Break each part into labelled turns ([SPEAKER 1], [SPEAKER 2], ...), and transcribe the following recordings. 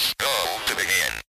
[SPEAKER 1] Press go to begin.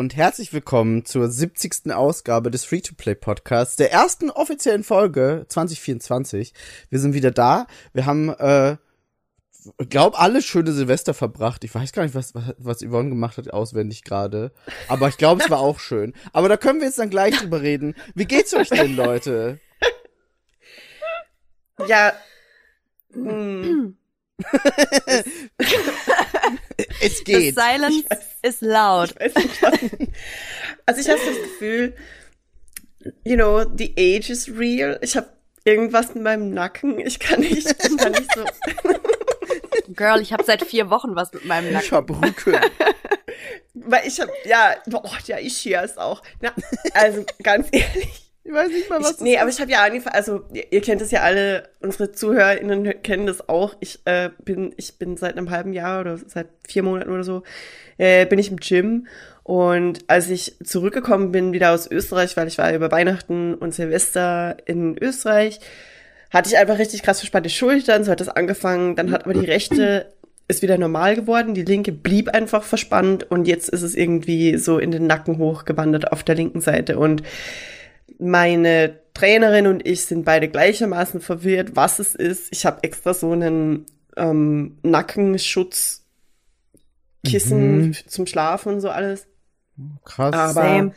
[SPEAKER 2] Und herzlich willkommen zur 70. Ausgabe des Free-to-Play Podcasts, der ersten offiziellen Folge 2024. Wir sind wieder da. Wir haben, äh, glaub, alle schöne Silvester verbracht. Ich weiß gar nicht, was, was, was Yvonne gemacht hat auswendig gerade. Aber ich glaube, es war auch schön. Aber da können wir jetzt dann gleich drüber reden. Wie geht's euch denn, Leute?
[SPEAKER 3] Ja. mm,
[SPEAKER 2] Es
[SPEAKER 4] The
[SPEAKER 2] geht.
[SPEAKER 4] silence is loud.
[SPEAKER 3] weiß nicht. Also ich habe das Gefühl, you know, the age is real. Ich habe irgendwas in meinem Nacken. Ich kann nicht, ich kann nicht so.
[SPEAKER 4] Girl, ich habe seit vier Wochen was mit meinem
[SPEAKER 2] Ich
[SPEAKER 4] Nacken.
[SPEAKER 2] hab Rücken.
[SPEAKER 3] Weil ich habe, ja, boah, ja, ich hier ist auch. Na, also ganz ehrlich.
[SPEAKER 2] Ich weiß nicht mal, was
[SPEAKER 3] Ich, nee, aber ich habe ja angefangen, also ihr, ihr kennt es ja alle, unsere ZuhörerInnen kennen das auch. Ich äh, bin, ich bin seit einem halben Jahr oder seit vier Monaten oder so, äh, bin ich im Gym. Und als ich zurückgekommen bin, wieder aus Österreich, weil ich war über Weihnachten und Silvester in Österreich, hatte ich einfach richtig krass verspannte Schultern, so hat das angefangen. Dann hat aber die rechte ist wieder normal geworden, die linke blieb einfach verspannt und jetzt ist es irgendwie so in den Nacken hochgewandert auf der linken Seite und meine Trainerin und ich sind beide gleichermaßen verwirrt, was es ist. Ich habe extra so einen ähm, Nackenschutzkissen
[SPEAKER 2] Mhm.
[SPEAKER 3] zum Schlafen und so alles.
[SPEAKER 2] Krass.
[SPEAKER 3] Aber
[SPEAKER 4] Same.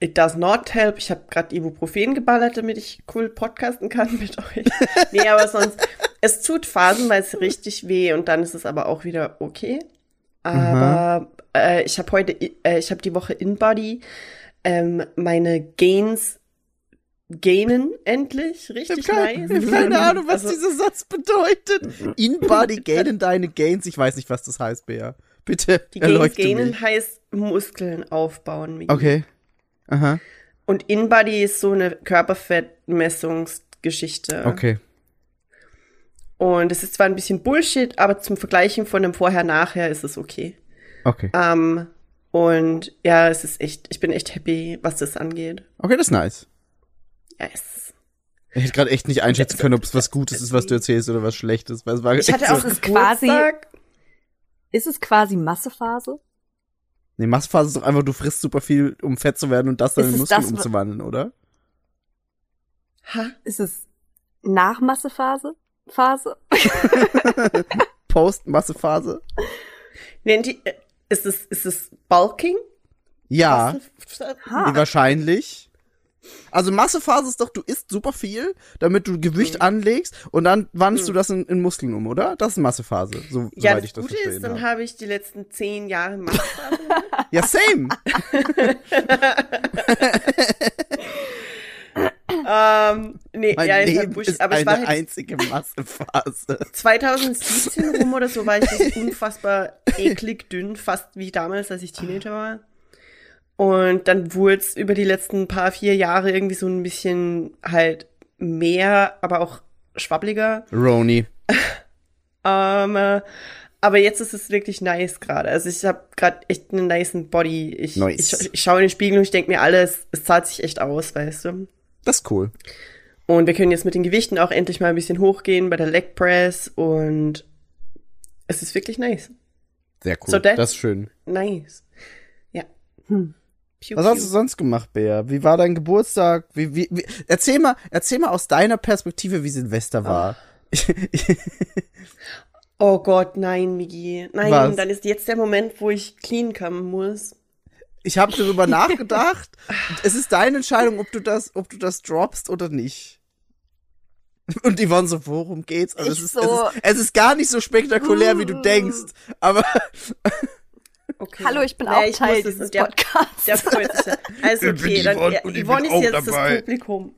[SPEAKER 3] it does not help. Ich habe gerade Ibuprofen geballert, damit ich cool podcasten kann mit euch. nee, aber sonst, es tut phasenweise richtig weh und dann ist es aber auch wieder okay. Aber äh, ich habe heute, äh, ich habe die Woche InBody ähm, meine Gains gainen endlich,
[SPEAKER 2] Ich
[SPEAKER 3] richtig
[SPEAKER 2] hab keine,
[SPEAKER 3] nice.
[SPEAKER 2] ich hab keine Ahnung, was
[SPEAKER 3] Also,
[SPEAKER 2] dieser Satz bedeutet. In-Body gainen deine Gains. Ich weiß nicht, was das heißt, Bea. Bitte
[SPEAKER 3] Die Gains
[SPEAKER 2] mich.
[SPEAKER 3] heißt Muskeln aufbauen. Migi.
[SPEAKER 2] Okay. Aha.
[SPEAKER 3] Und InBody ist so eine Körperfettmessungsgeschichte.
[SPEAKER 2] Okay.
[SPEAKER 3] Und es ist zwar ein bisschen Bullshit, aber zum Vergleichen von dem Vorher-Nachher ist es okay.
[SPEAKER 2] Okay.
[SPEAKER 3] Ähm, und ja, es ist echt, ich bin echt happy, was das angeht.
[SPEAKER 2] Okay, das ist nice.
[SPEAKER 3] Yes.
[SPEAKER 2] Ich hätte gerade echt nicht einschätzen können, ob es was Gutes ist, was du erzählst oder was Schlechtes. Weil es war
[SPEAKER 3] Ich hatte auch
[SPEAKER 2] so,
[SPEAKER 4] ist quasi-. Ist es quasi Massephase?
[SPEAKER 2] Nee, Massephase ist doch einfach, du frisst super viel, um fett zu werden und das dann
[SPEAKER 4] Ist
[SPEAKER 2] in Muskeln
[SPEAKER 4] das, wa-
[SPEAKER 2] umzuwandeln, oder?
[SPEAKER 3] Ha?
[SPEAKER 4] Ist es nach Massephase? Phase?
[SPEAKER 2] Post-Massephase?
[SPEAKER 3] Nennt die, äh, ist es, ist es Bulking?
[SPEAKER 2] Ja, wahrscheinlich. Also Massephase ist doch, du isst super viel, damit du Gewicht
[SPEAKER 3] Mhm.
[SPEAKER 2] anlegst und dann wandelst du das in, in Muskeln um, oder? Das ist Massephase, so,
[SPEAKER 3] Ja,
[SPEAKER 2] soweit
[SPEAKER 3] das
[SPEAKER 2] ich das
[SPEAKER 3] Gute
[SPEAKER 2] verstehen
[SPEAKER 3] ist, dann
[SPEAKER 2] habe.
[SPEAKER 3] ich die letzten zehn Jahre Massphase.
[SPEAKER 2] Ja, same.
[SPEAKER 3] ähm, nee,
[SPEAKER 2] Mein
[SPEAKER 3] ja,
[SPEAKER 2] Leben
[SPEAKER 3] Bullshit.
[SPEAKER 2] ist
[SPEAKER 3] Aber ich
[SPEAKER 2] eine
[SPEAKER 3] war halt
[SPEAKER 2] einzige Massephase.
[SPEAKER 3] 2017 rum oder so war ich so unfassbar eklig dünn, fast wie damals, als ich Teenager war. Und dann wurde es über die letzten paar, vier Jahre irgendwie so ein bisschen halt mehr, aber auch schwabbliger.
[SPEAKER 2] Roni.
[SPEAKER 3] Ähm, äh, aber jetzt ist es wirklich nice gerade. Also ich habe gerade echt einen niceen Body. Ich,
[SPEAKER 2] Nice.
[SPEAKER 3] ich, ich schaue in den Spiegel und ich denke mir alles, es zahlt sich echt aus, weißt du.
[SPEAKER 2] Das ist cool.
[SPEAKER 3] Und wir können jetzt mit den Gewichten auch endlich mal ein bisschen hochgehen bei der Leg Press und es ist wirklich nice.
[SPEAKER 2] Sehr cool.
[SPEAKER 3] So that's-
[SPEAKER 2] das ist schön.
[SPEAKER 3] Nice. Ja.
[SPEAKER 4] Hm.
[SPEAKER 3] Piu,
[SPEAKER 2] Was hast du sonst gemacht, Bea? Wie war dein Geburtstag? Wie, wie, wie, erzähl mal, erzähl mal aus deiner Perspektive, wie Silvester war.
[SPEAKER 3] Oh Gott, nein, Migi. Nein,
[SPEAKER 2] Was?
[SPEAKER 3] dann ist jetzt der Moment, wo ich clean kommen muss.
[SPEAKER 2] Ich habe darüber nachgedacht. Es ist deine Entscheidung, ob du das, ob du das droppst oder nicht. Und Yvonne so, worum geht's? Also es, ist,
[SPEAKER 4] so-
[SPEAKER 2] es, ist, es ist gar nicht so spektakulär, wie du denkst. Aber
[SPEAKER 3] Okay.
[SPEAKER 4] Hallo, ich bin
[SPEAKER 3] Ja,
[SPEAKER 4] auch
[SPEAKER 3] ich
[SPEAKER 4] Teil dieses
[SPEAKER 3] der,
[SPEAKER 4] Podcasts.
[SPEAKER 3] Der freut sich ja. Also okay, dann
[SPEAKER 1] Yvonne und ich
[SPEAKER 3] Yvonne ist
[SPEAKER 1] auch
[SPEAKER 3] jetzt
[SPEAKER 1] dabei.
[SPEAKER 3] das Publikum.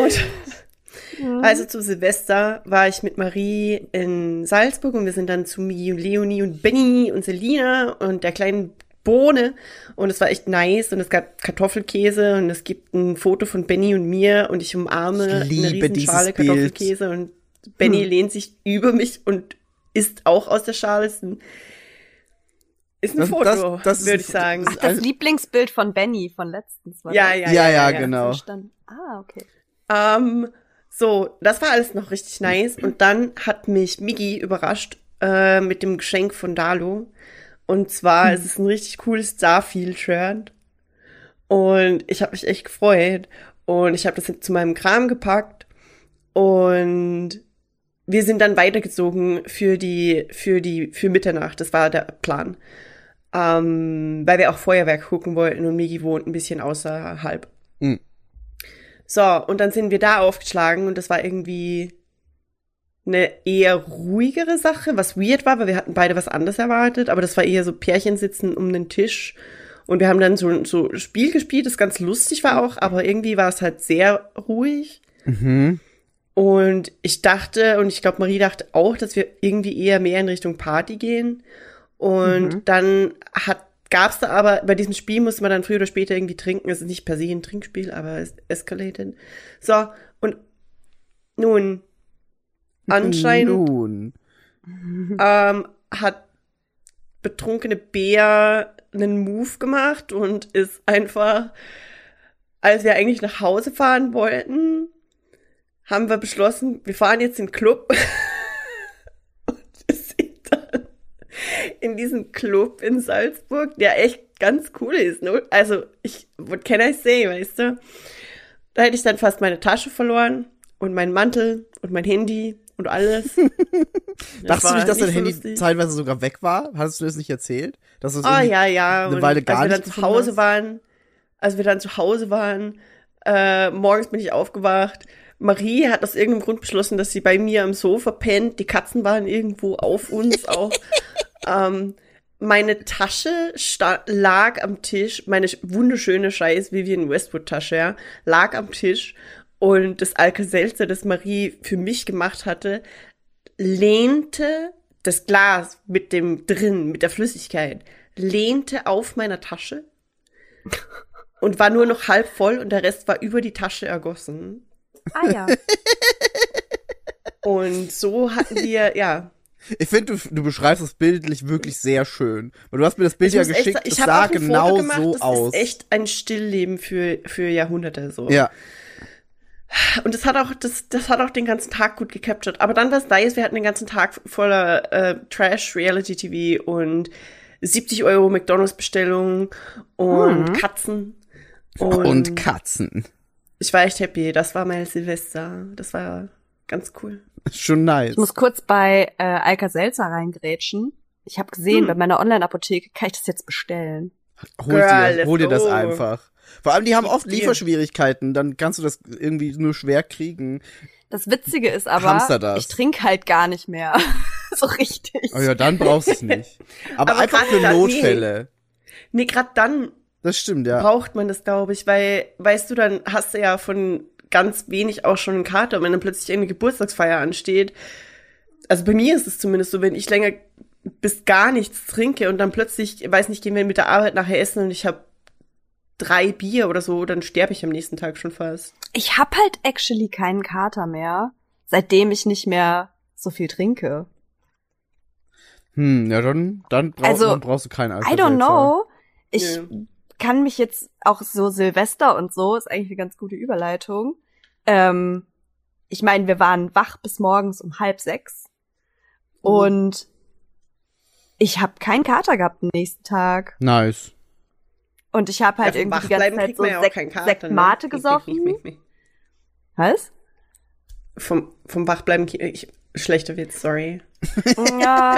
[SPEAKER 3] Und Also zu Silvester war ich mit Marie in Salzburg und wir sind dann zu Migi und Leonie und Benny und Selina und der kleinen Bohne und es war echt nice und es gab Kartoffelkäse und es gibt ein Foto von Benny und mir und ich umarme
[SPEAKER 2] Ich liebe
[SPEAKER 3] eine riesen
[SPEAKER 2] dieses
[SPEAKER 3] Schale
[SPEAKER 2] Bild.
[SPEAKER 3] Kartoffelkäse und Benny lehnt sich über mich und isst auch aus der Schale. Ist ein, ist ein
[SPEAKER 2] Das-
[SPEAKER 3] Foto,
[SPEAKER 2] das- das
[SPEAKER 3] würde ich sagen.
[SPEAKER 4] Ach, das Lieblingsbild von Benny von letztens war
[SPEAKER 3] ja,
[SPEAKER 4] das?
[SPEAKER 3] ja,
[SPEAKER 2] Ja, ja, genau.
[SPEAKER 4] Verstanden. Ah, okay.
[SPEAKER 3] Ähm, so, das war alles noch richtig nice. Und dann hat mich Migi überrascht äh, mit dem Geschenk von Dalo. Und zwar
[SPEAKER 2] Hm.
[SPEAKER 3] es ist ein richtig cooles Starfield-Shirt. Und ich habe mich echt gefreut. Und ich habe das zu meinem Kram gepackt. Und wir sind dann weitergezogen für die, für die, für Mitternacht. Das war der Plan. Ähm, weil wir auch Feuerwerk gucken wollten und Migi wohnt ein bisschen außerhalb.
[SPEAKER 2] Mhm.
[SPEAKER 3] So, und dann sind wir da aufgeschlagen und das war irgendwie eine eher ruhigere Sache, was weird war, weil wir hatten beide was anderes erwartet, aber das war eher so Pärchen sitzen um den Tisch und wir haben dann so so ein Spiel gespielt, das ganz lustig war auch, aber irgendwie war es halt sehr ruhig.
[SPEAKER 2] Mhm.
[SPEAKER 3] Und ich dachte, und ich glaube, Marie dachte auch, dass wir irgendwie eher mehr in Richtung Party gehen. Und dann hat gab's da aber, bei diesem Spiel musste man dann früher oder später irgendwie trinken. Es ist nicht per se ein Trinkspiel, aber es escalated. So, und nun, anscheinend
[SPEAKER 2] Nun.
[SPEAKER 3] ähm, hat betrunkene Bär einen Move gemacht und ist einfach, als wir eigentlich nach Hause fahren wollten, haben wir beschlossen, wir fahren jetzt in den Club. und sind dann in diesem Club in Salzburg, der echt ganz cool ist. Ne? Also, ich, what can I say, weißt du? Da hätte ich dann fast meine Tasche verloren und meinen Mantel und mein Handy und alles.
[SPEAKER 2] Dachtest du nicht, dass dein
[SPEAKER 3] so
[SPEAKER 2] Handy
[SPEAKER 3] lustig.
[SPEAKER 2] zeitweise sogar weg war? Hattest du das nicht erzählt? Dass es
[SPEAKER 3] Ah,
[SPEAKER 2] irgendwie-
[SPEAKER 3] ja, ja.
[SPEAKER 2] eine
[SPEAKER 3] Und
[SPEAKER 2] Weile gar
[SPEAKER 3] als wir dann zu Hause
[SPEAKER 2] hast?
[SPEAKER 3] waren, als wir dann zu Hause waren, äh, morgens bin ich aufgewacht. Marie hat aus irgendeinem Grund beschlossen, dass sie bei mir am Sofa pennt. Die Katzen waren irgendwo auf uns auch. ähm, meine Tasche lag am Tisch, meine sch- wunderschöne scheiß Vivian Westwood Tasche, ja, lag am Tisch und das Alka-Seltzer, das Marie für mich gemacht hatte, lehnte das Glas mit dem drin, mit der Flüssigkeit, lehnte auf meiner Tasche und war nur noch halb voll und der Rest war über die Tasche ergossen.
[SPEAKER 4] Ah ja.
[SPEAKER 3] Und so hatten wir, ja.
[SPEAKER 2] Ich finde, du, du beschreibst das bildlich wirklich sehr schön. Weil du hast mir das Bild
[SPEAKER 3] Ich
[SPEAKER 2] ja
[SPEAKER 3] echt
[SPEAKER 2] geschickt, es
[SPEAKER 3] ich habe
[SPEAKER 2] sah
[SPEAKER 3] auch ein
[SPEAKER 2] genau
[SPEAKER 3] Foto gemacht,
[SPEAKER 2] so
[SPEAKER 3] das
[SPEAKER 2] aus.
[SPEAKER 3] ist echt ein Stillleben für, für Jahrhunderte so.
[SPEAKER 2] ja.
[SPEAKER 3] Und das hat auch, das, das hat auch den ganzen Tag gut gecaptured. Aber dann war es nice, wir hatten den ganzen Tag voller äh, Trash, Reality TV und 70 Euro McDonalds-Bestellungen und Katzen. Und,
[SPEAKER 2] Und Katzen.
[SPEAKER 3] ich war echt happy. Das war mein Silvester. Das war ganz cool.
[SPEAKER 2] Schon nice.
[SPEAKER 4] Ich muss kurz bei äh, Alka Seltzer reingrätschen. Ich habe gesehen,
[SPEAKER 3] Hm.
[SPEAKER 4] bei meiner Online-Apotheke kann ich das jetzt bestellen.
[SPEAKER 2] hol
[SPEAKER 3] Girl,
[SPEAKER 2] dir, hol dir das einfach. Vor allem, die haben oft. Lieferschwierigkeiten, dann kannst du das irgendwie nur schwer kriegen.
[SPEAKER 4] Das Witzige ist aber, ich trinke halt gar nicht mehr. so richtig.
[SPEAKER 2] Oh ja, dann brauchst du es nicht. Aber,
[SPEAKER 3] Aber
[SPEAKER 2] einfach für
[SPEAKER 3] da- nee.
[SPEAKER 2] Notfälle.
[SPEAKER 3] Nee, gerade dann
[SPEAKER 2] Das stimmt, ja.
[SPEAKER 3] braucht man das, glaube ich, weil, weißt du, dann hast du ja von ganz wenig auch schon einen Kater. Und wenn dann plötzlich eine Geburtstagsfeier ansteht, also bei mir ist es zumindest so, wenn ich länger bis gar nichts trinke und dann plötzlich, weiß nicht, gehen wir mit der Arbeit nachher essen und ich habe drei Bier oder so, dann sterbe ich am nächsten Tag schon fast.
[SPEAKER 4] Ich hab halt actually keinen Kater mehr, seitdem ich nicht mehr so viel trinke.
[SPEAKER 2] Hm, ja, dann, dann, brauch,
[SPEAKER 4] Also,
[SPEAKER 2] dann brauchst du keinen
[SPEAKER 4] I
[SPEAKER 2] Alkohol.
[SPEAKER 4] don't know. Ich
[SPEAKER 3] Ja.
[SPEAKER 4] kann mich jetzt auch so Silvester und so, ist eigentlich eine ganz gute Überleitung. Ähm, ich meine, wir waren wach bis morgens um halb sechs.
[SPEAKER 3] Mhm.
[SPEAKER 4] Und ich habe keinen Kater gehabt am nächsten Tag.
[SPEAKER 2] Nice.
[SPEAKER 4] Und ich habe halt
[SPEAKER 3] Ja, vom
[SPEAKER 4] irgendwie die ganze
[SPEAKER 3] Wachbleiben
[SPEAKER 4] Zeit
[SPEAKER 3] kriegt
[SPEAKER 4] so
[SPEAKER 3] man ja auch
[SPEAKER 4] Sekt,
[SPEAKER 3] keinen Kater,
[SPEAKER 4] Sekt
[SPEAKER 3] ne?
[SPEAKER 4] Mate gesoffen. Was?
[SPEAKER 3] Vom, vom Wachbleiben, ich, schlechter Witz, sorry.
[SPEAKER 4] Ja.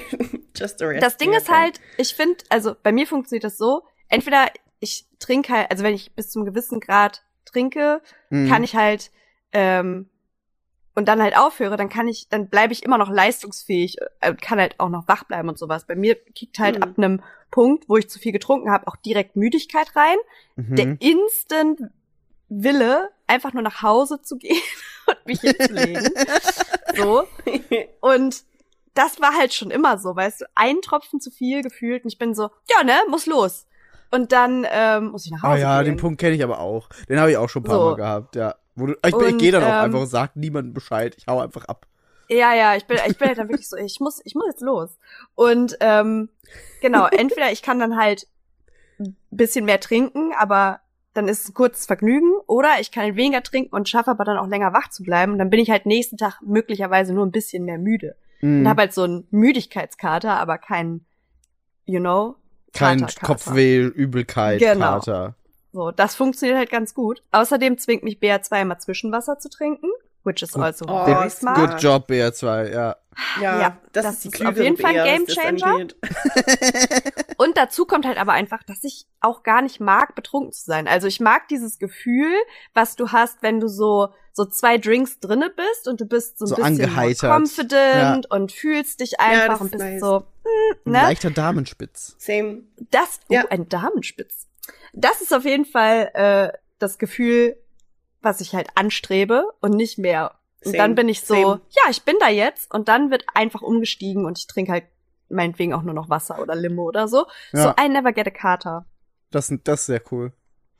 [SPEAKER 3] Just a rest.
[SPEAKER 4] Das Ding ist halt, ich finde, also bei mir funktioniert das so, entweder ich trinke halt, also wenn ich bis zum gewissen Grad trinke,
[SPEAKER 2] Mhm.
[SPEAKER 4] kann ich halt ähm, und dann halt aufhöre, dann kann ich, dann bleibe ich immer noch leistungsfähig äh, und kann halt auch noch wach bleiben und sowas. Bei mir kickt halt
[SPEAKER 3] Mhm.
[SPEAKER 4] ab einem Punkt, wo ich zu viel getrunken habe, auch direkt Müdigkeit rein.
[SPEAKER 2] Mhm.
[SPEAKER 4] Der instant Wille, einfach nur nach Hause zu gehen und mich hinzulegen. so. Und das war halt schon immer so, weißt du, ein Tropfen zu viel gefühlt und ich bin so, ja, ne, muss los. Und dann ähm, muss ich nach Hause
[SPEAKER 2] Ah ja,
[SPEAKER 4] gehen.
[SPEAKER 2] den Punkt kenne ich aber auch. Den habe ich auch schon ein paar
[SPEAKER 4] So.
[SPEAKER 2] Mal gehabt, ja. Wo du, ich, ich
[SPEAKER 4] Und,
[SPEAKER 2] gehe dann auch
[SPEAKER 4] ähm,
[SPEAKER 2] einfach und sag niemandem Bescheid. Ich hau einfach ab.
[SPEAKER 4] Ja, ja, ich bin, ich bin halt dann wirklich so, ich muss, ich muss jetzt los. Und ähm, genau, entweder ich kann dann halt ein bisschen mehr trinken, aber dann ist es ein kurzes Vergnügen, oder ich kann halt weniger trinken und schaffe aber dann auch länger wach zu bleiben. Und dann bin ich halt nächsten Tag möglicherweise nur ein bisschen mehr müde. Und
[SPEAKER 2] Mhm.
[SPEAKER 4] habe halt so einen Müdigkeitskater, aber keinen, you know,
[SPEAKER 2] Kein. Kopfweh, Übelkeit,
[SPEAKER 4] Genau.
[SPEAKER 2] Kater.
[SPEAKER 4] So, das funktioniert halt ganz gut. Außerdem zwingt mich BR2 immer Zwischenwasser zu trinken, which is also
[SPEAKER 3] Oh,
[SPEAKER 4] very
[SPEAKER 3] smart.
[SPEAKER 2] Good job, BR2, ja.
[SPEAKER 3] Ja,
[SPEAKER 4] Ja,
[SPEAKER 3] das,
[SPEAKER 4] das
[SPEAKER 3] ist die
[SPEAKER 4] ist auf jeden Fall ein
[SPEAKER 3] Bea, was
[SPEAKER 4] Game
[SPEAKER 3] das
[SPEAKER 4] Changer.
[SPEAKER 3] angeht.
[SPEAKER 4] Und dazu kommt halt aber einfach, dass ich auch gar nicht mag, betrunken zu sein. Also ich mag dieses Gefühl, was du hast, wenn du so so zwei Drinks drinne bist und du bist so ein
[SPEAKER 2] So
[SPEAKER 4] bisschen confident und fühlst dich einfach
[SPEAKER 3] das
[SPEAKER 4] und
[SPEAKER 3] ist
[SPEAKER 4] bist
[SPEAKER 3] nice.
[SPEAKER 4] so,
[SPEAKER 2] Ein
[SPEAKER 4] hm, ne?
[SPEAKER 2] leichter Damenspitz.
[SPEAKER 3] Same.
[SPEAKER 4] Das, oh,
[SPEAKER 3] Ja.
[SPEAKER 4] ein Damenspitz. Das ist auf jeden Fall äh, das Gefühl, was ich halt anstrebe und nicht mehr. Und
[SPEAKER 3] Same,
[SPEAKER 4] dann bin ich so,
[SPEAKER 3] same.
[SPEAKER 4] ja, ich bin da jetzt und dann wird einfach umgestiegen und ich trinke halt meinetwegen auch nur noch Wasser oder Limo oder so.
[SPEAKER 2] Ja.
[SPEAKER 4] So, I never get a kater.
[SPEAKER 2] Das, das ist sehr cool.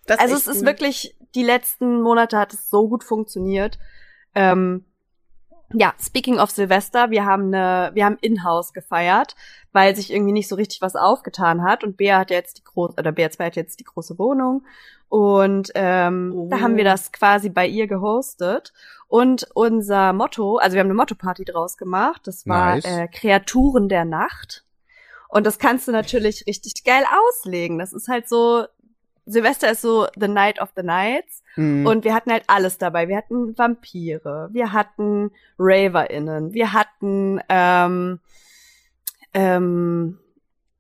[SPEAKER 3] Das
[SPEAKER 4] Also es ist
[SPEAKER 3] cool.
[SPEAKER 4] wirklich, die letzten Monate hat es so gut funktioniert. Ähm, ja, speaking of Silvester, wir haben eine, wir haben in-house gefeiert, weil sich irgendwie nicht so richtig was aufgetan hat und Bea hat jetzt die große, oder Bea 2 hat jetzt die große Wohnung und ähm,
[SPEAKER 3] Oh.
[SPEAKER 4] da haben wir das quasi bei ihr gehostet und unser Motto, also wir haben eine Motto-Party draus gemacht, das war
[SPEAKER 2] Nice.
[SPEAKER 4] äh, Kreaturen der Nacht und das kannst du natürlich richtig geil auslegen. Das ist halt so, Silvester ist so the night of the nights
[SPEAKER 2] Mhm.
[SPEAKER 4] und wir hatten halt alles dabei. Wir hatten Vampire, wir hatten RaverInnen, wir hatten ähm, ähm,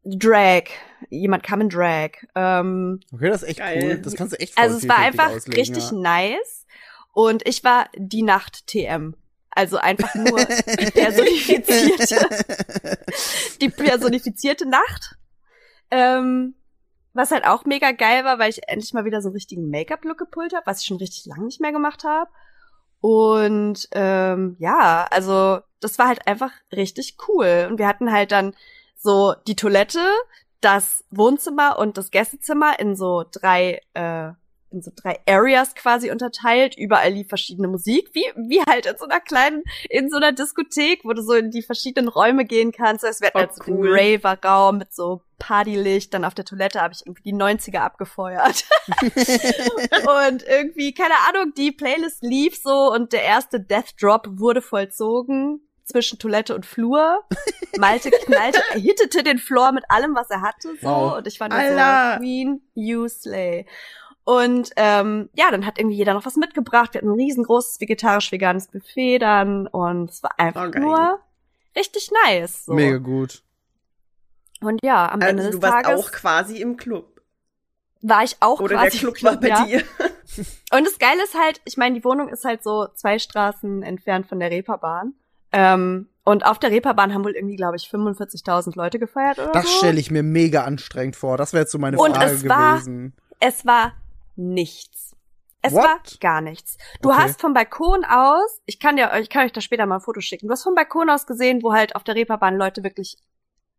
[SPEAKER 4] Drag. Jemand kam in Drag. Ähm,
[SPEAKER 2] okay, das ist echt
[SPEAKER 3] Geil.
[SPEAKER 2] cool. Das kannst du echt
[SPEAKER 4] also es war einfach
[SPEAKER 2] auslegen,
[SPEAKER 4] richtig
[SPEAKER 2] ja.
[SPEAKER 4] nice. Und ich war die Nacht TM. Also einfach nur die personifizierte, die personifizierte Nacht. Ähm, was halt auch mega geil war, weil ich endlich mal wieder so einen richtigen Make-up-Look gepult habe, was ich schon richtig lange nicht mehr gemacht habe. Und ähm, ja, also das war halt einfach richtig cool. Und wir hatten halt dann so die Toilette, das Wohnzimmer und das Gästezimmer in so drei äh, in so drei Areas quasi unterteilt. Überall lief verschiedene Musik, wie wie halt in so einer kleinen in so einer Diskothek, wo du so in die verschiedenen Räume gehen kannst. Es wird
[SPEAKER 3] Oh,
[SPEAKER 4] halt so
[SPEAKER 3] cool.
[SPEAKER 4] ein Raver-Raum mit so Partylicht. Dann auf der Toilette habe ich irgendwie die 90er abgefeuert. und irgendwie, keine Ahnung, die Playlist lief so und der erste Death Drop wurde vollzogen zwischen Toilette und Flur. Malte knallte, er hittete den Floor mit allem, was er hatte, so.
[SPEAKER 2] Wow.
[SPEAKER 4] Und ich fand das
[SPEAKER 3] Alter.
[SPEAKER 4] so, Queen, you slay. Und ähm, ja, dann hat irgendwie jeder noch was mitgebracht. Wir hatten ein riesengroßes vegetarisch-veganes Buffet dann und es war einfach
[SPEAKER 3] Oh, geil.
[SPEAKER 4] nur richtig nice. So.
[SPEAKER 2] Mega gut.
[SPEAKER 4] Und ja, am Ende
[SPEAKER 3] Also
[SPEAKER 4] des
[SPEAKER 3] du warst
[SPEAKER 4] Tages
[SPEAKER 3] auch quasi im Club.
[SPEAKER 4] war ich auch
[SPEAKER 3] Oder der
[SPEAKER 4] quasi
[SPEAKER 3] Club
[SPEAKER 4] im
[SPEAKER 3] war bei
[SPEAKER 4] ja.
[SPEAKER 3] dir.
[SPEAKER 4] Und das Geile ist halt, ich meine, die Wohnung ist halt so zwei Straßen entfernt von der Reeperbahn. Ähm, und auf der Reeperbahn haben wohl irgendwie, glaube ich, 45.000 Leute gefeiert oder
[SPEAKER 2] Das
[SPEAKER 4] so.
[SPEAKER 2] stelle ich mir mega anstrengend vor. Das wäre jetzt so meine
[SPEAKER 4] Und
[SPEAKER 2] Frage
[SPEAKER 4] es war-
[SPEAKER 2] gewesen.
[SPEAKER 4] Es war nichts. Es
[SPEAKER 2] What?
[SPEAKER 4] war gar nichts. Du
[SPEAKER 2] Okay.
[SPEAKER 4] hast vom Balkon aus, ich kann dir, ich kann euch da später mal ein Foto schicken. Du hast vom Balkon aus gesehen, wo halt auf der Reeperbahn Leute wirklich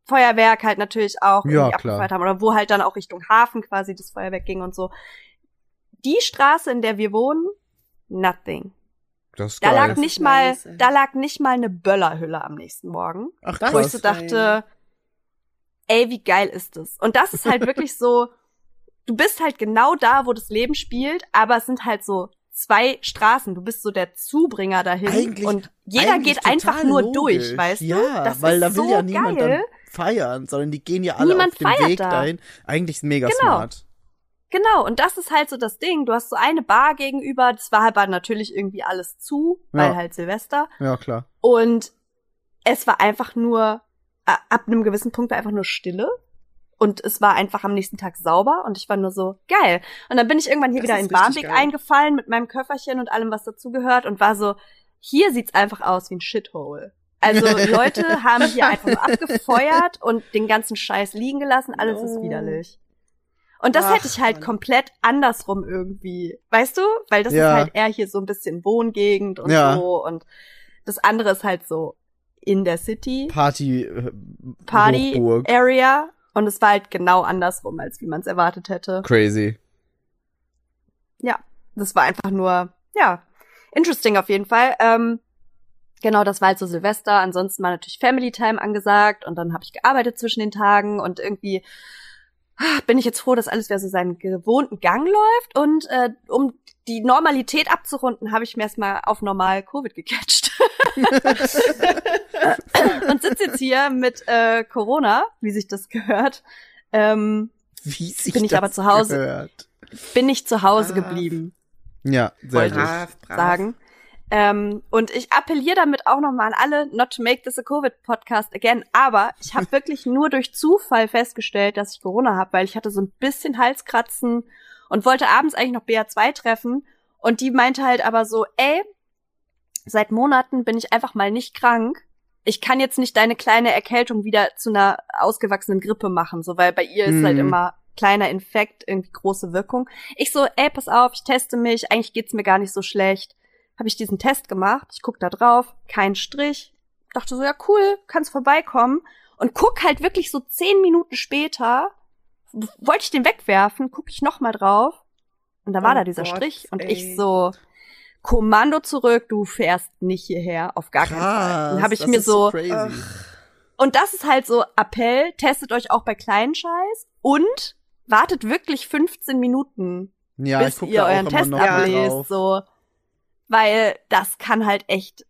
[SPEAKER 4] Feuerwerk halt natürlich auch
[SPEAKER 2] Ja,
[SPEAKER 4] abgefeuert haben oder wo halt dann auch Richtung Hafen quasi das Feuerwerk ging und so. Die Straße, in der wir wohnen, nothing.
[SPEAKER 2] Das ist
[SPEAKER 4] Da
[SPEAKER 2] geil.
[SPEAKER 4] lag
[SPEAKER 3] Das
[SPEAKER 4] nicht
[SPEAKER 3] ist
[SPEAKER 4] mal,
[SPEAKER 3] nice,
[SPEAKER 4] da lag nicht mal eine Böllerhülle am nächsten Morgen.
[SPEAKER 2] Ach,
[SPEAKER 3] Das
[SPEAKER 4] Wo ich
[SPEAKER 2] krass.
[SPEAKER 4] so
[SPEAKER 3] ist geil.
[SPEAKER 4] dachte, ey, wie geil ist das? Und das ist halt wirklich so, du bist halt genau da, wo das Leben spielt, aber es sind halt so zwei Straßen. Du bist so der Zubringer dahin
[SPEAKER 2] Eigentlich-
[SPEAKER 4] und jeder
[SPEAKER 2] Eigentlich
[SPEAKER 4] geht einfach nur
[SPEAKER 2] logisch.
[SPEAKER 4] durch, weißt
[SPEAKER 2] ja,
[SPEAKER 4] du? Das
[SPEAKER 2] weil da will
[SPEAKER 4] so
[SPEAKER 2] ja niemand
[SPEAKER 4] geil.
[SPEAKER 2] dann feiern, sondern die gehen ja alle
[SPEAKER 4] Niemand
[SPEAKER 2] auf dem Weg
[SPEAKER 4] da.
[SPEAKER 2] dahin. Eigentlich ist mega
[SPEAKER 4] Genau.
[SPEAKER 2] smart.
[SPEAKER 4] Genau, und das ist halt so das Ding. Du hast so eine Bar gegenüber, das war aber natürlich irgendwie alles zu, weil
[SPEAKER 2] Ja.
[SPEAKER 4] halt Silvester.
[SPEAKER 2] Ja, klar.
[SPEAKER 4] Und es war einfach nur, ab einem gewissen Punkt war einfach nur Stille. Und es war einfach am nächsten Tag sauber und ich war nur so, geil. Und dann bin ich irgendwann hier
[SPEAKER 3] Das
[SPEAKER 4] wieder
[SPEAKER 3] ist
[SPEAKER 4] in Barmbek eingefallen mit meinem Köfferchen und allem, was dazugehört und war so, hier sieht's einfach aus wie ein Shithole. Also Leute haben hier einfach abgefeuert und den ganzen Scheiß liegen gelassen, alles ist
[SPEAKER 3] No.
[SPEAKER 4] widerlich. Und das
[SPEAKER 3] Ach,
[SPEAKER 4] hätte ich halt
[SPEAKER 3] Mann.
[SPEAKER 4] komplett andersrum irgendwie. Weißt du? Weil das
[SPEAKER 2] Ja.
[SPEAKER 4] ist halt eher hier so ein bisschen Wohngegend und
[SPEAKER 2] Ja.
[SPEAKER 4] so. Und das andere ist halt so in der City,
[SPEAKER 2] Party, äh,
[SPEAKER 4] Party
[SPEAKER 2] Hochburg.
[SPEAKER 4] Area. Und es war halt genau andersrum, als wie man es erwartet hätte.
[SPEAKER 2] Crazy.
[SPEAKER 4] Ja, das war einfach nur, ja, interesting auf jeden Fall. Ähm, genau, das war halt so Silvester. Ansonsten war natürlich Family Time angesagt und dann habe ich gearbeitet zwischen den Tagen und irgendwie bin ich jetzt froh, dass alles wieder so seinen gewohnten Gang läuft und äh, um die Normalität abzurunden, habe ich mir erstmal auf normal Covid gecatcht. und sitze jetzt hier mit äh, Corona, wie sich das gehört. Ähm,
[SPEAKER 2] Wie sich
[SPEAKER 4] Bin ich
[SPEAKER 2] das
[SPEAKER 4] aber zu Hause.
[SPEAKER 2] Gehört.
[SPEAKER 4] bin ich zu Hause
[SPEAKER 3] Brav.
[SPEAKER 4] geblieben.
[SPEAKER 2] Ja, sehr gut.
[SPEAKER 3] brav, brav.
[SPEAKER 4] sagen. Ähm, und ich appelliere damit auch nochmal an alle, not to make this a Covid-Podcast again, aber ich habe wirklich nur durch Zufall festgestellt, dass ich Corona habe, weil ich hatte so ein bisschen Halskratzen und wollte abends eigentlich noch BA2 treffen und die meinte halt aber so, ey, seit Monaten bin ich einfach mal nicht krank. Ich kann jetzt nicht deine kleine Erkältung wieder zu einer ausgewachsenen Grippe machen, so weil bei ihr ist halt
[SPEAKER 2] Mhm.
[SPEAKER 4] immer kleiner Infekt, irgendwie große Wirkung. Ich so, ey, pass auf, ich teste mich, eigentlich geht's mir gar nicht so schlecht. Habe ich diesen Test gemacht, ich guck da drauf, kein Strich. Dachte so, ja cool, kannst vorbeikommen. Und guck halt wirklich so zehn Minuten später, wollte ich den wegwerfen, guck ich noch mal drauf. Und da war
[SPEAKER 3] Oh
[SPEAKER 4] da dieser
[SPEAKER 3] Gott,
[SPEAKER 4] Strich. Und
[SPEAKER 3] ey.
[SPEAKER 4] ich so, Kommando zurück, du fährst nicht hierher, auf gar keinen Fall. Dann habe ich mir so,
[SPEAKER 2] crazy.
[SPEAKER 4] und das ist halt so Appell, testet euch auch bei kleinen Scheiß und wartet wirklich 15 Minuten,
[SPEAKER 2] ja,
[SPEAKER 4] bis ihr
[SPEAKER 2] da auch
[SPEAKER 4] euren
[SPEAKER 2] immer
[SPEAKER 4] Test ablest,
[SPEAKER 2] drauf.
[SPEAKER 4] so. Weil das kann halt echt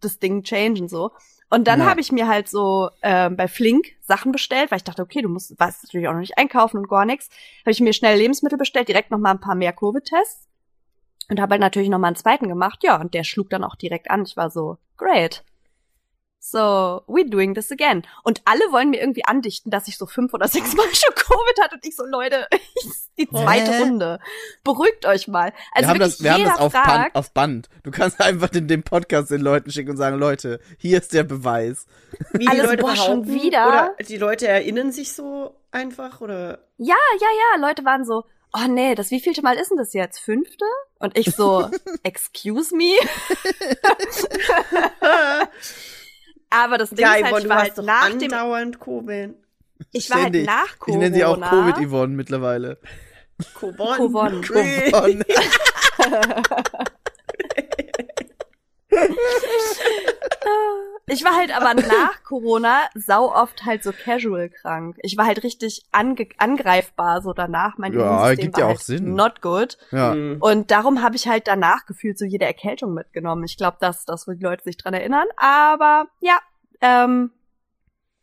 [SPEAKER 4] das Ding changen, so. Und dann
[SPEAKER 2] Ja.
[SPEAKER 4] habe ich mir halt so ähm, bei Flink Sachen bestellt, weil ich dachte, okay, du musst was natürlich auch noch nicht einkaufen und gar nichts. Habe ich mir schnell Lebensmittel bestellt, direkt noch mal ein paar mehr Covid-Tests und habe halt natürlich noch mal einen zweiten gemacht. Ja, und der schlug dann auch direkt an. Ich war so, great. So, we're doing this again. Und alle wollen mir irgendwie andichten, dass ich so fünf oder sechs Mal schon Covid hatte. Und ich so, Leute, die zweite
[SPEAKER 2] Hä?
[SPEAKER 4] Runde. Beruhgt euch mal. Also
[SPEAKER 2] wir haben das, wir haben das auf,
[SPEAKER 4] fragt,
[SPEAKER 2] Band, auf Band. Du kannst einfach den, den Podcast den Leuten schicken und sagen, Leute, hier ist der Beweis.
[SPEAKER 3] Wie
[SPEAKER 4] Alles,
[SPEAKER 3] die Leute
[SPEAKER 4] boah, schon wieder?
[SPEAKER 3] Oder die Leute erinnern sich so einfach oder
[SPEAKER 4] Ja, ja, ja, Leute waren so, oh nee, das wievielte Mal ist denn das jetzt? Fünfte? Und ich so, excuse me? Aber das Ding
[SPEAKER 3] ja,
[SPEAKER 4] ist halt,
[SPEAKER 3] Yvonne,
[SPEAKER 4] ich
[SPEAKER 3] du
[SPEAKER 4] war halt nach dem,
[SPEAKER 3] andauernd Covid.
[SPEAKER 4] ich war halt
[SPEAKER 2] Ständig.
[SPEAKER 4] nach
[SPEAKER 2] Ich
[SPEAKER 4] Corona.
[SPEAKER 2] nenne sie auch Covid-Yvonne mittlerweile.
[SPEAKER 3] Covon.
[SPEAKER 4] Covon.
[SPEAKER 2] Yvonne.
[SPEAKER 4] Ich war halt aber nach Corona sau oft halt so casual krank. Ich war halt richtig ange angreifbar so danach. Mein
[SPEAKER 2] Ja, gibt ja auch
[SPEAKER 4] halt
[SPEAKER 2] Sinn.
[SPEAKER 4] not good.
[SPEAKER 2] Ja.
[SPEAKER 3] Hm.
[SPEAKER 4] Und darum habe ich halt danach gefühlt so jede Erkältung mitgenommen. Ich glaube, dass das, wo die Leute sich dran erinnern. Aber ja, ähm,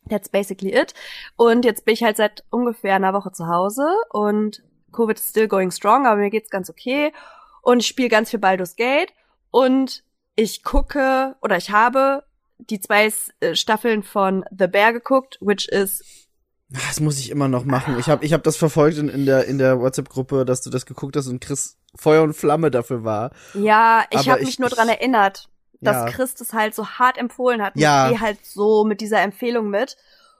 [SPEAKER 4] that's basically it. Und jetzt bin ich halt seit ungefähr einer Woche zu Hause und Covid is still going strong, aber mir geht's ganz okay. Und ich spiele ganz viel Baldur's Gate und ich gucke oder ich habe die zwei äh, Staffeln von The Bear geguckt, which is
[SPEAKER 2] Das muss ich immer noch machen. Ich habe ich hab das verfolgt in, in der, in der WhatsApp-Gruppe, dass du das geguckt hast und Chris Feuer und Flamme dafür war.
[SPEAKER 4] Ja, ich habe
[SPEAKER 2] ich-
[SPEAKER 4] mich nur dran erinnert, dass
[SPEAKER 2] Ja.
[SPEAKER 4] Chris das halt so hart empfohlen hat. Und
[SPEAKER 2] Ja.
[SPEAKER 4] Ich gehe halt so mit dieser Empfehlung mit.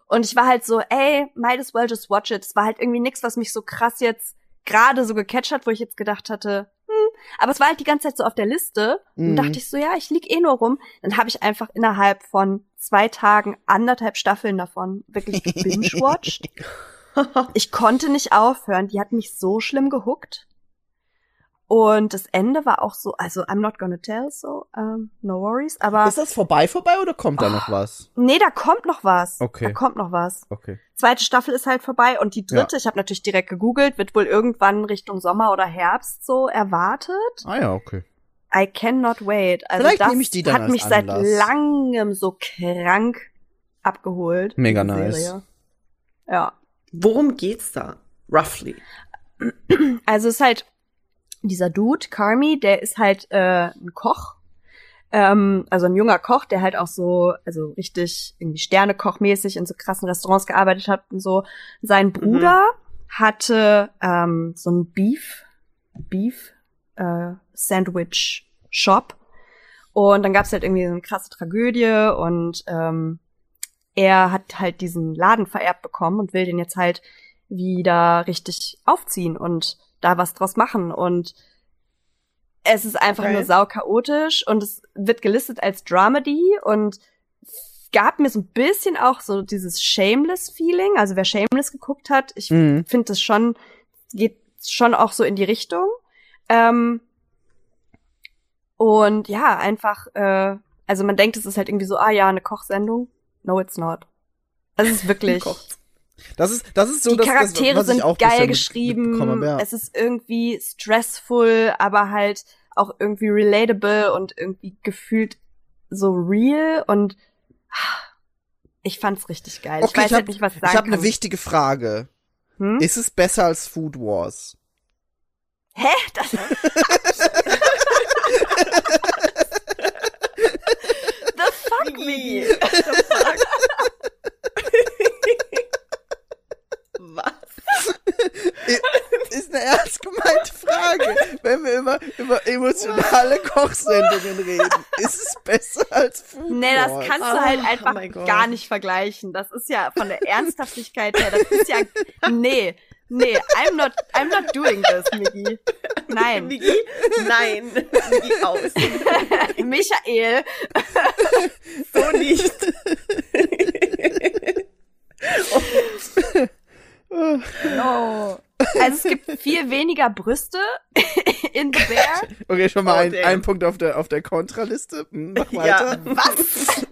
[SPEAKER 4] Und ich war halt so, ey, might as well just watch it. Es war halt irgendwie nix, was mich so krass jetzt gerade so gecatcht hat, wo ich jetzt gedacht hatte. Aber es war halt die ganze Zeit so auf der Liste.
[SPEAKER 2] Mhm.
[SPEAKER 4] Und dachte ich so, ja, ich lieg eh nur rum. Dann habe ich einfach innerhalb von zwei Tagen anderthalb Staffeln davon wirklich gebingewatcht. ich konnte nicht aufhören. Die hat mich so schlimm gehuckt. Und das Ende war auch so, also I'm not gonna tell, so, um, no worries. Aber
[SPEAKER 2] Ist das vorbei vorbei oder kommt da noch was?
[SPEAKER 4] nee, da kommt noch was.
[SPEAKER 2] Okay.
[SPEAKER 4] Da kommt noch was.
[SPEAKER 2] Okay.
[SPEAKER 4] Zweite Staffel ist halt vorbei und die dritte, ich habe natürlich direkt gegoogelt, wird wohl irgendwann Richtung Sommer oder Herbst so erwartet.
[SPEAKER 2] Ah ja, okay.
[SPEAKER 4] I cannot wait. Also
[SPEAKER 2] Vielleicht
[SPEAKER 4] das
[SPEAKER 2] nehme ich die dann
[SPEAKER 4] hat
[SPEAKER 2] als
[SPEAKER 4] mich seit
[SPEAKER 2] Anlass.
[SPEAKER 4] langem so krank abgeholt.
[SPEAKER 2] Mega nice.
[SPEAKER 4] Serie. Ja.
[SPEAKER 3] Worum geht's da? Roughly.
[SPEAKER 4] Also es ist halt dieser Dude, Carmi, der ist halt äh, ein Koch. Ähm, also ein junger Koch, der halt auch so, also richtig irgendwie Sternekochmäßig in so krassen Restaurants gearbeitet hat und so. Sein Bruder hatte ähm, so ein Beef, Beef äh, Sandwich Shop. Und dann gab's halt irgendwie so eine krasse Tragödie und ähm, er hat halt diesen Laden vererbt bekommen und will den jetzt halt wieder richtig aufziehen und da was draus machen und es ist einfach
[SPEAKER 3] Okay.
[SPEAKER 4] nur sau chaotisch und es wird gelistet als Dramedy und gab mir so ein bisschen auch so dieses Shameless-Feeling. Also wer Shameless geguckt hat, ich
[SPEAKER 2] Mhm.
[SPEAKER 4] finde das schon, geht schon auch so in die Richtung. Ähm, und ja, einfach, äh, also man denkt, es ist halt irgendwie so, ah ja, eine Kochsendung. No, it's not. Es ist wirklich.
[SPEAKER 2] Das ist, das ist so
[SPEAKER 4] die
[SPEAKER 2] das,
[SPEAKER 4] Charaktere
[SPEAKER 2] das, was ich
[SPEAKER 4] sind geil geschrieben.
[SPEAKER 2] ja.
[SPEAKER 4] Es ist irgendwie stressful, aber halt auch irgendwie relatable und irgendwie gefühlt so real und ich fand's richtig geil. ich
[SPEAKER 2] Okay,
[SPEAKER 4] weiß
[SPEAKER 2] ich hab-
[SPEAKER 4] halt nicht, was ich sagen
[SPEAKER 2] Ich habe eine wichtige Frage.
[SPEAKER 4] Hm?
[SPEAKER 2] Ist es besser als Food Wars?
[SPEAKER 4] Hä? Das The fuck? Migi?
[SPEAKER 3] The fuck?
[SPEAKER 2] Ist eine ernst gemeinte Frage. Wenn wir immer über emotionale Kochsendungen reden, ist es besser als Food
[SPEAKER 4] Nee, das kannst du
[SPEAKER 3] Oh,
[SPEAKER 4] halt
[SPEAKER 3] oh
[SPEAKER 4] einfach
[SPEAKER 3] Gott.
[SPEAKER 4] gar nicht vergleichen. Das ist ja von der Ernsthaftigkeit her, das ist ja, nee, nee, I'm not, I'm not doing this, Migi. Nein.
[SPEAKER 3] Migi? Nein. Migi aus.
[SPEAKER 4] Michael,
[SPEAKER 3] So nicht.
[SPEAKER 4] no. Also es gibt viel weniger Brüste in The Bear.
[SPEAKER 2] Okay, schon mal
[SPEAKER 3] Oh,
[SPEAKER 2] ein,
[SPEAKER 3] damn.
[SPEAKER 2] ein Punkt auf der, auf der Kontraliste. Hm, mach
[SPEAKER 3] Ja.
[SPEAKER 2] weiter.
[SPEAKER 4] Was?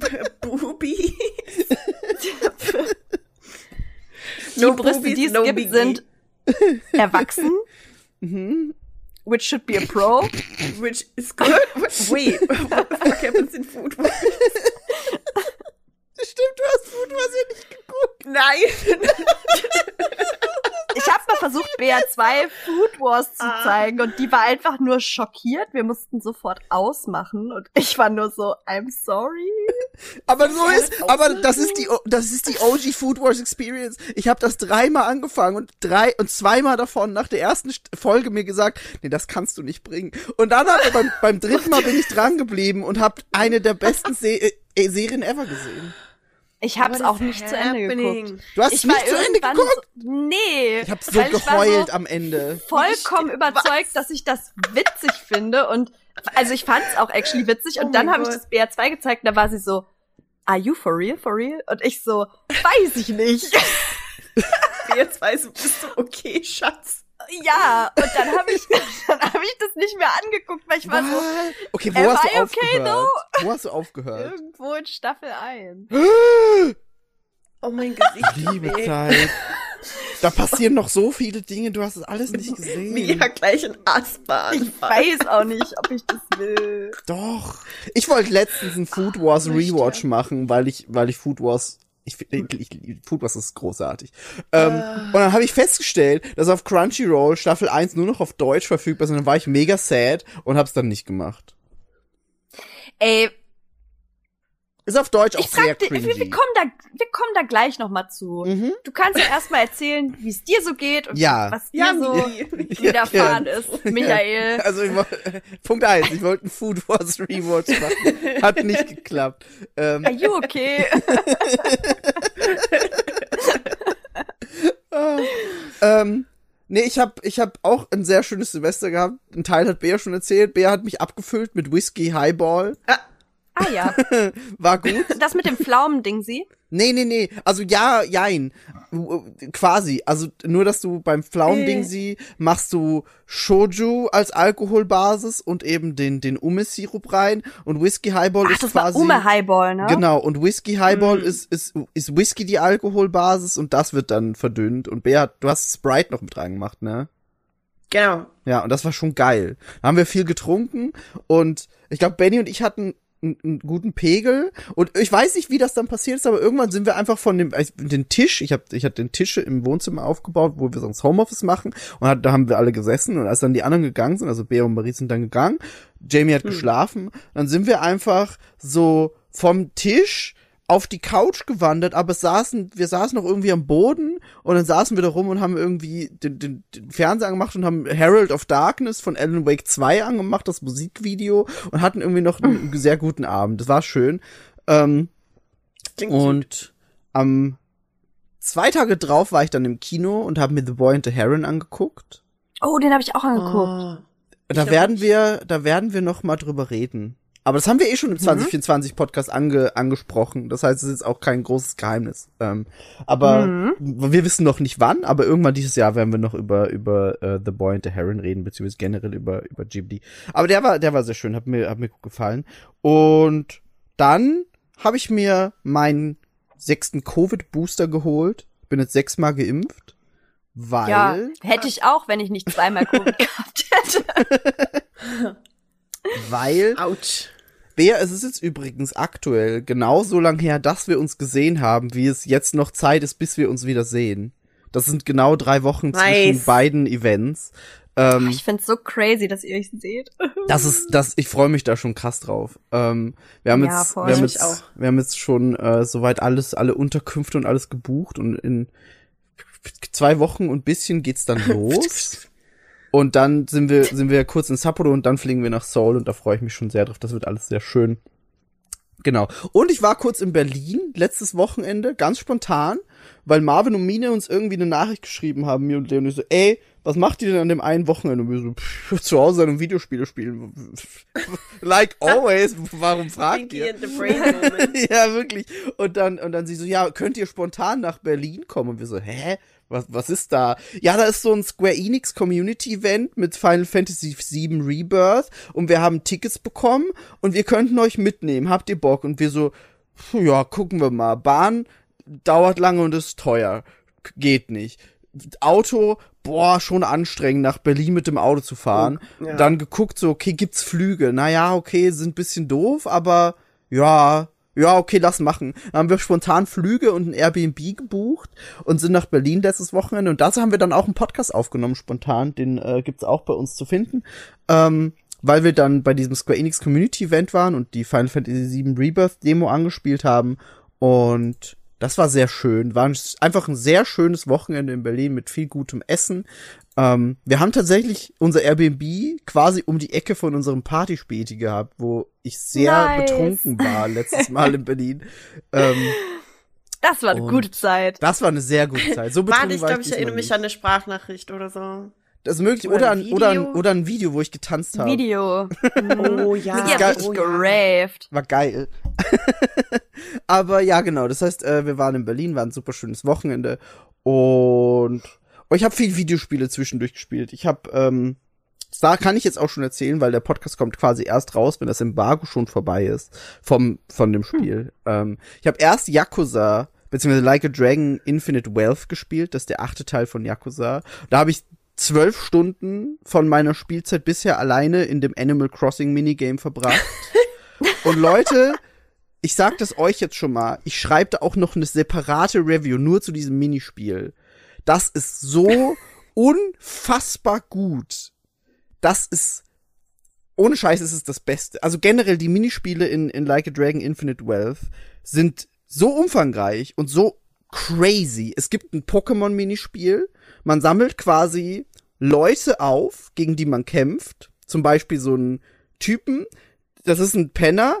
[SPEAKER 3] Bubi.
[SPEAKER 4] Die
[SPEAKER 3] No
[SPEAKER 4] Brüste,
[SPEAKER 3] boobies,
[SPEAKER 4] die es
[SPEAKER 3] no
[SPEAKER 4] gibt,
[SPEAKER 3] biggie.
[SPEAKER 4] sind erwachsen.
[SPEAKER 2] Mhm.
[SPEAKER 4] Which should be a pro.
[SPEAKER 3] Which is good. Wait, what the fuck happens in Food?
[SPEAKER 2] Stimmt, du hast Food Wars ja nicht geguckt.
[SPEAKER 3] Nein.
[SPEAKER 4] Ich habe mal versucht, BR2 Food Wars zu
[SPEAKER 3] Ah.
[SPEAKER 4] zeigen und die war einfach nur schockiert. Wir mussten sofort ausmachen und ich war nur so, I'm sorry.
[SPEAKER 2] Aber so ist,
[SPEAKER 3] das
[SPEAKER 2] aber das ist die, das ist die OG Food Wars Experience. Ich habe das dreimal angefangen und drei und zweimal davon nach der ersten St- Folge mir gesagt, nee, das kannst du nicht bringen. Und dann aber beim, beim dritten Mal bin ich dran geblieben und habe eine der besten Se äh, Serien ever gesehen.
[SPEAKER 4] Ich habe es
[SPEAKER 3] What
[SPEAKER 4] auch nicht zu Ende
[SPEAKER 3] happening?
[SPEAKER 4] geguckt.
[SPEAKER 2] Du hast
[SPEAKER 4] ich
[SPEAKER 2] nicht zu Ende geguckt?
[SPEAKER 4] So, nee.
[SPEAKER 2] Ich habe so geheult
[SPEAKER 4] so
[SPEAKER 2] am Ende.
[SPEAKER 4] vollkommen
[SPEAKER 3] Was?
[SPEAKER 4] überzeugt, dass ich das witzig finde und also ich fand es auch actually witzig und
[SPEAKER 3] Oh
[SPEAKER 4] dann habe ich das BR2 gezeigt und da war sie so, are you for real, for real? Und ich so, weiß ich nicht.
[SPEAKER 3] Jetzt weißt du, bist du okay, Schatz.
[SPEAKER 4] Ja, und dann habe ich dann habe ich das nicht mehr angeguckt, weil ich war so?
[SPEAKER 2] Okay, wo hast du
[SPEAKER 4] okay,
[SPEAKER 2] aufgehört? wo hast du aufgehört?
[SPEAKER 4] irgendwo in Staffel 1.
[SPEAKER 3] Oh mein Gesicht.
[SPEAKER 2] Liebe
[SPEAKER 3] weh.
[SPEAKER 2] Zeit. Da passieren noch so viele Dinge, du hast es alles nicht gesehen.
[SPEAKER 3] Hat gleich ein Asthma.
[SPEAKER 4] Ich weiß auch nicht, ob ich das will.
[SPEAKER 2] Doch. Ich wollte letztens einen Food Wars
[SPEAKER 3] möchte.
[SPEAKER 2] Rewatch machen, weil ich, weil ich Food Wars, ich, ich, ich Food Wars ist großartig. Ähm,
[SPEAKER 3] Ah.
[SPEAKER 2] Und dann habe ich festgestellt, dass auf Crunchyroll Staffel 1 nur noch auf Deutsch verfügbar ist und dann war ich mega sad und hab's dann nicht gemacht.
[SPEAKER 4] Ey,
[SPEAKER 2] Ist auf Deutsch auch
[SPEAKER 4] ich
[SPEAKER 2] sehr
[SPEAKER 4] frag dir, wir,
[SPEAKER 2] cringy.
[SPEAKER 4] wir kommen da, wir kommen da gleich noch mal zu.
[SPEAKER 2] Mhm.
[SPEAKER 4] Du kannst ja erstmal erzählen, wie es dir so geht und
[SPEAKER 2] Ja.
[SPEAKER 4] was dir
[SPEAKER 3] Ja,
[SPEAKER 4] so widerfahren ist, Michael.
[SPEAKER 2] Also ich, Punkt eins, ich wollte einen Food Wars Rewatch machen. Hat nicht geklappt. Ähm,
[SPEAKER 4] Are you okay?
[SPEAKER 2] Ähm, nee, ich hab, ich hab auch ein sehr schönes Silvester gehabt. Ein Teil hat Bea schon erzählt. Bea hat mich abgefüllt mit Whisky Highball.
[SPEAKER 4] Ah ja,
[SPEAKER 2] War gut.
[SPEAKER 4] das mit dem Pflaumending, sie?
[SPEAKER 2] Nee, nee, nee. Also ja, jein. Äh, Quasi. Also nur, dass du beim Pflauending sie machst du Shoju als Alkoholbasis und eben den, den Ume-Sirup rein. Und Whisky Highball
[SPEAKER 4] Ach,
[SPEAKER 2] ist
[SPEAKER 4] das war
[SPEAKER 2] quasi.
[SPEAKER 4] Ume Highball, ne?
[SPEAKER 2] Genau, und Whisky Highball ist, ist, ist Whisky die Alkoholbasis und das wird dann verdünnt. Und Bea, du hast Sprite noch mit reingemacht, ne?
[SPEAKER 3] Genau.
[SPEAKER 2] Ja, und das war schon geil. Da haben wir viel getrunken und ich glaube, Benny und ich hatten einen, guten Pegel. Und ich weiß nicht, wie das dann passiert ist, aber irgendwann sind wir einfach von dem äh, den Tisch, ich habe ich hatte den Tisch im Wohnzimmer aufgebaut, wo wir sonst Homeoffice machen. Und hat, da haben wir alle gesessen. Und als dann die anderen gegangen sind, also Bea und Marie sind dann gegangen, Jamie hat geschlafen, dann sind wir einfach so vom Tisch auf die Couch gewandert, aber es saßen, wir saßen noch irgendwie am Boden und dann saßen wir da rum und haben irgendwie den, den, den Fernseher angemacht und haben Herald of Darkness von Alan Wake 2 angemacht, das Musikvideo und hatten irgendwie noch einen sehr guten Abend. Das war schön. Ähm,
[SPEAKER 3] Klingt
[SPEAKER 2] und am zwei Tage drauf war ich dann im Kino und habe mir The Boy and the Heron angeguckt.
[SPEAKER 4] Oh, den habe ich auch angeguckt.
[SPEAKER 3] Oh.
[SPEAKER 2] Da werden wir, da werden wir noch mal drüber reden. Aber das haben wir eh schon im 2024 Podcast ange, angesprochen. Das heißt, es ist jetzt auch kein großes Geheimnis. Ähm, aber wir wissen noch nicht wann, aber irgendwann dieses Jahr werden wir noch über, über äh, The Boy and the Heron reden, beziehungsweise generell über, über Ghibli. Aber der war, der war sehr schön, hat mir, hat mir gut gefallen. Und dann habe ich mir meinen sechsten Covid-Booster geholt. Bin jetzt sechsmal geimpft. Weil.
[SPEAKER 4] Ja, hätte ich auch, wenn ich nicht zweimal Covid gehabt hätte.
[SPEAKER 2] Weil.
[SPEAKER 3] Autsch.
[SPEAKER 2] Bea, es ist jetzt übrigens aktuell genauso lang her, dass wir uns gesehen haben, wie es jetzt noch Zeit ist, bis wir uns wieder sehen. Das sind genau drei Wochen zwischen
[SPEAKER 3] Nice.
[SPEAKER 2] beiden Events. Ähm,
[SPEAKER 4] Ich find's so crazy, dass ihr euch seht.
[SPEAKER 2] das ist, das, ich freue mich da schon krass drauf. Ähm, wir haben
[SPEAKER 4] Ja,
[SPEAKER 2] jetzt, wir haben jetzt,
[SPEAKER 3] auch.
[SPEAKER 2] wir haben jetzt schon äh, soweit alles, alle Unterkünfte und alles gebucht und in zwei Wochen und bisschen geht's dann los. Und dann sind wir, sind wir kurz in Sapporo und dann fliegen wir nach Seoul und da freue ich mich schon sehr drauf. Das wird alles sehr schön. Genau. Und ich war kurz in Berlin letztes Wochenende, ganz spontan, weil Marvin und Mine uns irgendwie eine Nachricht geschrieben haben, mir und Leon, ich so, ey, was macht ihr denn an dem einen Wochenende? Und wir so, pff, zu Hause sein und Videospiele spielen. like always, warum fragt ihr? ja, wirklich. Und dann, und dann sie so, ja, könnt ihr spontan nach Berlin kommen? Und wir so, hä? Was, was ist da? Ja, da ist so ein Square Enix Community Event mit Final Fantasy VII Rebirth und wir haben Tickets bekommen und wir könnten euch mitnehmen. Habt ihr Bock? Und wir so, "Puh, ja, gucken wir mal. Bahn dauert lange und ist teuer. Geht nicht. Auto, boah, schon anstrengend, nach Berlin mit dem Auto zu fahren.
[SPEAKER 3] Oh, ja.
[SPEAKER 2] Dann geguckt, so, okay, gibt's Flüge? Naja, okay, sind bisschen doof, aber ja, ja, okay, lass machen. Dann haben wir spontan Flüge und ein Airbnb gebucht und sind nach Berlin letztes Wochenende. Und dazu haben wir dann auch einen Podcast aufgenommen, spontan. Den äh, gibt's auch bei uns zu finden. Ähm, weil wir dann bei diesem Square Enix Community Event waren und die Final Fantasy VII Rebirth Demo angespielt haben. Und das war sehr schön. War ein- einfach ein sehr schönes Wochenende in Berlin mit viel gutem Essen. Ähm, wir haben tatsächlich unser Airbnb quasi um die Ecke von unserem Partyspäti gehabt, wo ich sehr
[SPEAKER 4] Nice.
[SPEAKER 2] betrunken war letztes Mal in Berlin. Ähm,
[SPEAKER 4] Das war eine gute Zeit.
[SPEAKER 2] das war eine sehr gute Zeit. So betrunken
[SPEAKER 3] Warte, ich glaube, ich
[SPEAKER 2] diesmal
[SPEAKER 3] erinnere mich
[SPEAKER 2] nicht.
[SPEAKER 3] an eine Sprachnachricht oder so.
[SPEAKER 2] Das ist möglich.
[SPEAKER 3] oder
[SPEAKER 2] Oder,
[SPEAKER 3] ein
[SPEAKER 2] oder, ein,
[SPEAKER 3] Video.
[SPEAKER 2] oder ein Video, wo ich getanzt habe.
[SPEAKER 4] Video.
[SPEAKER 3] Oh ja.
[SPEAKER 4] Hat
[SPEAKER 2] geil.
[SPEAKER 4] richtig
[SPEAKER 3] oh, ja.
[SPEAKER 4] geraved.
[SPEAKER 2] War geil. Aber ja, genau. Das heißt, äh, wir waren in Berlin, war ein super schönes Wochenende. Und oh, ich habe viel Videospiele zwischendurch gespielt. Ich habe, ähm, da kann ich jetzt auch schon erzählen, weil der Podcast kommt quasi erst raus, wenn das Embargo schon vorbei ist vom von dem Spiel. Ähm, ich habe erst Yakuza beziehungsweise Like a Dragon Infinite Wealth gespielt. Das ist der achte Teil von Yakuza. Da habe ich zwölf Stunden von meiner Spielzeit bisher alleine in dem Animal Crossing Minigame verbracht. Und Leute, ich sag das euch jetzt schon mal, ich schreibe da auch noch eine separate Review nur zu diesem Minispiel. Das ist so unfassbar gut. Das ist ohne Scheiß ist es das Beste. Also generell die Minispiele in, in Like a Dragon Infinite Wealth sind so umfangreich und so crazy. Es gibt ein Pokémon-Minispiel. Man sammelt quasi Leute auf, gegen die man kämpft. Zum Beispiel so einen Typen, das ist ein Penner,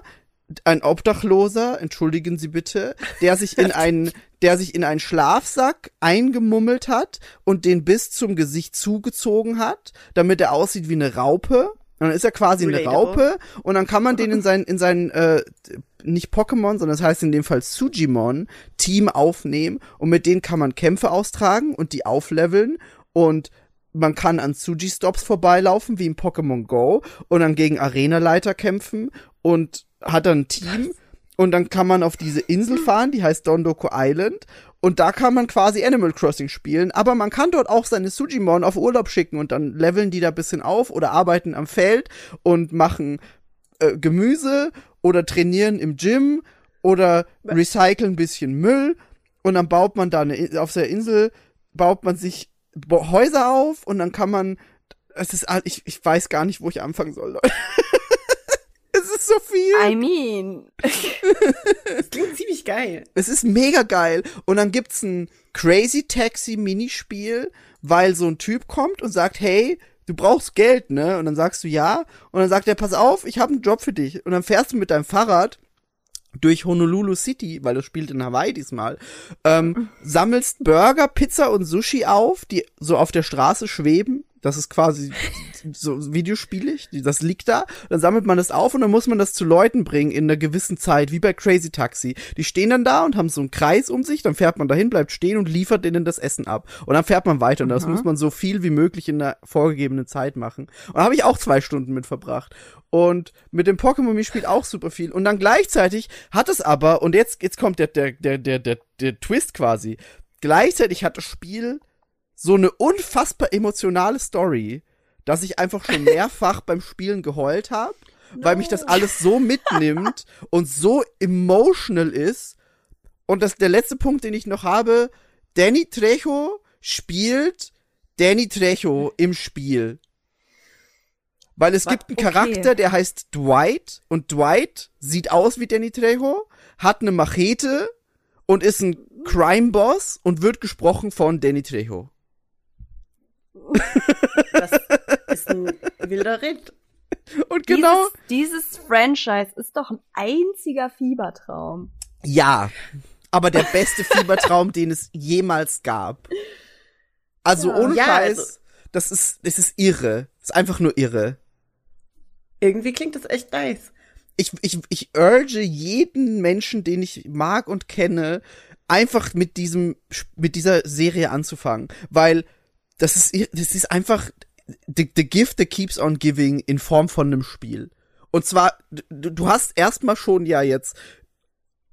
[SPEAKER 2] ein Obdachloser, entschuldigen Sie bitte, der sich in einen, der sich in einen Schlafsack eingemummelt hat und den bis zum Gesicht zugezogen hat, damit er aussieht wie eine Raupe. Und dann ist er quasi eine
[SPEAKER 3] Relatable.
[SPEAKER 2] Raupe und dann kann man den in sein, in sein, äh, nicht Pokémon, sondern das heißt in dem Fall Sujimon Team aufnehmen und mit denen kann man Kämpfe austragen und die aufleveln und man kann an Suji-Stops vorbeilaufen, wie im Pokémon Go, und dann gegen Arenaleiter kämpfen und hat dann ein Team. Und dann kann man auf diese Insel fahren, die heißt Dondoko Island. Und da kann man quasi Animal Crossing spielen. Aber man kann dort auch seine Sujimon auf Urlaub schicken und dann leveln die da ein bisschen auf oder arbeiten am Feld und machen äh, Gemüse oder trainieren im Gym oder recyceln ein bisschen Müll. Und dann baut man da eine, auf der Insel, baut man sich Häuser auf und dann kann man, es ist, ich, ich weiß gar nicht, wo ich anfangen soll, Leute. es ist so viel.
[SPEAKER 4] I mean.
[SPEAKER 3] Das klingt ziemlich geil.
[SPEAKER 2] Es ist mega geil. Und dann gibt's ein Crazy Taxi Minispiel, weil so ein Typ kommt und sagt, hey, du brauchst Geld, ne? Und dann sagst du ja. Und dann sagt er, pass auf, ich habe einen Job für dich. Und dann fährst du mit deinem Fahrrad durch Honolulu City, weil das spielt in Hawaii diesmal, ähm, sammelst Burger, Pizza und Sushi auf, die so auf der Straße schweben. Das ist quasi so videospielig, das liegt da. Dann sammelt man das auf und dann muss man das zu Leuten bringen in einer gewissen Zeit, wie bei Crazy Taxi. Die stehen dann da und haben so einen Kreis um sich, dann fährt man dahin, bleibt stehen und liefert denen das Essen ab. Und dann fährt man weiter und das muss man so viel wie möglich in der vorgegebenen Zeit machen. Und da habe ich auch zwei Stunden mit verbracht. Und mit dem Pokémon spielt auch super viel. Und dann gleichzeitig hat es aber, und jetzt, jetzt kommt der, der, der, der, der, der Twist quasi. Gleichzeitig hat das Spiel so eine unfassbar emotionale Story, dass ich einfach schon mehrfach beim Spielen geheult habe, weil mich das alles so mitnimmt und so emotional ist. Und das der letzte Punkt, den ich noch habe, Danny Trejo spielt Danny Trejo im Spiel. Weil es
[SPEAKER 3] Wa-
[SPEAKER 2] gibt einen
[SPEAKER 4] okay.
[SPEAKER 2] Charakter, der heißt Dwight und Dwight sieht aus wie Danny Trejo, hat eine Machete und ist ein Crime-Boss und wird gesprochen von Danny Trejo.
[SPEAKER 3] Das ist ein wilder Ritt.
[SPEAKER 2] Und genau,
[SPEAKER 4] Dieses, dieses Franchise ist doch ein einziger Fiebertraum.
[SPEAKER 2] ja, aber der beste Fiebertraum, den es jemals gab. Also
[SPEAKER 4] Ja.
[SPEAKER 2] ohne
[SPEAKER 3] Ja,
[SPEAKER 2] Scheiß,
[SPEAKER 3] also-
[SPEAKER 2] das ist, das ist irre. Das ist einfach nur irre.
[SPEAKER 3] Irgendwie klingt das echt nice.
[SPEAKER 2] ich, ich, ich urge jeden Menschen, den ich mag und kenne, einfach mit diesem, mit dieser Serie anzufangen, weil das ist, das ist einfach the, the gift that keeps on giving in Form von einem Spiel. Und zwar, du, du hast erstmal schon ja jetzt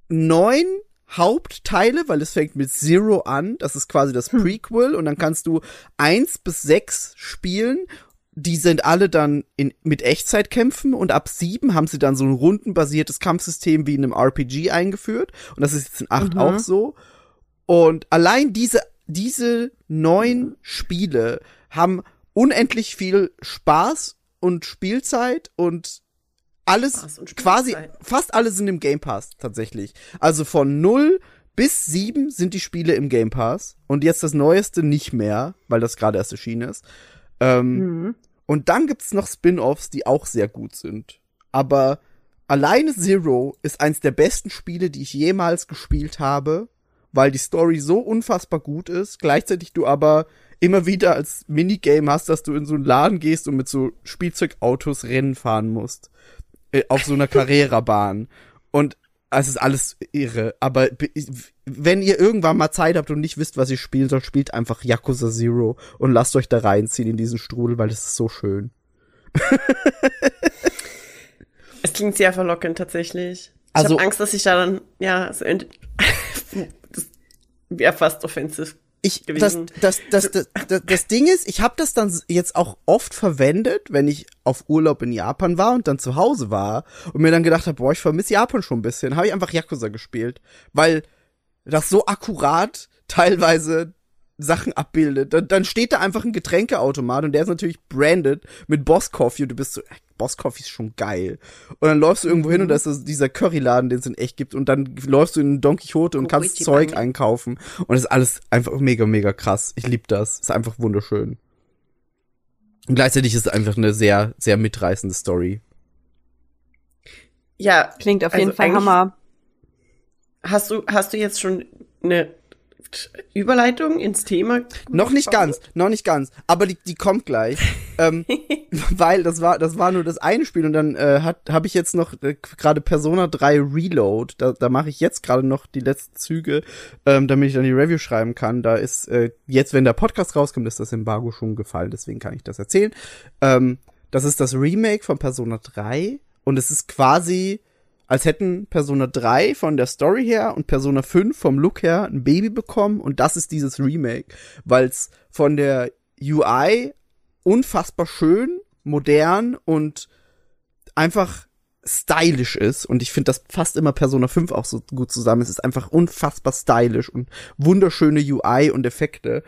[SPEAKER 2] neun Hauptteile, weil es fängt mit Zero an, das ist quasi das Prequel und dann kannst du eins bis sechs spielen die sind alle dann in, mit Echtzeitkämpfen und ab sieben haben sie dann so ein rundenbasiertes Kampfsystem wie in einem RPG eingeführt. Und das ist jetzt in acht
[SPEAKER 3] Mhm.
[SPEAKER 2] auch so. Und allein diese, diese neun Spiele haben unendlich viel Spaß und Spielzeit und alles
[SPEAKER 3] und
[SPEAKER 2] quasi, fast alle sind im Game Pass tatsächlich. Also von null bis sieben sind die Spiele im Game Pass und jetzt das neueste nicht mehr, weil das gerade erst erschienen ist. Ähm,
[SPEAKER 3] Mhm.
[SPEAKER 2] und dann gibt's noch Spin-offs, die auch sehr gut sind. Aber alleine Zero ist eins der besten Spiele, die ich jemals gespielt habe, weil die Story so unfassbar gut ist. Gleichzeitig du aber immer wieder als Minigame hast, dass du in so einen Laden gehst und mit so Spielzeugautos Rennen fahren musst. Äh, auf so einer Carrera-Bahn. Und es ist alles irre. Aber wenn ihr irgendwann mal Zeit habt und nicht wisst, was ihr spielen sollt, spielt einfach Yakuza Zero und lasst euch da reinziehen in diesen Strudel, weil das ist so schön.
[SPEAKER 3] Es klingt sehr verlockend tatsächlich. Ich
[SPEAKER 2] Also-
[SPEAKER 3] habe Angst, dass ich da dann, ja, so wäre fast offensiv.
[SPEAKER 2] Ich, das,
[SPEAKER 3] gewesen.
[SPEAKER 2] das, das, das, das, das Ding ist, ich habe das dann jetzt auch oft verwendet, wenn ich auf Urlaub in Japan war und dann zu Hause war und mir dann gedacht habe, boah, ich vermisse Japan schon ein bisschen, habe ich einfach Yakuza gespielt, weil das so akkurat teilweise Sachen abbildet. Dann, dann steht da einfach ein Getränkeautomat und der ist natürlich branded mit Boss Coffee und du bist so, Boss Coffee ist schon geil. Und dann läufst du irgendwo hin und da ist so dieser Curryladen, den es in echt gibt und dann läufst du in Don Quixote und kannst
[SPEAKER 3] Koichi
[SPEAKER 2] Zeug
[SPEAKER 3] Bang.
[SPEAKER 2] einkaufen und das ist alles einfach mega, mega krass. Ich lieb das. Ist einfach wunderschön. Und gleichzeitig ist es einfach eine sehr, sehr mitreißende Story.
[SPEAKER 3] Ja,
[SPEAKER 4] Klingt auf
[SPEAKER 3] Also
[SPEAKER 4] jeden Fall Hammer.
[SPEAKER 3] hast du, hast du jetzt schon eine Überleitung ins Thema?
[SPEAKER 2] Noch nicht ganz, noch nicht ganz, aber die, die kommt gleich. ähm, weil das war, das war nur das eine Spiel und dann äh, hat habe ich jetzt noch äh, gerade Persona 3 Reload. Da, da mache ich jetzt gerade noch die letzten Züge, ähm, damit ich dann die Review schreiben kann. Da ist äh, jetzt, wenn der Podcast rauskommt, ist das Embargo schon gefallen, deswegen kann ich das erzählen. Ähm, das ist das Remake von Persona 3 und es ist quasi als hätten Persona 3 von der Story her und Persona 5 vom Look her ein Baby bekommen und das ist dieses Remake, weil es von der UI unfassbar schön, modern und einfach stylisch ist und ich finde das fast immer Persona 5 auch so gut zusammen. Es ist einfach unfassbar stylisch und wunderschöne UI und Effekte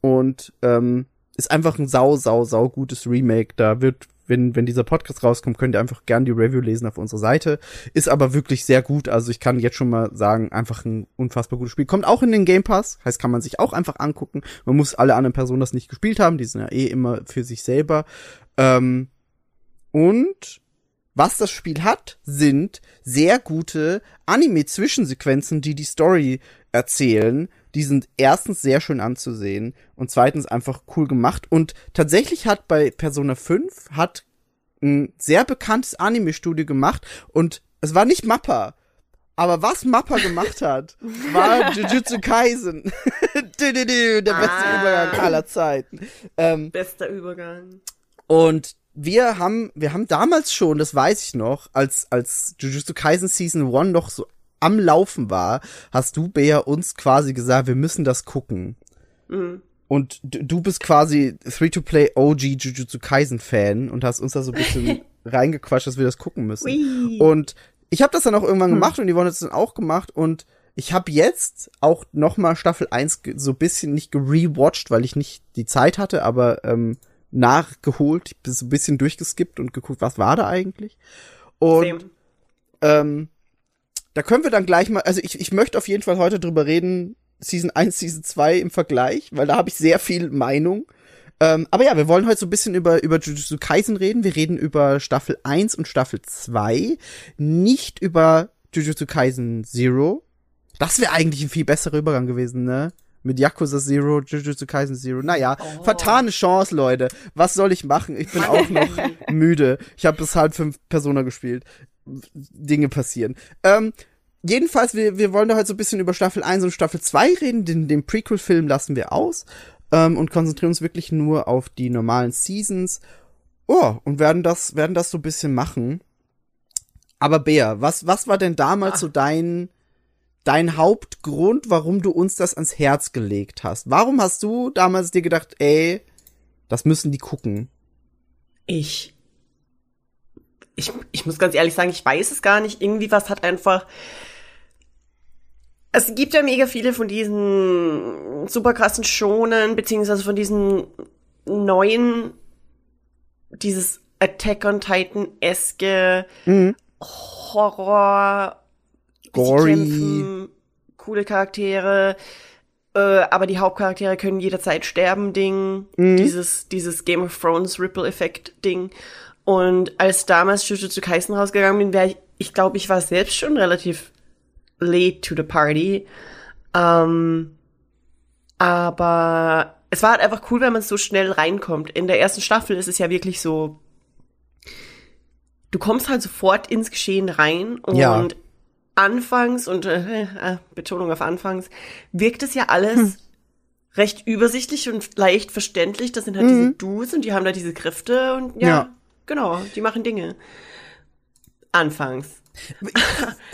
[SPEAKER 2] und ähm, ist einfach ein sau, sau, sau gutes Remake. Da wird, wenn, wenn dieser Podcast rauskommt, könnt ihr einfach gern die Review lesen auf unserer Seite. Ist aber wirklich sehr gut. Also ich kann jetzt schon mal sagen, einfach ein unfassbar gutes Spiel. Kommt auch in den Game Pass. Heißt, kann man sich auch einfach angucken. Man muss alle anderen Personen das nicht gespielt haben. Die sind ja eh immer für sich selber. Ähm, und was das Spiel hat, sind sehr gute Anime-Zwischensequenzen, die die Story erzählen. Die sind erstens sehr schön anzusehen und zweitens einfach cool gemacht. Und tatsächlich hat bei Persona 5 hat ein sehr bekanntes Anime-Studio gemacht und es war nicht Mappa. Aber was Mappa gemacht hat, war Jujutsu Kaisen. Du, du, du, Der beste
[SPEAKER 3] Ah.
[SPEAKER 2] Übergang aller Zeiten. Ähm,
[SPEAKER 3] Bester Übergang.
[SPEAKER 2] und wir haben, wir haben damals schon, das weiß ich noch, als, als Jujutsu Kaisen Season 1 noch so am Laufen war, hast du, Bea, uns quasi gesagt, wir müssen das gucken.
[SPEAKER 3] Mhm.
[SPEAKER 2] Und du bist quasi Free-to-Play OG Jujutsu Kaisen Fan und hast uns da so ein bisschen reingequatscht, dass wir das gucken müssen.
[SPEAKER 3] Ui.
[SPEAKER 2] Und ich habe das dann auch irgendwann gemacht und die wollen das dann auch gemacht und ich habe jetzt auch noch mal Staffel 1 ge- so ein bisschen nicht gerewatcht, weil ich nicht die Zeit hatte, aber ähm, nachgeholt, ich bin so ein bisschen durchgeskippt und geguckt, was war da eigentlich? Und
[SPEAKER 3] Same.
[SPEAKER 2] ähm, da können wir dann gleich mal, also ich, ich möchte auf jeden Fall heute drüber reden, Season 1, Season 2 im Vergleich, weil da habe ich sehr viel Meinung. Ähm, aber ja, wir wollen heute so ein bisschen über, über Jujutsu Kaisen reden. Wir reden über Staffel 1 und Staffel 2, nicht über Jujutsu Kaisen Zero. Das wäre eigentlich ein viel besserer Übergang gewesen, ne? Mit Yakuza Zero, Jujutsu Kaisen Zero. Naja,
[SPEAKER 3] Oh.
[SPEAKER 2] vertane Chance, Leute. Was soll ich machen? Ich bin auch noch müde. Ich habe bis halb fünf Persona gespielt. Dinge passieren. Ähm, jedenfalls, wir, wir wollen da heute so ein bisschen über Staffel 1 und Staffel 2 reden. Den, den Prequel-Film lassen wir aus ähm, und konzentrieren uns wirklich nur auf die normalen Seasons. Oh, und werden das, werden das so ein bisschen machen. Aber Bea, was, was war denn damals so dein, dein Hauptgrund, warum du uns das ans Herz gelegt hast? Warum hast du damals dir gedacht, ey, das müssen die gucken?
[SPEAKER 3] Ich. Ich, ich muss ganz ehrlich sagen, ich weiß es gar nicht. Irgendwie was hat einfach. Es gibt ja mega viele von diesen super krassen Schonen, beziehungsweise von diesen neuen, dieses Attack on Titan-eske
[SPEAKER 2] Mhm.
[SPEAKER 3] Horror,
[SPEAKER 2] Gory.
[SPEAKER 3] kämpfen, coole Charaktere, äh, aber die Hauptcharaktere können jederzeit sterben, Ding. Dieses, dieses Game of Thrones Ripple-Effekt-Ding. Und als damals Jujutsu Kaisen rausgegangen bin, wäre ich, ich glaube, ich war selbst schon relativ late to the party. Ähm, aber es war halt einfach cool, wenn man so schnell reinkommt. In der ersten Staffel ist es ja wirklich so, du kommst halt sofort ins Geschehen rein und
[SPEAKER 2] Ja.
[SPEAKER 3] anfangs, und äh, äh, Betonung auf anfangs, wirkt es ja alles recht übersichtlich und leicht verständlich. Das sind halt diese Dudes und die haben da diese Kräfte und ja,
[SPEAKER 2] Ja.
[SPEAKER 3] Genau, die machen Dinge. Anfangs.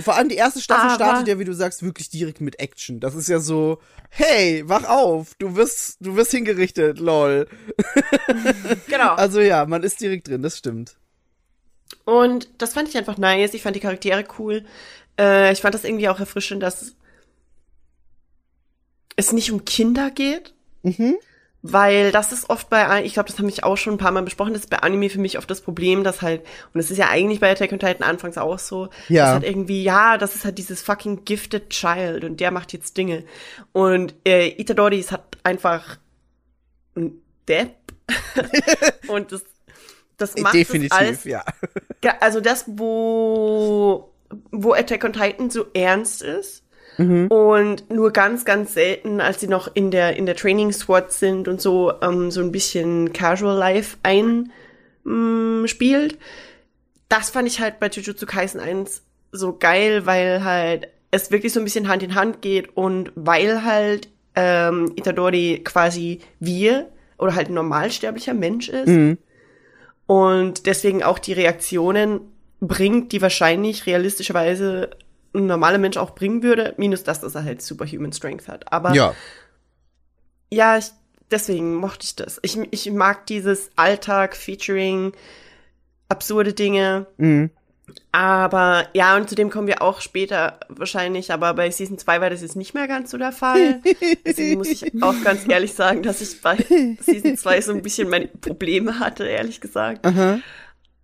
[SPEAKER 2] Vor allem die erste Staffel
[SPEAKER 3] Aber-
[SPEAKER 2] startet ja, wie du sagst, wirklich direkt mit Action. Das ist ja so, hey, wach auf, du wirst, du wirst hingerichtet, lol.
[SPEAKER 3] Genau.
[SPEAKER 2] Also ja, man ist direkt drin, das stimmt.
[SPEAKER 3] Und das fand ich einfach nice. Ich fand die Charaktere cool. Äh, ich fand das irgendwie auch erfrischend, dass es nicht um Kinder geht.
[SPEAKER 2] Mhm.
[SPEAKER 3] Weil das ist oft bei, ich glaube, das haben wir auch schon ein paar Mal besprochen, das ist bei Anime für mich oft das Problem, dass halt, und es ist ja eigentlich bei Attack on Titan anfangs auch so,
[SPEAKER 2] Ja.
[SPEAKER 3] dass halt irgendwie, ja, das ist halt dieses fucking gifted child und der macht jetzt Dinge. Und äh, Itadori ist halt einfach ein Depp. und das, das macht
[SPEAKER 2] Definitiv,
[SPEAKER 3] das alles
[SPEAKER 2] ja.
[SPEAKER 3] ja, also das, wo, wo Attack on Titan so ernst ist. Und nur ganz, ganz selten, als sie noch in der, in der Training Squad sind und so, ähm, so ein bisschen Casual Life einspielt. Das fand ich halt bei Jujutsu Kaisen 1 so geil, weil halt es wirklich so ein bisschen Hand in Hand geht und weil halt ähm, Itadori quasi wir oder halt ein normalsterblicher Mensch ist
[SPEAKER 2] Mhm.
[SPEAKER 3] und deswegen auch die Reaktionen bringt, die wahrscheinlich realistischerweise ein normaler Mensch auch bringen würde, minus das, dass er halt Superhuman Strength hat. Aber
[SPEAKER 2] Ja.
[SPEAKER 3] ja, ich, deswegen mochte ich das. Ich, ich mag dieses Alltag-Featuring, absurde Dinge.
[SPEAKER 2] Mhm.
[SPEAKER 3] Aber ja, und zu dem kommen wir auch später wahrscheinlich, aber bei Season 2 war das jetzt nicht mehr ganz so der Fall. Deswegen muss ich auch ganz ehrlich sagen, dass ich bei Season 2 so ein bisschen meine Probleme hatte, ehrlich gesagt.
[SPEAKER 2] Aha.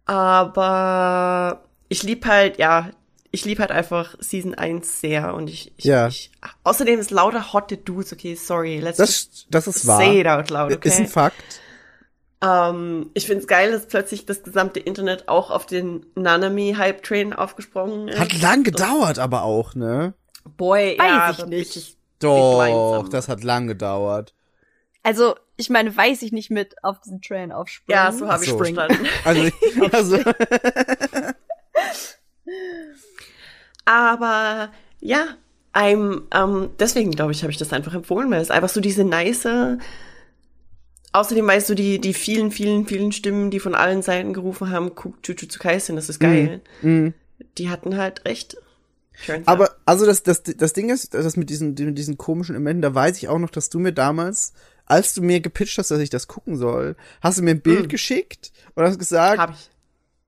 [SPEAKER 3] Aber ich lieb halt, ja, ich lieb halt einfach Season 1 sehr und ich, ich,
[SPEAKER 2] Ja.
[SPEAKER 3] ich außerdem ist lauter hotte Dudes, okay, sorry, let's just
[SPEAKER 2] Das, das ist wahr.
[SPEAKER 3] say it out loud, okay?
[SPEAKER 2] Ist ein Fakt.
[SPEAKER 3] Ähm, ich find's geil, dass plötzlich das gesamte Internet auch auf den Nanami-Hype-Train aufgesprungen ist.
[SPEAKER 2] Hat lang gedauert aber auch, ne?
[SPEAKER 3] Boy,
[SPEAKER 4] Weiß
[SPEAKER 3] ja,
[SPEAKER 4] ich nicht.
[SPEAKER 2] Doch, das hat lang gedauert.
[SPEAKER 4] Also, ich meine, weiß ich nicht mit auf diesen Train aufspringen.
[SPEAKER 3] Ja, so habe ich
[SPEAKER 2] so.
[SPEAKER 3] verstanden.
[SPEAKER 2] Also, also
[SPEAKER 3] Aber ja, I'm, ähm, deswegen glaube ich, habe ich das einfach empfohlen, weil es einfach so diese nice. Außerdem weißt du, die, die vielen, vielen, vielen Stimmen, die von allen Seiten gerufen haben, guck Jujutsu Kaisen, das ist geil.
[SPEAKER 2] mh.
[SPEAKER 3] Die hatten halt recht. Out.
[SPEAKER 2] Aber also das, das, das Ding ist, das mit diesen, mit diesen komischen Elementen, da weiß ich auch noch, dass du mir damals, als du mir gepitcht hast, dass ich das gucken soll, hast du mir ein Bild
[SPEAKER 3] Mhm.
[SPEAKER 2] geschickt und hast gesagt,
[SPEAKER 3] hab ich.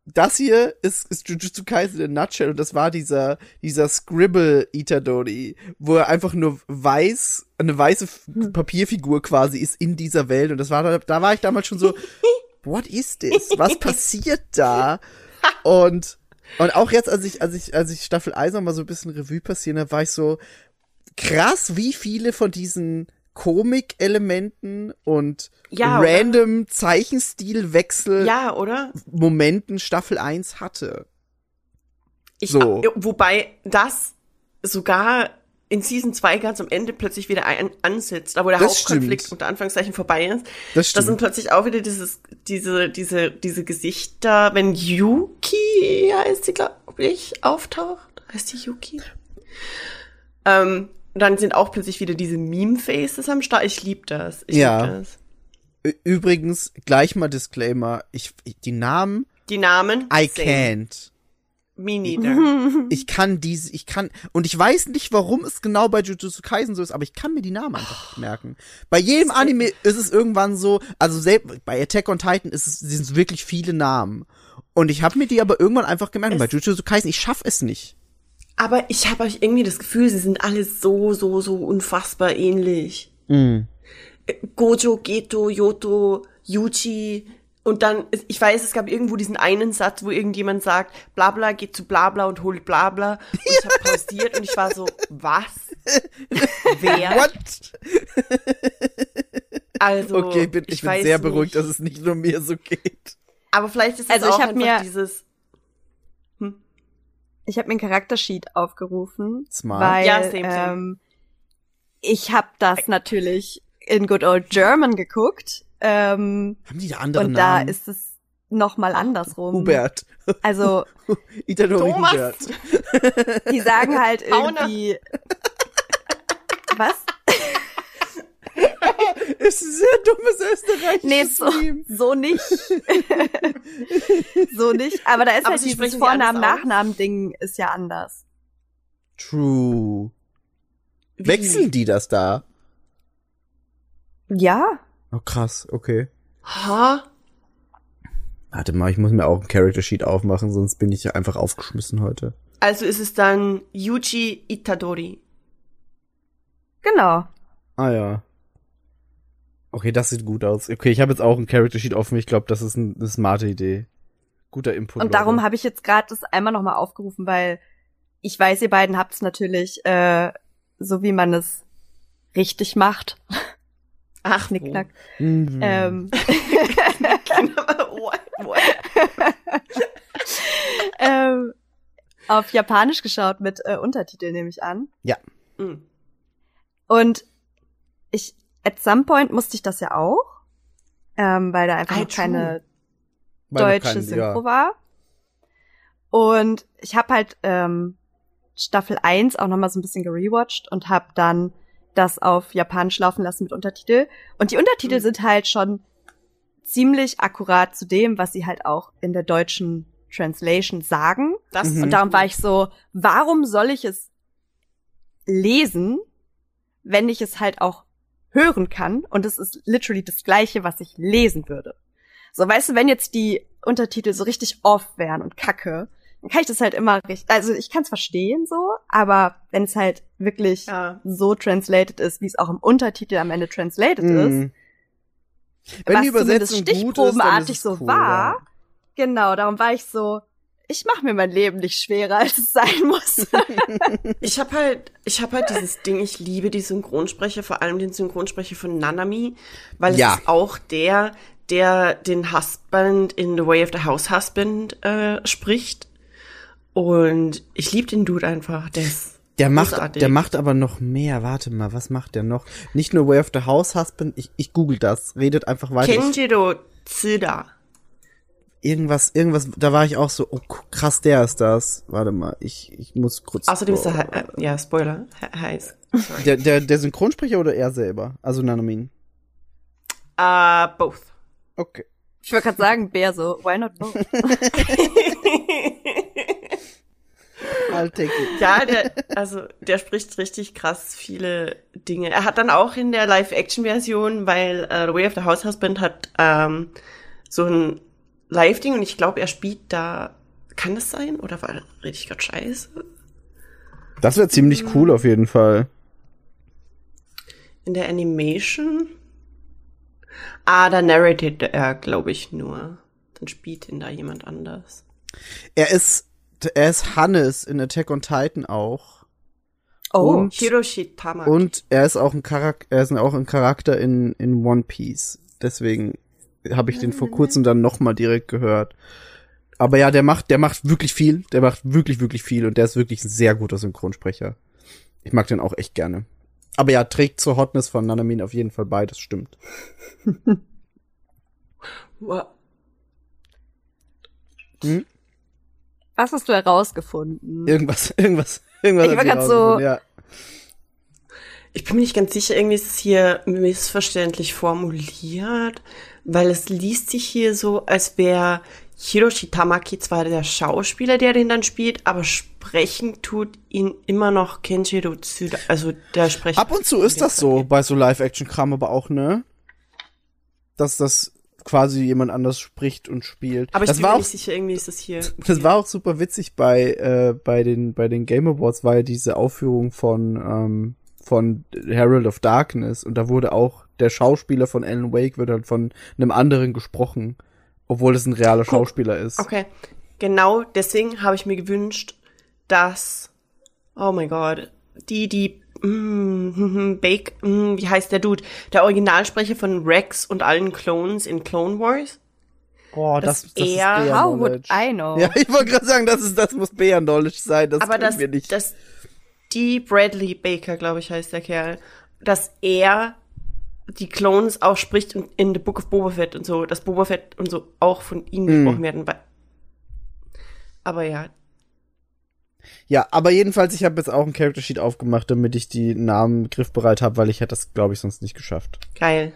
[SPEAKER 2] Das hier ist, ist Jujutsu Kaisen in a Nutshell und das war dieser, dieser Scribble Itadori, wo er einfach nur weiß, eine weiße F- Papierfigur quasi ist in dieser Welt und das war, da, da war ich damals schon so, what is this? Was passiert da? Und, und auch jetzt, als ich, als ich, als ich Staffel 1 noch mal so ein bisschen Revue passieren habe, war ich so, krass, wie viele von diesen Komik-Elementen und
[SPEAKER 3] Ja,
[SPEAKER 2] random Zeichenstilwechsel
[SPEAKER 3] Ja, oder?
[SPEAKER 2] Momenten Staffel 1 hatte.
[SPEAKER 3] Ich,
[SPEAKER 2] So.
[SPEAKER 3] äh, Wobei das sogar in Season 2 ganz am Ende plötzlich wieder ein, ansetzt, aber der
[SPEAKER 2] Das
[SPEAKER 3] Hauptkonflikt
[SPEAKER 2] stimmt.
[SPEAKER 3] unter Anführungszeichen vorbei ist.
[SPEAKER 2] Das
[SPEAKER 3] Das
[SPEAKER 2] stimmt.
[SPEAKER 3] sind plötzlich auch wieder dieses, diese, diese, diese Gesichter, wenn Yuki heißt sie, glaube ich, auftaucht. Heißt sie Yuki? Ähm, dann sind auch plötzlich wieder diese Meme-Faces am Start. Ich lieb das. Ich
[SPEAKER 2] Ja.
[SPEAKER 3] lieb das.
[SPEAKER 2] Übrigens, gleich mal Disclaimer, ich, ich- die Namen,
[SPEAKER 3] Die Namen.
[SPEAKER 2] I
[SPEAKER 3] same.
[SPEAKER 2] can't.
[SPEAKER 3] Me neither.
[SPEAKER 2] Ich kann diese, ich kann, und ich weiß nicht, warum es genau bei Jujutsu Kaisen so ist, aber ich kann mir die Namen einfach nicht merken. Bei jedem Anime ist es irgendwann so, also selbst bei Attack on Titan ist es, sind es wirklich viele Namen. Und ich habe mir die aber irgendwann einfach gemerkt,
[SPEAKER 3] Es-
[SPEAKER 2] bei Jujutsu Kaisen, ich schaff es nicht.
[SPEAKER 3] Aber ich habe euch irgendwie das Gefühl, sie sind alle so, so, so unfassbar ähnlich.
[SPEAKER 2] Mm.
[SPEAKER 3] Gojo, Geto, Yoto, Yuchi. Und dann, ich weiß, es gab irgendwo diesen einen Satz, wo irgendjemand sagt, Blabla geht zu Blabla und holt Blabla. Und ich habe pausiert und ich war so, was? Wer?
[SPEAKER 2] What?
[SPEAKER 3] Also,
[SPEAKER 2] Okay, bin, ich, bin
[SPEAKER 3] weiß
[SPEAKER 2] sehr beruhigt,
[SPEAKER 3] nicht.
[SPEAKER 2] dass es nicht nur mir so geht.
[SPEAKER 3] Aber vielleicht ist es
[SPEAKER 4] Also ich
[SPEAKER 3] auch
[SPEAKER 4] hab
[SPEAKER 3] einfach
[SPEAKER 4] mir-
[SPEAKER 3] dieses,
[SPEAKER 4] Ich habe mir ein Charaktersheet aufgerufen,
[SPEAKER 2] Smart.
[SPEAKER 4] weil
[SPEAKER 3] Ja, same, same.
[SPEAKER 4] Ähm, ich habe das natürlich in Good Old German geguckt ähm,
[SPEAKER 2] Haben die da andere
[SPEAKER 4] und da
[SPEAKER 2] Namen?
[SPEAKER 4] ist es noch mal andersrum.
[SPEAKER 2] Hubert.
[SPEAKER 4] Also
[SPEAKER 2] Itadori
[SPEAKER 3] Thomas.
[SPEAKER 2] Hubert.
[SPEAKER 4] die sagen halt irgendwie was?
[SPEAKER 2] Ist ein sehr dummes österreichisches
[SPEAKER 4] Nee, so, so nicht. so nicht. Aber da ist
[SPEAKER 3] Aber
[SPEAKER 4] halt
[SPEAKER 3] sie
[SPEAKER 4] dieses? Vornamen-Nachnamen-Ding ist ja anders.
[SPEAKER 2] True.
[SPEAKER 3] wie?
[SPEAKER 2] Wechseln die das da?
[SPEAKER 4] Ja.
[SPEAKER 2] Oh, krass, okay.
[SPEAKER 3] Ha?
[SPEAKER 2] Warte mal, ich muss mir auch ein Character Sheet aufmachen, sonst bin ich ja einfach aufgeschmissen heute.
[SPEAKER 3] Also ist es dann Yuji Itadori.
[SPEAKER 4] Genau.
[SPEAKER 2] Ah ja. Okay, das sieht gut aus. Okay, ich habe jetzt auch ein Character Sheet offen. Ich glaube, das ist ein- eine smarte Idee. Guter Input.
[SPEAKER 4] Und darum habe ich jetzt gerade das einmal nochmal aufgerufen, weil ich weiß, ihr beiden habt es natürlich äh, so, wie man es richtig macht.
[SPEAKER 3] Ach,
[SPEAKER 4] Knickknack.
[SPEAKER 2] Mhm.
[SPEAKER 4] Ähm,
[SPEAKER 3] what? What?
[SPEAKER 4] ähm, auf Japanisch geschaut mit äh, Untertitel, nehme ich an.
[SPEAKER 3] Hm.
[SPEAKER 4] Und ich, at some point musste ich das ja auch, ähm, weil da einfach
[SPEAKER 3] Ah,
[SPEAKER 4] noch keine
[SPEAKER 2] noch
[SPEAKER 4] deutsche
[SPEAKER 2] kein-
[SPEAKER 4] Synchro
[SPEAKER 2] ja.
[SPEAKER 4] war. Und ich habe halt ähm, Staffel 1 auch nochmal so ein bisschen gerewatcht und habe dann das auf Japanisch laufen lassen mit Untertitel. Und die Untertitel
[SPEAKER 3] Mhm.
[SPEAKER 4] sind halt schon ziemlich akkurat zu dem, was sie halt auch in der deutschen Translation sagen.
[SPEAKER 3] Das
[SPEAKER 2] Mhm.
[SPEAKER 4] Und darum war ich so, warum soll ich es lesen, wenn ich es halt auch hören kann? Und es ist literally das Gleiche, was ich lesen würde. So, weißt du, wenn jetzt die Untertitel so richtig off wären und kacke, dann kann ich das halt immer richtig, also ich kann es verstehen so, aber wenn es halt wirklich
[SPEAKER 3] Ja.
[SPEAKER 4] so translated ist, wie es auch im Untertitel am Ende translated ist,
[SPEAKER 2] Mhm. Wenn
[SPEAKER 4] was
[SPEAKER 2] die Übersetzung
[SPEAKER 4] zumindest
[SPEAKER 2] gut ist, ist
[SPEAKER 4] stichprobenartig so
[SPEAKER 2] cool,
[SPEAKER 4] war,
[SPEAKER 2] ja.
[SPEAKER 4] genau, darum war ich so, ich mache mir mein Leben nicht schwerer, als es sein muss.
[SPEAKER 3] Ich habe halt, ich habe halt dieses Ding, ich liebe die Synchronsprecher, vor allem den Synchronsprecher von Nanami, weil es
[SPEAKER 2] Ja.
[SPEAKER 3] ist auch der, der den Husband in The Way of the House Husband äh, spricht. Und ich liebe den Dude einfach. Der ist
[SPEAKER 2] Der macht,
[SPEAKER 3] großartig.
[SPEAKER 2] der macht aber noch mehr. Warte mal, was macht der noch? Nicht nur Way of the House Husband, ich, ich google das. Redet einfach weiter.
[SPEAKER 3] Kenjiro Tsuda.
[SPEAKER 2] Irgendwas, irgendwas, da war ich auch so, oh krass, der ist das. Warte mal, ich, ich muss kurz.
[SPEAKER 3] Außerdem ist er, äh, ja, Spoiler, he- heiß. Sorry.
[SPEAKER 2] der, der, der Synchronsprecher oder er selber? Also Nanamin.
[SPEAKER 3] Uh, both.
[SPEAKER 2] Okay.
[SPEAKER 4] Ich wollte gerade sagen, Bär so, why not both?
[SPEAKER 2] I'll take it.
[SPEAKER 3] Ja, der, also der spricht richtig krass viele Dinge. Er hat dann auch in der Live-Action-Version, weil äh, The Way of the House Husband hat ähm, so ein Live-Ding und ich glaube, er spielt da. Kann das sein? Oder war rede ich gerade scheiße?
[SPEAKER 2] Das wäre ziemlich cool auf jeden Fall.
[SPEAKER 3] In der Animation? Ah, da narrated er, glaube ich, nur. Dann spielt ihn da jemand anders.
[SPEAKER 2] Er ist, er ist Hannes in Attack on Titan auch.
[SPEAKER 4] Oh,
[SPEAKER 2] Und-
[SPEAKER 3] Hiroshi Tamaki.
[SPEAKER 2] Und er ist auch ein Charakter, er ist auch ein Charakter in, in One Piece. Deswegen habe ich den vor kurzem dann nochmal direkt gehört. Aber ja, der macht, der macht wirklich viel. Der macht wirklich, wirklich viel und der ist wirklich ein sehr guter Synchronsprecher. Ich mag den auch echt gerne. Aber ja, trägt zur Hotness von Nanamin auf jeden Fall bei, das stimmt.
[SPEAKER 3] Wow.
[SPEAKER 4] was hast du herausgefunden?
[SPEAKER 2] Irgendwas, irgendwas, irgendwas.
[SPEAKER 4] Ich war grad so-
[SPEAKER 2] Ja.
[SPEAKER 3] Ich bin mir nicht ganz sicher, irgendwie ist es hier missverständlich formuliert, weil es liest sich hier so, als wäre Hiroshi Tamaki zwar der Schauspieler, der den dann spielt, aber sprechen tut ihn immer noch Kenjiro Tsuda, also der Sprecher.
[SPEAKER 2] Ab und zu ist das so bei so Live-Action-Kram aber auch, ne? Dass das quasi jemand anders spricht und spielt.
[SPEAKER 3] Aber ich
[SPEAKER 2] das
[SPEAKER 3] bin
[SPEAKER 2] war
[SPEAKER 3] mir
[SPEAKER 2] auch
[SPEAKER 3] nicht sicher, irgendwie ist das hier.
[SPEAKER 2] Das war auch super witzig bei, äh, bei, den, bei den Game Awards, war ja diese Aufführung von, ähm, von Herald of Darkness und da wurde auch der Schauspieler von Alan Wake wird halt von einem anderen gesprochen, obwohl es ein realer Schauspieler ist.
[SPEAKER 3] Okay, genau deswegen habe ich mir gewünscht, dass, oh mein Gott, die, die, mm, Bake, mm, wie heißt der Dude? Der Originalsprecher von Rex und allen Clones in Clone Wars.
[SPEAKER 2] Boah,
[SPEAKER 3] dass
[SPEAKER 2] das, das ist
[SPEAKER 3] er-
[SPEAKER 2] Bea
[SPEAKER 4] How would. I know?
[SPEAKER 2] Ja, ich wollte gerade sagen, das ist, das muss Bea Knowledge sein, das
[SPEAKER 3] Aber
[SPEAKER 2] tun
[SPEAKER 3] dass,
[SPEAKER 2] wir nicht.
[SPEAKER 3] dass die Bradley Baker, glaube ich, heißt der Kerl, dass er die Clones auch spricht in, in The Book of Boba Fett und so, dass Boba Fett und so auch von ihm
[SPEAKER 2] Hm.
[SPEAKER 3] gesprochen werden. Aber ja,
[SPEAKER 2] Ja, aber jedenfalls, ich habe jetzt auch ein Character Sheet aufgemacht, damit ich die Namen griffbereit habe, weil ich hätte das, glaube ich, sonst nicht geschafft.
[SPEAKER 3] geil.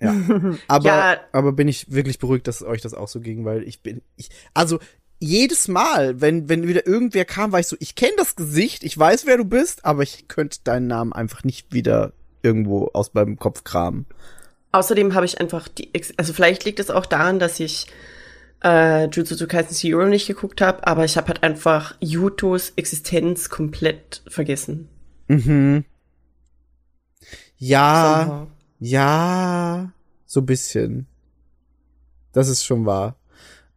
[SPEAKER 2] Ja. Aber,
[SPEAKER 3] Ja.
[SPEAKER 2] aber bin ich wirklich beruhigt, dass euch das auch so ging, weil ich bin, ich, also jedes Mal, wenn, wenn wieder irgendwer kam, war ich so, ich kenne das Gesicht, ich weiß, wer du bist, aber ich könnte deinen Namen einfach nicht wieder irgendwo aus meinem Kopf kramen.
[SPEAKER 3] Außerdem habe ich einfach die, also vielleicht liegt es auch daran, dass ich äh, Jujutsu Kaisen Zero nicht geguckt habe, aber ich habe halt einfach Yutos Existenz komplett vergessen.
[SPEAKER 2] Mhm. Ja,
[SPEAKER 3] Somehow.
[SPEAKER 2] ja, so ein bisschen. Das ist schon wahr.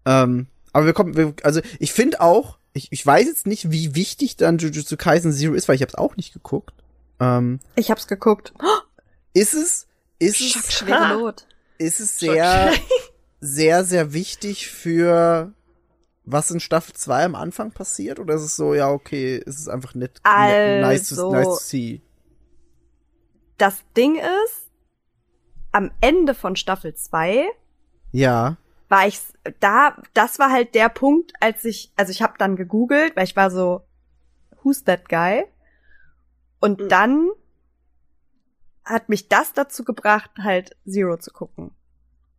[SPEAKER 2] Ähm, aber wir kommen, wir, also ich finde auch, ich, ich weiß jetzt nicht, wie wichtig dann Jujutsu Kaisen Zero ist, weil ich habe es auch nicht geguckt. Ähm,
[SPEAKER 4] Ich hab's geguckt.
[SPEAKER 2] ist es, ist es, ist es sehr, sehr, sehr wichtig für was in Staffel 2 am Anfang passiert? Oder ist es so, ja, okay, ist es einfach nett, ne- nice, to,
[SPEAKER 4] Also-
[SPEAKER 2] nice to see?
[SPEAKER 4] Das Ding ist, am Ende von Staffel 2
[SPEAKER 2] Ja.
[SPEAKER 4] War ich da, das war halt der Punkt, als ich, also ich habe dann gegoogelt, weil ich war so, who's that guy? Und
[SPEAKER 3] Mhm.
[SPEAKER 4] dann hat mich das dazu gebracht, halt Zero zu gucken.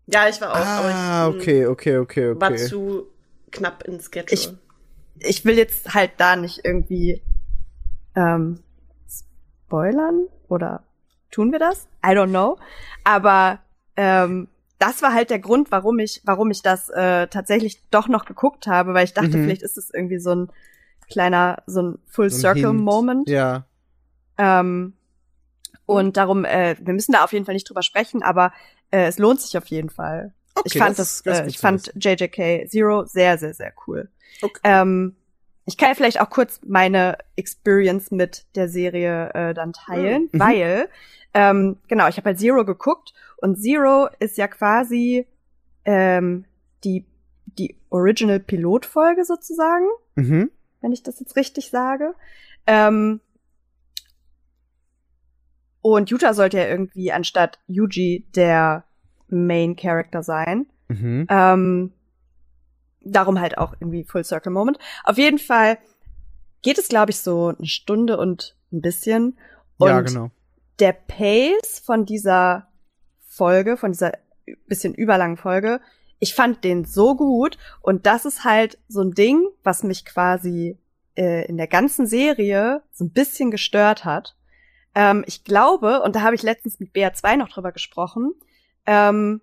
[SPEAKER 3] Ja, ich war auch,
[SPEAKER 2] Ah,
[SPEAKER 3] aber ich mm,
[SPEAKER 2] okay, okay, okay,
[SPEAKER 3] war
[SPEAKER 2] okay.
[SPEAKER 3] zu knapp in Schedule.
[SPEAKER 4] Ich- Ich will jetzt halt da nicht irgendwie ähm, spoilern oder tun wir das? I don't know. Aber ähm, das war halt der Grund, warum ich, warum ich das äh, tatsächlich doch noch geguckt habe, weil ich dachte,
[SPEAKER 2] Mhm.
[SPEAKER 4] vielleicht ist es irgendwie so ein kleiner, so ein Full
[SPEAKER 2] So ein
[SPEAKER 4] Circle
[SPEAKER 2] Hint.
[SPEAKER 4] Moment.
[SPEAKER 2] Ja.
[SPEAKER 4] Ähm, und darum, äh, wir müssen da auf jeden Fall nicht drüber sprechen, aber äh, es lohnt sich auf jeden Fall.
[SPEAKER 2] Okay,
[SPEAKER 4] ich fand
[SPEAKER 2] das
[SPEAKER 4] das,
[SPEAKER 2] das
[SPEAKER 4] äh, ich fand JJK Zero sehr, sehr, sehr cool.
[SPEAKER 2] Okay.
[SPEAKER 4] Ähm, ich kann ja vielleicht auch kurz meine Experience mit der Serie äh, dann teilen,
[SPEAKER 2] Mhm.
[SPEAKER 4] weil ähm, genau, ich habe halt Zero geguckt Und Zero ist ja quasi ähm, die, die Original-Pilotfolge sozusagen,
[SPEAKER 2] Mhm.
[SPEAKER 4] wenn ich das jetzt richtig sage. Ähm, und Yuta sollte ja irgendwie anstatt Yuji der Main Character sein.
[SPEAKER 2] Mhm.
[SPEAKER 4] Ähm, darum halt auch irgendwie Full Circle Moment. Auf jeden Fall geht es, glaube ich, so eine Stunde und ein bisschen. Und
[SPEAKER 2] ja, genau.
[SPEAKER 4] der Pace von dieser Folge, von dieser bisschen überlangen Folge, ich fand den so gut. Und das ist halt so ein Ding, was mich quasi äh, in der ganzen Serie so ein bisschen gestört hat. Ähm, ich glaube, und da habe ich letztens mit BR2 noch drüber gesprochen, ähm,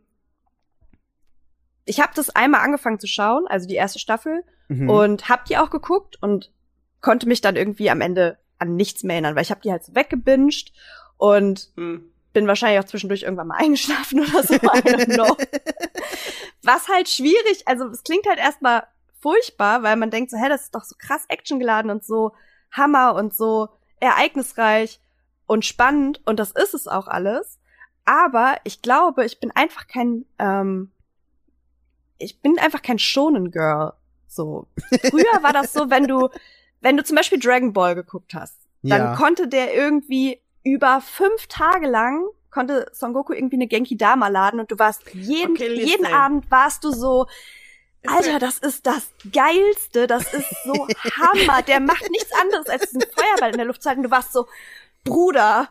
[SPEAKER 4] ich habe das einmal angefangen zu schauen, also die erste Staffel,
[SPEAKER 2] Mhm.
[SPEAKER 4] und hab die auch geguckt und konnte mich dann irgendwie am Ende an nichts mehr erinnern, weil ich habe die halt so weggebinged und
[SPEAKER 3] Hm.
[SPEAKER 4] Bin wahrscheinlich auch zwischendurch irgendwann mal eingeschlafen oder so. Was halt schwierig, also es klingt halt erstmal furchtbar, weil man denkt so, hä, das ist doch so krass actiongeladen und so Hammer und so ereignisreich und spannend und das ist es auch alles. Aber ich glaube, ich bin einfach kein, ähm, ich bin einfach kein Shonen Girl. So. Früher war das so, wenn du, wenn du zum Beispiel Dragon Ball geguckt hast, dann
[SPEAKER 2] ja.
[SPEAKER 4] konnte der irgendwie über fünf Tage lang konnte Son Goku irgendwie eine Genki Dama laden und du warst jeden,
[SPEAKER 3] Okay,
[SPEAKER 4] jeden Abend warst du so, Alter, das ist das Geilste, das ist so Hammer. Der macht nichts anderes, als diesen Feuerball in der Luft zu halten. Du warst so, Bruder,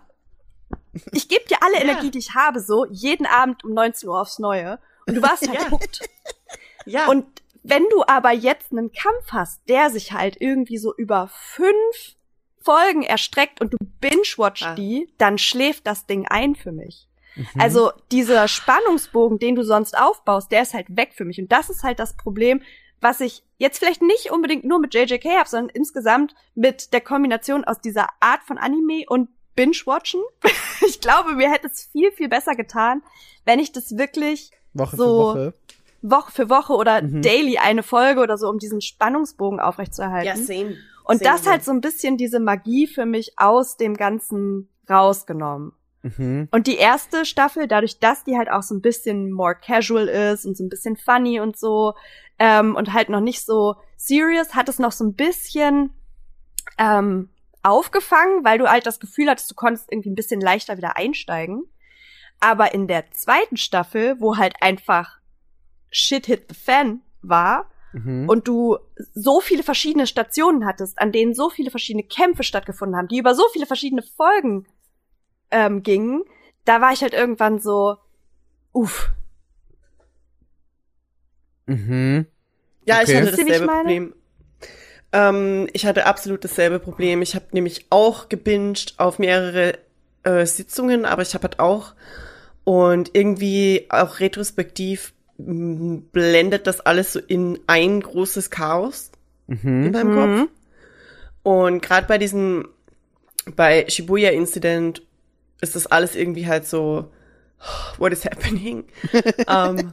[SPEAKER 4] ich gebe dir alle
[SPEAKER 3] Ja.
[SPEAKER 4] Energie, die ich habe, so, jeden Abend um 19 Uhr aufs Neue. Und du warst halt
[SPEAKER 3] Ja.
[SPEAKER 4] hooked.
[SPEAKER 3] Ja.
[SPEAKER 4] Und wenn du aber jetzt einen Kampf hast, der sich halt irgendwie so über fünf Folgen erstreckt und du binge-watch
[SPEAKER 3] Ah.
[SPEAKER 4] die, dann schläft das Ding ein für mich.
[SPEAKER 2] Mhm.
[SPEAKER 4] Also dieser Spannungsbogen, den du sonst aufbaust, der ist halt weg für mich. Und das ist halt das Problem, was ich jetzt vielleicht nicht unbedingt nur mit JJK habe, sondern insgesamt mit der Kombination aus dieser Art von Anime und Binge-Watchen. ich glaube, mir hätte es viel, viel besser getan, wenn ich das wirklich
[SPEAKER 2] Woche
[SPEAKER 4] so-
[SPEAKER 2] für Woche.
[SPEAKER 4] Woche für Woche oder
[SPEAKER 2] Mhm.
[SPEAKER 4] daily eine Folge oder so, um diesen Spannungsbogen aufrechtzuerhalten.
[SPEAKER 3] ja, same.
[SPEAKER 4] Und das halt so ein bisschen diese Magie für mich aus dem Ganzen rausgenommen.
[SPEAKER 2] Mhm.
[SPEAKER 4] Und die erste Staffel, dadurch, dass die halt auch so ein bisschen more casual ist und so ein bisschen funny und so, ähm, und halt noch nicht so serious, hat es noch so ein bisschen ähm, aufgefangen, weil du halt das Gefühl hattest, du konntest irgendwie ein bisschen leichter wieder einsteigen. Aber in der zweiten Staffel, wo halt einfach Shit hit the fan war,
[SPEAKER 2] Mhm.
[SPEAKER 4] und du so viele verschiedene Stationen hattest, an denen so viele verschiedene Kämpfe stattgefunden haben, die über so viele verschiedene Folgen ähm, gingen, da war ich halt irgendwann so, uff.
[SPEAKER 2] Mhm.
[SPEAKER 3] Ja, ich
[SPEAKER 2] Okay.
[SPEAKER 3] hatte
[SPEAKER 4] ich
[SPEAKER 3] dasselbe
[SPEAKER 4] meine?
[SPEAKER 3] Problem. Ähm, ich hatte absolut dasselbe Problem. Ich habe nämlich auch gebinged auf mehrere äh, Sitzungen, aber ich habe halt auch und irgendwie auch retrospektiv blendet das alles so in ein großes Chaos in
[SPEAKER 2] Mhm.
[SPEAKER 3] meinem
[SPEAKER 4] Mhm.
[SPEAKER 3] Kopf. Und gerade bei diesem, bei Shibuya Incident ist das alles irgendwie halt so, what is happening? ähm,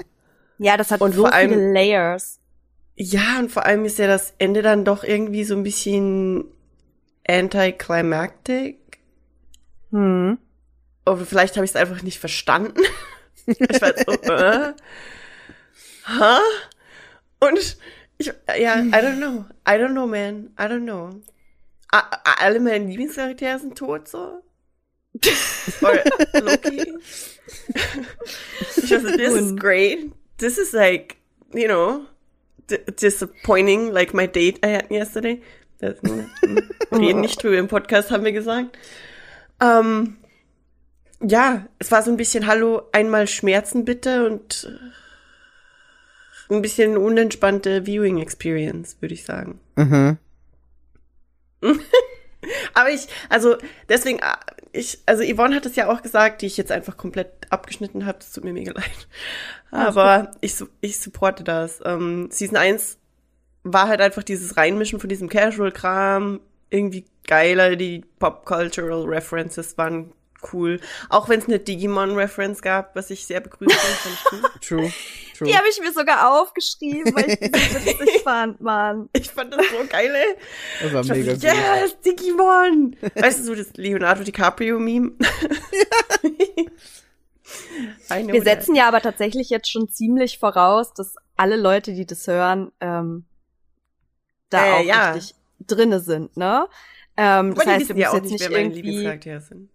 [SPEAKER 4] Ja, das hat
[SPEAKER 3] Und
[SPEAKER 4] so
[SPEAKER 3] vor allem-
[SPEAKER 4] viele Layers.
[SPEAKER 3] Ja, und vor allem ist ja das Ende dann doch irgendwie so ein bisschen anticlimactic.
[SPEAKER 4] Hm.
[SPEAKER 3] Oder vielleicht habe ich es einfach nicht verstanden. ich war so, äh? Hä? Und ich, ja, I don't know. I don't know, man. I don't know. A alle meine Lieblingscharaktere sind tot, so. Oder Loki. nicht, this is great. This is like, you know, d- disappointing, like my date I had yesterday. Das, reden nicht drüber im Podcast, haben wir gesagt. Ähm, ja, es war so ein bisschen Hallo, einmal Schmerzen bitte und ein bisschen unentspannte Viewing Experience, würde ich sagen.
[SPEAKER 2] Mhm.
[SPEAKER 3] Aber ich, also deswegen, äh, ich, also Yvonne hat es ja auch gesagt, die ich jetzt einfach komplett abgeschnitten habe. Das tut mir mega leid. Aber ich, ich supporte das. Ähm, Season 1 war halt einfach dieses Reinmischen von diesem Casual-Kram irgendwie geiler. Die Pop-Cultural References waren cool. Auch wenn es eine Digimon-Reference gab, was ich sehr begrüße. fand ich cool.
[SPEAKER 2] True. True.
[SPEAKER 4] Die habe ich mir sogar aufgeschrieben, weil ich die so witzig fand, Mann.
[SPEAKER 3] Ich fand das so geil, ey.
[SPEAKER 2] das war
[SPEAKER 3] Ich
[SPEAKER 2] mega gut.
[SPEAKER 3] yes, Digimon! weißt du, so das Leonardo DiCaprio-Meme? Know
[SPEAKER 4] Wir
[SPEAKER 3] that.
[SPEAKER 4] setzen ja aber tatsächlich jetzt schon ziemlich voraus, dass alle Leute, die das hören, ähm, da
[SPEAKER 3] Äh,
[SPEAKER 4] auch
[SPEAKER 3] ja.
[SPEAKER 4] richtig drinne sind, ne? Ähm, das heißt, wir
[SPEAKER 3] ja
[SPEAKER 4] müssen
[SPEAKER 3] auch
[SPEAKER 4] jetzt
[SPEAKER 3] nicht,
[SPEAKER 4] nicht irgendwie.
[SPEAKER 3] Lieblingscharaktere sind.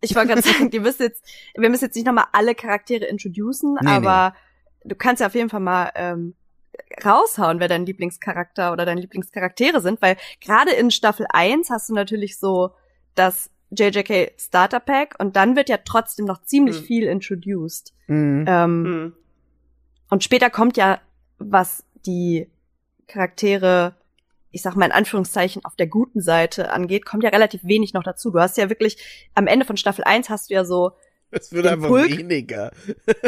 [SPEAKER 4] Ich wollte gerade sagen, die müssen jetzt, wir müssen jetzt nicht nochmal alle Charaktere introducen,
[SPEAKER 2] Nee,
[SPEAKER 4] aber du kannst ja auf jeden Fall mal ähm, raushauen, wer dein Lieblingscharakter oder deine Lieblingscharaktere sind, weil gerade in Staffel 1 hast du natürlich so das JJK Starter Pack und dann wird ja trotzdem noch ziemlich
[SPEAKER 3] Hm.
[SPEAKER 4] viel introduced.
[SPEAKER 2] Mhm.
[SPEAKER 4] Ähm,
[SPEAKER 3] Mhm.
[SPEAKER 4] Und später kommt ja, was die Charaktere, ich sag mal in Anführungszeichen, auf der guten Seite angeht, kommt ja relativ wenig noch dazu. Du hast ja wirklich, am Ende von Staffel 1 hast du ja so,
[SPEAKER 2] Es wird
[SPEAKER 4] Den
[SPEAKER 2] einfach
[SPEAKER 4] Pulk-
[SPEAKER 2] weniger.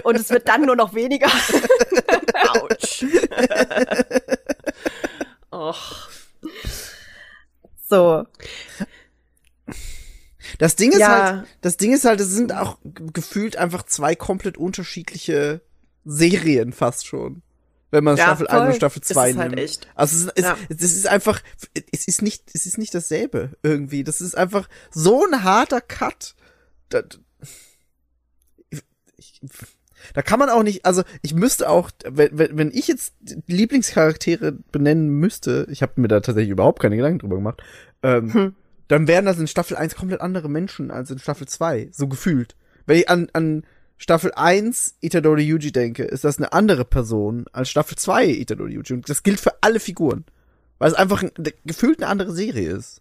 [SPEAKER 4] und es wird dann nur noch weniger.
[SPEAKER 3] Autsch. Och.
[SPEAKER 4] So.
[SPEAKER 2] Das Ding ist
[SPEAKER 3] Ja.
[SPEAKER 2] halt, das Ding ist halt, es sind auch gefühlt einfach zwei komplett unterschiedliche Serien fast schon. Wenn man
[SPEAKER 3] Ja,
[SPEAKER 2] Staffel 1 und
[SPEAKER 4] voll.
[SPEAKER 2] Staffel
[SPEAKER 3] Das
[SPEAKER 2] 2
[SPEAKER 3] ist halt
[SPEAKER 2] nimmt.
[SPEAKER 3] echt.
[SPEAKER 2] Also es ist, es,
[SPEAKER 3] Ja.
[SPEAKER 2] es ist einfach, es ist nicht, es ist nicht dasselbe irgendwie. Das ist einfach so ein harter Cut. Da, ich, da kann man auch nicht, also ich müsste auch, wenn, wenn ich jetzt Lieblingscharaktere benennen müsste, ich habe mir da tatsächlich überhaupt keine Gedanken drüber gemacht, ähm,
[SPEAKER 4] Hm.
[SPEAKER 2] dann wären das in Staffel 1 komplett andere Menschen als in Staffel 2, so gefühlt. Wenn ich an, an Staffel 1 Itadori Yuji denke, ist das eine andere Person als Staffel 2 Itadori Yuji. Und das gilt für alle Figuren. Weil es einfach ein, gefühlt eine andere Serie ist.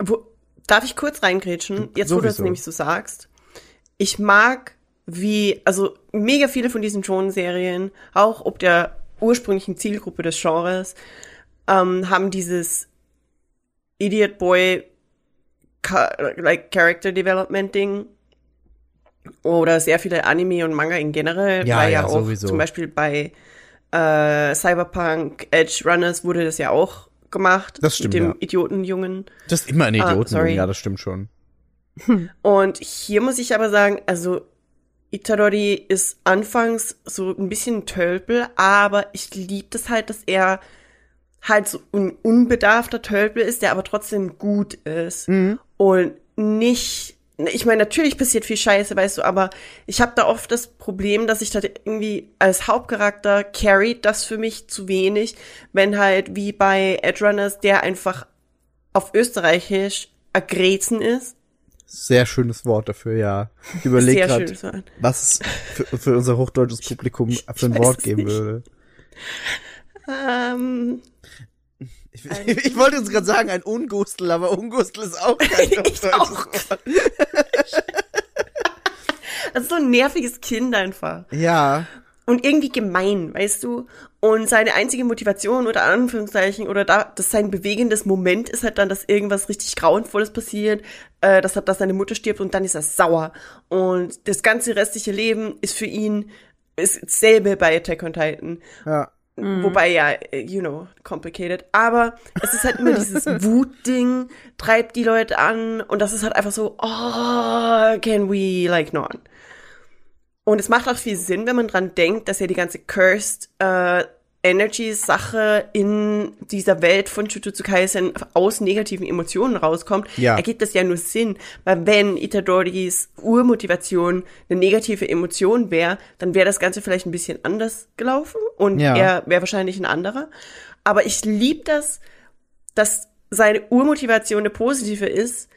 [SPEAKER 3] Wo, darf ich kurz reingrätschen? Jetzt, wo du das
[SPEAKER 2] Sowieso.
[SPEAKER 3] nämlich so sagst. Ich mag, wie, also mega viele von diesen Shonen-Serien, auch ob der ursprünglichen Zielgruppe des Genres, ähm, haben dieses Idiot Boy like Character Development Ding. Oder sehr viele Anime und Manga in generell.
[SPEAKER 2] Ja,
[SPEAKER 3] weil
[SPEAKER 2] ja,
[SPEAKER 3] ja, auch
[SPEAKER 2] sowieso.
[SPEAKER 3] zum Beispiel bei äh, Cyberpunk Edge Runners wurde das ja auch gemacht.
[SPEAKER 2] Das stimmt,
[SPEAKER 3] Mit dem
[SPEAKER 2] ja.
[SPEAKER 3] Idiotenjungen.
[SPEAKER 2] Das ist immer ein
[SPEAKER 3] Ah,
[SPEAKER 2] Idioten.
[SPEAKER 3] sorry.
[SPEAKER 2] ja, das stimmt schon.
[SPEAKER 3] Und hier muss ich aber sagen, also Itadori ist anfangs so ein bisschen ein Tölpel, aber ich liebe das halt, dass er halt so ein unbedarfter Tölpel ist, der aber trotzdem gut ist und nicht ich meine, natürlich passiert viel Scheiße, weißt du, aber ich habe da oft das Problem, dass ich da irgendwie als Hauptcharakter carried das für mich zu wenig, wenn halt wie bei Edrunners der einfach auf Österreichisch agrezen ist.
[SPEAKER 2] Sehr schönes Wort dafür, ja. Ich überlege gerade, was es für, für unser hochdeutsches Publikum für ein Wort geben
[SPEAKER 3] nicht.
[SPEAKER 2] würde.
[SPEAKER 3] Ähm,
[SPEAKER 2] Ich, ich wollte jetzt gerade sagen, ein Ungustel, aber Ungustel ist auch kein
[SPEAKER 3] Ich auch. Das ist so ein nerviges Kind einfach.
[SPEAKER 2] Ja.
[SPEAKER 3] Und irgendwie gemein, weißt du? Und seine einzige Motivation oder Anführungszeichen oder da, das sein bewegendes Moment ist halt dann, dass irgendwas richtig Grauenvolles passiert, äh, dass, dass seine Mutter stirbt und dann ist er sauer. Und das ganze restliche Leben ist für ihn ist dasselbe bei Attack on Titan.
[SPEAKER 2] Ja.
[SPEAKER 3] Wobei ja, you know, complicated. Aber es ist halt immer dieses Wutding, treibt die Leute an und das ist halt einfach so, oh, can we like not? Und es macht auch viel Sinn, wenn man dran denkt, dass ja die ganze Cursed äh, Energy-Sache in dieser Welt von Jujutsu Kaisen aus negativen Emotionen rauskommt,
[SPEAKER 2] Ja.
[SPEAKER 3] ergibt das ja nur Sinn, weil wenn Itadoris Urmotivation eine negative Emotion wäre, dann wäre das Ganze vielleicht ein bisschen anders gelaufen und
[SPEAKER 2] Ja.
[SPEAKER 3] er wäre wahrscheinlich ein anderer. Aber ich liebe das, dass seine Urmotivation eine positive ist,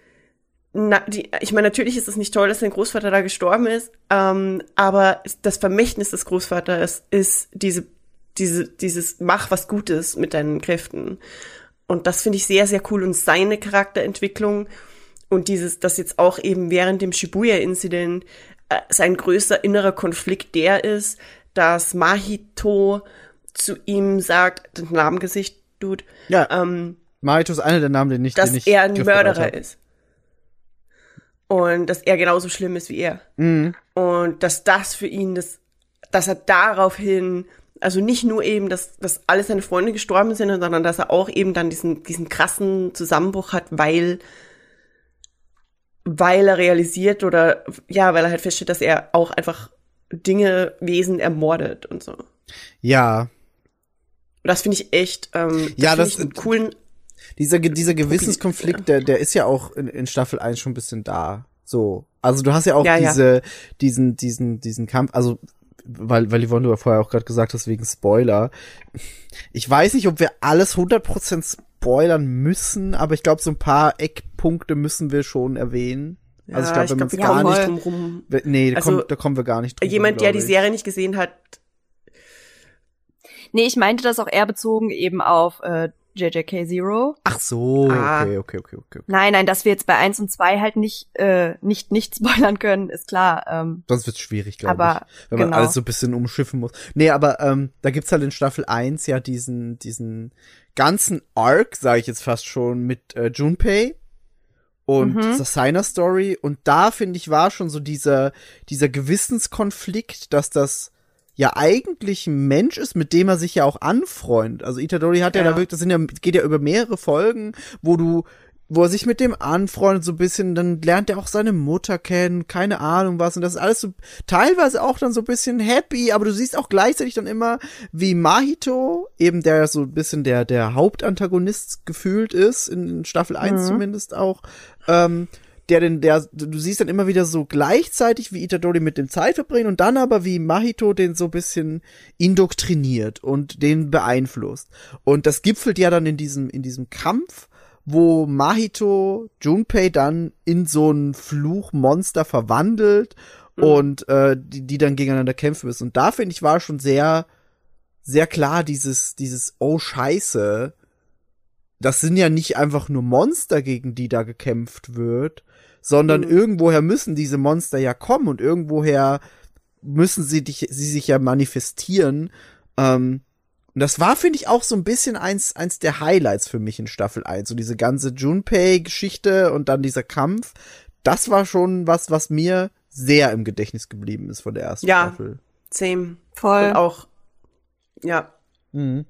[SPEAKER 3] na, die, ich meine, natürlich ist es nicht toll, dass sein Großvater da gestorben ist, ähm, aber das Vermächtnis des Großvaters ist diese, diese, dieses Mach was Gutes mit deinen Kräften. Und das finde ich sehr, sehr cool. Und seine Charakterentwicklung und dieses, dass jetzt auch eben während dem Shibuya-Incident äh, sein größter innerer Konflikt der ist, dass Mahito zu ihm sagt, den Namengesicht, Dude,
[SPEAKER 2] Ja,
[SPEAKER 3] ähm,
[SPEAKER 2] Mahito ist einer der Namen, den ich
[SPEAKER 3] dass
[SPEAKER 2] den ich
[SPEAKER 3] er ein Mörderer ist. Und dass er genauso schlimm ist wie er.
[SPEAKER 2] Mhm.
[SPEAKER 3] Und dass das für ihn, das, dass er daraufhin, also nicht nur eben, dass, dass alle seine Freunde gestorben sind, sondern dass er auch eben dann diesen, diesen krassen Zusammenbruch hat, weil, weil er realisiert oder, ja, weil er halt feststellt, dass er auch einfach Dinge, Wesen ermordet und so.
[SPEAKER 2] Ja,
[SPEAKER 3] das finde ich echt, ähm,
[SPEAKER 2] Ja, das-
[SPEAKER 3] ich einen coolen,
[SPEAKER 2] dieser, dieser Gewissenskonflikt, der, der ist ja auch in, in Staffel 1 schon ein bisschen da. So. Also du hast ja auch
[SPEAKER 3] Ja, ja.
[SPEAKER 2] diese, diesen, diesen, diesen Kampf, also weil, weil Yvonne du ja vorher auch gerade gesagt hast, wegen Spoiler. Ich weiß nicht, ob wir alles 100% spoilern müssen, aber ich glaube, so ein paar Eckpunkte müssen wir schon erwähnen. Also ich glaube, wenn man es
[SPEAKER 3] wir
[SPEAKER 2] gar nicht,
[SPEAKER 3] drum rum.
[SPEAKER 2] we- nee, da,
[SPEAKER 3] Also,
[SPEAKER 2] kommen, da kommen wir gar nicht drum.
[SPEAKER 3] Jemand, der die. Serie nicht gesehen hat,
[SPEAKER 4] Nee, ich meinte das auch eher bezogen eben auf äh, JJK Zero.
[SPEAKER 2] Ach so,
[SPEAKER 3] Ah.
[SPEAKER 2] okay, okay, okay, okay.
[SPEAKER 4] Nein, nein, dass wir jetzt bei eins und zwei halt nicht, äh, nicht, nicht spoilern können, ist klar. Ähm,
[SPEAKER 2] Sonst wird's schwierig, glaube
[SPEAKER 4] Aber,
[SPEAKER 2] ich. Wenn man
[SPEAKER 4] genau.
[SPEAKER 2] alles so ein bisschen umschiffen muss. Nee, aber ähm, da gibt's halt in Staffel 1 ja diesen, diesen ganzen Arc, sage ich jetzt fast schon, mit äh, Junpei und
[SPEAKER 4] Mhm.
[SPEAKER 2] seiner Story. Und da, finde ich, war schon so dieser, dieser Gewissenskonflikt, dass das ja eigentlich ein Mensch ist, mit dem er sich ja auch anfreundet. Also Itadori hat ja,
[SPEAKER 3] Ja.
[SPEAKER 2] da wirklich, das sind ja, geht ja über mehrere Folgen, wo du, wo er sich mit dem anfreundet, so ein bisschen, dann lernt er auch seine Mutter kennen, keine Ahnung was, und das ist alles so, teilweise auch dann so ein bisschen happy, aber du siehst auch gleichzeitig dann immer, wie Mahito, eben der so ein bisschen der, der Hauptantagonist gefühlt ist, in Staffel 1
[SPEAKER 4] Mhm.
[SPEAKER 2] zumindest auch, ähm, der den, der, du siehst dann immer wieder so gleichzeitig, wie Itadori mit dem Zeit verbringt und dann aber wie Mahito den so ein bisschen indoktriniert und den beeinflusst. Und das gipfelt ja dann in diesem, in diesem Kampf, wo Mahito Junpei dann in so ein Fluchmonster verwandelt
[SPEAKER 3] Mhm.
[SPEAKER 2] und äh, die, die dann gegeneinander kämpfen müssen. Und da finde ich war schon sehr, sehr klar dieses, dieses Oh Scheiße. Das sind ja nicht einfach nur Monster, gegen die da gekämpft wird, sondern
[SPEAKER 3] Mhm.
[SPEAKER 2] irgendwoher müssen diese Monster ja kommen und irgendwoher müssen sie, dich, sie sich ja manifestieren. Ähm, und das war, finde ich, auch so ein bisschen eins, eins der Highlights für mich in Staffel 1. So diese ganze Junpei-Geschichte und dann dieser Kampf. Das war schon was, was mir sehr im Gedächtnis geblieben ist von der ersten
[SPEAKER 3] Ja.
[SPEAKER 2] Staffel.
[SPEAKER 3] same.
[SPEAKER 4] voll.
[SPEAKER 3] Und auch, ja,
[SPEAKER 2] Mhm.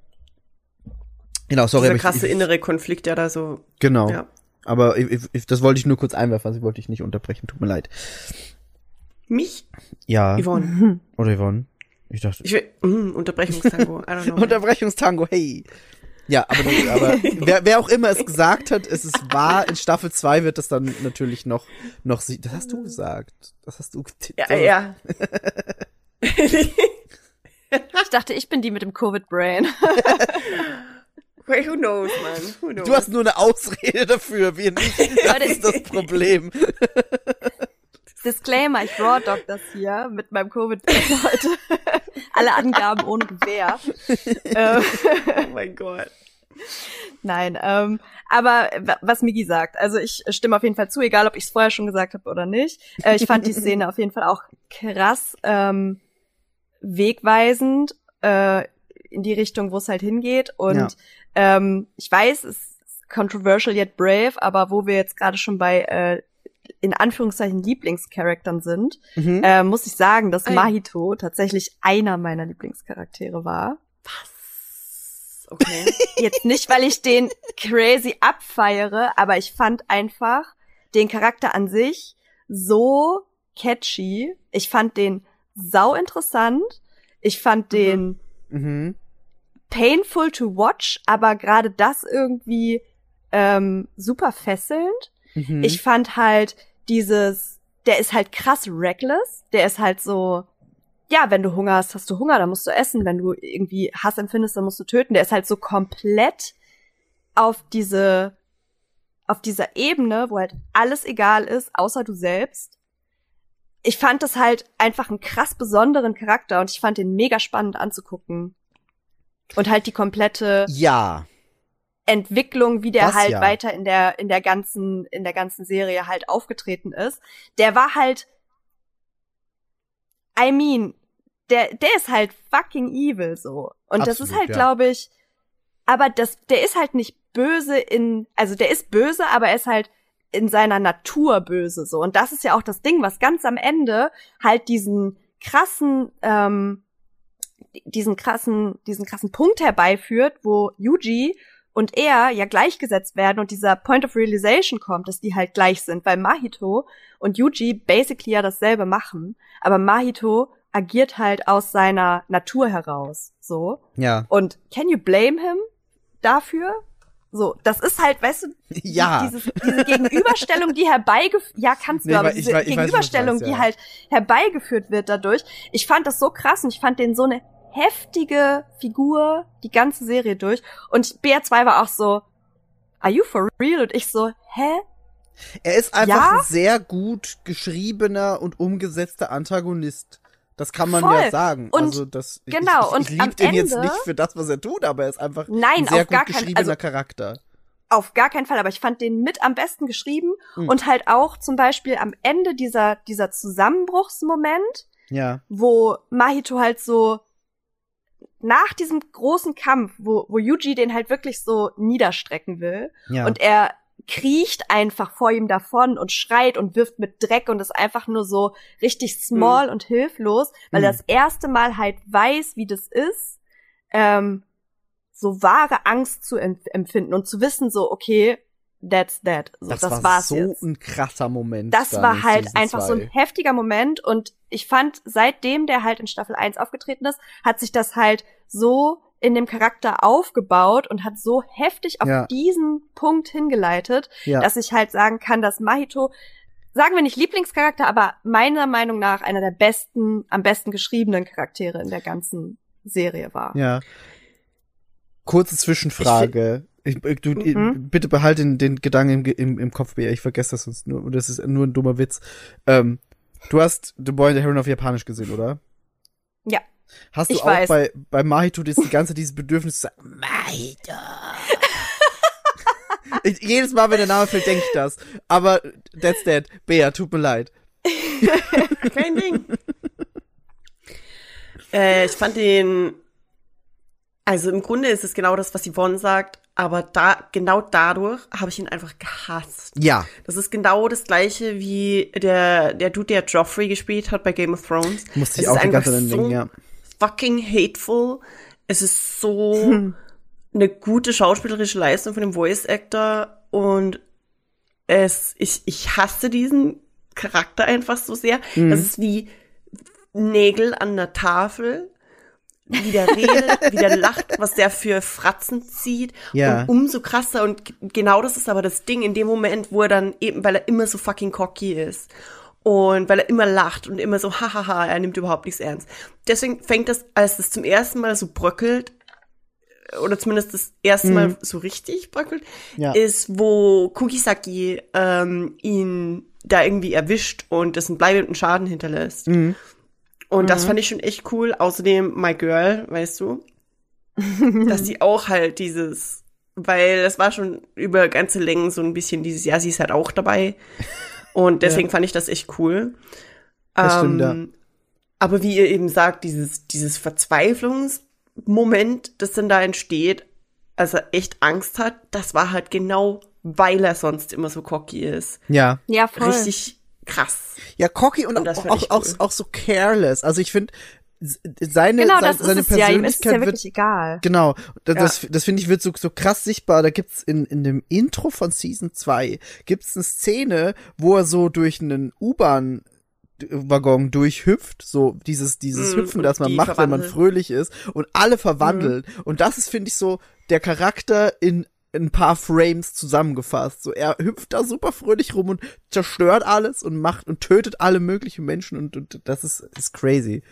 [SPEAKER 2] Genau, sorry.
[SPEAKER 3] dieser
[SPEAKER 2] aber ich-
[SPEAKER 3] krasse
[SPEAKER 2] ich,
[SPEAKER 3] innere Konflikt, der da so,
[SPEAKER 2] Genau.
[SPEAKER 3] ja.
[SPEAKER 2] Aber ich, ich, ich, das wollte ich nur kurz einwerfen, also ich wollte dich nicht unterbrechen, tut mir leid.
[SPEAKER 3] Mich,
[SPEAKER 2] Ja.
[SPEAKER 3] Yvonne.
[SPEAKER 2] Oder Yvonne. Ich dachte.
[SPEAKER 3] Ich will, mm, Unterbrechungstango, I don't know.
[SPEAKER 2] Unterbrechungstango, hey. Ja, aber, das, aber wer, wer auch immer es gesagt hat, es ist wahr, in Staffel 2 wird das dann natürlich noch, noch sie. Das hast du gesagt. Das hast du getippt.
[SPEAKER 3] ja, ja.
[SPEAKER 4] Ich dachte, ich bin die mit dem Covid-Brain.
[SPEAKER 3] Who knows, man, who knows.
[SPEAKER 2] Du hast nur eine Ausrede dafür, wir nicht. Das ist das Problem.
[SPEAKER 4] Disclaimer, ich raw dog das hier mit meinem Covid-Brain heute. Alle Angaben ohne Gewähr. ähm,
[SPEAKER 3] oh mein Gott.
[SPEAKER 4] Nein, ähm, aber wa- was Migi sagt, also ich stimme auf jeden Fall zu, egal ob ich es vorher schon gesagt habe oder nicht. Äh, ich fand die Szene auf jeden Fall auch krass ähm, wegweisend äh, in die Richtung, wo es halt hingeht. Und
[SPEAKER 2] Ja.
[SPEAKER 4] Ähm, ich weiß, es ist controversial yet brave, aber wo wir jetzt gerade schon bei äh, in Anführungszeichen Lieblingscharaktern sind,
[SPEAKER 2] Mhm.
[SPEAKER 4] äh, muss ich sagen, dass
[SPEAKER 3] ja.
[SPEAKER 4] Mahito tatsächlich einer meiner Lieblingscharaktere war.
[SPEAKER 3] Okay.
[SPEAKER 4] Jetzt nicht, weil ich den crazy abfeiere, aber ich fand einfach den Charakter an sich so catchy. Ich fand den sau interessant. Ich fand den
[SPEAKER 2] Mhm.
[SPEAKER 4] Painful to watch, aber gerade das irgendwie ähm, super fesselnd.
[SPEAKER 2] Mhm.
[SPEAKER 4] Ich fand halt dieses, der ist halt krass reckless. Der ist halt so, ja, wenn du Hunger hast, hast du Hunger, dann musst du essen. Wenn du irgendwie Hass empfindest, dann musst du töten. Der ist halt so komplett auf diese, auf dieser Ebene, wo halt alles egal ist, außer du selbst. Ich fand das halt einfach einen krass besonderen Charakter und ich fand den mega spannend anzugucken. Und halt die komplette
[SPEAKER 2] ja.
[SPEAKER 4] Entwicklung, wie der
[SPEAKER 2] Das
[SPEAKER 4] halt
[SPEAKER 2] ja.
[SPEAKER 4] weiter in der in der ganzen in der ganzen Serie halt aufgetreten ist. Der war halt I mean, der der ist halt fucking evil so. Und das ist
[SPEAKER 2] Absolut,
[SPEAKER 4] halt
[SPEAKER 2] ja.
[SPEAKER 4] glaube ich aber das der ist halt nicht böse in also der ist böse, aber er ist halt in seiner Natur böse so und das ist ja auch das Ding, was ganz am Ende halt diesen krassen ähm, diesen krassen, diesen krassen Punkt herbeiführt, wo Yuji und er ja gleichgesetzt werden und dieser Point of Realization kommt, dass die halt gleich sind, weil Mahito und Yuji basically ja dasselbe machen, aber Mahito agiert halt aus seiner Natur heraus, so.
[SPEAKER 2] Ja.
[SPEAKER 4] Und can you blame him dafür? So, das ist halt, weißt du,
[SPEAKER 2] Ja.
[SPEAKER 4] dieses, diese Gegenüberstellung, die herbeigeführt, ja, kannst du,
[SPEAKER 2] Nee,
[SPEAKER 4] aber
[SPEAKER 2] ich
[SPEAKER 4] diese
[SPEAKER 2] weiß- ich weiß, du
[SPEAKER 4] Gegenüberstellung,
[SPEAKER 2] meinst,
[SPEAKER 4] die
[SPEAKER 2] ja.
[SPEAKER 4] halt herbeigeführt wird dadurch, ich fand das so krass und ich fand den so eine heftige Figur die ganze Serie durch. Und BR2 war auch so, are you for real? Und ich so, hä?
[SPEAKER 2] Er ist einfach
[SPEAKER 4] Ja?
[SPEAKER 2] ein sehr gut geschriebener und umgesetzter Antagonist. Das kann man
[SPEAKER 4] Voll.
[SPEAKER 2] ja sagen.
[SPEAKER 4] Und
[SPEAKER 2] also das, ich-
[SPEAKER 4] genau,
[SPEAKER 2] ich, ich,
[SPEAKER 4] und
[SPEAKER 2] ich
[SPEAKER 4] am
[SPEAKER 2] lieb den jetzt
[SPEAKER 4] Ende-
[SPEAKER 2] nicht für das, was er tut, aber er ist einfach
[SPEAKER 4] Nein,
[SPEAKER 2] ein sehr gut geschriebener
[SPEAKER 4] also-
[SPEAKER 2] Charakter.
[SPEAKER 4] Auf gar keinen Fall, aber ich fand den mit am besten geschrieben
[SPEAKER 2] Mhm.
[SPEAKER 4] und halt auch zum Beispiel am Ende dieser, dieser Zusammenbruchsmoment,
[SPEAKER 2] Ja.
[SPEAKER 4] wo Mahito halt so nach diesem großen Kampf, wo, wo Yuji den halt wirklich so niederstrecken will
[SPEAKER 2] Ja.
[SPEAKER 4] und er kriecht einfach vor ihm davon und schreit und wirft mit Dreck und ist einfach nur so richtig small und hilflos, weil
[SPEAKER 2] Mhm.
[SPEAKER 4] er das erste Mal halt weiß, wie das ist, ähm, so wahre Angst zu em- empfinden und zu wissen so, okay, that's that. So,
[SPEAKER 2] das,
[SPEAKER 4] das,
[SPEAKER 2] war
[SPEAKER 4] war's
[SPEAKER 2] so
[SPEAKER 4] jetzt.
[SPEAKER 2] ein krasser Moment.
[SPEAKER 4] Das war halt einfach so ein
[SPEAKER 2] zwei.
[SPEAKER 4] heftiger Moment und ich fand, seitdem der halt in Staffel 1 aufgetreten ist, hat sich das halt so in dem Charakter aufgebaut und hat so heftig auf
[SPEAKER 2] Ja.
[SPEAKER 4] diesen Punkt hingeleitet,
[SPEAKER 2] Ja.
[SPEAKER 4] dass ich halt sagen kann, dass Mahito, sagen wir nicht Lieblingscharakter, aber meiner Meinung nach einer der besten, am besten geschriebenen Charaktere in der ganzen Serie war.
[SPEAKER 2] Ja. Kurze Zwischenfrage. Ich, ich, du,
[SPEAKER 4] Mhm.
[SPEAKER 2] Bitte behalte den, den Gedanken im, im, im Kopf, Bea. Ich vergesse das sonst nur. Das ist nur ein dummer Witz. Ähm, du hast The Boy and the Heron auf Japanisch gesehen, oder?
[SPEAKER 4] Ja.
[SPEAKER 2] Hast du
[SPEAKER 4] Ich
[SPEAKER 2] auch
[SPEAKER 4] weiß.
[SPEAKER 2] bei, bei Mahito das die ganze dieses Bedürfnis zu sagen, Mahito. ich, jedes Mal, wenn der Name fällt, denke ich das. Aber that's that. Bea, tut mir leid.
[SPEAKER 3] Kein Ding. äh, ich fand den. Also im Grunde ist es genau das, was Yvonne sagt, aber da genau dadurch habe ich ihn einfach gehasst.
[SPEAKER 2] Ja.
[SPEAKER 3] Das ist genau das gleiche wie der der Dude, der Joffrey gespielt hat bei Game of Thrones.
[SPEAKER 2] Musste
[SPEAKER 3] Es
[SPEAKER 2] ich auch die ganze Zeit
[SPEAKER 3] so
[SPEAKER 2] denken, ja.
[SPEAKER 3] fucking hateful. Es ist so eine gute schauspielerische Leistung von dem Voice Actor und es ich ich hasse diesen Charakter einfach so sehr.
[SPEAKER 2] Mhm.
[SPEAKER 3] Das ist wie Nägel an der Tafel. Wie der redet, wie der lacht, was der für Fratzen zieht.
[SPEAKER 2] Ja.
[SPEAKER 3] Und umso krasser. Und genau das ist aber das Ding in dem Moment, wo er dann eben, weil er immer so fucking cocky ist. Und weil er immer lacht und immer so, hahaha, er nimmt überhaupt nichts ernst. Deswegen fängt das, als das zum ersten Mal so bröckelt, oder zumindest das erste Mal so richtig bröckelt,
[SPEAKER 2] Mhm. Ja.
[SPEAKER 3] ist, wo Kugisaki ähm, ihn da irgendwie erwischt und das einen bleibenden Schaden hinterlässt.
[SPEAKER 2] Mhm.
[SPEAKER 3] Und das fand ich schon echt cool. Außerdem My Girl, weißt du, dass sie auch halt dieses, weil es war schon über ganze Längen so ein bisschen dieses, ja, sie ist halt auch dabei. Und deswegen fand ich das echt cool.
[SPEAKER 2] Das stimmt, ja.
[SPEAKER 3] Aber wie ihr eben sagt, dieses, dieses Verzweiflungsmoment, das dann da entsteht, als er echt Angst hat, das war halt genau, weil er sonst immer so cocky ist.
[SPEAKER 2] Ja.
[SPEAKER 4] Ja, voll.
[SPEAKER 3] Richtig krass.
[SPEAKER 2] Ja, cocky und,
[SPEAKER 3] Und das
[SPEAKER 2] auch, auch,
[SPEAKER 3] ich
[SPEAKER 2] auch,
[SPEAKER 3] cool.
[SPEAKER 2] auch so careless. Also ich finde, seine,
[SPEAKER 4] genau,
[SPEAKER 2] seine,
[SPEAKER 4] das ist
[SPEAKER 2] seine
[SPEAKER 4] es ja. Ihm ist es ja
[SPEAKER 2] Persönlichkeit
[SPEAKER 4] wirklich
[SPEAKER 2] wird
[SPEAKER 4] egal.
[SPEAKER 2] Genau, das, das, das finde ich wird so, so krass sichtbar. Da gibt's in, in dem Intro von Season 2 gibt's eine Szene, wo er so durch einen U-Bahn Waggon durchhüpft, so dieses dieses
[SPEAKER 3] Mm,
[SPEAKER 2] Hüpfen, das man macht, wenn man fröhlich ist und alle verwandelt und das ist finde ich so der Charakter in in ein paar Frames zusammengefasst. So er hüpft da super fröhlich rum und zerstört alles und macht und tötet alle möglichen Menschen und, und das ist ist crazy.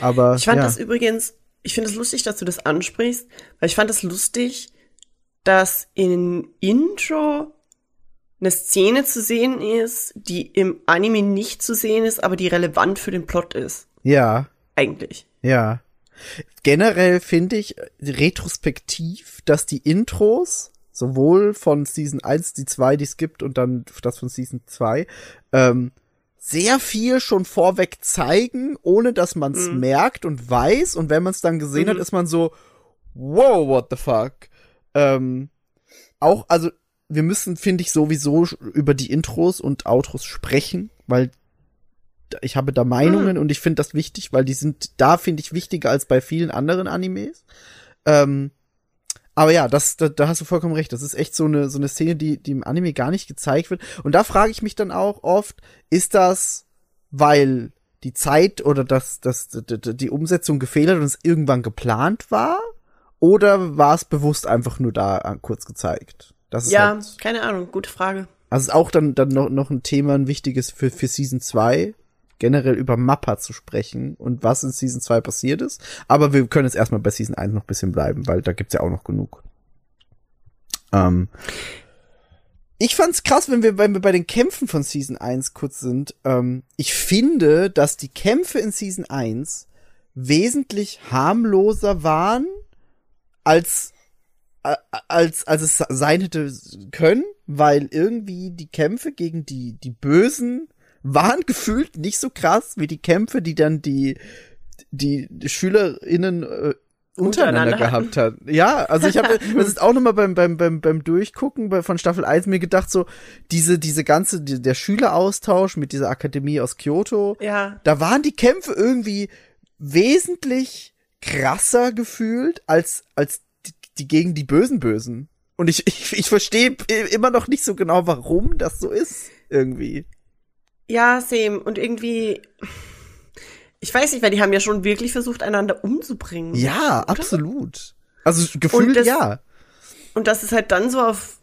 [SPEAKER 2] Aber
[SPEAKER 3] Ich fand
[SPEAKER 2] ja.
[SPEAKER 3] das übrigens, ich finde es lustig, dass du das ansprichst, weil ich fand es lustig, dass in Intro eine Szene zu sehen ist, die im Anime nicht zu sehen ist, aber die relevant für den Plot ist.
[SPEAKER 2] ja.
[SPEAKER 3] Eigentlich.
[SPEAKER 2] Ja. Generell finde ich retrospektiv, dass die Intros, sowohl von Season 1, die 2, die es gibt, und dann das von Season 2, ähm, sehr viel schon vorweg zeigen, ohne dass man es merkt und weiß. Und wenn man es dann gesehen hat,
[SPEAKER 3] Mhm.
[SPEAKER 2] ist man so, wow, what the fuck. Ähm, auch, also, wir müssen, finde ich, sowieso über die Intros und Outros sprechen, weil ich habe da Meinungen und ich finde das wichtig, weil die sind da, finde ich, wichtiger als bei vielen anderen Animes. Ähm, aber ja, das, da, da hast du vollkommen recht. Das ist echt so eine, so eine Szene, die, die im Anime gar nicht gezeigt wird. Und da frage ich mich dann auch oft, ist das, weil die Zeit oder das, das, die, Umsetzung gefehlt hat und es irgendwann geplant war? Oder war es bewusst einfach nur da äh, kurz gezeigt? Das ist
[SPEAKER 3] Ja,
[SPEAKER 2] halt,
[SPEAKER 3] keine Ahnung, gute Frage.
[SPEAKER 2] also ist auch dann, dann noch, noch ein Thema, ein wichtiges für, für Season 2, generell über Mappa zu sprechen und was in Season 2 passiert ist. Aber wir können jetzt erstmal bei Season 1 noch ein bisschen bleiben, weil da gibt's ja auch noch genug. Ähm, ich fand's krass, wenn wir, wenn wir bei den Kämpfen von Season 1 kurz sind. Ähm, ich finde, dass die Kämpfe in Season 1 wesentlich harmloser waren, als, a- als, als es sein hätte können, weil irgendwie die Kämpfe gegen die, die Bösen waren gefühlt nicht so krass wie die Kämpfe, die dann die, die, SchülerInnen äh, untereinander
[SPEAKER 3] Untereinander
[SPEAKER 2] gehabt hat. Ja, also ich habe das ist auch nochmal beim, beim, beim, beim Durchgucken bei, von Staffel 1 mir gedacht, so diese, diese ganze, die, der Schüleraustausch mit dieser Akademie aus Kyoto,
[SPEAKER 3] Ja.
[SPEAKER 2] da waren die Kämpfe irgendwie wesentlich krasser gefühlt als, als die, die gegen die bösen Bösen. Und ich, ich, ich verstehe immer noch nicht so genau, warum das so ist, irgendwie.
[SPEAKER 3] Ja, same. Und irgendwie, ich weiß nicht, weil die haben ja schon wirklich versucht, einander umzubringen.
[SPEAKER 2] Ja, absolut. Also gefühlt
[SPEAKER 3] das-
[SPEAKER 2] ja.
[SPEAKER 3] Und dass es halt dann so auf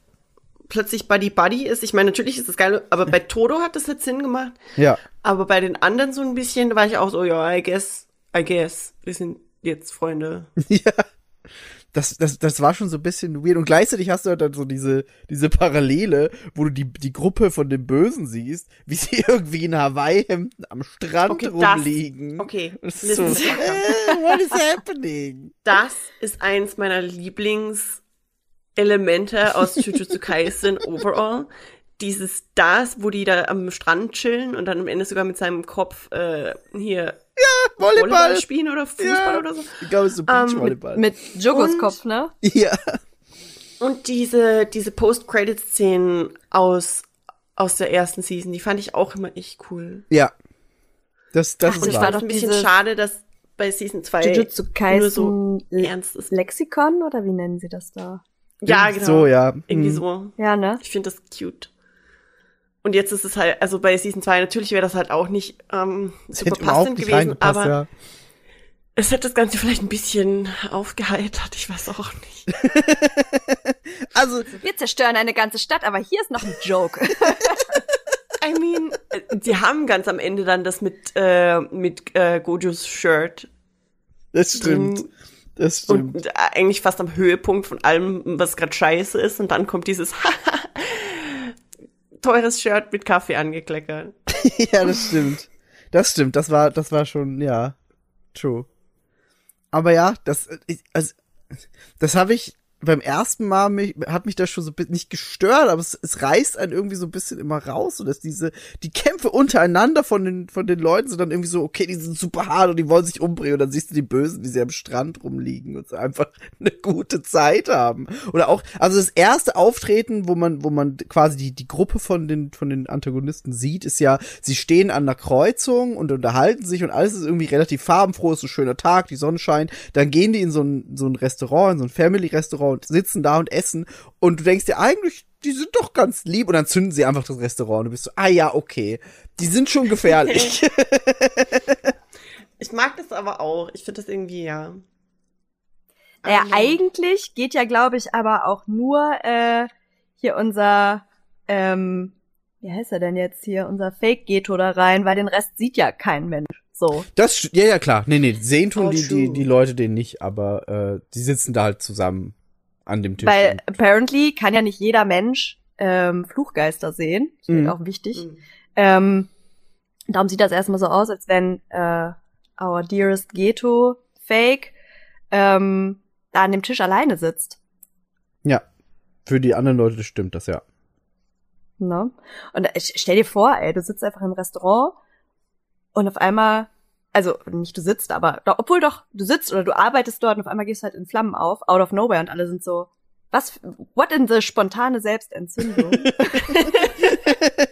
[SPEAKER 3] plötzlich Buddy Buddy ist. Ich meine, natürlich ist das geil, aber bei Todo hat das jetzt Sinn gemacht.
[SPEAKER 2] Ja.
[SPEAKER 3] Aber bei den anderen so ein bisschen war ich auch so, ja, I guess, I guess, wir sind jetzt Freunde.
[SPEAKER 2] Ja. Das, das, das war schon so ein bisschen weird. Und gleichzeitig hast du halt dann so diese, diese Parallele, wo du die, die Gruppe von den Bösen siehst, wie sie irgendwie in Hawaii-Hemden am Strand
[SPEAKER 3] Okay, das-
[SPEAKER 2] rumliegen.
[SPEAKER 3] Okay,
[SPEAKER 2] Das ist so, äh, what is happening?
[SPEAKER 3] das ist eins meiner Lieblingselemente aus Jujutsu Kaisen overall. Dieses das, wo die da am Strand chillen und dann am Ende sogar mit seinem Kopf äh, hier
[SPEAKER 2] Volleyball.
[SPEAKER 3] spielen oder Fußball
[SPEAKER 2] Ja.
[SPEAKER 3] oder so.
[SPEAKER 2] Ich glaube, es ist so
[SPEAKER 3] Ähm,
[SPEAKER 2] Beachvolleyball.
[SPEAKER 4] Mit Jogos
[SPEAKER 3] Und-
[SPEAKER 4] Kopf, ne?
[SPEAKER 2] ja.
[SPEAKER 3] Und diese, diese Post-Credit-Szenen aus, aus der ersten Season, die fand ich auch immer echt cool.
[SPEAKER 2] Ja. Das, das
[SPEAKER 4] Ach,
[SPEAKER 2] ist
[SPEAKER 3] Und ich fand
[SPEAKER 4] doch
[SPEAKER 3] es ein bisschen schade, dass bei Season 2
[SPEAKER 4] Jujutsu
[SPEAKER 3] nur
[SPEAKER 4] Kaisen
[SPEAKER 3] so ernst ist.
[SPEAKER 4] Lexikon oder wie nennen sie das da?
[SPEAKER 3] Ja, genau.
[SPEAKER 2] So, ja.
[SPEAKER 3] Irgendwie
[SPEAKER 2] Hm.
[SPEAKER 3] so.
[SPEAKER 4] Ja, ne?
[SPEAKER 3] Ich finde das cute. Und jetzt ist es halt, also bei Season 2, natürlich wäre das halt auch nicht ähm, super passend
[SPEAKER 2] nicht
[SPEAKER 3] gewesen, aber
[SPEAKER 2] ja.
[SPEAKER 3] es hätte das Ganze vielleicht ein bisschen aufgeheitert, ich weiß auch nicht.
[SPEAKER 2] Also,
[SPEAKER 4] Wir zerstören eine ganze Stadt, aber hier ist noch ein Joke.
[SPEAKER 3] I mean, sie haben ganz am Ende dann das mit, äh, mit äh, Gojos Shirt
[SPEAKER 2] das stimmt. Das stimmt.
[SPEAKER 3] und äh, eigentlich fast am Höhepunkt von allem, was gerade scheiße ist und dann kommt dieses teures Shirt mit Kaffee angekleckert.
[SPEAKER 2] ja, das stimmt. Das stimmt. Das war, das war schon, ja, true. Aber ja, das, also, das habe ich beim ersten Mal mich, hat mich das schon so nicht gestört, aber es, es reißt einen irgendwie so ein bisschen immer raus, so dass diese, die Kämpfe untereinander von den, von den Leuten sind dann irgendwie so, okay, die sind super hart und die wollen sich umbringen und dann siehst du die Bösen, wie sie am Strand rumliegen und so einfach eine gute Zeit haben. Oder auch, also das erste Auftreten, wo man, wo man quasi die, die Gruppe von den, von den Antagonisten sieht, ist ja, sie stehen an einer Kreuzung und unterhalten sich und alles ist irgendwie relativ farbenfroh, es ist ein schöner Tag, die Sonne scheint, dann gehen die in so ein, so ein Restaurant, in so ein Family-Restaurant und sitzen da und essen und du denkst dir eigentlich, die sind doch ganz lieb und dann zünden sie einfach das Restaurant und du bist so, ah ja, okay, die sind schon gefährlich.
[SPEAKER 3] Ich mag das aber auch. Ich finde das irgendwie, ja.
[SPEAKER 4] Naja,
[SPEAKER 3] Also-
[SPEAKER 4] eigentlich geht ja, glaube ich, aber auch nur äh, hier unser, ähm, wie heißt er denn jetzt hier, unser Fake-Geto da rein, weil den Rest sieht ja kein Mensch. So.
[SPEAKER 2] Das, ja, ja, klar. Nee, nee, sehen tun
[SPEAKER 3] Oh,
[SPEAKER 2] die, die, die Leute den nicht, aber äh, die sitzen da halt zusammen an dem Tisch.
[SPEAKER 4] Weil
[SPEAKER 2] und-
[SPEAKER 4] apparently kann ja nicht jeder Mensch ähm, Fluchgeister sehen. Das ist
[SPEAKER 2] Mhm.
[SPEAKER 4] auch wichtig.
[SPEAKER 3] Mhm.
[SPEAKER 4] Ähm, darum sieht das erstmal so aus, als wenn äh, our dearest Geto Fake ähm, da an dem Tisch alleine sitzt.
[SPEAKER 2] ja, für die anderen Leute stimmt das ja.
[SPEAKER 4] Ne? Und äh, stell dir vor, ey, du sitzt einfach im Restaurant und auf einmal, also nicht du sitzt, aber doch, obwohl doch, du sitzt oder du arbeitest dort und auf einmal gehst du halt in Flammen auf, out of nowhere und alle sind so, was, what in the spontane Selbstentzündung?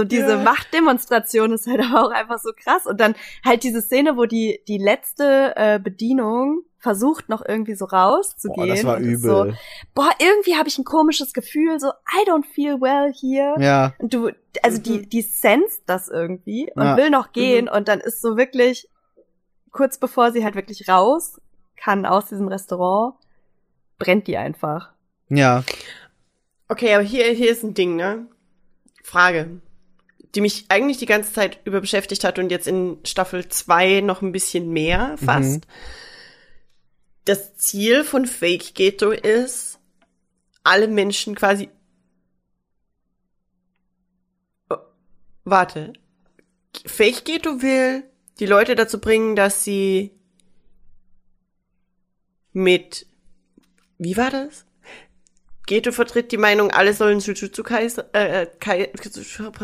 [SPEAKER 4] so diese
[SPEAKER 3] Ja.
[SPEAKER 4] Machtdemonstration ist halt aber auch einfach so krass. Und dann halt diese Szene, wo die, die letzte äh, Bedienung versucht noch irgendwie so rauszugehen.
[SPEAKER 2] Boah, das war
[SPEAKER 4] und ist So,
[SPEAKER 2] übel.
[SPEAKER 4] boah, irgendwie habe ich ein komisches Gefühl, so I don't feel well here.
[SPEAKER 2] Ja,
[SPEAKER 4] Und du, also
[SPEAKER 3] Mhm.
[SPEAKER 4] die, die senst das irgendwie und
[SPEAKER 2] Ja.
[SPEAKER 4] will noch gehen und dann ist so wirklich kurz bevor sie halt wirklich raus kann aus diesem Restaurant, brennt die einfach.
[SPEAKER 2] Ja.
[SPEAKER 3] Okay, aber hier, hier ist ein Ding, ne? Frage, die mich eigentlich die ganze Zeit über beschäftigt hat und jetzt in Staffel 2 noch ein bisschen mehr fast. Das Ziel von Fake Ghetto ist, alle Menschen quasi. Oh, warte. Fake Ghetto will die Leute dazu bringen, dass sie mit. Wie war das? Geto vertritt die Meinung, alle sollen Jujutsu Kaisa- äh, Kai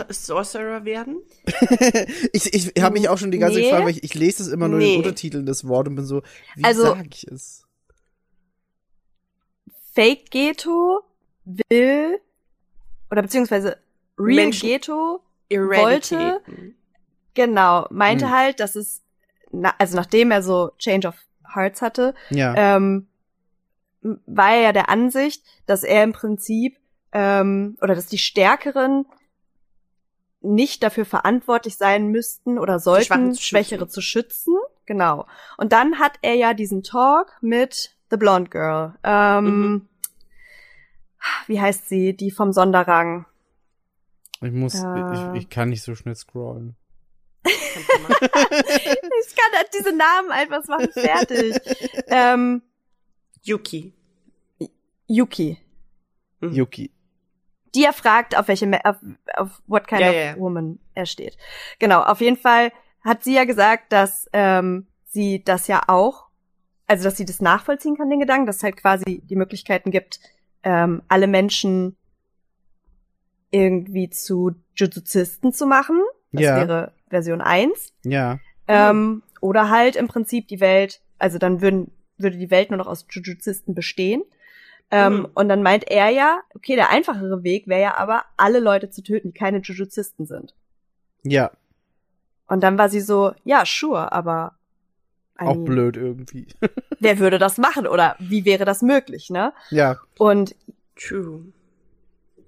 [SPEAKER 3] Sorcerer werden.
[SPEAKER 2] Ich, ich habe mich auch schon die ganze Zeit
[SPEAKER 4] Nee.
[SPEAKER 2] gefragt, weil ich, ich lese es immer nur in
[SPEAKER 3] Nee.
[SPEAKER 2] den Untertiteln des Wort und bin so, wie
[SPEAKER 4] Also-
[SPEAKER 2] sag ich es?
[SPEAKER 4] Fake Ghetto will, oder beziehungsweise Real
[SPEAKER 3] Menschen-
[SPEAKER 4] Ghetto,
[SPEAKER 3] Eradicaten.
[SPEAKER 4] genau, meinte
[SPEAKER 2] Hm.
[SPEAKER 4] halt, dass es, na, also nachdem er so Change of Hearts hatte,
[SPEAKER 2] Ja.
[SPEAKER 4] ähm, war er ja der Ansicht, dass er im Prinzip ähm, oder dass die Stärkeren nicht dafür verantwortlich sein müssten oder sollten,
[SPEAKER 3] zu.
[SPEAKER 4] Schwächere zu schützen. Genau. Und dann hat er ja diesen Talk mit The Blonde Girl. Ähm,
[SPEAKER 3] Mhm.
[SPEAKER 4] Wie heißt sie? Die vom Sonderrang.
[SPEAKER 2] Ich muss,
[SPEAKER 4] äh.
[SPEAKER 2] ich, ich kann nicht so schnell scrollen.
[SPEAKER 4] Ich kann halt diese Namen einfach machen fertig. ähm,
[SPEAKER 3] Yuki.
[SPEAKER 4] Yuki.
[SPEAKER 3] Mhm.
[SPEAKER 2] Yuki.
[SPEAKER 4] die er fragt, auf welche, Ma- auf, auf what kind
[SPEAKER 3] Ja,
[SPEAKER 4] of
[SPEAKER 3] ja, ja.
[SPEAKER 4] woman er steht. Genau, auf jeden Fall hat sie ja gesagt, dass ähm, sie das ja auch, also dass sie das nachvollziehen kann, den Gedanken, dass es halt quasi die Möglichkeiten gibt, ähm, alle Menschen irgendwie zu Jujuzisten zu machen. Das
[SPEAKER 2] Ja.
[SPEAKER 4] wäre Version 1.
[SPEAKER 2] Ja.
[SPEAKER 4] Ähm, oder halt im Prinzip die Welt, also dann würden, würde die Welt nur noch aus Jujuzisten bestehen. Ähm,
[SPEAKER 3] Mhm.
[SPEAKER 4] Und dann meint er ja, okay, der einfachere Weg wäre ja aber, alle Leute zu töten, die keine Jujuzisten sind.
[SPEAKER 2] Ja.
[SPEAKER 4] Und dann war sie so, ja, sure, aber
[SPEAKER 2] Auch
[SPEAKER 4] mean,
[SPEAKER 2] blöd irgendwie.
[SPEAKER 4] wer würde das machen oder wie wäre das möglich, ne?
[SPEAKER 2] ja.
[SPEAKER 4] Und
[SPEAKER 3] True.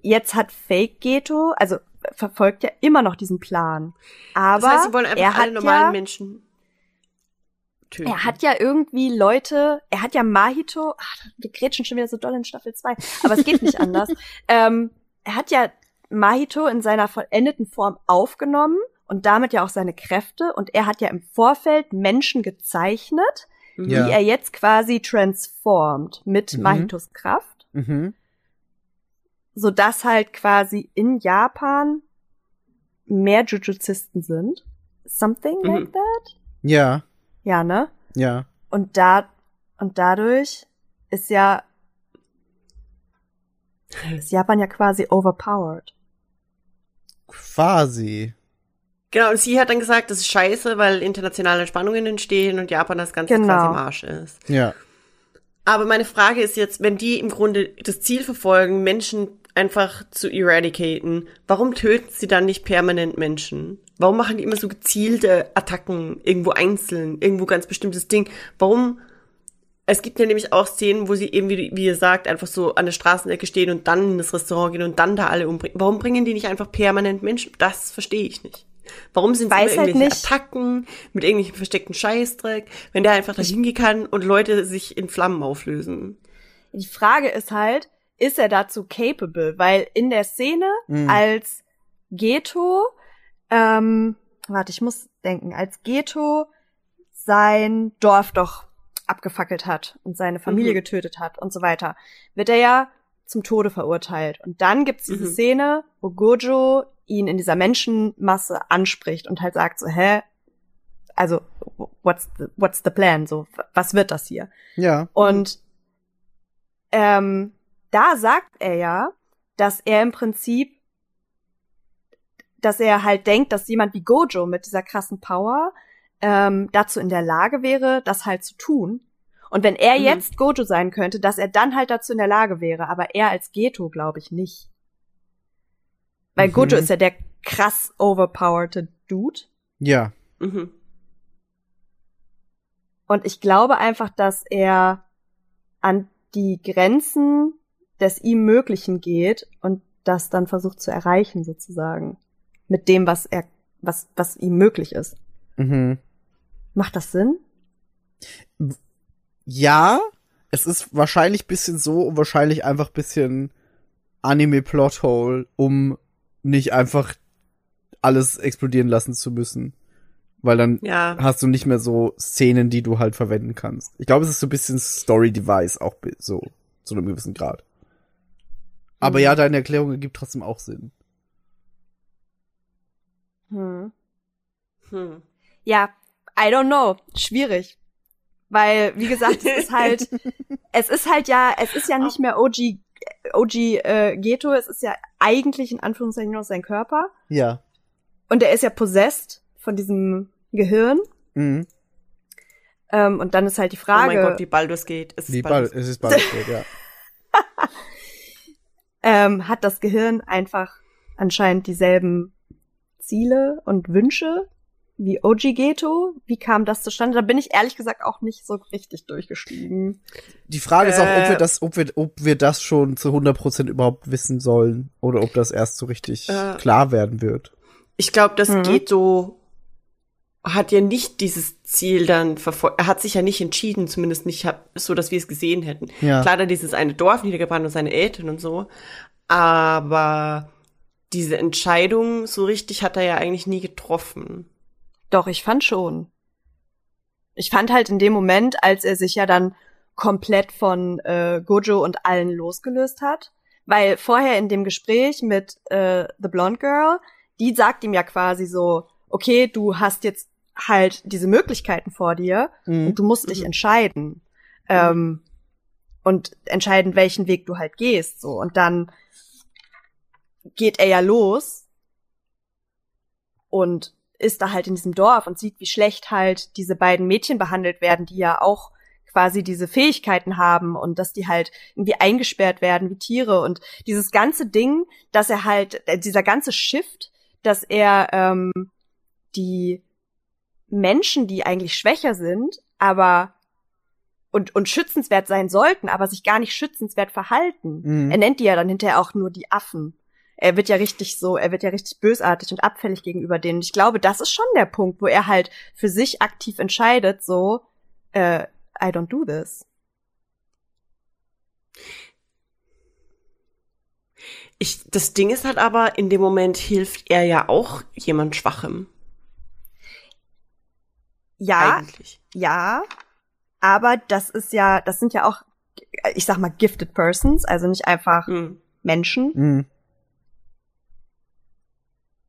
[SPEAKER 4] jetzt hat Fake Ghetto, also verfolgt ja immer noch diesen Plan. Aber
[SPEAKER 3] Das heißt, sie wollen einfach
[SPEAKER 4] er
[SPEAKER 3] alle
[SPEAKER 4] hat
[SPEAKER 3] normalen
[SPEAKER 4] ja,
[SPEAKER 3] Menschen töten.
[SPEAKER 4] Er hat ja irgendwie Leute, er hat ja Mahito, ach, wir grätschen schon wieder so doll in Staffel 2, aber es geht nicht anders. Ähm, er hat ja Mahito in seiner vollendeten Form aufgenommen und damit ja auch seine Kräfte und er hat ja im Vorfeld Menschen gezeichnet,
[SPEAKER 3] Mhm.
[SPEAKER 2] Ja.
[SPEAKER 4] die er jetzt quasi transformt mit
[SPEAKER 2] Mhm.
[SPEAKER 4] Mahitos Kraft,
[SPEAKER 2] Mhm.
[SPEAKER 4] sodass halt quasi in Japan mehr Jujuzisten sind. Something
[SPEAKER 3] Mhm.
[SPEAKER 4] like that?
[SPEAKER 2] Ja.
[SPEAKER 4] Ja, ne?
[SPEAKER 2] Ja.
[SPEAKER 4] Und da und dadurch ist ja ist Japan ja quasi overpowered.
[SPEAKER 2] Quasi.
[SPEAKER 3] Genau, und sie hat dann gesagt, das ist scheiße, weil internationale Spannungen entstehen und Japan das Ganze
[SPEAKER 4] Genau.
[SPEAKER 3] quasi im Arsch ist.
[SPEAKER 2] Ja.
[SPEAKER 3] Aber meine Frage ist jetzt, wenn die im Grunde das Ziel verfolgen, Menschen einfach zu eradicaten, warum töten sie dann nicht permanent Menschen? Warum machen die immer so gezielte Attacken, irgendwo einzeln, irgendwo ganz bestimmtes Ding? Warum? Es gibt ja nämlich auch Szenen, wo sie eben, wie, wie ihr sagt, einfach so an der Straßenecke stehen und dann in das Restaurant gehen und dann da alle umbringen. Warum bringen die nicht einfach permanent Menschen? Das verstehe ich nicht. Warum sind
[SPEAKER 4] Weiß
[SPEAKER 3] immer
[SPEAKER 4] halt
[SPEAKER 3] irgendwelche
[SPEAKER 4] nicht.
[SPEAKER 3] Attacken mit irgendwelchen versteckten Scheißdreck, wenn der einfach da hingehen kann und Leute sich in Flammen auflösen?
[SPEAKER 4] Die Frage ist halt, ist er dazu capable? Weil in der Szene
[SPEAKER 2] Mhm.
[SPEAKER 4] als Geto, ähm, warte, ich muss denken, als Geto sein Dorf doch abgefackelt hat und seine Familie
[SPEAKER 3] Mhm.
[SPEAKER 4] getötet hat und so weiter, wird er ja zum Tode verurteilt. Und dann gibt's diese
[SPEAKER 3] Mhm.
[SPEAKER 4] Szene, wo Gojo ihn in dieser Menschenmasse anspricht und halt sagt so, hä? Also, what's the, what's the plan? So, was wird das hier?
[SPEAKER 2] Ja.
[SPEAKER 4] Und ähm, da sagt er ja, dass er im Prinzip, dass er halt denkt, dass jemand wie Gojo mit dieser krassen Power ähm, dazu in der Lage wäre, das halt zu tun. Und wenn er
[SPEAKER 3] Mhm.
[SPEAKER 4] jetzt Gojo sein könnte, dass er dann halt dazu in der Lage wäre, aber er als Geto glaube ich nicht. Weil
[SPEAKER 2] Mhm.
[SPEAKER 4] Gojo ist ja der krass overpowered Dude.
[SPEAKER 2] Ja.
[SPEAKER 3] Mhm.
[SPEAKER 4] Und ich glaube einfach, dass er an die Grenzen des ihm Möglichen geht und das dann versucht zu erreichen, sozusagen. Mit dem, was er, was, was ihm möglich ist.
[SPEAKER 2] Mhm.
[SPEAKER 4] Macht das Sinn?
[SPEAKER 2] Ja, es ist wahrscheinlich bisschen so und wahrscheinlich einfach bisschen Anime-Plothole, um nicht einfach alles explodieren lassen zu müssen. Weil dann
[SPEAKER 3] Ja.
[SPEAKER 2] hast du nicht mehr so Szenen, die du halt verwenden kannst. Ich glaube, es ist so ein bisschen Story-Device auch so, zu einem gewissen Grad. Aber
[SPEAKER 3] Mhm.
[SPEAKER 2] ja, deine Erklärung ergibt trotzdem auch Sinn.
[SPEAKER 4] Hm.
[SPEAKER 3] Hm.
[SPEAKER 4] Ja, I don't know. Schwierig. Weil, wie gesagt, es ist halt, es ist halt ja, es ist ja nicht mehr OG, OG äh, Geto, es ist ja eigentlich in Anführungszeichen nur sein Körper.
[SPEAKER 2] Ja.
[SPEAKER 4] Und er ist ja possessed von diesem Gehirn.
[SPEAKER 2] Mhm.
[SPEAKER 4] Ähm, und dann ist halt die
[SPEAKER 3] Oh
[SPEAKER 4] Frage,
[SPEAKER 3] mein Gott, wie Baldur's Gate. Es ist
[SPEAKER 2] Wie
[SPEAKER 3] Baldur's
[SPEAKER 2] bald, es ist bald, ja.
[SPEAKER 4] ähm, hat das Gehirn einfach anscheinend dieselben Ziele und Wünsche wie OG Geto? Wie kam das zustande? Da bin ich ehrlich gesagt auch nicht so richtig durchgestiegen.
[SPEAKER 2] Die Frage ist auch, ob
[SPEAKER 3] Äh.
[SPEAKER 2] wir das, ob wir, ob wir das schon zu 100% überhaupt wissen sollen oder ob das erst so richtig
[SPEAKER 3] Äh.
[SPEAKER 2] klar werden wird.
[SPEAKER 3] Ich glaube, das
[SPEAKER 4] Mhm.
[SPEAKER 3] Geto hat ja nicht dieses Ziel dann verfolgt. Er hat sich ja nicht entschieden, zumindest nicht hab, so, dass wir es gesehen hätten.
[SPEAKER 2] Ja.
[SPEAKER 3] Klar, da dieses eine Dorf niedergebrannt und seine Eltern und so. Aber diese Entscheidung so richtig hat er ja eigentlich nie getroffen.
[SPEAKER 4] Doch, ich fand schon. Ich fand halt in dem Moment, als er sich ja dann komplett von äh, Gojo und allen losgelöst hat, weil vorher in dem Gespräch mit äh, The Blonde Girl, die sagt ihm ja quasi so, okay, du hast jetzt halt diese Möglichkeiten vor dir
[SPEAKER 2] Mhm.
[SPEAKER 4] und du musst dich
[SPEAKER 3] Mhm.
[SPEAKER 4] entscheiden. Ähm, und entscheiden, welchen Weg du halt gehst. So. Und dann geht er ja los und ist da halt in diesem Dorf und sieht, wie schlecht halt diese beiden Mädchen behandelt werden, die ja auch quasi diese Fähigkeiten haben und dass die halt irgendwie eingesperrt werden wie Tiere und dieses ganze Ding, dass er halt, äh, dieser ganze Shift, dass er ähm, die Menschen, die eigentlich schwächer sind, aber und, und schützenswert sein sollten, aber sich gar nicht schützenswert verhalten.
[SPEAKER 2] Mhm.
[SPEAKER 4] Er nennt die ja dann hinterher auch nur die Affen. Er wird ja richtig so, er wird ja richtig bösartig und abfällig gegenüber denen. Ich glaube, das ist schon der Punkt, wo er halt für sich aktiv entscheidet, so, äh, I don't do this.
[SPEAKER 3] Ich, das Ding ist halt aber, in dem Moment hilft er ja auch jemand Schwachem.
[SPEAKER 4] Ja,
[SPEAKER 3] Eigentlich.
[SPEAKER 4] ja, aber das ist ja, das sind ja auch, ich sag mal, gifted persons, also nicht einfach
[SPEAKER 3] Hm.
[SPEAKER 4] Menschen,
[SPEAKER 2] Mhm.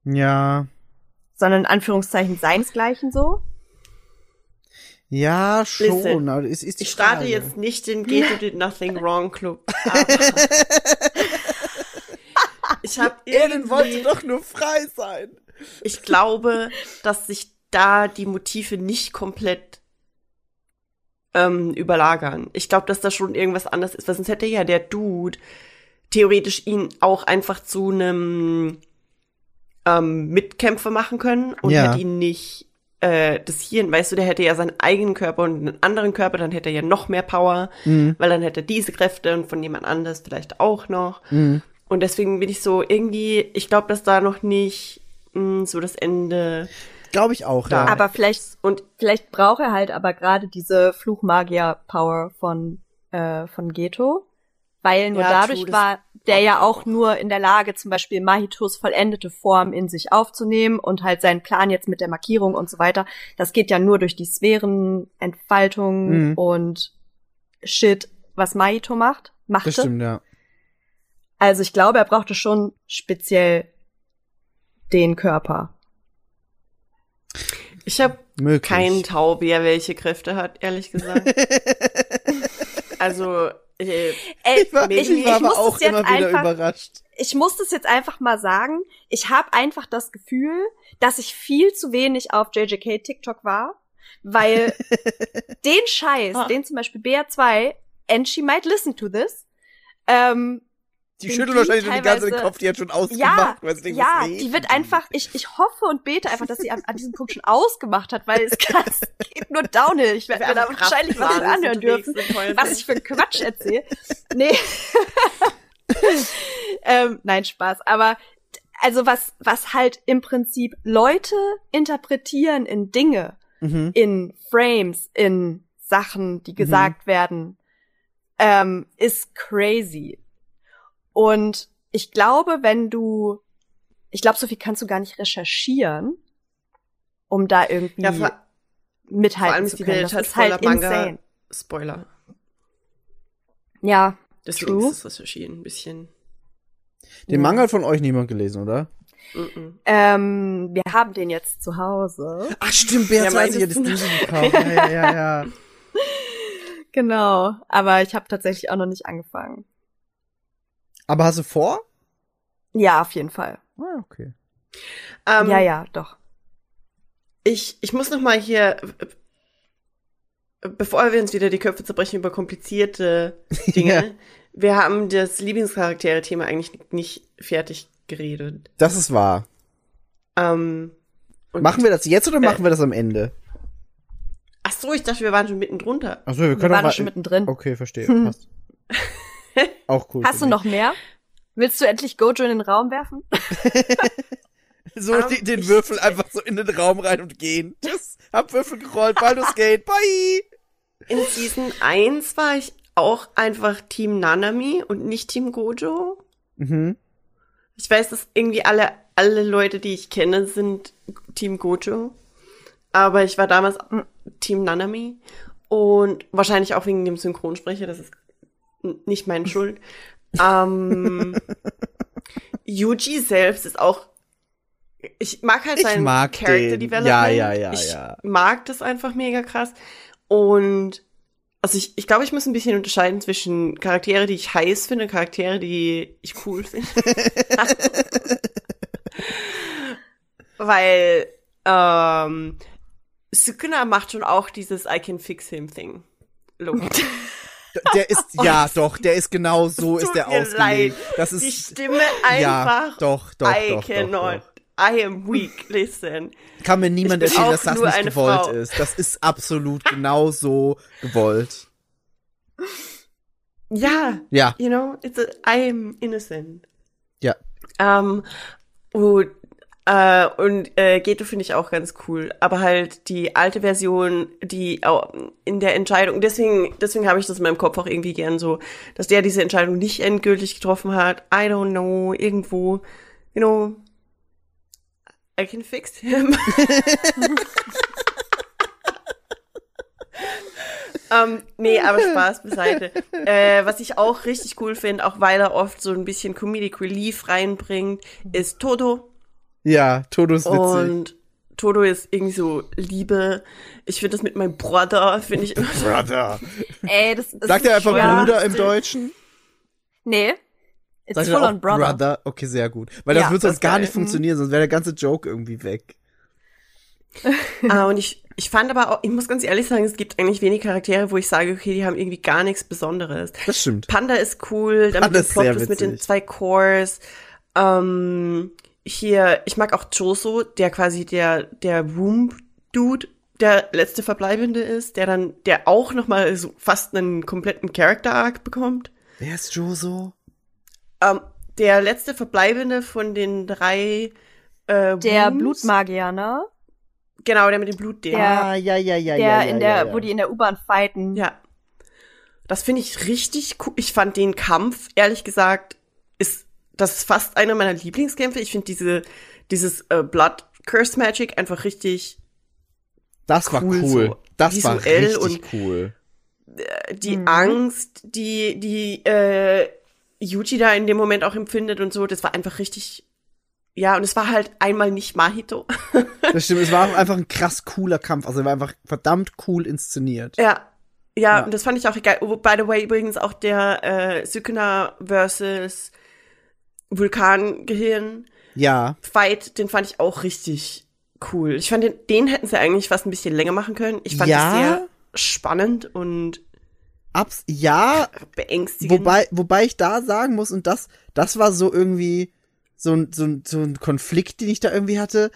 [SPEAKER 2] Ja.
[SPEAKER 4] sondern in Anführungszeichen seinesgleichen so.
[SPEAKER 2] Ja, schon.
[SPEAKER 3] Listen,
[SPEAKER 2] aber es ist die
[SPEAKER 3] Ich starte
[SPEAKER 2] Frage.
[SPEAKER 3] jetzt nicht den Geto did nothing wrong Club. Ich habe
[SPEAKER 2] Eren wollte doch nur frei sein.
[SPEAKER 3] ich glaube, dass sich da die Motive nicht komplett ähm, überlagern. Ich glaube, dass da schon irgendwas anderes ist, weil sonst hätte ja der Dude theoretisch ihn auch einfach zu einem ähm, Mitkämpfer machen können und
[SPEAKER 2] Ja.
[SPEAKER 3] hätte ihn nicht äh, das Hirn, weißt du, der hätte ja seinen eigenen Körper und einen anderen Körper, dann hätte er ja noch mehr Power,
[SPEAKER 2] Mhm.
[SPEAKER 3] weil dann hätte er diese Kräfte und von jemand anders vielleicht auch noch.
[SPEAKER 2] Mhm.
[SPEAKER 3] Und deswegen bin ich so irgendwie, ich glaube, dass da noch nicht mh, so das Ende
[SPEAKER 2] Glaube ich auch,
[SPEAKER 3] da
[SPEAKER 2] ja.
[SPEAKER 4] Aber vielleicht,
[SPEAKER 3] und
[SPEAKER 4] vielleicht braucht er halt aber gerade diese Fluchmagier-Power von, äh, von Geto. Weil nur
[SPEAKER 3] Ja,
[SPEAKER 4] dadurch
[SPEAKER 3] true,
[SPEAKER 4] war der ja auch
[SPEAKER 3] auch.
[SPEAKER 4] nur in der Lage, zum Beispiel Mahitos vollendete Form in sich aufzunehmen und halt seinen Plan jetzt mit der Markierung und so weiter. Das geht ja nur durch die Sphärenentfaltung
[SPEAKER 2] Mhm.
[SPEAKER 4] und Shit, was Mahito macht, machte.
[SPEAKER 2] das stimmt, ja.
[SPEAKER 4] Also ich glaube, er brauchte schon speziell den Körper.
[SPEAKER 3] Ich habe keinen Taub, wer welche Kräfte hat, ehrlich gesagt. also äh,
[SPEAKER 2] Ich war,
[SPEAKER 3] Ich-
[SPEAKER 2] ich, war
[SPEAKER 4] ich muss
[SPEAKER 2] aber auch immer wieder
[SPEAKER 4] einfach-
[SPEAKER 2] überrascht.
[SPEAKER 4] ich muss das jetzt einfach mal sagen. Ich habe einfach das Gefühl, dass ich viel zu wenig auf JJK TikTok war, weil den Scheiß,
[SPEAKER 3] Ah.
[SPEAKER 4] den zum Beispiel BR2, and she might listen to this, ähm,
[SPEAKER 2] Die
[SPEAKER 4] den
[SPEAKER 2] schüttelt
[SPEAKER 4] die
[SPEAKER 2] wahrscheinlich schon den ganzen
[SPEAKER 4] teilweise-
[SPEAKER 2] Kopf, die hat schon
[SPEAKER 4] ja,
[SPEAKER 2] ausgemacht. weil sie denkt,
[SPEAKER 4] ja, die wird einfach, ich, ich hoffe und bete einfach, dass sie an, an diesem Punkt schon ausgemacht hat, weil es, kann, es geht nur downhill. Ich werde mir da wahrscheinlich was anhören dürfen, was ich für Quatsch erzähle. Nee. ähm, nein, Spaß. Aber also was, was halt im Prinzip Leute interpretieren in Dinge,
[SPEAKER 2] Mhm.
[SPEAKER 4] in Frames, in Sachen, die gesagt werden, ähm, ist crazy. Und ich glaube, wenn du, ich glaube, so viel kannst du gar nicht recherchieren, um da irgendwie
[SPEAKER 3] Ja, vor, vor
[SPEAKER 4] mithalten
[SPEAKER 3] allem
[SPEAKER 4] zu können.
[SPEAKER 3] Welt
[SPEAKER 4] Das
[SPEAKER 3] halt
[SPEAKER 4] ist halt
[SPEAKER 3] voller Manga.
[SPEAKER 4] insane.
[SPEAKER 3] Spoiler.
[SPEAKER 4] Ja,
[SPEAKER 3] Deswegen
[SPEAKER 4] True.
[SPEAKER 3] ist das Recherchieren ein bisschen.
[SPEAKER 2] Den Manga hat von euch niemand gelesen, oder?
[SPEAKER 3] Mm-mm.
[SPEAKER 4] ähm, wir haben den jetzt zu Hause.
[SPEAKER 2] Ach stimmt, Bär
[SPEAKER 3] Ja,
[SPEAKER 2] 20 hat
[SPEAKER 3] meines-
[SPEAKER 2] das Ding gekauft. Ja, ja, ja, ja.
[SPEAKER 4] Genau, aber ich habe tatsächlich auch noch nicht angefangen.
[SPEAKER 2] Aber hast du vor?
[SPEAKER 4] Ja, auf jeden Fall.
[SPEAKER 2] Ah, okay.
[SPEAKER 3] Ähm,
[SPEAKER 4] ja, ja, doch.
[SPEAKER 3] Ich, ich muss noch mal hier, bevor wir uns wieder die Köpfe zerbrechen über komplizierte Dinge,
[SPEAKER 2] Ja.
[SPEAKER 3] wir haben das Lieblingscharaktere-Thema eigentlich nicht fertig geredet.
[SPEAKER 2] Das ist wahr.
[SPEAKER 3] Ähm,
[SPEAKER 2] Machen wir das jetzt oder
[SPEAKER 3] Äh.
[SPEAKER 2] machen wir das am Ende?
[SPEAKER 3] Ach so, ich dachte, wir waren schon mitten drunter.
[SPEAKER 2] Achso, wir
[SPEAKER 4] Wir
[SPEAKER 2] können
[SPEAKER 4] waren
[SPEAKER 2] auch
[SPEAKER 4] schon mittendrin.
[SPEAKER 2] Okay, verstehe.
[SPEAKER 4] Hm.
[SPEAKER 2] Passt. Auch cool.
[SPEAKER 4] Hast du
[SPEAKER 2] für
[SPEAKER 4] noch mehr? Willst du endlich Gojo in den Raum werfen?
[SPEAKER 2] mich. so
[SPEAKER 3] Ähm,
[SPEAKER 2] die, den Würfel einfach so in den Raum rein und gehen? Tschüss. Hab Würfel gerollt, Baldur's Gate. Bye.
[SPEAKER 3] In Season 1 war ich auch einfach Team Nanami und nicht Team Gojo.
[SPEAKER 2] Mhm.
[SPEAKER 3] Ich weiß, dass irgendwie alle, alle Leute, die ich kenne, sind Team Gojo. Aber ich war damals Team Nanami. Und wahrscheinlich auch wegen dem Synchronsprecher, das ist nicht meine Schuld. ähm, Yuji selbst ist auch. Ich mag halt
[SPEAKER 2] Ich
[SPEAKER 3] sein
[SPEAKER 2] mag
[SPEAKER 3] Character
[SPEAKER 2] den.
[SPEAKER 3] Development.
[SPEAKER 2] Ja, ja, ja,
[SPEAKER 3] ich
[SPEAKER 2] ja.
[SPEAKER 3] mag das einfach mega krass. Und also ich, ich glaube, ich muss ein bisschen unterscheiden zwischen Charaktere, die ich heiß finde, und Charaktere, die ich cool finde. Weil ähm, Sukuna macht schon auch dieses I can fix him Thing. Look.
[SPEAKER 2] Der ist, ja, doch, der ist genau so ist der ausgelegt.
[SPEAKER 3] leid.
[SPEAKER 2] Das
[SPEAKER 3] Die
[SPEAKER 2] ist,
[SPEAKER 3] Stimme
[SPEAKER 2] ja,
[SPEAKER 3] einfach.
[SPEAKER 2] doch, doch,
[SPEAKER 3] I
[SPEAKER 2] doch,
[SPEAKER 3] cannot.
[SPEAKER 2] doch.
[SPEAKER 3] I am weak. Listen.
[SPEAKER 2] Kann mir niemand erzählen, dass das nicht gewollt
[SPEAKER 3] Frau.
[SPEAKER 2] ist. Das ist absolut genau so gewollt.
[SPEAKER 3] Ja,
[SPEAKER 2] Ja,
[SPEAKER 3] you know, it's a, I am innocent.
[SPEAKER 2] ja.
[SPEAKER 3] Ähm, und äh, und äh, Geto finde ich auch ganz cool, aber halt die alte Version, die auch in der Entscheidung, deswegen deswegen habe ich das in meinem Kopf auch irgendwie gern so, dass der diese Entscheidung nicht endgültig getroffen hat. I don't know, irgendwo, you know, I can fix him. ähm, nee, aber Spaß beiseite. Äh, was ich auch richtig cool finde, auch weil er oft so ein bisschen Comedic Relief reinbringt, ist Toto.
[SPEAKER 2] Ja, Todo ist witzig.
[SPEAKER 3] Und Toto ist irgendwie so Liebe. Ich finde das mit meinem Brother, finde ich immer.
[SPEAKER 2] Brother.
[SPEAKER 4] Ey, das ist
[SPEAKER 2] Sagt er einfach. Bruder im Deutschen?
[SPEAKER 4] Nee. It's
[SPEAKER 2] Sagt
[SPEAKER 4] full on brother.
[SPEAKER 2] Okay, sehr gut. Weil das
[SPEAKER 4] Ja,
[SPEAKER 2] wird
[SPEAKER 3] das
[SPEAKER 2] sonst gar
[SPEAKER 3] geil.
[SPEAKER 2] nicht funktionieren, sonst wäre der ganze Joke irgendwie weg.
[SPEAKER 3] ah, und ich, ich fand aber auch, ich muss ganz ehrlich sagen, es gibt eigentlich wenig Charaktere, wo ich sage, okay, die haben irgendwie gar nichts Besonderes.
[SPEAKER 2] Das stimmt.
[SPEAKER 3] Panda ist cool, dann
[SPEAKER 2] Panda
[SPEAKER 3] mit dem Plot mit den zwei Cores. Ähm, hier, ich mag auch Joso, der quasi der, der Womb-Dude, der letzte Verbleibende ist, der dann, der auch noch mal so fast einen kompletten Character-Arc bekommt.
[SPEAKER 2] Wer ist Joso?
[SPEAKER 3] Ähm, der letzte Verbleibende von den drei äh,
[SPEAKER 4] Der
[SPEAKER 3] Wombs.
[SPEAKER 4] Blutmagier, ne?
[SPEAKER 3] Genau, der mit dem Blutding.
[SPEAKER 4] Der-
[SPEAKER 2] ah, ja, ja, ja,
[SPEAKER 4] Der
[SPEAKER 2] ja, ja,
[SPEAKER 4] in der,
[SPEAKER 2] ja, ja.
[SPEAKER 4] wo die in der U-Bahn fighten.
[SPEAKER 3] Ja. Das finde ich richtig cool. Ich fand den Kampf, ehrlich gesagt, ist das ist fast einer meiner Lieblingskämpfe. Ich finde diese, dieses äh, Blood Curse Magic einfach richtig
[SPEAKER 2] Das war
[SPEAKER 3] cool
[SPEAKER 2] cool.
[SPEAKER 3] so.
[SPEAKER 2] Das war
[SPEAKER 3] Visuell
[SPEAKER 2] richtig
[SPEAKER 3] und-
[SPEAKER 2] cool.
[SPEAKER 3] äh, die
[SPEAKER 4] Mhm.
[SPEAKER 3] Angst, die, die äh, Yuji da in dem Moment auch empfindet und so. Das war einfach richtig. Ja, und es war halt einmal nicht Mahito.
[SPEAKER 2] Das stimmt, es war auch einfach ein krass cooler Kampf. Also er war einfach verdammt cool inszeniert.
[SPEAKER 3] Ja. Ja,
[SPEAKER 2] Ja.
[SPEAKER 3] und das fand ich auch geil. Oh, by the way, übrigens auch der äh, Sukuna versus Vulkangehirn
[SPEAKER 2] Ja,
[SPEAKER 3] Fight, den fand ich auch richtig cool. Ich fand den, den hätten sie eigentlich fast ein bisschen länger machen können. Ich fand
[SPEAKER 2] Ja.
[SPEAKER 3] das sehr spannend und
[SPEAKER 2] abs ja,
[SPEAKER 3] beängstigend.
[SPEAKER 2] wobei, wobei ich da sagen muss, und das, das war so irgendwie so ein, so ein, so ein Konflikt, den ich da irgendwie hatte.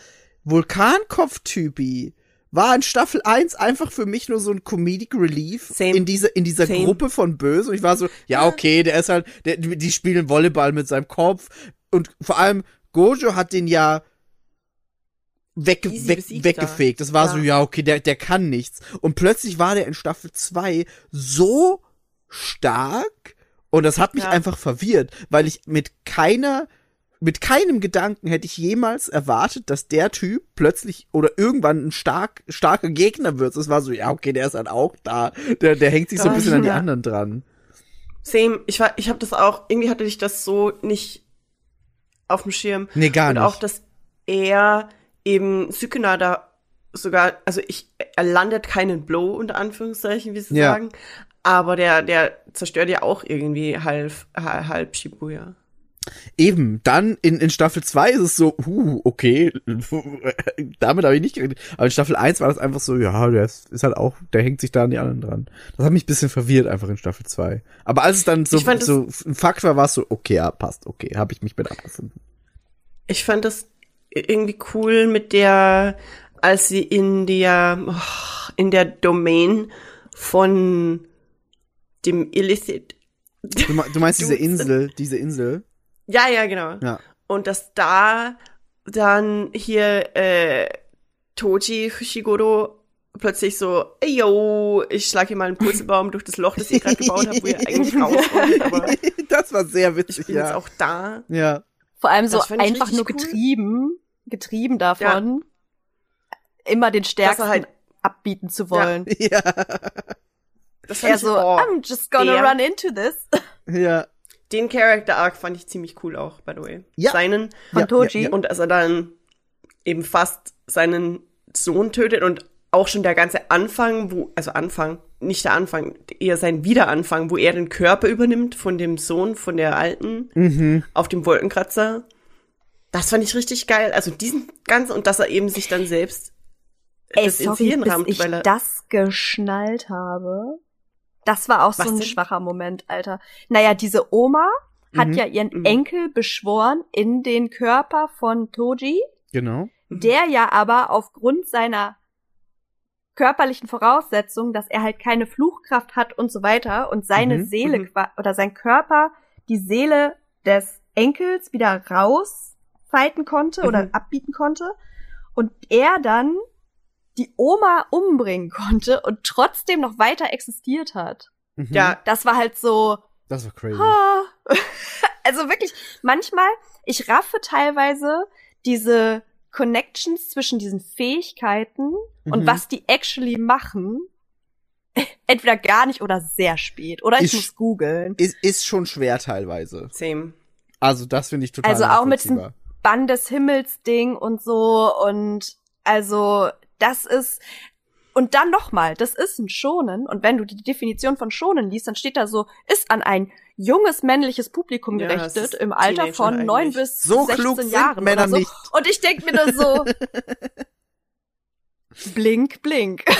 [SPEAKER 2] Vulkankopf-Typi war in Staffel 1 einfach für mich nur so ein Comedic Relief
[SPEAKER 3] Same.
[SPEAKER 2] in dieser, in dieser
[SPEAKER 3] Same.
[SPEAKER 2] Gruppe von Böse. Und ich war so, ja, okay, der ist halt, der, die spielen Volleyball mit seinem Kopf. Und vor allem, Gojo hat den ja weg,
[SPEAKER 3] Easy
[SPEAKER 2] weg, weggefegt. Das war
[SPEAKER 3] Ja.
[SPEAKER 2] so, ja, okay, der, der kann nichts. Und plötzlich war der in Staffel 2 so stark und das hat mich
[SPEAKER 3] Ja.
[SPEAKER 2] einfach verwirrt, weil ich mit keiner mit keinem Gedanken hätte ich jemals erwartet, dass der Typ plötzlich oder irgendwann ein stark, starker Gegner wird. Es war so, ja, okay, der ist halt auch da. Der, der hängt sich so ein bisschen an die anderen dran.
[SPEAKER 3] Same. Ich war, ich habe das auch, irgendwie hatte ich das so nicht auf dem Schirm.
[SPEAKER 2] Nee, gar
[SPEAKER 3] Und
[SPEAKER 2] nicht.
[SPEAKER 3] auch, dass er eben Sykena da sogar, also ich, er landet keinen Blow, unter Anführungszeichen, wie sie
[SPEAKER 2] Ja.
[SPEAKER 3] sagen. Aber der, der zerstört ja auch irgendwie halb, ha- halb Shibuya.
[SPEAKER 2] Eben, dann in, in Staffel 2 ist es so, uh, okay, damit habe ich nicht geredet. Aber in Staffel 1 war das einfach so, ja, der ist, ist halt auch, der hängt sich da an die anderen dran. Das hat mich ein bisschen verwirrt einfach in Staffel 2. Aber als es dann so,
[SPEAKER 3] fand
[SPEAKER 2] so ein Fakt war, war es so, okay, ja, passt, okay, habe ich mich mit abgefunden.
[SPEAKER 3] Ich fand das irgendwie cool mit der, als sie in der, oh, in der Domain von dem Illicit.
[SPEAKER 2] Du, du meinst diese Insel, diese Insel?
[SPEAKER 3] Ja, ja, genau.
[SPEAKER 2] Ja.
[SPEAKER 3] Und dass da dann hier äh, Toji Fushiguro plötzlich so, ey yo, ich schlag hier mal einen Purzelbaum durch das Loch, das ihr gerade gebaut habt, wo ihr eigentlich rauskommt, aber
[SPEAKER 2] das war sehr
[SPEAKER 3] ich
[SPEAKER 2] witzig,
[SPEAKER 3] bin jetzt
[SPEAKER 2] ja.
[SPEAKER 3] auch da.
[SPEAKER 2] Ja.
[SPEAKER 4] Vor allem so
[SPEAKER 3] Das ich
[SPEAKER 4] einfach nur
[SPEAKER 3] cool.
[SPEAKER 4] getrieben, getrieben davon, immer den Stärksten
[SPEAKER 3] halt-
[SPEAKER 4] abbieten zu wollen.
[SPEAKER 2] Ja.
[SPEAKER 3] Das fand
[SPEAKER 4] Er
[SPEAKER 3] ich,
[SPEAKER 4] so,
[SPEAKER 3] oh,
[SPEAKER 4] I'm just gonna
[SPEAKER 3] der-
[SPEAKER 4] run into this.
[SPEAKER 2] Ja.
[SPEAKER 3] Den Character Arc fand ich ziemlich cool auch, by the way.
[SPEAKER 2] Ja.
[SPEAKER 3] Seinen
[SPEAKER 4] Von
[SPEAKER 2] ja,
[SPEAKER 4] Toji.
[SPEAKER 2] Ja, ja.
[SPEAKER 3] und als er dann eben fast seinen Sohn tötet und auch schon der ganze Anfang, wo, also Anfang, nicht der Anfang, eher sein Wiederanfang, wo er den Körper übernimmt von dem Sohn von der Alten
[SPEAKER 2] Mhm.
[SPEAKER 3] auf dem Wolkenkratzer. Das fand ich richtig geil. Also diesen ganzen, und dass er eben sich dann selbst
[SPEAKER 4] Ey,
[SPEAKER 3] das ins
[SPEAKER 4] sorry,
[SPEAKER 3] Hirn
[SPEAKER 4] bis
[SPEAKER 3] rammt,
[SPEAKER 4] ich
[SPEAKER 3] weil er.
[SPEAKER 4] das geschnallt habe. Das war auch so
[SPEAKER 3] Was
[SPEAKER 4] ein
[SPEAKER 3] denn?
[SPEAKER 4] schwacher Moment, Alter. Naja, diese Oma hat
[SPEAKER 2] Mhm.
[SPEAKER 4] ja ihren
[SPEAKER 3] Mhm.
[SPEAKER 4] Enkel beschworen in den Körper von Toji,
[SPEAKER 2] Genau.
[SPEAKER 3] Mhm.
[SPEAKER 4] der ja aber aufgrund seiner körperlichen Voraussetzungen, dass er halt keine Fluchkraft hat und so weiter und seine
[SPEAKER 2] Mhm.
[SPEAKER 4] Seele
[SPEAKER 3] Mhm.
[SPEAKER 4] oder sein Körper die Seele des Enkels wieder rausfighten konnte oder
[SPEAKER 3] Mhm.
[SPEAKER 4] abbieten konnte und er dann die Oma umbringen konnte und trotzdem noch weiter existiert hat.
[SPEAKER 2] Mhm.
[SPEAKER 3] Ja,
[SPEAKER 4] Das war halt so,
[SPEAKER 2] Das war crazy.
[SPEAKER 4] ha. also wirklich, manchmal, ich raffe teilweise diese Connections zwischen diesen Fähigkeiten und
[SPEAKER 2] Mhm.
[SPEAKER 4] was die actually machen, entweder gar nicht oder sehr spät. Oder ich
[SPEAKER 2] Ich-
[SPEAKER 4] muss googeln.
[SPEAKER 2] Ist, ist schon schwer teilweise.
[SPEAKER 3] same.
[SPEAKER 2] Also das finde ich total
[SPEAKER 4] Also auch mit diesem. Bann des Himmels Ding und so und also das ist und dann nochmal, das ist ein Schonen und wenn du die Definition von Schonen liest, dann steht da so, ist an ein junges männliches Publikum
[SPEAKER 3] Ja,
[SPEAKER 4] gerichtet im Alter von neun bis
[SPEAKER 2] So
[SPEAKER 4] 16
[SPEAKER 2] klug sind
[SPEAKER 4] Jahren
[SPEAKER 2] Männer
[SPEAKER 4] oder so.
[SPEAKER 2] nicht.
[SPEAKER 4] Und ich denk mir nur so, blink, blink.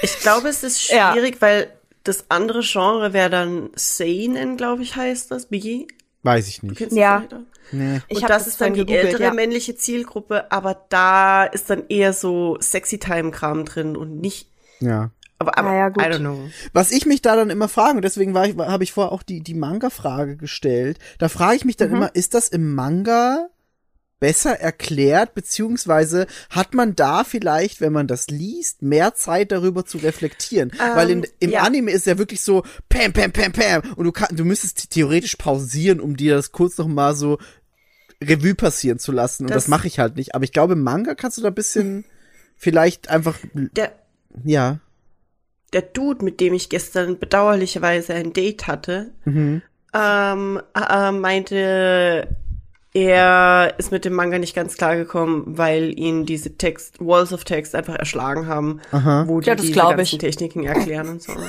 [SPEAKER 3] Ich glaube, es ist
[SPEAKER 4] Ja.
[SPEAKER 3] schwierig, weil das andere Genre wäre dann Seinen, glaube ich, heißt das. Biggie?
[SPEAKER 2] Weiß ich nicht.
[SPEAKER 4] Ja.
[SPEAKER 3] auch?
[SPEAKER 2] Nee.
[SPEAKER 4] Ich
[SPEAKER 3] und das, ist dann die
[SPEAKER 4] vorhin gegoogelt,
[SPEAKER 3] ältere
[SPEAKER 4] ja.
[SPEAKER 3] männliche Zielgruppe, aber da ist dann eher so Sexy-Time-Kram drin und nicht.
[SPEAKER 2] Ja.
[SPEAKER 3] Aber, aber
[SPEAKER 4] Ah ja, gut.
[SPEAKER 3] I don't know.
[SPEAKER 2] Was ich mich da dann immer frage, und deswegen war ich, habe ich vorher auch die, die Manga-Frage gestellt, da frage ich mich dann
[SPEAKER 4] Mhm.
[SPEAKER 2] immer, ist das im Manga besser erklärt, beziehungsweise hat man da vielleicht, wenn man das liest, mehr Zeit darüber zu reflektieren? Weil in, im
[SPEAKER 3] ja.
[SPEAKER 2] Anime ist ja wirklich so pam, pam, pam, pam und du, kann, du müsstest theoretisch pausieren, um dir das kurz noch mal so Revue passieren zu lassen und das,
[SPEAKER 3] Das-
[SPEAKER 2] mache ich halt nicht. Aber ich glaube, im Manga kannst du da ein bisschen vielleicht einfach,
[SPEAKER 3] Der,
[SPEAKER 2] ja.
[SPEAKER 3] der Dude, mit dem ich gestern bedauerlicherweise ein Date hatte,
[SPEAKER 2] Mhm.
[SPEAKER 3] ähm, äh, meinte, er ist mit dem Manga nicht ganz klar gekommen, weil ihn diese Text, Walls of Text einfach erschlagen haben,
[SPEAKER 2] Aha.
[SPEAKER 3] wo die
[SPEAKER 4] Ja, das
[SPEAKER 3] diese ganzen
[SPEAKER 4] ich.
[SPEAKER 3] Techniken erklären und so.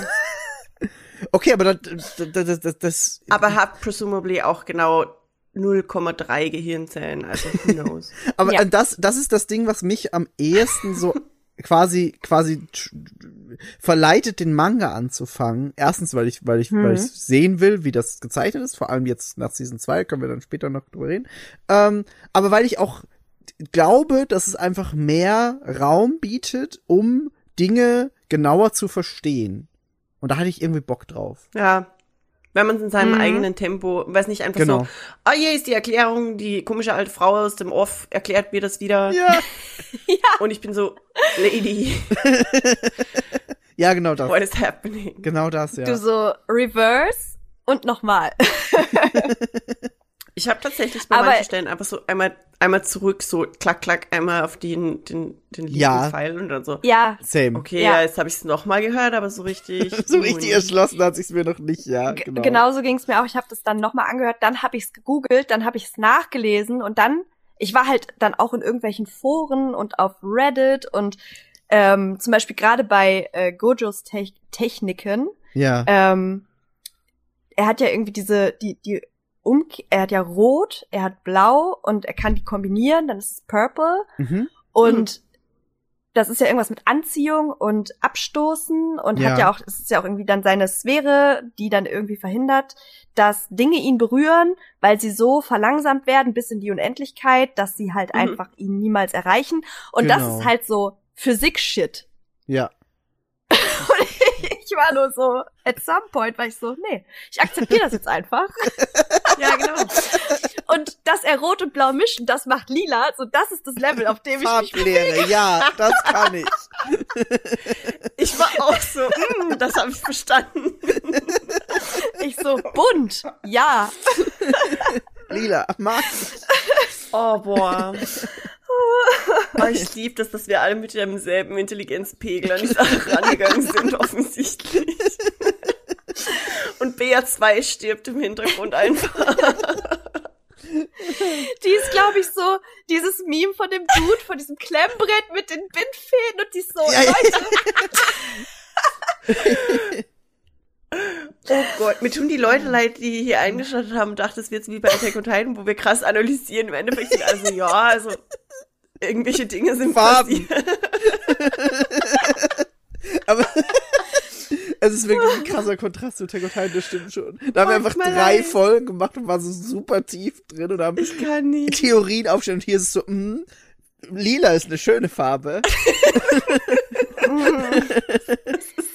[SPEAKER 2] Okay, aber das, das, das, das,
[SPEAKER 3] Aber hat presumably auch genau 0,3 Gehirnzellen, also who knows.
[SPEAKER 2] Aber
[SPEAKER 4] Ja.
[SPEAKER 2] das, das ist das Ding, was mich am ehesten so quasi, quasi verleitet, den Manga anzufangen. Erstens, weil ich, weil ich, weil ich sehen will, wie das gezeichnet ist. Vor allem jetzt nach Season 2, können wir dann später noch drüber reden. Ähm, aber weil ich auch glaube, dass es einfach mehr Raum bietet, um Dinge genauer zu verstehen. Und da hatte ich irgendwie Bock drauf.
[SPEAKER 3] Ja. Wenn man es in seinem
[SPEAKER 4] Mhm.
[SPEAKER 3] eigenen Tempo, weiß nicht einfach
[SPEAKER 2] Genau.
[SPEAKER 3] so, ah, hier ist die Erklärung, die komische alte Frau aus dem Off erklärt mir das wieder.
[SPEAKER 2] Ja.
[SPEAKER 3] Und ich bin so, Lady.
[SPEAKER 2] Ja, genau das.
[SPEAKER 3] What is happening?
[SPEAKER 2] Genau das, ja.
[SPEAKER 4] Du so Reverse und nochmal.
[SPEAKER 3] Ich habe tatsächlich bei
[SPEAKER 4] Aber-
[SPEAKER 3] manchen Stellen einfach so einmal, einmal zurück, so klack, klack, einmal auf den, den, den linken
[SPEAKER 2] Ja.
[SPEAKER 3] Pfeil und dann so.
[SPEAKER 4] ja,
[SPEAKER 2] Same.
[SPEAKER 3] Okay,
[SPEAKER 4] Ja.
[SPEAKER 3] ja, jetzt habe ich es nochmal gehört, aber so richtig.
[SPEAKER 2] So richtig erschlossen hat sich's mir noch nicht, ja, genau.
[SPEAKER 4] Genauso ging es mir auch. Ich habe das dann nochmal angehört, dann habe ich es gegoogelt, dann habe ich es nachgelesen und dann, ich war halt dann auch in irgendwelchen Foren und auf Reddit und ähm, zum Beispiel gerade bei äh, Gojos Te Techniken.
[SPEAKER 2] Ja.
[SPEAKER 4] Ähm, er hat ja irgendwie diese, die, die Umke er hat ja rot, er hat blau und er kann die kombinieren, dann ist es purple.
[SPEAKER 2] Mhm.
[SPEAKER 4] Und das ist ja irgendwas mit Anziehung und Abstoßen und
[SPEAKER 2] Ja.
[SPEAKER 4] hat ja auch, es ist ja auch irgendwie dann seine Sphäre, die dann irgendwie verhindert, dass Dinge ihn berühren, weil sie so verlangsamt werden bis in die Unendlichkeit, dass sie halt
[SPEAKER 3] Mhm.
[SPEAKER 4] einfach ihn niemals erreichen. Und das
[SPEAKER 2] Genau.
[SPEAKER 4] ist halt so Physik-Shit.
[SPEAKER 2] Ja.
[SPEAKER 4] Und ich war nur so, at some point war ich so, nee, ich akzeptiere das jetzt einfach.
[SPEAKER 3] Ja, genau.
[SPEAKER 4] Und dass er rot und blau mischt, das macht lila, so das ist das Level, auf dem ich mich
[SPEAKER 2] Farblehre, ja, das kann ich.
[SPEAKER 3] Ich war auch so, mm, das habe ich verstanden.
[SPEAKER 4] Ich so, bunt, ja.
[SPEAKER 2] Lila, mag ich.
[SPEAKER 3] Oh, boah. Oh, ich liebe das, dass wir alle mit demselben Intelligenzpegel an die Sache rangegangen sind, offensichtlich. Und BA2 stirbt im Hintergrund einfach.
[SPEAKER 4] Die ist, glaube ich, so dieses Meme von dem Dude, von diesem Klemmbrett mit den Bindfäden und die ist so,
[SPEAKER 2] Ja.
[SPEAKER 4] Leute,
[SPEAKER 3] Oh Gott, mir tun die Leute leid, die hier eingeschaltet haben und dachten, es wird wie bei Attack on Titan, wo wir krass analysieren. Im Endeffekt also, ja, also irgendwelche Dinge sind
[SPEAKER 2] Farben.
[SPEAKER 3] passiert.
[SPEAKER 2] Aber es ist wirklich ein krasser Kontrast zu Titan, das stimmt schon. Da haben wir einfach drei
[SPEAKER 3] leid.
[SPEAKER 2] Folgen gemacht und waren so super tief drin und haben
[SPEAKER 3] Ich kann nicht.
[SPEAKER 2] Theorien aufstellen und hier ist es so, mh, lila ist eine schöne Farbe.
[SPEAKER 3] So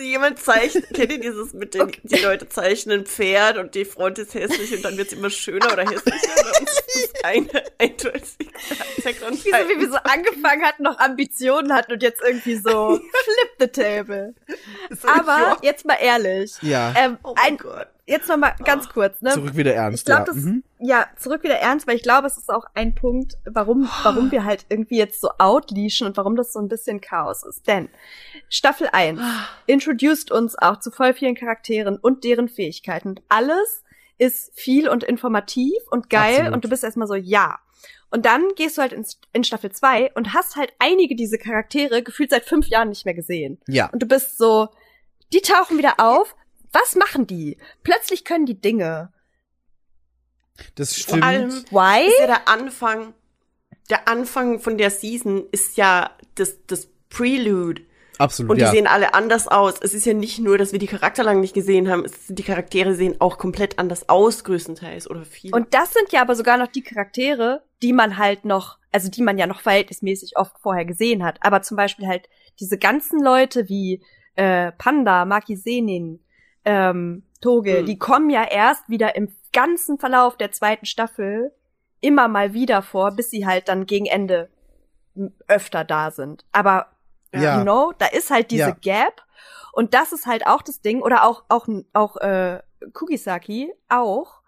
[SPEAKER 3] jemand zeichnet, kennt ihr dieses mit den, die Leute zeichnen ein Pferd und die Front ist hässlich und dann wird es immer schöner oder hässlicher? Uns ist das eine eindeutig Attack on
[SPEAKER 4] wie so, wie wir so angefangen hatten, noch Ambitionen hatten und jetzt irgendwie so flip the table. Aber jetzt mal ehrlich,
[SPEAKER 2] Ja.
[SPEAKER 4] ähm,
[SPEAKER 3] Oh mein
[SPEAKER 4] ein,
[SPEAKER 3] Gott.
[SPEAKER 4] Jetzt noch mal ganz kurz, ne?
[SPEAKER 2] Zurück wieder ernst.
[SPEAKER 4] Ich glaube,
[SPEAKER 2] ja.
[SPEAKER 4] das
[SPEAKER 2] Mhm.
[SPEAKER 4] ja zurück wieder ernst, weil ich glaube, es ist auch ein Punkt, warum warum wir halt irgendwie jetzt so outleashen und warum das so ein bisschen Chaos ist. Denn Staffel 1 introduced uns auch zu voll vielen Charakteren und deren Fähigkeiten. Alles ist viel und informativ und geil
[SPEAKER 2] Absolut.
[SPEAKER 4] und du bist erstmal so ja. Und dann gehst du halt in, in Staffel 2 und hast halt einige dieser Charaktere gefühlt seit fünf Jahren nicht mehr gesehen.
[SPEAKER 2] Ja.
[SPEAKER 4] Und du bist so, die tauchen wieder auf. Was machen die? Plötzlich können die Dinge.
[SPEAKER 2] Das
[SPEAKER 3] Vor
[SPEAKER 2] stimmt.
[SPEAKER 3] allem
[SPEAKER 4] Why?
[SPEAKER 3] ist ja der Anfang, der Anfang von der Season ist ja das, das Prelude.
[SPEAKER 2] Absolut,
[SPEAKER 3] Und
[SPEAKER 2] ja.
[SPEAKER 3] die sehen alle anders aus. Es ist ja nicht nur, dass wir die Charakter lang nicht gesehen haben, es, die Charaktere sehen auch komplett anders aus, größtenteils, oder viel.
[SPEAKER 4] Und das sind ja aber sogar noch die Charaktere, die man halt noch, also die man ja noch verhältnismäßig oft vorher gesehen hat. Aber zum Beispiel halt diese ganzen Leute wie äh, Panda, Maki Senin, ähm, Toge,
[SPEAKER 3] Mhm.
[SPEAKER 4] die kommen ja erst wieder im ganzen Verlauf der zweiten Staffel immer mal wieder vor, bis sie halt dann gegen Ende öfter da sind. Aber
[SPEAKER 2] Ja.
[SPEAKER 4] you know, da ist halt diese
[SPEAKER 2] Ja.
[SPEAKER 4] Gap und das ist halt auch das Ding oder auch auch auch äh, Kugisaki auch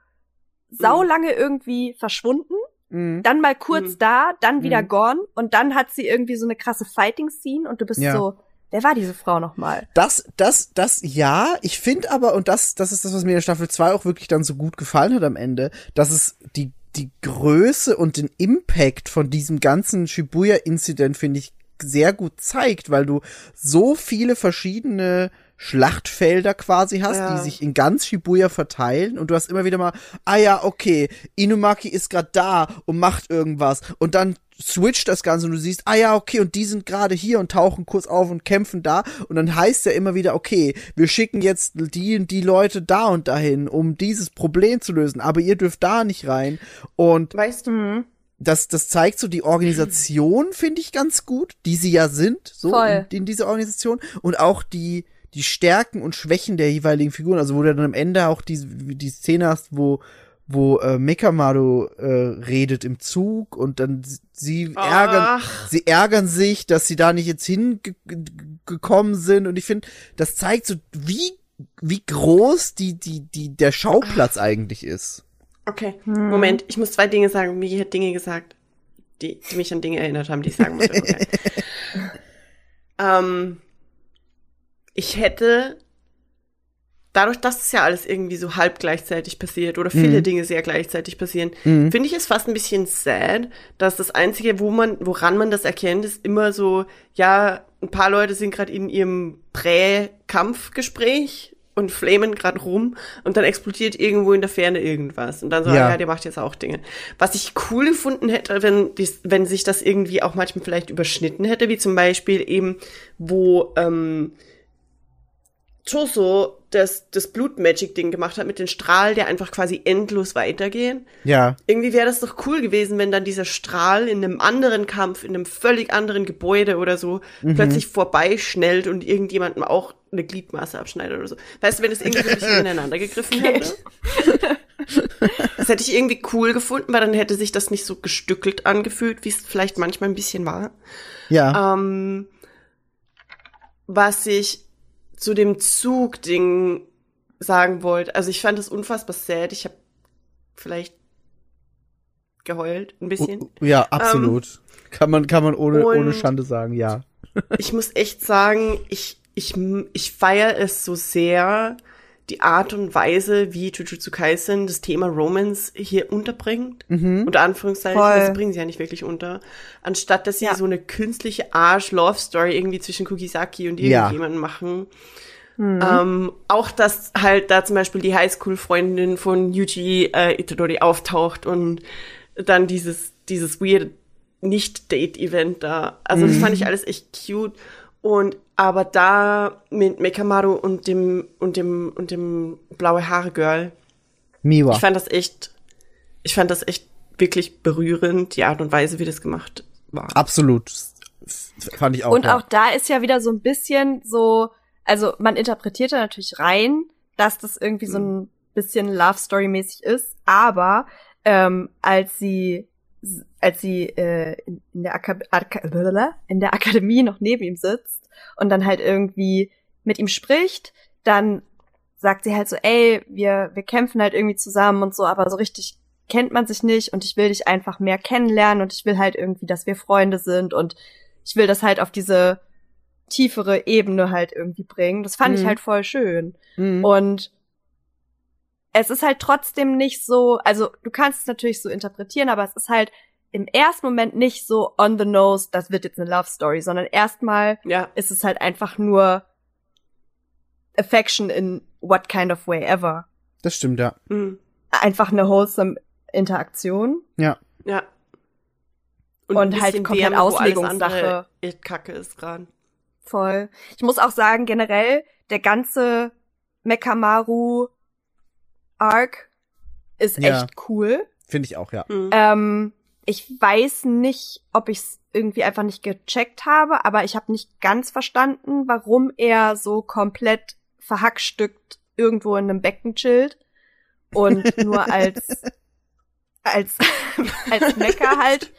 [SPEAKER 4] sau lange irgendwie verschwunden,
[SPEAKER 2] Mhm.
[SPEAKER 4] dann mal kurz
[SPEAKER 3] Mhm.
[SPEAKER 4] da, dann wieder
[SPEAKER 2] Mhm.
[SPEAKER 4] gone und dann hat sie irgendwie so eine krasse Fighting Scene und du bist
[SPEAKER 2] Ja.
[SPEAKER 4] so, wer war diese Frau noch mal?
[SPEAKER 2] Das, das, das, ja, ich finde aber, und das, das ist das, was mir in Staffel 2 auch wirklich dann so gut gefallen hat am Ende, dass es die, die Größe und den Impact von diesem ganzen Shibuya-Incident, finde ich, sehr gut zeigt, weil du so viele verschiedene Schlachtfelder quasi hast,
[SPEAKER 3] Ja.
[SPEAKER 2] die sich in ganz Shibuya verteilen und du hast immer wieder mal, ah ja, okay, Inumaki ist gerade da und macht irgendwas und dann switcht das Ganze und du siehst, ah ja, okay, und die sind gerade hier und tauchen kurz auf und kämpfen da. Und dann heißt ja immer wieder, okay, wir schicken jetzt die und die Leute da und dahin, um dieses Problem zu lösen, aber ihr dürft da nicht rein. Und
[SPEAKER 3] weißt du,
[SPEAKER 4] Mhm.
[SPEAKER 2] das, das zeigt so die Organisation, finde ich ganz gut, die sie ja sind, so in, in dieser Organisation. Und auch die, die Stärken und Schwächen der jeweiligen Figuren, also wo du dann am Ende auch die, die Szene hast, wo, wo äh, Mekamaru äh, redet im Zug und dann sie ärgern,
[SPEAKER 3] Ach.
[SPEAKER 2] sie ärgern sich, dass sie da nicht jetzt hingekommen sind und ich finde, das zeigt so, wie wie groß die die die der Schauplatz eigentlich ist.
[SPEAKER 3] Okay, Moment, ich muss zwei Dinge sagen. Migi hat Dinge gesagt, die, die mich an Dinge erinnert haben, die ich sagen musste. Okay. ähm, ich hätte, dadurch, dass es ja alles irgendwie so halb gleichzeitig passiert oder viele
[SPEAKER 2] Mhm.
[SPEAKER 3] Dinge sehr gleichzeitig passieren,
[SPEAKER 2] Mhm.
[SPEAKER 3] finde ich es fast ein bisschen sad, dass das Einzige, wo man, woran man das erkennt, ist immer so, ja, ein paar Leute sind gerade in ihrem Prä-Kampfgespräch und flamen gerade rum und dann explodiert irgendwo in der Ferne irgendwas. Und dann so,
[SPEAKER 2] Ja.
[SPEAKER 3] ja. ja, der macht jetzt auch Dinge. Was ich cool gefunden hätte, wenn, dies, wenn sich das irgendwie auch manchmal vielleicht überschnitten hätte, wie zum Beispiel eben, wo ähm, Choso das, das Blut-Magic-Ding gemacht hat mit dem Strahl, der einfach quasi endlos weitergehen.
[SPEAKER 2] Ja,
[SPEAKER 3] Irgendwie wäre das doch cool gewesen, wenn dann dieser Strahl in einem anderen Kampf, in einem völlig anderen Gebäude oder so, plötzlich vorbeischnellt und irgendjemandem auch eine Gliedmaße abschneidet oder so. Weißt du, wenn es irgendwie so ein bisschen ineinander gegriffen hätte? Das hätte ich irgendwie cool gefunden, weil dann hätte sich das nicht so gestückelt angefühlt, wie es vielleicht manchmal ein bisschen war.
[SPEAKER 2] ja,
[SPEAKER 3] Ähm, was ich zu dem Zug-Ding sagen wollte, also ich fand das unfassbar sad. Ich habe vielleicht geheult, ein bisschen.
[SPEAKER 2] U- ja, absolut. kann man kann man ohne ohne Schande sagen, ja.
[SPEAKER 3] Ich muss echt sagen, ich, ich, ich feiere es so sehr, die Art und Weise, wie Jujutsu Kaisen das Thema Romance hier unterbringt.
[SPEAKER 2] Mhm.
[SPEAKER 3] Unter Anführungszeichen,
[SPEAKER 4] Voll.
[SPEAKER 3] das bringen sie ja nicht wirklich unter. Anstatt, dass sie
[SPEAKER 4] Ja.
[SPEAKER 3] so eine künstliche Arsch-Love-Story irgendwie zwischen Kugisaki und
[SPEAKER 2] Ja.
[SPEAKER 3] irgendjemandem machen. Ähm, auch, dass halt da zum Beispiel die Highschool-Freundin von Yuji äh, Itadori auftaucht und dann dieses, dieses weird Nicht-Date-Event da. Also das fand ich alles echt cute. Und aber da mit Mekamaru und dem und dem und dem blaue Haare Girl,
[SPEAKER 2] Miwa.
[SPEAKER 3] ich fand das echt, ich fand das echt wirklich berührend, die Art und Weise, wie das gemacht war.
[SPEAKER 2] Absolut. Fand ich auch.
[SPEAKER 4] Und
[SPEAKER 2] ja.
[SPEAKER 4] auch da ist ja wieder so ein bisschen so, also man interpretiert da natürlich rein, dass das irgendwie so ein bisschen Love Story mäßig ist, aber ähm, als sie als sie äh, in, in der in der Akademie noch neben ihm sitzt und dann halt irgendwie mit ihm spricht, dann sagt sie halt so, ey, wir wir kämpfen halt irgendwie zusammen und so, aber so richtig kennt man sich nicht und ich will dich einfach mehr kennenlernen und ich will halt irgendwie, dass wir Freunde sind und ich will das halt auf diese tiefere Ebene halt irgendwie bringen. Das fand ich
[SPEAKER 2] Mhm.
[SPEAKER 4] halt voll schön.
[SPEAKER 2] Mhm.
[SPEAKER 4] Und es ist halt trotzdem nicht so, also du kannst es natürlich so interpretieren, aber es ist halt im ersten Moment nicht so on the nose, das wird jetzt eine Love Story, sondern erstmal
[SPEAKER 3] Ja,
[SPEAKER 4] ist es halt einfach nur Affection in what kind of way ever.
[SPEAKER 2] Das stimmt, ja.
[SPEAKER 3] mhm.
[SPEAKER 4] Einfach eine wholesome Interaktion.
[SPEAKER 2] Ja.
[SPEAKER 3] ja.
[SPEAKER 4] Und
[SPEAKER 3] ein
[SPEAKER 4] halt komplett
[SPEAKER 3] alles
[SPEAKER 4] Auslegungssache.
[SPEAKER 3] echt Kacke ist gerade.
[SPEAKER 4] Voll. Ich muss auch sagen, generell, der ganze Mekamaru Arc ist
[SPEAKER 2] Ja.
[SPEAKER 4] echt cool.
[SPEAKER 2] Finde ich auch, ja.
[SPEAKER 3] Mhm.
[SPEAKER 4] Ähm, ich weiß nicht, ob ich es irgendwie einfach nicht gecheckt habe, aber ich habe nicht ganz verstanden, warum er so komplett verhackstückt irgendwo in einem Becken chillt und nur als als als Mecker halt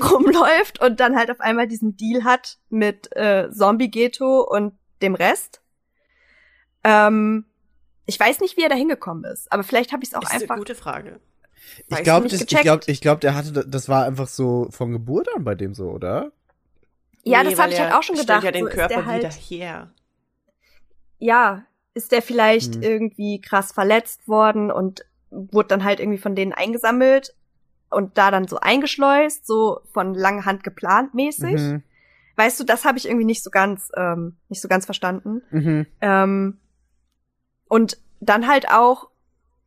[SPEAKER 4] rumläuft und dann halt auf einmal diesen Deal hat mit äh, Zombie Ghetto und dem Rest. Ähm, ich weiß nicht, wie er da hingekommen ist, aber vielleicht habe ich es auch
[SPEAKER 3] ist eine
[SPEAKER 4] einfach
[SPEAKER 3] gute Frage.
[SPEAKER 2] Ich glaube, ich glaube, ich glaube, der hatte, das war einfach so von Geburt an bei dem so, oder?
[SPEAKER 4] Ja,
[SPEAKER 3] Nee,
[SPEAKER 4] das habe ich halt auch schon gedacht.
[SPEAKER 3] ja den
[SPEAKER 4] so ist
[SPEAKER 3] Körper
[SPEAKER 4] der halt,
[SPEAKER 3] wieder her.
[SPEAKER 4] Ja, ist der vielleicht
[SPEAKER 2] Hm.
[SPEAKER 4] irgendwie krass verletzt worden und wurde dann halt irgendwie von denen eingesammelt und da dann so eingeschleust, so von langer Hand geplant mäßig.
[SPEAKER 2] Mhm.
[SPEAKER 4] Weißt du, das habe ich irgendwie nicht so ganz, ähm, nicht so ganz verstanden.
[SPEAKER 2] Mhm.
[SPEAKER 4] Ähm, und dann halt auch,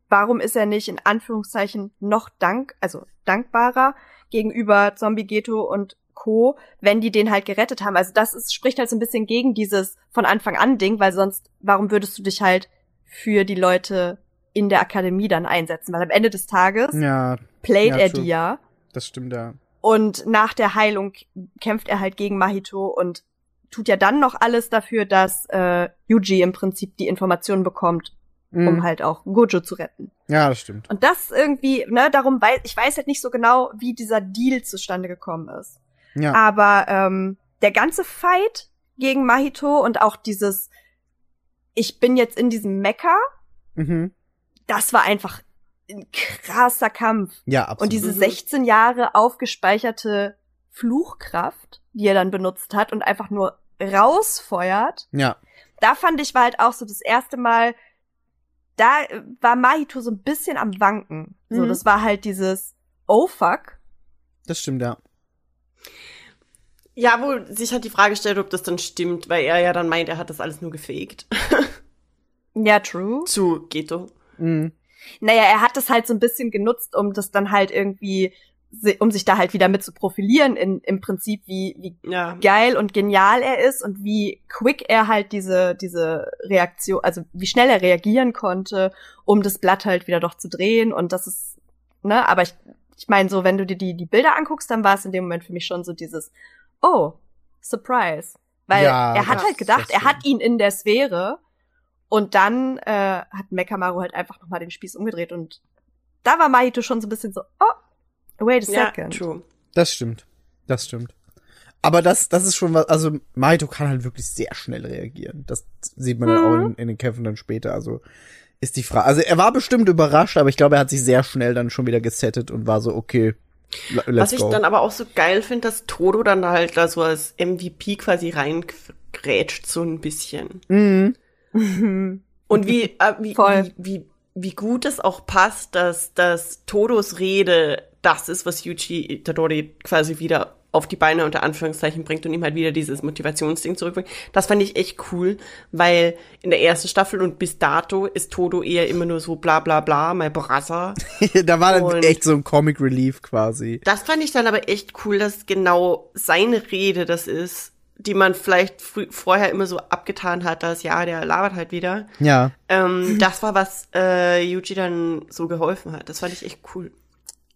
[SPEAKER 4] warum ist er nicht in Anführungszeichen noch dank, also dankbarer gegenüber Zombie Ghetto und Co., wenn die den halt gerettet haben. Also das ist, spricht halt so ein bisschen gegen dieses von Anfang an Ding, weil sonst, warum würdest du dich halt für die Leute in der Akademie dann einsetzen? Weil am Ende des Tages
[SPEAKER 2] Ja,
[SPEAKER 4] playt
[SPEAKER 2] ja,
[SPEAKER 4] er
[SPEAKER 2] true.
[SPEAKER 4] die ja.
[SPEAKER 2] das stimmt ja.
[SPEAKER 4] Und nach der Heilung kämpft er halt gegen Mahito und tut ja dann noch alles dafür, dass äh, Yuji im Prinzip die Informationen bekommt,
[SPEAKER 2] Mhm.
[SPEAKER 4] um halt auch Gojo zu retten.
[SPEAKER 2] Ja, das stimmt.
[SPEAKER 4] Und das irgendwie, ne, darum weiß ich weiß halt nicht so genau, wie dieser Deal zustande gekommen ist.
[SPEAKER 2] Ja.
[SPEAKER 4] Aber ähm, der ganze Fight gegen Mahito und auch dieses, ich bin jetzt in diesem Mecha,
[SPEAKER 2] Mhm.
[SPEAKER 4] das war einfach ein krasser Kampf.
[SPEAKER 2] Ja, absolut.
[SPEAKER 4] Und diese
[SPEAKER 3] Mhm.
[SPEAKER 4] 16 Jahre aufgespeicherte Fluchkraft, die er dann benutzt hat und einfach nur rausfeuert,
[SPEAKER 2] ja.
[SPEAKER 4] da fand ich war halt auch so das erste Mal, da äh, war Mahito so ein bisschen am Wanken. So,
[SPEAKER 3] Mhm.
[SPEAKER 4] das war halt dieses Oh fuck.
[SPEAKER 2] Das stimmt, ja.
[SPEAKER 3] Ja, wo sich halt die Frage stellt, ob das dann stimmt, weil er ja dann meint, er hat das alles nur gefaked.
[SPEAKER 4] Ja, true.
[SPEAKER 3] Zu Geto.
[SPEAKER 2] Mhm.
[SPEAKER 4] Naja, er hat das halt so ein bisschen genutzt, um das dann halt irgendwie, um sich da halt wieder mit zu profilieren, in, im Prinzip, wie, wie
[SPEAKER 3] Ja.
[SPEAKER 4] geil und genial er ist und wie quick er halt diese, diese Reaktion, also wie schnell er reagieren konnte, um das Blatt halt wieder doch zu drehen und das ist, ne, aber ich, ich meine so, wenn du dir die, die Bilder anguckst, dann war es in dem Moment für mich schon so dieses, oh, Surprise. Weil
[SPEAKER 2] Ja,
[SPEAKER 4] er hat halt gedacht, er hat ihn in der Sphäre und dann äh, hat Mekamaru halt einfach nochmal den Spieß umgedreht und da war Mahito schon so ein bisschen so, oh, wait a
[SPEAKER 3] Ja,
[SPEAKER 4] second.
[SPEAKER 3] true.
[SPEAKER 2] Das stimmt. Das stimmt. Aber das, das ist schon was, also Mahito kann halt wirklich sehr schnell reagieren. Das sieht man dann auch in, in den Kämpfen dann später. Also ist die Frage. Also er war bestimmt überrascht, aber ich glaube, er hat sich sehr schnell dann schon wieder gesettet und war so, okay, let's
[SPEAKER 3] Was ich
[SPEAKER 2] go.
[SPEAKER 3] dann aber auch so geil finde, dass Todo dann halt da so als MVP quasi reingrätscht, so ein bisschen.
[SPEAKER 2] mhm.
[SPEAKER 3] Und wie, äh, wie, wie, wie, wie gut es auch passt, dass, dass Todos Rede das ist, was Yuji Itadori quasi wieder auf die Beine unter Anführungszeichen bringt und ihm halt wieder dieses Motivationsding zurückbringt. Das fand ich echt cool, weil in der ersten Staffel und bis dato ist Todo eher immer nur so bla bla bla, my brother.
[SPEAKER 2] da war dann
[SPEAKER 3] Und-
[SPEAKER 2] echt so ein Comic Relief quasi.
[SPEAKER 3] Das fand ich dann aber echt cool, dass genau seine Rede das ist, die man vielleicht vorher immer so abgetan hat, dass ja, der labert halt wieder.
[SPEAKER 2] Ja.
[SPEAKER 3] Ähm, das war, was äh, Yuji dann so geholfen hat. Das fand ich echt cool.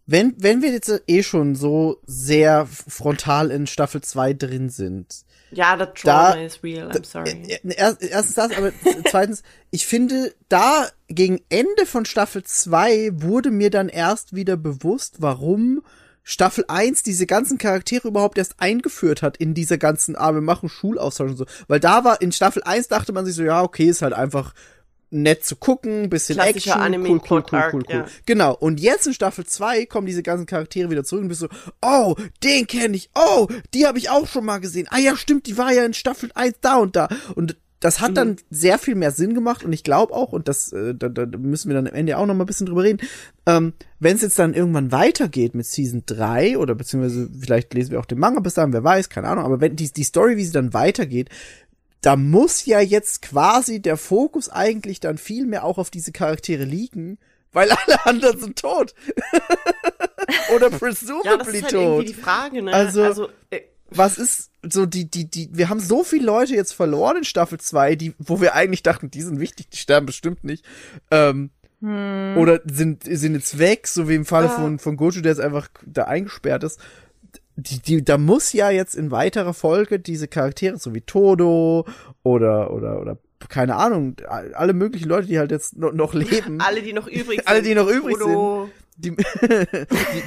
[SPEAKER 2] Wenn, wenn wir jetzt eh schon so sehr frontal in Staffel 2 drin sind,
[SPEAKER 3] Ja, das Trauma
[SPEAKER 2] Da-
[SPEAKER 3] is real, I'm sorry.
[SPEAKER 2] Äh, äh, erst- Erstens das, aber zweitens, ich finde, da gegen Ende von Staffel 2 wurde mir dann erst wieder bewusst, warum Staffel 1 diese ganzen Charaktere überhaupt erst eingeführt hat in dieser ganzen, ah, wir machen Schulaustausch und so. Weil da war, in Staffel 1 dachte man sich so, ja, okay, ist halt einfach nett zu gucken, bisschen
[SPEAKER 3] Klassischer
[SPEAKER 2] Action,
[SPEAKER 3] Anime
[SPEAKER 2] cool, cool, cool, cool, cool.
[SPEAKER 3] ja.
[SPEAKER 2] Genau. Und jetzt in Staffel 2 kommen diese ganzen Charaktere wieder zurück und bist so, oh, den kenne ich, oh, die habe ich auch schon mal gesehen. Ah ja, stimmt, die war ja in Staffel 1 da und da. Und das hat dann sehr viel mehr Sinn gemacht und ich glaube auch, und das, äh, da, da müssen wir dann am Ende auch noch mal ein bisschen drüber reden, ähm, wenn es jetzt dann irgendwann weitergeht mit Season 3 oder beziehungsweise vielleicht lesen wir auch den Manga bis dahin, wer weiß, keine Ahnung, aber wenn die, die Story, wie sie dann weitergeht, da muss ja jetzt quasi der Fokus eigentlich dann viel mehr auch auf diese Charaktere liegen, weil alle anderen sind tot. Oder
[SPEAKER 3] ja, das
[SPEAKER 2] presumably
[SPEAKER 3] ist halt
[SPEAKER 2] tot.
[SPEAKER 3] irgendwie die Frage, ne?
[SPEAKER 2] Also-
[SPEAKER 3] äh,
[SPEAKER 2] Was ist so die, die, die, wir haben so viele Leute jetzt verloren in Staffel 2, die, wo wir eigentlich dachten, die sind wichtig, die sterben bestimmt nicht. Ähm, Oder sind, sind jetzt weg, so wie im Falle
[SPEAKER 3] Ah.
[SPEAKER 2] von, von Gojo, der jetzt einfach da eingesperrt ist. Die, die, da muss ja jetzt in weiterer Folge diese Charaktere, so wie Todo oder, oder, oder, keine Ahnung, alle möglichen Leute, die halt jetzt noch, noch leben.
[SPEAKER 3] alle, die noch übrig sind.
[SPEAKER 2] Alle, die noch übrig
[SPEAKER 3] Frodo,
[SPEAKER 2] die, die,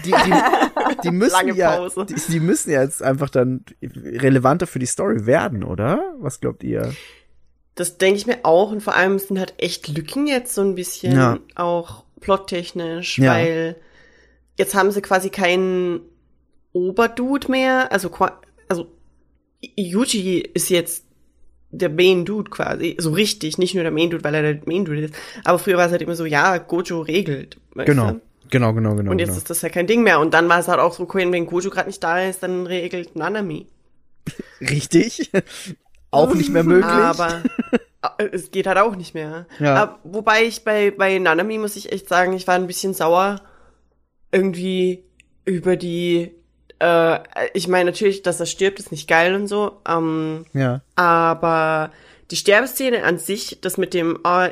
[SPEAKER 2] die, die, die müssen ja, die, die müssen ja jetzt einfach dann relevanter für die Story werden, oder? Was glaubt ihr?
[SPEAKER 3] Das denke ich mir auch. Und vor allem sind halt echt Lücken jetzt so ein bisschen,
[SPEAKER 2] Ja.
[SPEAKER 3] auch plottechnisch,
[SPEAKER 2] Ja.
[SPEAKER 3] weil jetzt haben sie quasi keinen Oberdude mehr. Also, also Yuji ist jetzt der Main Dude quasi, so richtig, nicht nur der Main Dude, weil er der Main Dude ist. Aber früher war es halt immer so, ja, Gojo regelt.
[SPEAKER 2] Genau,
[SPEAKER 3] du?
[SPEAKER 2] genau, genau, genau.
[SPEAKER 3] Und jetzt
[SPEAKER 2] genau.
[SPEAKER 3] ist das ja kein Ding mehr. Und dann war es halt auch so, okay, wenn Gojo gerade nicht da ist, dann regelt Nanami.
[SPEAKER 2] Richtig. Auch nicht mehr möglich.
[SPEAKER 3] Aber äh, es geht halt auch nicht mehr.
[SPEAKER 2] Ja.
[SPEAKER 3] Aber, wobei ich bei, bei Nanami muss ich echt sagen, ich war ein bisschen sauer irgendwie über die, äh, ich meine natürlich, dass er stirbt, ist nicht geil und so, ähm,
[SPEAKER 2] ja.
[SPEAKER 3] aber die Sterbeszene an sich, das mit dem oh,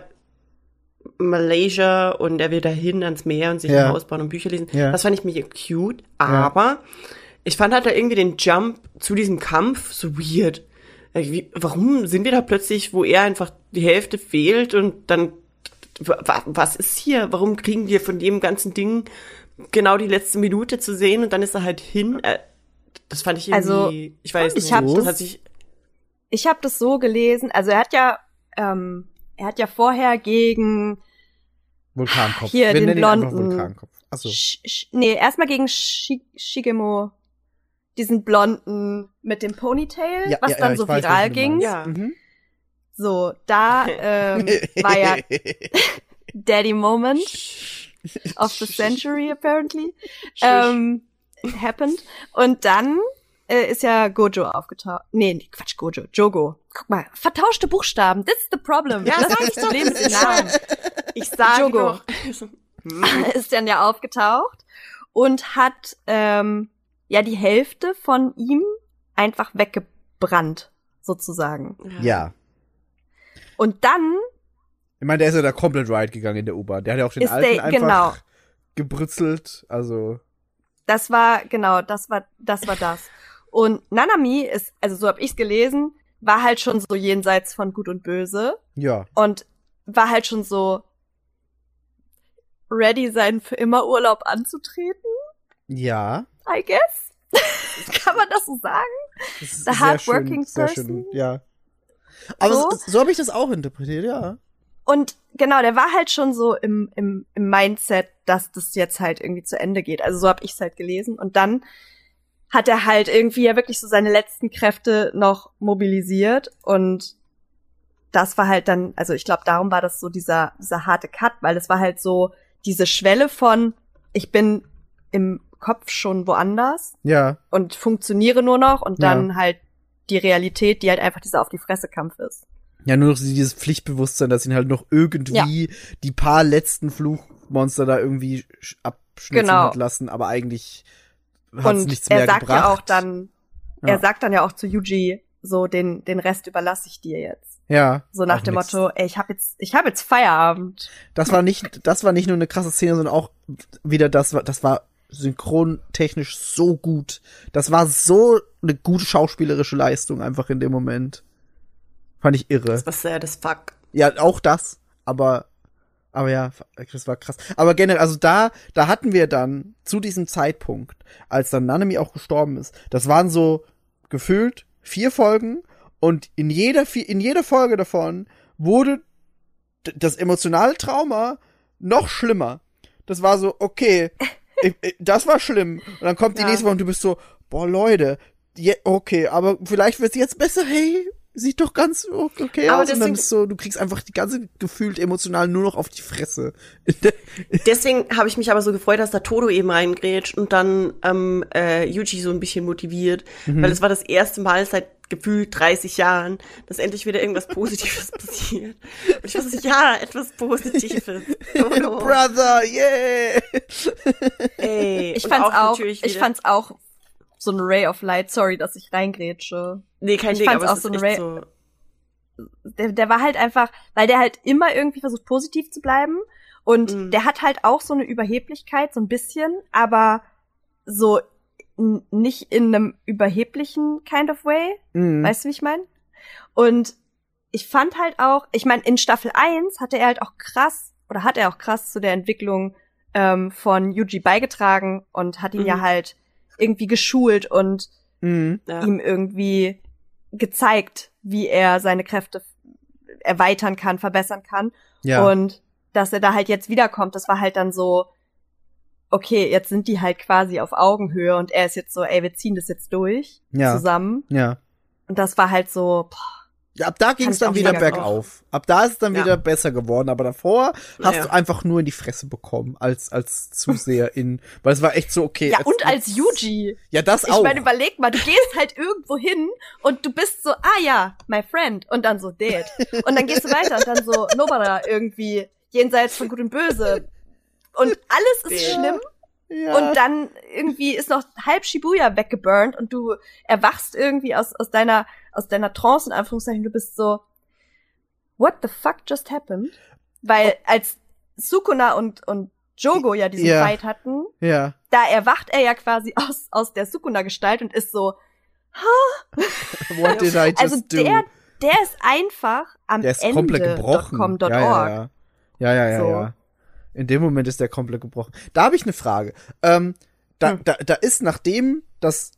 [SPEAKER 3] Malaysia und er will dahin ans Meer und sich
[SPEAKER 2] Ja.
[SPEAKER 3] ein Haus bauen und Bücher lesen,
[SPEAKER 2] Ja.
[SPEAKER 3] das fand ich mega cute, aber ich fand halt da irgendwie den Jump zu diesem Kampf so weird. Äh, Wie, warum sind wir da plötzlich, wo er einfach die Hälfte fehlt und dann wa- was ist hier? Warum kriegen wir von dem ganzen Ding genau die letzte Minute zu sehen und dann ist er halt hin? Äh, das fand ich irgendwie,
[SPEAKER 4] Also,
[SPEAKER 3] ich weiß
[SPEAKER 4] ich
[SPEAKER 3] nicht,
[SPEAKER 4] hab
[SPEAKER 3] das
[SPEAKER 2] das-
[SPEAKER 3] hat sich,
[SPEAKER 4] Ich habe das so gelesen, also er hat ja, ähm, er hat ja vorher gegen,
[SPEAKER 2] Vulkankopf.
[SPEAKER 4] Hier,
[SPEAKER 2] Wir
[SPEAKER 4] den Blonden.
[SPEAKER 2] Vulkankopf. Achso.
[SPEAKER 4] Sh Sh nee, erstmal gegen Shi Shigemo, diesen Blonden mit dem Ponytail,
[SPEAKER 2] Ja,
[SPEAKER 4] was
[SPEAKER 2] ja,
[SPEAKER 4] dann
[SPEAKER 2] ja,
[SPEAKER 4] so
[SPEAKER 2] weiß,
[SPEAKER 4] viral ging.
[SPEAKER 3] Ja.
[SPEAKER 2] Mhm.
[SPEAKER 4] So, da ähm, war ja Daddy Moment of the Century apparently ähm, happened. Und dann äh, ist ja Gojo aufgetaucht. Nee, nee, Quatsch, Gojo, Jogo. Guck mal, vertauschte Buchstaben. That's the problem.
[SPEAKER 3] Ja,
[SPEAKER 4] das ist das. Problem mit den Namen.
[SPEAKER 3] ich sage
[SPEAKER 4] Jogo.
[SPEAKER 3] doch.
[SPEAKER 4] ist dann ja aufgetaucht und hat ähm, ja die Hälfte von ihm einfach weggebrannt, sozusagen.
[SPEAKER 2] Ja.
[SPEAKER 4] Und dann
[SPEAKER 2] Ich meine, der ist ja da komplett right gegangen in der U-Bahn. Der hat ja auch den
[SPEAKER 4] Ist
[SPEAKER 2] alten
[SPEAKER 4] der-
[SPEAKER 2] einfach
[SPEAKER 4] genau.
[SPEAKER 2] gebrützelt. Also,
[SPEAKER 4] Das war, genau, das war, das war das. Und Nanami ist, also so habe ich's gelesen, war halt schon so jenseits von Gut und Böse
[SPEAKER 2] ja.
[SPEAKER 4] und war halt schon so ready, seinen für immer Urlaub anzutreten,
[SPEAKER 2] Ja.
[SPEAKER 4] I guess. Kann man das so sagen?
[SPEAKER 2] Das ist
[SPEAKER 4] The hardworking
[SPEAKER 2] schön,
[SPEAKER 4] person?
[SPEAKER 2] schön, ja. Aber
[SPEAKER 4] So?
[SPEAKER 2] so, so habe ich das auch interpretiert, ja.
[SPEAKER 4] Und genau, der war halt schon so im, im, im Mindset, dass das jetzt halt irgendwie zu Ende geht. Also so habe ich es halt gelesen. Und dann hat er halt irgendwie ja wirklich so seine letzten Kräfte noch mobilisiert. Und das war halt dann, also ich glaube, darum war das so dieser, dieser harte Cut, weil es war halt so diese Schwelle von, ich bin im Kopf schon woanders
[SPEAKER 2] Ja.
[SPEAKER 4] und funktioniere nur noch und dann
[SPEAKER 2] Ja.
[SPEAKER 4] halt die Realität, die halt einfach dieser auf die Fresse Kampf ist.
[SPEAKER 2] Ja, nur noch dieses Pflichtbewusstsein, dass ihn halt noch irgendwie die paar letzten Fluchmonster da irgendwie sch- abschnitzen
[SPEAKER 4] Genau.
[SPEAKER 2] hat lassen, aber eigentlich hat es
[SPEAKER 4] Und
[SPEAKER 2] nichts mehr
[SPEAKER 4] er sagt
[SPEAKER 2] gebracht.
[SPEAKER 4] ja auch dann,
[SPEAKER 2] Ja.
[SPEAKER 4] er sagt dann ja auch zu Yuji, so den den Rest überlasse ich dir jetzt.
[SPEAKER 2] Ja.
[SPEAKER 4] So nach dem
[SPEAKER 2] nix.
[SPEAKER 4] Motto, ey, ich habe jetzt ich habe jetzt Feierabend.
[SPEAKER 2] Das war nicht, das war nicht nur eine krasse Szene, sondern auch wieder das war, das war synchrontechnisch so gut. Das war so eine gute schauspielerische Leistung einfach in dem Moment. Fand ich irre.
[SPEAKER 3] Das war sad as fuck.
[SPEAKER 2] Ja, auch das, aber aber ja, das war krass. Aber generell, also da da hatten wir dann zu diesem Zeitpunkt, als dann Nanami auch gestorben ist, das waren so gefühlt vier Folgen und in jeder in jeder Folge davon wurde das emotionale Trauma noch schlimmer. Das war so, okay, ich, ich, das war schlimm. Und dann kommt die
[SPEAKER 4] Ja.
[SPEAKER 2] nächste Woche und du bist so, boah, Leute, je, okay, aber vielleicht wird's jetzt besser, hey, sieht doch ganz okay
[SPEAKER 3] Aber
[SPEAKER 2] aus. Und dann
[SPEAKER 3] deswegen-
[SPEAKER 2] ist so, du kriegst einfach die ganze gefühlt emotional nur noch auf die Fresse.
[SPEAKER 3] Deswegen habe ich mich aber so gefreut, dass da Todo eben reingrätscht und dann ähm, äh, Yuji so ein bisschen motiviert,
[SPEAKER 2] Mhm.
[SPEAKER 3] weil es war das erste Mal seit gefühlt 30 Jahren, dass endlich wieder irgendwas Positives passiert. Und ich so, ja, etwas Positives. Todo.
[SPEAKER 2] Brother, yeah!
[SPEAKER 3] Ey,
[SPEAKER 4] Ich fand's auch,
[SPEAKER 3] natürlich
[SPEAKER 4] ich fand's auch so ein Ray of Light, sorry, dass ich reingrätsche.
[SPEAKER 3] nee, kein
[SPEAKER 4] ich
[SPEAKER 3] Ding, aber
[SPEAKER 4] auch so ein
[SPEAKER 3] echt
[SPEAKER 4] Ra-
[SPEAKER 3] so,
[SPEAKER 4] Der, der war halt einfach, weil der halt immer irgendwie versucht positiv zu bleiben und
[SPEAKER 3] Mhm.
[SPEAKER 4] der hat halt auch so eine Überheblichkeit so ein bisschen, aber so nicht in einem überheblichen kind of way.
[SPEAKER 2] Mhm.
[SPEAKER 4] Weißt du, wie ich meine? Und ich fand halt auch, ich meine, in Staffel 1 hatte er halt auch krass, oder hat er auch krass zu der Entwicklung ähm, von Yuji beigetragen und hat ihn
[SPEAKER 3] Mhm.
[SPEAKER 4] ja halt irgendwie geschult und
[SPEAKER 2] Mhm.
[SPEAKER 3] ja.
[SPEAKER 4] ihm irgendwie gezeigt, wie er seine Kräfte erweitern kann, verbessern kann.
[SPEAKER 2] Ja.
[SPEAKER 4] Und dass er da halt jetzt wiederkommt, das war halt dann so, okay, jetzt sind die halt quasi auf Augenhöhe und er ist jetzt so, ey, wir ziehen das jetzt durch
[SPEAKER 2] Ja.
[SPEAKER 4] zusammen.
[SPEAKER 2] ja.
[SPEAKER 4] Und das war halt so, boah,
[SPEAKER 2] ab da ging es
[SPEAKER 4] ich
[SPEAKER 2] dann wieder bergauf. Ab da ist es dann
[SPEAKER 3] Ja.
[SPEAKER 2] wieder besser geworden, aber davor hast
[SPEAKER 3] Ja.
[SPEAKER 2] du einfach nur in die Fresse bekommen als als Zuseherin, weil es war echt so okay.
[SPEAKER 4] Ja,
[SPEAKER 2] als-
[SPEAKER 4] und als Yuji.
[SPEAKER 2] Ja, das
[SPEAKER 4] Ich
[SPEAKER 2] auch.
[SPEAKER 4] meine, überleg mal, du gehst halt irgendwo hin und du bist so, ah ja, my friend. Und dann so, dead. Und dann gehst du weiter und dann so, Nobara irgendwie, jenseits von Gut und Böse. Und alles ist
[SPEAKER 3] Ja.
[SPEAKER 4] schlimm.
[SPEAKER 2] Ja.
[SPEAKER 4] Und dann irgendwie ist noch halb Shibuya weggeburnt und du erwachst irgendwie aus, aus deiner, aus deiner Trance, in Anführungszeichen, du bist so, what the fuck just happened? Weil als Sukuna und, und Jogo ja diesen
[SPEAKER 2] Ja.
[SPEAKER 4] Fight hatten,
[SPEAKER 2] ja.
[SPEAKER 4] da erwacht er ja quasi aus, aus der Sukuna-Gestalt und ist so,
[SPEAKER 2] What did I just
[SPEAKER 4] also
[SPEAKER 2] do?
[SPEAKER 4] der, der ist einfach am
[SPEAKER 2] Der ist
[SPEAKER 4] Ende
[SPEAKER 2] komplett gebrochen.
[SPEAKER 4] .com.org.
[SPEAKER 2] Ja, ja, ja. Ja, ja, ja,
[SPEAKER 4] So.
[SPEAKER 2] ja. In dem Moment ist der komplett gebrochen. Da habe ich eine Frage. Ähm, da,
[SPEAKER 4] Hm.
[SPEAKER 2] da, da ist, nachdem das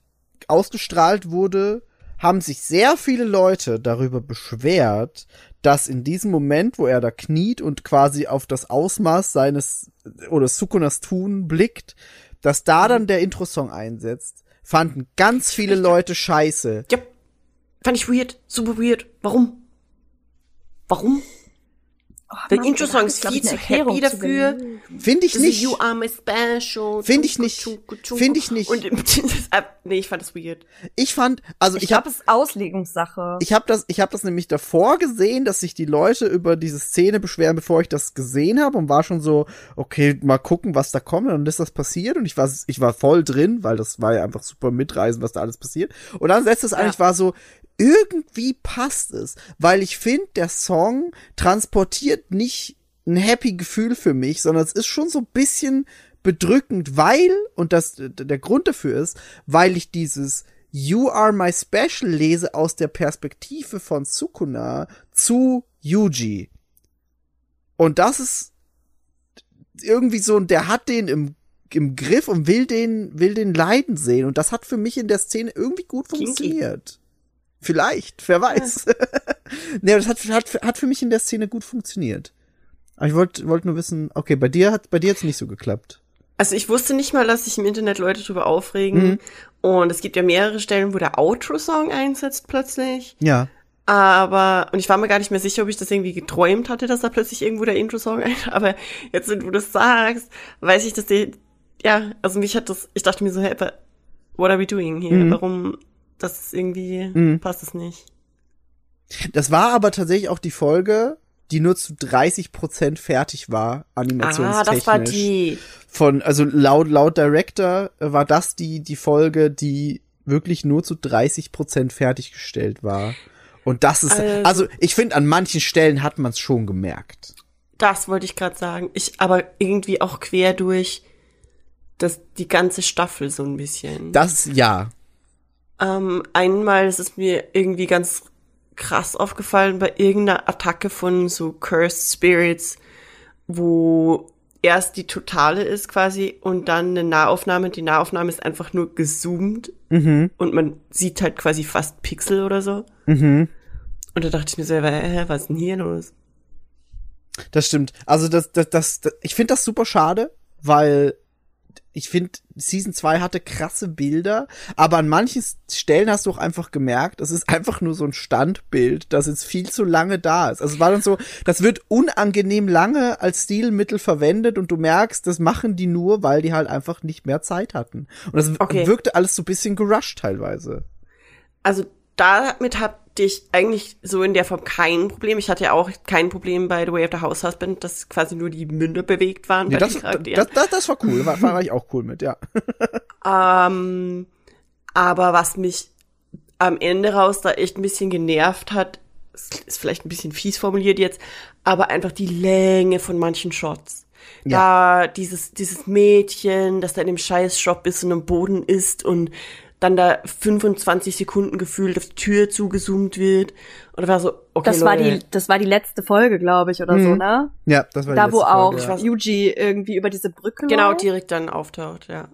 [SPEAKER 2] ausgestrahlt wurde, haben sich sehr viele Leute darüber beschwert, dass in diesem Moment, wo er da kniet und quasi auf das Ausmaß seines oder Sukunas Tun blickt, dass da dann der Intro-Song einsetzt, fanden ganz viele Leute scheiße.
[SPEAKER 3] Ja, fand ich weird, super weird. Warum? Warum? Der
[SPEAKER 4] Mann,
[SPEAKER 3] Intro-Song ist viel zu happy dafür.
[SPEAKER 2] Finde ich nicht.
[SPEAKER 3] You are my special.
[SPEAKER 2] Find ich nicht.
[SPEAKER 3] tschunku, tschunku.
[SPEAKER 2] Find ich nicht.
[SPEAKER 3] Und ab- nee, ich fand das weird.
[SPEAKER 2] Ich fand, also
[SPEAKER 4] Ich,
[SPEAKER 2] ich, habe
[SPEAKER 4] es Auslegungssache.
[SPEAKER 2] Ich habe das, ich habe das nämlich davor gesehen, dass sich die Leute über diese Szene beschweren, bevor ich das gesehen habe und war schon so, okay, mal gucken, was da kommt. Und dann ist das passiert und ich war, ich war voll drin, weil das war ja einfach super mitreisen, was da alles passiert. Und dann setzt es
[SPEAKER 3] Ja.
[SPEAKER 2] eigentlich war so, irgendwie passt es, weil ich finde, der Song transportiert nicht ein happy Gefühl für mich, sondern es ist schon so ein bisschen bedrückend, weil, und das, der Grund dafür ist, weil ich dieses You are my special lese aus der Perspektive von Sukuna zu Yuji. Und das ist irgendwie so, der hat den im, im Griff und will den, will den leiden sehen. Und das hat für mich in der Szene irgendwie gut funktioniert. Vielleicht, wer weiß. nee, das hat, hat, hat für mich in der Szene gut funktioniert. Aber ich wollte wollt nur wissen, okay, bei dir hat bei dir hat's nicht so geklappt.
[SPEAKER 3] Also ich wusste nicht mal, dass sich im Internet Leute drüber aufregen.
[SPEAKER 2] Mhm.
[SPEAKER 3] Und es gibt ja mehrere Stellen, wo der Outro-Song einsetzt plötzlich.
[SPEAKER 2] Ja.
[SPEAKER 3] Aber, und ich war mir gar nicht mehr sicher, ob ich das irgendwie geträumt hatte, dass da plötzlich irgendwo der Intro-Song ein. Aber jetzt, wenn du das sagst, weiß ich, dass die, ja, also mich hat das, ich dachte mir so, hey, what are we doing hier?
[SPEAKER 2] Mhm.
[SPEAKER 3] Warum, das ist irgendwie,
[SPEAKER 2] Mhm.
[SPEAKER 3] passt es nicht.
[SPEAKER 2] Das war aber tatsächlich auch die Folge, die nur zu 30 Prozent fertig war,
[SPEAKER 3] Ah,
[SPEAKER 2] animationstechnisch.
[SPEAKER 3] das war die.
[SPEAKER 2] Von, also laut, laut Director war das die, die Folge, die wirklich nur zu 30 Prozent fertiggestellt war. Und das ist, also,
[SPEAKER 3] Also-
[SPEAKER 2] ich finde, an manchen Stellen hat man es schon gemerkt.
[SPEAKER 3] Das wollte ich gerade sagen. Ich, aber irgendwie auch quer durch das, die ganze Staffel so ein bisschen.
[SPEAKER 2] Das, ja.
[SPEAKER 3] Ähm, einmal ist es mir irgendwie ganz krass aufgefallen bei irgendeiner Attacke von so Cursed Spirits, wo erst die totale ist quasi und dann eine Nahaufnahme. Die Nahaufnahme ist einfach nur gezoomt
[SPEAKER 2] Mhm.
[SPEAKER 3] und man sieht halt quasi fast Pixel oder so.
[SPEAKER 2] Mhm.
[SPEAKER 3] Und da dachte ich mir selber, hä, was ist denn hier los?
[SPEAKER 2] Das stimmt. Also das, das, das, das ich finde das super schade, weil ich finde, Season 2 hatte krasse Bilder, aber an manchen Stellen hast du auch einfach gemerkt, es ist einfach nur so ein Standbild, das jetzt viel zu lange da ist. Also es war dann so, das wird unangenehm lange als Stilmittel verwendet und du merkst, das machen die nur, weil die halt einfach nicht mehr Zeit hatten. Und das
[SPEAKER 3] Okay.
[SPEAKER 2] wirkte alles so ein bisschen gerusht teilweise.
[SPEAKER 3] Also damit hatte ich eigentlich so in der Form kein Problem. Ich hatte ja auch kein Problem bei The Way of the House Husband, dass quasi nur die Münder bewegt waren
[SPEAKER 2] Ja,
[SPEAKER 3] bei
[SPEAKER 2] das, das, das, das war cool, war, war ich auch cool mit, ja.
[SPEAKER 3] Ähm, aber was mich am Ende raus da echt ein bisschen genervt hat, ist vielleicht ein bisschen fies formuliert jetzt, aber einfach die Länge von manchen Shots. Da dieses, dieses Mädchen, das da in dem scheiß Shop ist und am Boden ist und dann da 25 Sekunden gefühlt auf die Tür zugezoomt wird. Und da war so, okay,
[SPEAKER 4] das war
[SPEAKER 3] Leute,
[SPEAKER 4] die, das war die letzte Folge, glaube ich, oder so,
[SPEAKER 2] Mhm.
[SPEAKER 4] ne?
[SPEAKER 2] Ja, das war die
[SPEAKER 4] Da, wo
[SPEAKER 2] letzte
[SPEAKER 4] auch
[SPEAKER 2] Folge, ja.
[SPEAKER 4] Yuji irgendwie über diese Brücke
[SPEAKER 3] genau
[SPEAKER 4] läuft.
[SPEAKER 3] direkt dann auftaucht, ja.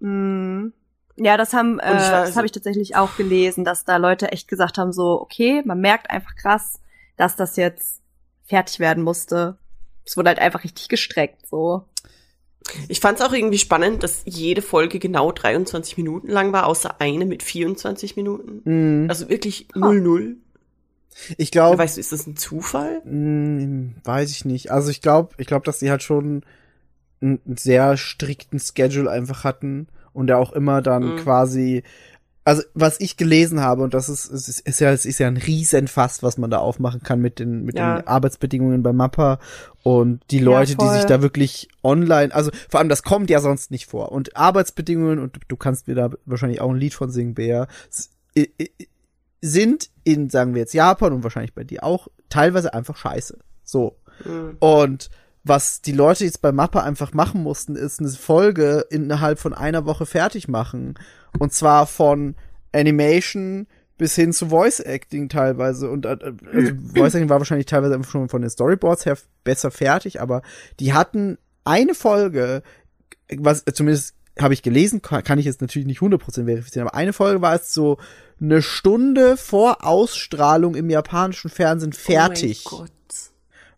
[SPEAKER 4] Mhm. Ja, das haben, äh,
[SPEAKER 3] war
[SPEAKER 4] das
[SPEAKER 3] so-
[SPEAKER 4] habe ich tatsächlich auch gelesen, dass da Leute echt gesagt haben, so, okay, man merkt einfach krass, dass das jetzt fertig werden musste. Es wurde halt einfach richtig gestreckt, so.
[SPEAKER 3] Ich fand es auch irgendwie spannend, dass jede Folge genau 23 Minuten lang war, außer eine mit 24 Minuten.
[SPEAKER 2] Mhm.
[SPEAKER 3] Also wirklich 0-0.
[SPEAKER 2] Ich glaube,
[SPEAKER 3] Weißt du, ist das ein Zufall?
[SPEAKER 2] Hm, weiß ich nicht. Also ich glaube, ich glaube, dass sie halt schon einen sehr strikten Schedule einfach hatten und er auch immer dann
[SPEAKER 3] Mhm.
[SPEAKER 2] quasi also was ich gelesen habe und das ist es ist, ist ja es ist ja ein Riesenfass, was man da aufmachen kann mit den mit
[SPEAKER 3] Ja.
[SPEAKER 2] den Arbeitsbedingungen bei Mappa und die Leute, die
[SPEAKER 4] voll.
[SPEAKER 2] sich da wirklich online, also vor allem das kommt ja sonst nicht vor und Arbeitsbedingungen und du, du kannst mir da wahrscheinlich auch ein Lied von singen, Bea, sind in sagen wir jetzt Japan und wahrscheinlich bei dir auch teilweise einfach scheiße. So.
[SPEAKER 3] Mhm.
[SPEAKER 2] Und was die Leute jetzt bei Mappa einfach machen mussten, ist eine Folge innerhalb von einer Woche fertig machen. Und zwar von Animation bis hin zu Voice Acting teilweise und äh, also Voice Acting war wahrscheinlich teilweise einfach schon von den Storyboards her besser fertig, aber die hatten eine Folge, was zumindest habe ich gelesen, kann, kann ich jetzt natürlich nicht 100% verifizieren, aber eine Folge war es so eine Stunde vor Ausstrahlung im japanischen Fernsehen fertig,
[SPEAKER 3] Oh mein Gott.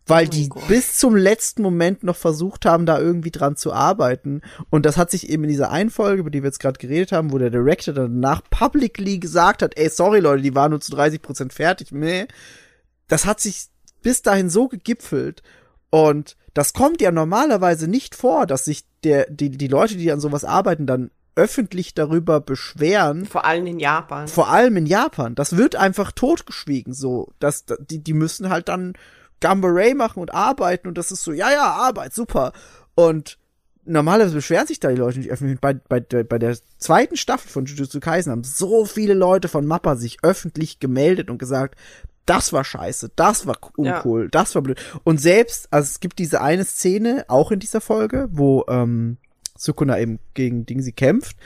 [SPEAKER 2] Weil
[SPEAKER 3] mein
[SPEAKER 2] die
[SPEAKER 3] Gott.
[SPEAKER 2] bis zum letzten Moment noch versucht haben, da irgendwie dran zu arbeiten. Und das hat sich eben in dieser einen Folge, über die wir jetzt gerade geredet haben, wo der Director danach publicly gesagt hat, ey, sorry Leute, die waren nur zu 30% fertig. Nee. Das hat sich bis dahin so gegipfelt. Und das kommt ja normalerweise nicht vor, dass sich der, die, die Leute, die an sowas arbeiten, dann öffentlich darüber beschweren.
[SPEAKER 3] Vor allem in Japan.
[SPEAKER 2] Vor allem in Japan. Das wird einfach totgeschwiegen, so. Das, die, die müssen halt dann Gambaray machen und arbeiten und das ist so, ja, ja, Arbeit, super. Und normalerweise beschweren sich da die Leute nicht öffentlich. Bei, bei, der- bei der zweiten Staffel von Jujutsu Kaisen haben so viele Leute von Mappa sich öffentlich gemeldet und gesagt, das war scheiße, das war uncool, das war blöd. Und selbst, also es gibt diese eine Szene, auch in dieser Folge, wo ähm, Sukuna eben gegen Dingsy kämpft,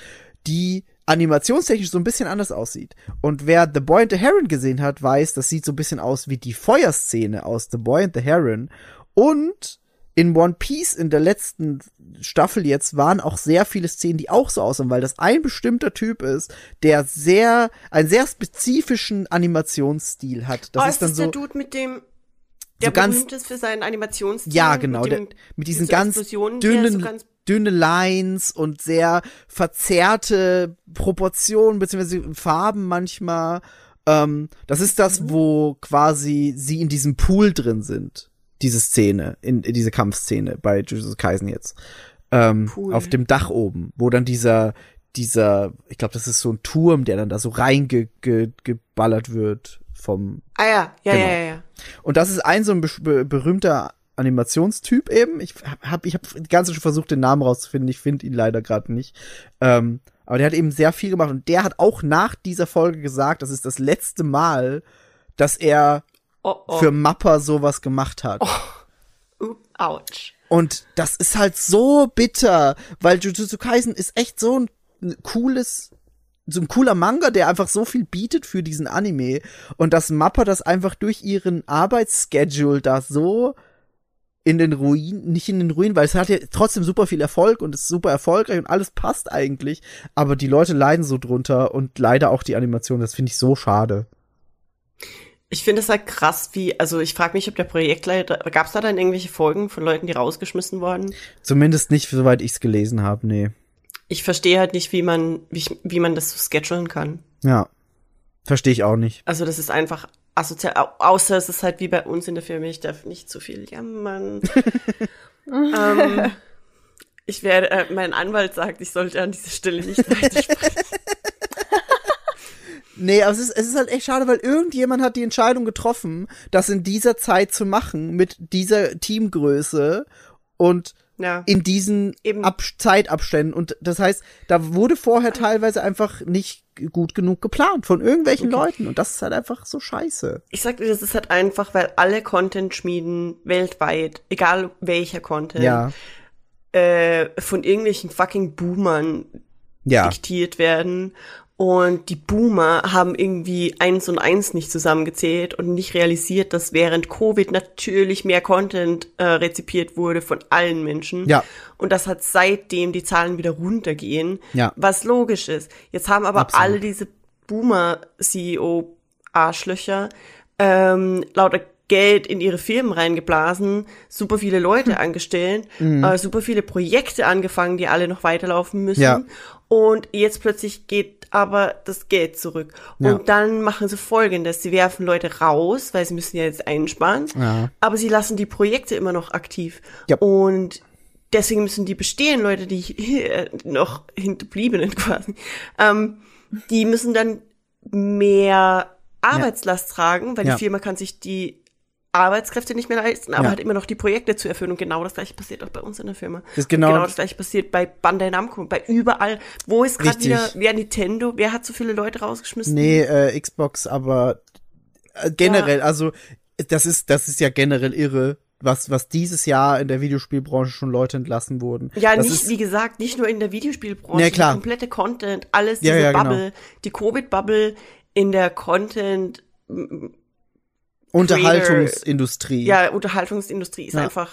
[SPEAKER 2] die animationstechnisch so ein bisschen anders aussieht. Und wer The Boy and the Heron gesehen hat, weiß, das sieht so ein bisschen aus wie die Feuerszene aus The Boy and the Heron. Und in One Piece in der letzten Staffel jetzt waren auch sehr viele Szenen, die auch so aussahen, weil das ein bestimmter Typ ist, der sehr, einen sehr spezifischen Animationsstil hat. Das
[SPEAKER 3] oh,
[SPEAKER 2] ist dann
[SPEAKER 3] das
[SPEAKER 2] so,
[SPEAKER 3] der Dude mit dem, der
[SPEAKER 2] ganz-
[SPEAKER 3] berühmt ist für seinen Animationsstil?
[SPEAKER 2] ja, genau,
[SPEAKER 3] Mit,
[SPEAKER 2] der,
[SPEAKER 3] dem,
[SPEAKER 2] mit diesen
[SPEAKER 3] so
[SPEAKER 2] ganz
[SPEAKER 3] er so
[SPEAKER 2] dünnen,
[SPEAKER 3] ganz-
[SPEAKER 2] dünne Lines und sehr verzerrte Proportionen beziehungsweise Farben manchmal. Ähm, das ist
[SPEAKER 3] Mhm.
[SPEAKER 2] das, wo quasi sie in diesem Pool drin sind. Diese Szene, in, in diese Kampfszene bei Jujutsu Kaisen jetzt. Ähm,
[SPEAKER 3] Pool.
[SPEAKER 2] auf dem Dach oben, wo dann dieser, dieser, ich glaube, das ist so ein Turm, der dann da so reingeballert wird vom
[SPEAKER 3] Ah ja, ja,
[SPEAKER 2] Genau.
[SPEAKER 3] ja, ja, ja.
[SPEAKER 2] und das ist ein so ein be berühmter Animationstyp eben. Ich habe ich hab die ganze Zeit schon versucht, den Namen rauszufinden. Ich finde ihn leider gerade nicht. Ähm, aber der hat eben sehr viel gemacht und der hat auch nach dieser Folge gesagt, das ist das letzte Mal, dass er
[SPEAKER 3] Oh, oh.
[SPEAKER 2] für Mappa sowas gemacht hat.
[SPEAKER 3] Uh, ouch.
[SPEAKER 2] Und das ist halt so bitter, weil Jujutsu Kaisen ist echt so ein cooles, so ein cooler Manga, der einfach so viel bietet für diesen Anime. Und dass Mappa das einfach durch ihren Arbeitsschedule da so in den Ruin, nicht in den Ruin, weil es hat ja trotzdem super viel Erfolg und ist super erfolgreich und alles passt eigentlich. Aber die Leute leiden so drunter und leider auch die Animation. Das finde ich so schade.
[SPEAKER 3] Ich finde es halt krass, wie, also ich frage mich, ob der Projektleiter, gab es da dann irgendwelche Folgen von Leuten, die rausgeschmissen wurden?
[SPEAKER 2] Zumindest nicht, soweit ich es gelesen habe, nee.
[SPEAKER 3] Ich verstehe halt nicht, wie man, wie, ich- wie man das so schedulen kann.
[SPEAKER 2] Ja. Verstehe ich auch nicht.
[SPEAKER 3] Also das ist einfach asozial, au- außer es ist halt wie bei uns in der Firma, ich darf nicht zu viel jammern. ähm, ich werde, äh, mein Anwalt sagt, ich sollte an dieser Stelle nicht weitersprechen.
[SPEAKER 2] Nee, aber es ist, es ist halt echt schade, weil irgendjemand hat die Entscheidung getroffen, das in dieser Zeit zu machen, mit dieser Teamgröße und
[SPEAKER 3] Ja.
[SPEAKER 2] in diesen. Ab Zeitabständen. Und das heißt, da wurde vorher teilweise einfach nicht gut genug geplant von irgendwelchen Leuten. Und das ist halt einfach so scheiße.
[SPEAKER 3] Ich sag dir, das ist halt einfach, weil alle Content schmieden weltweit, egal welcher Content,
[SPEAKER 2] Ja.
[SPEAKER 3] äh, von irgendwelchen fucking Boomern
[SPEAKER 2] Ja.
[SPEAKER 3] diktiert werden. Und die Boomer haben irgendwie eins und eins nicht zusammengezählt und nicht realisiert, dass während Covid natürlich mehr Content äh, rezipiert wurde von allen Menschen.
[SPEAKER 2] Ja.
[SPEAKER 3] Und dass hat seitdem die Zahlen wieder runtergehen.
[SPEAKER 2] Ja.
[SPEAKER 3] Was logisch ist. Jetzt haben aber
[SPEAKER 2] Absolut.
[SPEAKER 3] alle diese Boomer-CEO-Arschlöcher ähm, lauter Geld in ihre Firmen reingeblasen, super viele Leute angestellt, äh, super viele Projekte angefangen, die alle noch weiterlaufen müssen.
[SPEAKER 2] Ja.
[SPEAKER 3] Und jetzt plötzlich geht aber das Geld zurück.
[SPEAKER 2] Ja.
[SPEAKER 3] Und dann machen sie folgendes. Sie werfen Leute raus, weil sie müssen ja jetzt einsparen.
[SPEAKER 2] Ja.
[SPEAKER 3] Aber sie lassen die Projekte immer noch aktiv.
[SPEAKER 2] Ja.
[SPEAKER 3] Und deswegen müssen die bestehenden Leute, die äh, noch hinterbliebenen quasi, ähm, die müssen dann mehr Arbeitslast tragen, weil die Firma kann sich die Arbeitskräfte nicht mehr leisten, aber
[SPEAKER 2] Ja.
[SPEAKER 3] hat immer noch die Projekte zu erfüllen. Und genau das gleiche passiert auch bei uns in der Firma.
[SPEAKER 2] ist genau-
[SPEAKER 3] genau das gleiche passiert bei Bandai Namco, bei überall. Wo ist gerade wieder, wer Nintendo, wer hat so viele Leute rausgeschmissen?
[SPEAKER 2] Nee, äh, Xbox, aber äh, generell, also das ist, das ist ja generell irre, was, was dieses Jahr in der Videospielbranche schon Leute entlassen wurden.
[SPEAKER 3] Ja,
[SPEAKER 2] das
[SPEAKER 3] nicht, wie gesagt, nicht nur in der Videospielbranche,
[SPEAKER 2] Ja, klar.
[SPEAKER 3] die komplette Content, alles
[SPEAKER 2] Ja,
[SPEAKER 3] diese
[SPEAKER 2] ja, genau.
[SPEAKER 3] Bubble, die Covid-Bubble in der Content,
[SPEAKER 2] Unterhaltungsindustrie.
[SPEAKER 3] ja, Unterhaltungsindustrie ist
[SPEAKER 2] Ja.
[SPEAKER 3] einfach,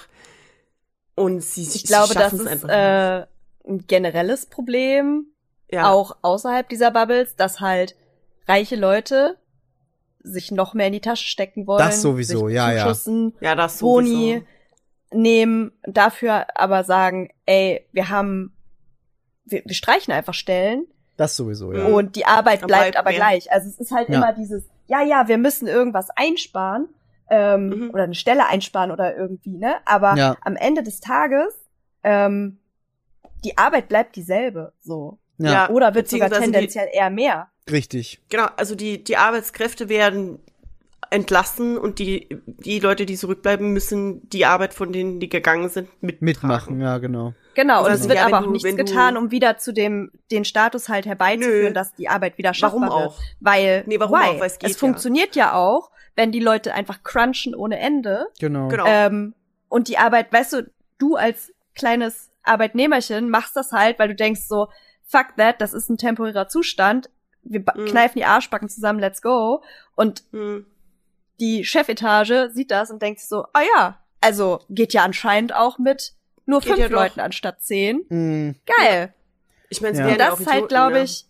[SPEAKER 3] und sie,
[SPEAKER 4] Ich glaube, das ist
[SPEAKER 3] einfach
[SPEAKER 4] äh, ein generelles Problem,
[SPEAKER 3] ja.
[SPEAKER 4] auch außerhalb dieser Bubbles, dass halt reiche Leute sich noch mehr in die Tasche stecken wollen.
[SPEAKER 2] Das sowieso,
[SPEAKER 4] sich
[SPEAKER 2] ja, ja.
[SPEAKER 3] ja, das
[SPEAKER 4] Boni
[SPEAKER 3] sowieso.
[SPEAKER 4] nehmen, dafür aber sagen, ey, wir haben, wir, wir streichen einfach Stellen
[SPEAKER 2] Das sowieso, ja.
[SPEAKER 4] Und die Arbeit bleibt
[SPEAKER 3] bleibt
[SPEAKER 4] aber
[SPEAKER 3] mehr.
[SPEAKER 4] gleich. Also es ist halt
[SPEAKER 2] Ja.
[SPEAKER 4] immer dieses, ja, ja, wir müssen irgendwas einsparen ähm,
[SPEAKER 3] Mhm.
[SPEAKER 4] oder eine Stelle einsparen oder irgendwie, ne? Aber
[SPEAKER 2] Ja.
[SPEAKER 4] am Ende des Tages ähm, die Arbeit bleibt dieselbe, so.
[SPEAKER 2] ja,
[SPEAKER 3] Ja.
[SPEAKER 4] Oder wird sogar
[SPEAKER 3] beziehungsweise die-
[SPEAKER 4] tendenziell eher mehr.
[SPEAKER 2] richtig.
[SPEAKER 3] Genau, also die, die Arbeitskräfte werden entlassen und die, die Leute, die zurückbleiben, müssen die Arbeit von denen, die gegangen sind, mittragen.
[SPEAKER 2] Mitmachen, ja, genau.
[SPEAKER 4] Genau, und
[SPEAKER 3] Also,
[SPEAKER 4] es wird
[SPEAKER 3] ja,
[SPEAKER 4] aber auch
[SPEAKER 3] du-
[SPEAKER 4] nichts
[SPEAKER 3] du-
[SPEAKER 4] getan, um wieder zu dem den Status halt herbeizuführen,
[SPEAKER 3] Nö.
[SPEAKER 4] dass die Arbeit wieder schaffbar
[SPEAKER 3] Warum
[SPEAKER 4] wird.
[SPEAKER 3] auch?
[SPEAKER 4] Weil,
[SPEAKER 3] Nee, warum
[SPEAKER 4] why?
[SPEAKER 3] auch? Weil es geht ja.
[SPEAKER 4] funktioniert ja auch, wenn die Leute einfach crunchen ohne Ende.
[SPEAKER 2] Genau.
[SPEAKER 3] Genau.
[SPEAKER 4] Ähm, und die Arbeit, weißt du, du als kleines Arbeitnehmerchen machst das halt, weil du denkst so, fuck that, das ist ein temporärer Zustand. Wir
[SPEAKER 3] Mhm.
[SPEAKER 4] kneifen die Arschbacken zusammen, let's go. Und
[SPEAKER 3] Hm.
[SPEAKER 4] die Chefetage sieht das und denkt so, ah ja, also geht ja anscheinend auch mit nur
[SPEAKER 3] Geht
[SPEAKER 4] fünf
[SPEAKER 3] ja.
[SPEAKER 4] Leuten anstatt zehn.
[SPEAKER 2] Mhm.
[SPEAKER 4] Geil.
[SPEAKER 3] Ich meine, es
[SPEAKER 2] Ja.
[SPEAKER 4] das ist halt, glaube ich,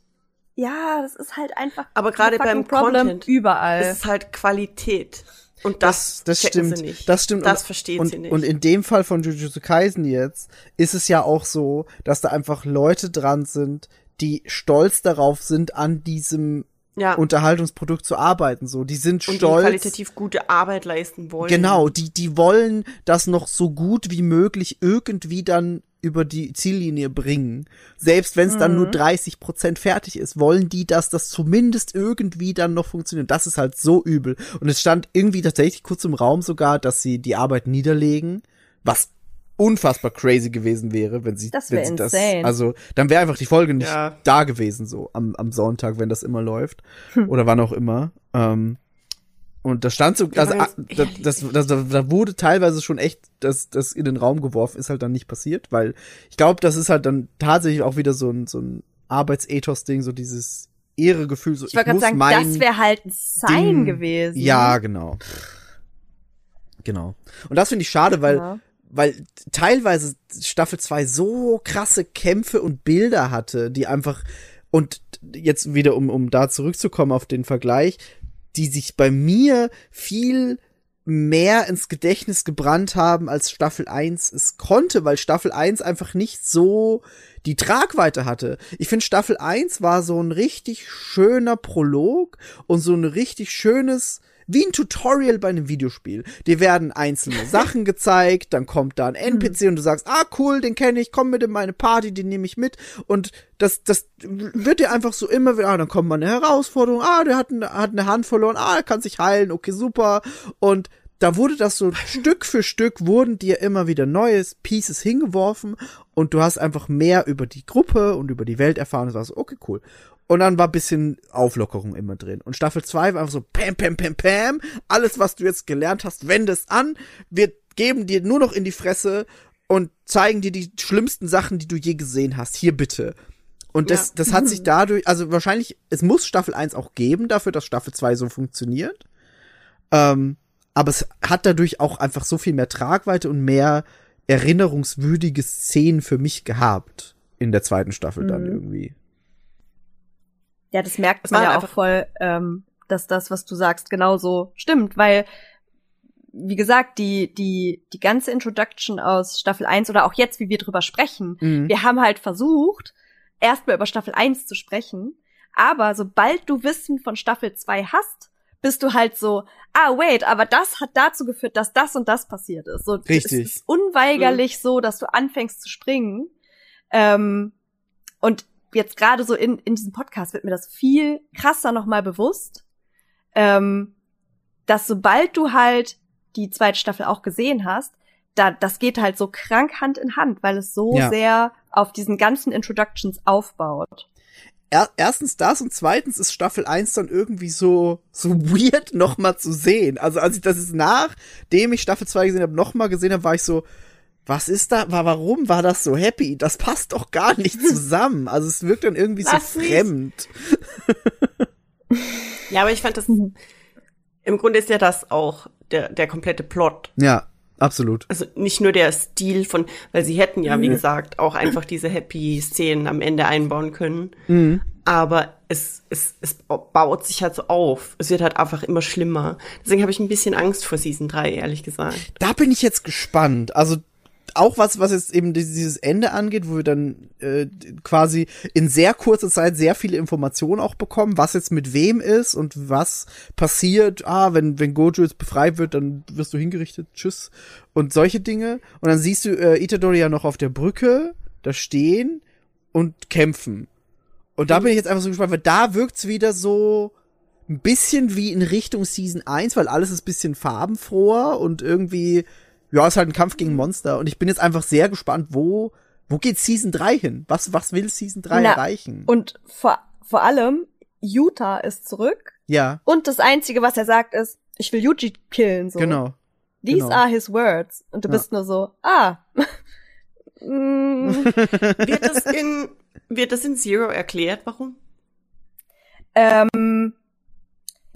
[SPEAKER 4] ja, das ist halt einfach
[SPEAKER 3] Aber gerade beim
[SPEAKER 4] Problem
[SPEAKER 3] Content
[SPEAKER 4] überall.
[SPEAKER 3] Es ist halt Qualität. Und das,
[SPEAKER 2] Das, das stimmt.
[SPEAKER 3] sie nicht.
[SPEAKER 2] Das stimmt.
[SPEAKER 3] Das
[SPEAKER 2] und,
[SPEAKER 3] verstehen
[SPEAKER 2] und,
[SPEAKER 3] sie nicht.
[SPEAKER 2] Und in dem Fall von Jujutsu Kaisen jetzt ist es ja auch so, dass da einfach Leute dran sind, die stolz darauf sind, an diesem
[SPEAKER 3] ja.
[SPEAKER 2] Unterhaltungsprodukt zu arbeiten. So, die sind
[SPEAKER 3] und die
[SPEAKER 2] stolz.
[SPEAKER 3] qualitativ gute Arbeit leisten wollen.
[SPEAKER 2] Genau, die, die wollen das noch so gut wie möglich irgendwie dann über die Ziellinie bringen. Selbst wenn es dann nur 30 Prozent fertig ist, wollen die, dass das zumindest irgendwie dann noch funktioniert. Das ist halt so übel. Und es stand irgendwie tatsächlich kurz im Raum sogar, dass sie die Arbeit niederlegen, was unfassbar crazy gewesen wäre, wenn sie,
[SPEAKER 4] Das
[SPEAKER 2] wenn sie das,
[SPEAKER 4] insane.
[SPEAKER 2] also dann wäre einfach die Folge nicht
[SPEAKER 3] Ja.
[SPEAKER 2] da gewesen, so am, am Sonntag, wenn das immer läuft oder wann auch immer. Ähm, und da stand so,
[SPEAKER 3] Ja,
[SPEAKER 2] also
[SPEAKER 3] aber
[SPEAKER 2] ah,
[SPEAKER 3] jetzt
[SPEAKER 2] da,
[SPEAKER 3] ehrlich.
[SPEAKER 2] das, das, da, da wurde teilweise schon echt das, das in den Raum geworfen, ist halt dann nicht passiert, weil ich glaube, das ist halt dann tatsächlich auch wieder so ein, so ein Arbeitsethos-Ding, so dieses Ehregefühl, so
[SPEAKER 4] ich wollte gerade
[SPEAKER 2] muss
[SPEAKER 4] sagen,
[SPEAKER 2] mein
[SPEAKER 4] das wäre halt ein Sign
[SPEAKER 2] Ding-
[SPEAKER 4] gewesen.
[SPEAKER 2] Ja, genau. Genau. Und das finde ich schade, weil
[SPEAKER 4] Ja.
[SPEAKER 2] Weil teilweise Staffel 2 so krasse Kämpfe und Bilder hatte, die einfach und jetzt wieder um um da zurückzukommen auf den Vergleich, die sich bei mir viel mehr ins Gedächtnis gebrannt haben, als Staffel 1 es konnte, weil Staffel 1 einfach nicht so die Tragweite hatte. Ich finde, Staffel 1 war so ein richtig schöner Prolog und so ein richtig schönes, wie ein Tutorial bei einem Videospiel. Dir werden einzelne Sachen gezeigt, dann kommt da ein NPC und du sagst, ah cool, den kenne ich, komm mit in meine Party, den nehme ich mit und das, das wird dir einfach so immer wieder, ah, dann kommt mal eine Herausforderung, ah, der hat eine, hat eine Hand verloren, ah, er kann sich heilen, okay, super und da wurde das so Stück für Stück wurden dir immer wieder neues Pieces hingeworfen und du hast einfach mehr über die Gruppe und über die Welt erfahren und sagst, okay, cool. Und dann war bisschen Auflockerung immer drin. Und Staffel 2 war einfach so, pam, pam, pam, pam, alles, was du jetzt gelernt hast, wende es an. Wir geben dir nur noch in die Fresse und zeigen dir die schlimmsten Sachen, die du je gesehen hast. Hier bitte. Und das,
[SPEAKER 3] Ja.
[SPEAKER 2] das hat sich dadurch, also wahrscheinlich, es muss Staffel 1 auch geben dafür, dass Staffel 2 so funktioniert. Ähm, aber es hat dadurch auch einfach so viel mehr Tragweite und mehr erinnerungswürdige Szenen für mich gehabt in der zweiten Staffel dann
[SPEAKER 4] Mhm.
[SPEAKER 2] irgendwie.
[SPEAKER 4] Ja, das merkt
[SPEAKER 3] Es
[SPEAKER 4] man ja auch voll, ähm, dass das, was du sagst, genauso stimmt, weil, wie gesagt, die, die, die ganze Introduction aus Staffel 1 oder auch jetzt, wie wir drüber sprechen,
[SPEAKER 2] Mhm.
[SPEAKER 4] wir haben halt versucht, erstmal über Staffel 1 zu sprechen, aber sobald du Wissen von Staffel 2 hast, bist du halt so, ah, wait, aber das hat dazu geführt, dass das und das passiert ist. So,
[SPEAKER 2] Richtig.
[SPEAKER 4] Es ist unweigerlich so, dass du anfängst zu springen. Ähm, und jetzt gerade so in, in diesem Podcast wird mir das viel krasser nochmal bewusst, ähm, dass sobald du halt die zweite Staffel auch gesehen hast, da, das geht halt so krank Hand in Hand, weil es so
[SPEAKER 2] Ja.
[SPEAKER 4] sehr auf diesen ganzen Introductions aufbaut.
[SPEAKER 2] Er, erstens das und zweitens ist Staffel 1 dann irgendwie so, so weird nochmal zu sehen. Also als ich das ist nachdem ich Staffel 2 gesehen habe, nochmal gesehen habe, war ich so, was ist da, war, warum war das so happy? Das passt doch gar nicht zusammen. Also es wirkt dann irgendwie so
[SPEAKER 3] Was nicht?
[SPEAKER 2] fremd.
[SPEAKER 3] Ja, aber ich fand das,
[SPEAKER 4] Mhm.
[SPEAKER 3] im Grunde ist ja das auch der, der komplette Plot.
[SPEAKER 2] Ja, absolut.
[SPEAKER 3] Also nicht nur der Stil von, weil sie hätten ja,
[SPEAKER 2] Mhm.
[SPEAKER 3] wie gesagt, auch einfach diese Happy-Szenen am Ende einbauen können.
[SPEAKER 2] Mhm.
[SPEAKER 3] Aber es, es, es baut sich halt so auf. Es wird halt einfach immer schlimmer. Deswegen habe ich ein bisschen Angst vor Season 3, ehrlich gesagt.
[SPEAKER 2] Da bin ich jetzt gespannt. Also auch was, was jetzt eben dieses Ende angeht, wo wir dann äh, quasi in sehr kurzer Zeit sehr viele Informationen auch bekommen, was jetzt mit wem ist und was passiert. Ah, wenn, wenn Gojo jetzt befreit wird, dann wirst du hingerichtet. Tschüss. Und solche Dinge. Und dann siehst du äh, Itadori ja noch auf der Brücke da stehen und kämpfen. Und da bin ich jetzt einfach so gespannt, weil da wirkt's wieder so ein bisschen wie in Richtung Season 1, weil alles ist bisschen farbenfroher und irgendwie, ja, ist halt ein Kampf gegen Monster. Und ich bin jetzt einfach sehr gespannt, wo, wo geht Season 3 hin? Was, was will Season 3
[SPEAKER 4] Na,
[SPEAKER 2] erreichen?
[SPEAKER 4] Und vor, vor allem, Utah ist zurück.
[SPEAKER 2] ja,
[SPEAKER 4] Und das Einzige, was er sagt, ist, ich will Yuji killen. So.
[SPEAKER 2] genau.
[SPEAKER 4] These
[SPEAKER 2] genau.
[SPEAKER 4] are his words. Und du
[SPEAKER 2] Ja.
[SPEAKER 4] bist nur so, ah. Mm,
[SPEAKER 3] Wird das in, wird das in Zero erklärt, warum?
[SPEAKER 4] ähm,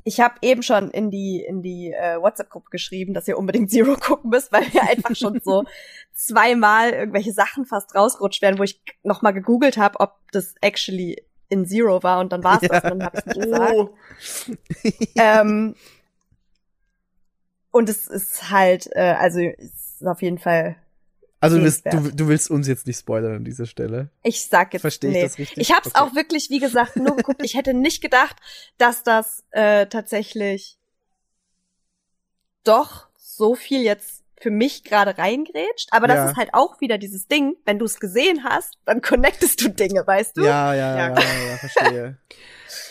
[SPEAKER 4] ich habe eben schon in die in die äh, WhatsApp-Gruppe geschrieben, dass ihr unbedingt Zero gucken müsst, weil wir einfach schon so zweimal irgendwelche Sachen fast rausgerutscht werden, wo ich noch mal gegoogelt habe, ob das actually in Zero war und dann war es das und dann habe ich nicht gesagt.
[SPEAKER 3] Oh,
[SPEAKER 4] ähm, und es ist halt, äh, also es ist auf jeden Fall,
[SPEAKER 2] Also du willst, du, du willst uns jetzt nicht spoilern an dieser Stelle.
[SPEAKER 4] ich sag jetzt,
[SPEAKER 2] Verstehe ich
[SPEAKER 4] nee.
[SPEAKER 2] das richtig?
[SPEAKER 4] Ich hab's
[SPEAKER 2] Okay.
[SPEAKER 4] auch wirklich, wie gesagt, nur geguckt. Ich hätte nicht gedacht, dass das äh, tatsächlich doch so viel jetzt für mich gerade reingrätscht. Aber das
[SPEAKER 2] Ja.
[SPEAKER 4] ist halt auch wieder dieses Ding, wenn du es gesehen hast, dann connectest du Dinge, weißt du?
[SPEAKER 2] Ja, ja, ja,
[SPEAKER 3] Ja.
[SPEAKER 2] ja, ja, verstehe.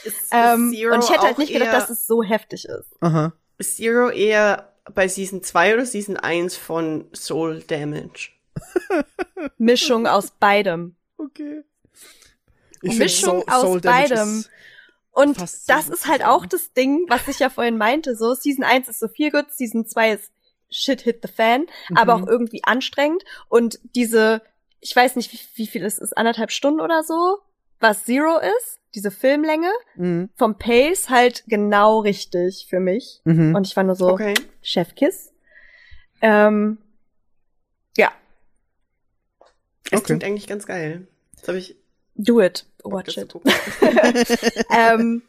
[SPEAKER 3] ist, ist
[SPEAKER 4] Ähm, und ich hätte halt nicht gedacht, dass es so heftig ist.
[SPEAKER 2] Aha.
[SPEAKER 3] ist Zero eher bei Season 2 oder Season 1 von Soul Damage?
[SPEAKER 4] Mischung aus beidem.
[SPEAKER 2] Okay.
[SPEAKER 4] Mischung
[SPEAKER 2] Soul-
[SPEAKER 4] aus beidem. Und
[SPEAKER 2] so
[SPEAKER 4] das ist halt auch das Ding, was ich ja vorhin meinte. So, Season 1 ist so viel gut, Season 2 ist shit hit the fan, aber
[SPEAKER 2] Mhm.
[SPEAKER 4] auch irgendwie anstrengend. Und diese, ich weiß nicht, wie, wie viel es ist, anderthalb Stunden oder so, was Zero ist, diese Filmlänge,
[SPEAKER 2] Mhm.
[SPEAKER 4] vom Pace halt genau richtig für mich.
[SPEAKER 2] Mhm.
[SPEAKER 4] Und ich war nur so,
[SPEAKER 3] Okay.
[SPEAKER 4] Chefkiss. Ähm, ja,
[SPEAKER 3] Es
[SPEAKER 2] Okay.
[SPEAKER 3] klingt eigentlich ganz geil. Das habe ich
[SPEAKER 4] do it, watch it. ähm,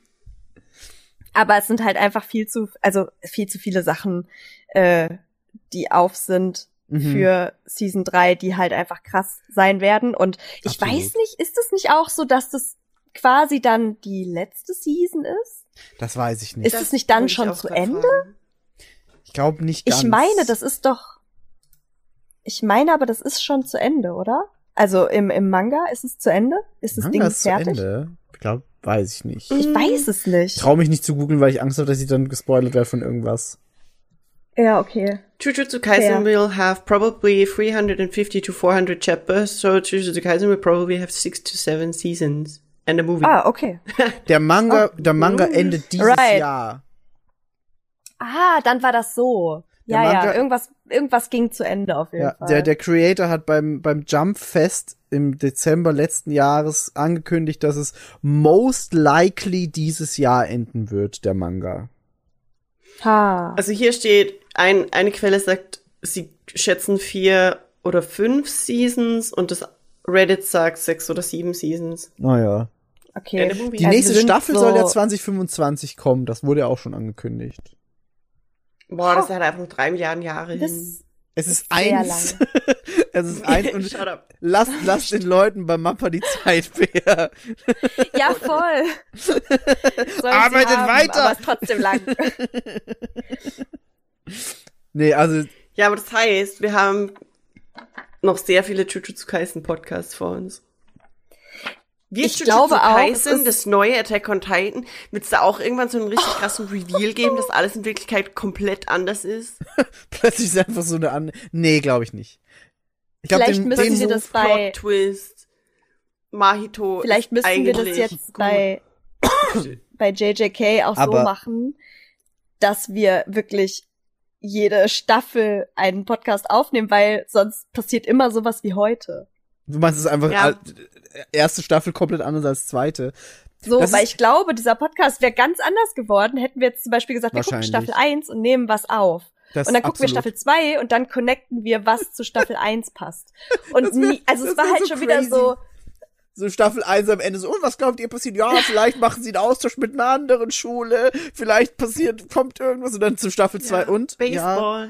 [SPEAKER 4] aber es sind halt einfach viel zu, also viel zu viele Sachen, äh, die auf sind
[SPEAKER 2] Mhm.
[SPEAKER 4] für Season 3, die halt einfach krass sein werden. Und ich
[SPEAKER 2] Absolut.
[SPEAKER 4] weiß nicht, ist es nicht auch so, dass das quasi dann die letzte Season ist?
[SPEAKER 2] Das weiß ich nicht.
[SPEAKER 4] Ist es nicht dann schon zu Ende?
[SPEAKER 3] fragen.
[SPEAKER 2] Ich glaube nicht ganz.
[SPEAKER 4] Ich meine, das ist doch. Ich meine aber, das ist schon zu Ende, oder? Also im, im Manga ist es zu Ende? Ist das
[SPEAKER 2] Manga
[SPEAKER 4] Ding
[SPEAKER 2] ist zu
[SPEAKER 4] fertig?
[SPEAKER 2] Ende. Ich glaube, weiß ich nicht.
[SPEAKER 4] Ich weiß es nicht.
[SPEAKER 2] Ich traue mich nicht zu googeln, weil ich Angst habe, dass ich dann gespoilert werde von irgendwas.
[SPEAKER 4] Ja, okay.
[SPEAKER 3] Jujutsu Kaisen
[SPEAKER 4] Fair.
[SPEAKER 3] will have probably 350 to 400 chapters, so Jujutsu Kaisen will probably have six to seven seasons and a movie.
[SPEAKER 4] Ah, okay.
[SPEAKER 2] Der Manga,
[SPEAKER 4] Oh.
[SPEAKER 2] der Manga endet dieses
[SPEAKER 4] Right.
[SPEAKER 2] Jahr.
[SPEAKER 4] Ah, dann war das so.
[SPEAKER 2] Der
[SPEAKER 4] Ja,
[SPEAKER 2] Manga-
[SPEAKER 4] ja, irgendwas, irgendwas ging zu Ende auf jeden
[SPEAKER 2] Ja,
[SPEAKER 4] Fall.
[SPEAKER 2] der, der Creator hat beim, beim Jump Fest im Dezember letzten Jahres angekündigt, dass es most likely dieses Jahr enden wird, der Manga.
[SPEAKER 4] ha.
[SPEAKER 3] Also hier steht, ein, eine Quelle sagt, sie schätzen vier oder fünf Seasons und das Reddit sagt sechs oder sieben Seasons.
[SPEAKER 2] Naja.
[SPEAKER 4] okay.
[SPEAKER 2] Die
[SPEAKER 3] Also
[SPEAKER 2] nächste
[SPEAKER 4] sind
[SPEAKER 2] Staffel
[SPEAKER 4] so,
[SPEAKER 2] soll ja 2025 kommen, das wurde ja auch schon angekündigt.
[SPEAKER 3] Boah, das ist halt einfach noch drei Milliarden Jahre hin.
[SPEAKER 4] Das,
[SPEAKER 2] Es ist eins. es ist eins und
[SPEAKER 3] Shut up.
[SPEAKER 2] lasst, lasst den Leuten bei Mappa die Zeit, Bär.
[SPEAKER 4] ja, voll.
[SPEAKER 2] Arbeitet
[SPEAKER 4] haben,
[SPEAKER 2] weiter.
[SPEAKER 4] Aber ist trotzdem lang.
[SPEAKER 2] Nee, also,
[SPEAKER 3] Ja, aber das heißt, wir haben noch sehr viele Jujutsu Kaisen Podcasts vor uns. Wird
[SPEAKER 4] Ich glaube auch,
[SPEAKER 3] Kaisen, das neue Attack on Titan, wird es da auch irgendwann so einen richtig krassen Reveal geben, dass alles in Wirklichkeit komplett anders ist?
[SPEAKER 2] plötzlich ist einfach so eine an. Nee, glaube ich nicht. Ich glaube,
[SPEAKER 4] Vielleicht
[SPEAKER 2] den,
[SPEAKER 4] müssen
[SPEAKER 2] den
[SPEAKER 4] wir das bei,
[SPEAKER 3] Plot Twist. Mahito.
[SPEAKER 4] vielleicht müssen wir das jetzt
[SPEAKER 3] gut.
[SPEAKER 4] bei, bei JJK auch so
[SPEAKER 2] Aber-
[SPEAKER 4] machen, dass wir wirklich jede Staffel einen Podcast aufnehmen, weil sonst passiert immer sowas wie heute.
[SPEAKER 2] Du meinst es ist einfach
[SPEAKER 3] Ja.
[SPEAKER 2] erste Staffel komplett anders als zweite.
[SPEAKER 4] So,
[SPEAKER 2] Das
[SPEAKER 4] weil ich glaube, dieser Podcast wäre ganz anders geworden, hätten wir jetzt zum Beispiel gesagt, wir gucken. Staffel 1 und nehmen was auf.
[SPEAKER 2] Das
[SPEAKER 4] und dann gucken wir
[SPEAKER 2] absolut.
[SPEAKER 4] Staffel 2 und dann connecten wir, was zu Staffel 1 passt. Und
[SPEAKER 2] wär-
[SPEAKER 4] nie, also es war halt
[SPEAKER 2] so
[SPEAKER 4] schon wieder
[SPEAKER 2] crazy.
[SPEAKER 4] so,
[SPEAKER 2] So Staffel 1 am Ende so, und was glaubt ihr passiert? Ja, vielleicht machen sie einen Austausch mit einer anderen Schule, vielleicht passiert, kommt irgendwas und dann zu Staffel 2 und? Ja,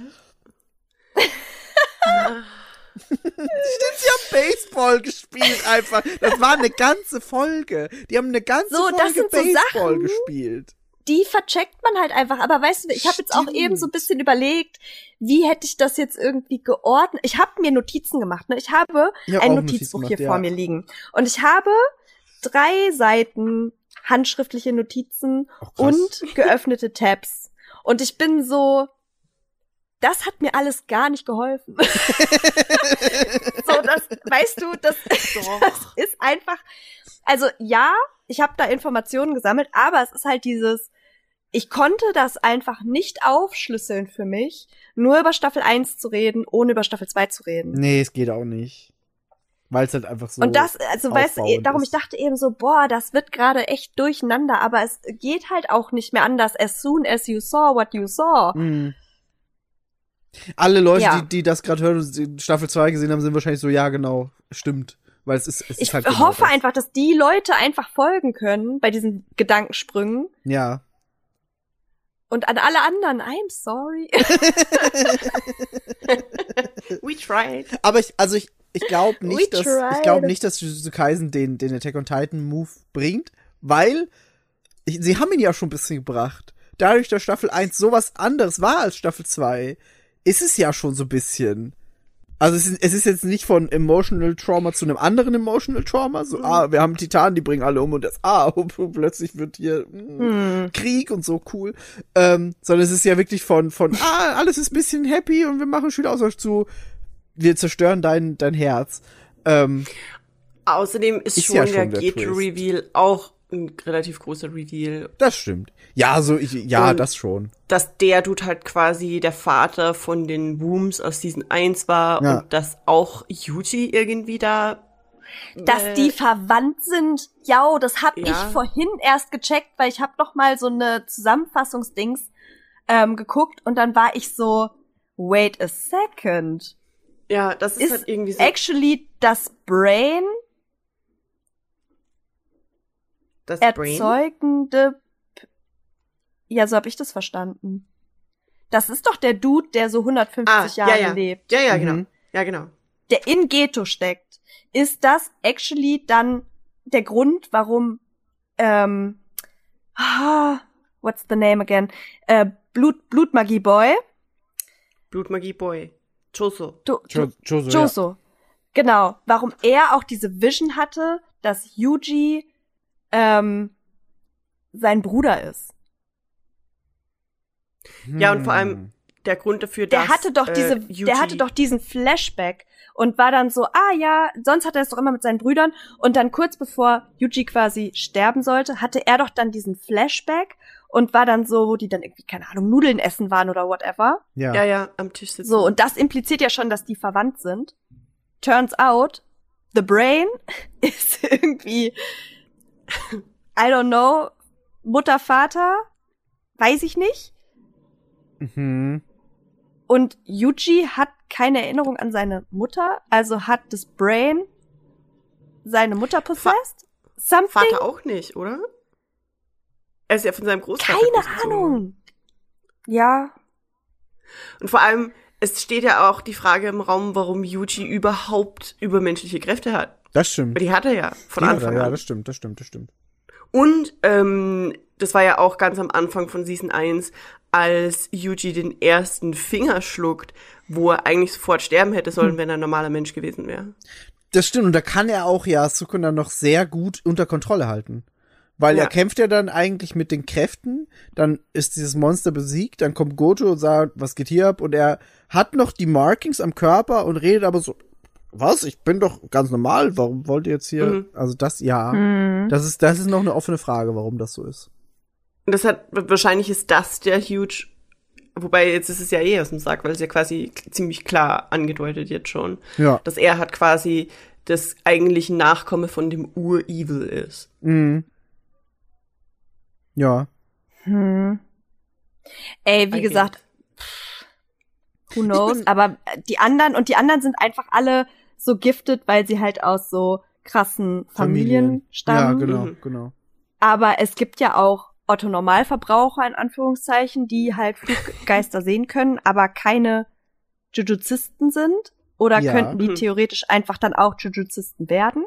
[SPEAKER 3] Baseball.
[SPEAKER 2] sie haben Baseball gespielt einfach. Das war eine ganze Folge. Die haben eine ganze
[SPEAKER 4] So,
[SPEAKER 2] Folge
[SPEAKER 4] so
[SPEAKER 2] Baseball
[SPEAKER 4] Sachen.
[SPEAKER 2] gespielt.
[SPEAKER 4] die vercheckt man halt einfach. Aber weißt du, ich habe jetzt auch
[SPEAKER 2] Stimmt.
[SPEAKER 4] eben so ein bisschen überlegt, wie hätte ich das jetzt irgendwie geordnet? Ich habe mir Notizen gemacht. Ne? Ich habe
[SPEAKER 2] Ich hab
[SPEAKER 4] ein Notizbuch
[SPEAKER 2] Notizen
[SPEAKER 4] hier
[SPEAKER 2] gemacht,
[SPEAKER 4] vor
[SPEAKER 2] ja.
[SPEAKER 4] mir liegen. Und ich habe drei Seiten handschriftliche Notizen
[SPEAKER 2] Oh,
[SPEAKER 4] und geöffnete Tabs. Und ich bin so, das hat mir alles gar nicht geholfen. so, das, weißt du, das, das ist einfach, also ja, ich habe da Informationen gesammelt, aber es ist halt dieses, ich konnte das einfach nicht aufschlüsseln für mich, nur über Staffel 1 zu reden, ohne über Staffel 2 zu reden.
[SPEAKER 2] Nee, es geht auch nicht. Weil es halt einfach so.
[SPEAKER 4] Und das, also weißt du, darum,
[SPEAKER 2] ist.
[SPEAKER 4] ich dachte eben so, boah, das wird gerade echt durcheinander, aber es geht halt auch nicht mehr anders. As soon as you saw what you saw.
[SPEAKER 2] Mhm. Alle Leute,
[SPEAKER 4] Ja.
[SPEAKER 2] die, die das gerade hören und Staffel 2 gesehen haben, sind wahrscheinlich so, ja, genau, stimmt. Weil es ist, es
[SPEAKER 4] Ich
[SPEAKER 2] ist halt genau
[SPEAKER 4] hoffe
[SPEAKER 2] das.
[SPEAKER 4] einfach, dass die Leute einfach folgen können bei diesen Gedankensprüngen.
[SPEAKER 2] Ja.
[SPEAKER 4] Und an alle anderen, I'm sorry.
[SPEAKER 3] We tried.
[SPEAKER 2] Aber ich, also ich, ich glaube
[SPEAKER 4] We
[SPEAKER 2] nicht, dass, ich glaube nicht, dass Jujutsu Kaisen den, den Attack on Titan Move bringt, weil ich, sie haben ihn ja schon ein bisschen gebracht. Dadurch, dass Staffel 1 sowas anderes war als Staffel 2, ist es ja schon so ein bisschen. Also es ist, es ist jetzt nicht von Emotional Trauma zu einem anderen Emotional Trauma. So, ah, wir haben Titanen, die bringen alle um und das, ah, plötzlich wird hier mm, Krieg und so cool. Ähm, sondern es ist ja wirklich von, von, ah, alles ist ein bisschen happy und wir machen Schüleraustausch zu, wir zerstören dein, dein Herz. Ähm,
[SPEAKER 3] Außerdem ist,
[SPEAKER 2] Ist
[SPEAKER 3] schon
[SPEAKER 2] ja
[SPEAKER 3] der
[SPEAKER 2] schon der
[SPEAKER 3] Geto-Reveal auch ein relativ großer Reveal.
[SPEAKER 2] das stimmt. Ja, so, ich, ja,
[SPEAKER 3] Und-
[SPEAKER 2] das schon.
[SPEAKER 3] Dass der Dude halt quasi der Vater von den Wooms aus Season 1 war
[SPEAKER 2] Ja.
[SPEAKER 3] und dass auch Yuji irgendwie da
[SPEAKER 4] Dass
[SPEAKER 3] äh,
[SPEAKER 4] die verwandt sind. Ja, das hab
[SPEAKER 3] Ja.
[SPEAKER 4] ich vorhin erst gecheckt, weil ich hab noch mal so eine Zusammenfassungsdings ähm, geguckt und dann war ich so, wait a second.
[SPEAKER 3] Ja, das ist,
[SPEAKER 4] Ist
[SPEAKER 3] halt irgendwie so.
[SPEAKER 4] actually das Brain
[SPEAKER 3] das Brain.
[SPEAKER 4] erzeugende. P- Ja, so hab ich das verstanden. Das ist doch der Dude, der so 150
[SPEAKER 3] Ah, ja,
[SPEAKER 4] Jahre
[SPEAKER 3] ja.
[SPEAKER 4] lebt,
[SPEAKER 3] Ja, ja,
[SPEAKER 2] Mhm.
[SPEAKER 3] genau. Ja, genau.
[SPEAKER 4] der in Ghetto steckt. Ist das actually dann der Grund, warum ähm, ah, what's the name again? Äh, Blut Blutmagie Boy,
[SPEAKER 3] Blutmagie Boy. Choso.
[SPEAKER 4] to, to,
[SPEAKER 2] Joso, ja.
[SPEAKER 4] Joso. Genau, warum er auch diese Vision hatte, dass Yuji ähm, sein Bruder ist.
[SPEAKER 3] Ja, und vor allem
[SPEAKER 2] Hm.
[SPEAKER 3] der Grund dafür,
[SPEAKER 4] Der
[SPEAKER 3] dass
[SPEAKER 4] hatte doch
[SPEAKER 3] äh,
[SPEAKER 4] diese, der hatte doch diesen Flashback und war dann so, ah ja, sonst hat er es doch immer mit seinen Brüdern und dann kurz bevor Yuji quasi sterben sollte, hatte er doch dann diesen Flashback und war dann so, wo die dann irgendwie, keine Ahnung, Nudeln essen waren oder whatever.
[SPEAKER 2] Ja.
[SPEAKER 3] ja, ja, am Tisch sitzen.
[SPEAKER 4] So, und das impliziert ja schon, dass die verwandt sind. Turns out, the brain ist irgendwie, I don't know, Mutter, Vater, weiß ich nicht.
[SPEAKER 2] Mhm.
[SPEAKER 4] Und Yuji hat keine Erinnerung an seine Mutter, also hat das Brain seine Mutter possessed? Something?
[SPEAKER 3] Vater auch nicht, oder? Er ist ja von seinem Großvater.
[SPEAKER 4] keine. Ahnung. Ja,
[SPEAKER 3] Und vor allem, es steht ja auch die Frage im Raum, warum Yuji überhaupt übermenschliche Kräfte hat.
[SPEAKER 2] Das stimmt.
[SPEAKER 3] Die hat er ja von
[SPEAKER 2] Die
[SPEAKER 3] Anfang
[SPEAKER 2] er, Ja,
[SPEAKER 3] an.
[SPEAKER 2] das stimmt, das stimmt, das stimmt.
[SPEAKER 3] Und ähm, das war ja auch ganz am Anfang von Season 1, als Yuji den ersten Finger schluckt, wo er eigentlich sofort sterben hätte
[SPEAKER 2] Hm.
[SPEAKER 3] sollen, wenn er ein normaler Mensch gewesen wäre.
[SPEAKER 2] Das stimmt, und da kann er auch ja Sukuna noch sehr gut unter Kontrolle halten. Weil
[SPEAKER 3] Ja.
[SPEAKER 2] er kämpft ja dann eigentlich mit den Kräften, dann ist dieses Monster besiegt, dann kommt Gojo und sagt, was geht hier ab? Und er hat noch die Markings am Körper und redet aber so, was? Ich bin doch ganz normal, warum wollt ihr jetzt hier?
[SPEAKER 3] Mhm.
[SPEAKER 2] Also das, ja.
[SPEAKER 4] Mhm.
[SPEAKER 2] Das ist, das ist noch eine offene Frage, warum das so ist.
[SPEAKER 3] Und das hat, wahrscheinlich ist das der huge, wobei jetzt ist es ja eh aus dem Sack, weil es ja quasi ziemlich klar angedeutet jetzt schon,
[SPEAKER 2] Ja.
[SPEAKER 3] dass er hat quasi das eigentliche Nachkomme von dem Ur-Evil ist.
[SPEAKER 2] Mhm. Ja.
[SPEAKER 4] Hm. Ey, wie
[SPEAKER 3] Okay.
[SPEAKER 4] gesagt, pff, who knows, aber die anderen und die anderen sind einfach alle so gifted, weil sie halt aus so krassen Familien, stammen.
[SPEAKER 2] Ja, genau,
[SPEAKER 3] Mhm.
[SPEAKER 2] genau.
[SPEAKER 4] Aber es gibt ja auch Otto Normalverbraucher in Anführungszeichen, die halt Fluggeister sehen können, aber keine Jujuzisten sind. Oder
[SPEAKER 2] Ja.
[SPEAKER 4] könnten die
[SPEAKER 3] Mhm.
[SPEAKER 4] theoretisch einfach dann auch Jujuzisten werden?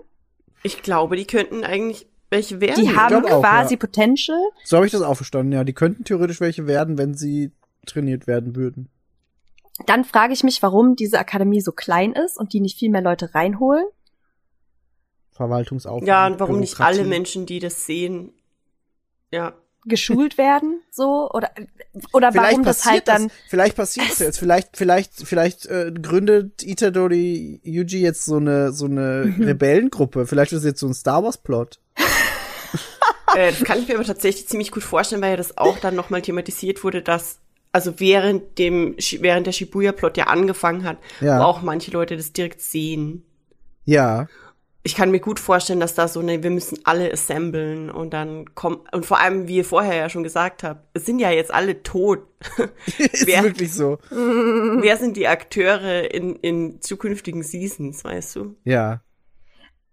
[SPEAKER 3] Ich glaube, die könnten eigentlich welche werden.
[SPEAKER 4] Die haben
[SPEAKER 2] glaub auch,
[SPEAKER 4] quasi
[SPEAKER 2] ja.
[SPEAKER 4] Potential.
[SPEAKER 2] So habe ich das auch verstanden, ja. Die könnten theoretisch welche werden, wenn sie trainiert werden würden.
[SPEAKER 4] Dann frage ich mich, warum diese Akademie so klein ist und die nicht viel mehr Leute reinholen.
[SPEAKER 2] Verwaltungsaufwand.
[SPEAKER 3] ja, und warum nicht alle. Menschen, die das sehen, ja.
[SPEAKER 4] geschult werden, so oder oder
[SPEAKER 2] Vielleicht
[SPEAKER 4] warum das
[SPEAKER 2] passiert
[SPEAKER 4] halt dann
[SPEAKER 2] das, vielleicht passiert es jetzt, vielleicht, vielleicht, vielleicht äh, gründet Itadori Yuji jetzt so eine so eine
[SPEAKER 4] Mhm.
[SPEAKER 2] Rebellengruppe. Vielleicht ist es jetzt so ein Star Wars Plot.
[SPEAKER 3] Äh, das kann ich mir aber tatsächlich ziemlich gut vorstellen, weil ja das auch dann nochmal thematisiert wurde, dass, also während dem, während der Shibuya-Plot ja angefangen hat,
[SPEAKER 2] Ja.
[SPEAKER 3] wo auch manche Leute das direkt sehen.
[SPEAKER 2] Ja,
[SPEAKER 3] Ich kann mir gut vorstellen, dass da so eine, wir müssen alle assemblen und dann kommt, und vor allem, wie ihr vorher ja schon gesagt habt, es sind ja jetzt alle tot.
[SPEAKER 2] ist
[SPEAKER 3] Wer-
[SPEAKER 2] wirklich so.
[SPEAKER 3] Wer sind die Akteure in, in zukünftigen Seasons, weißt du?
[SPEAKER 2] Ja.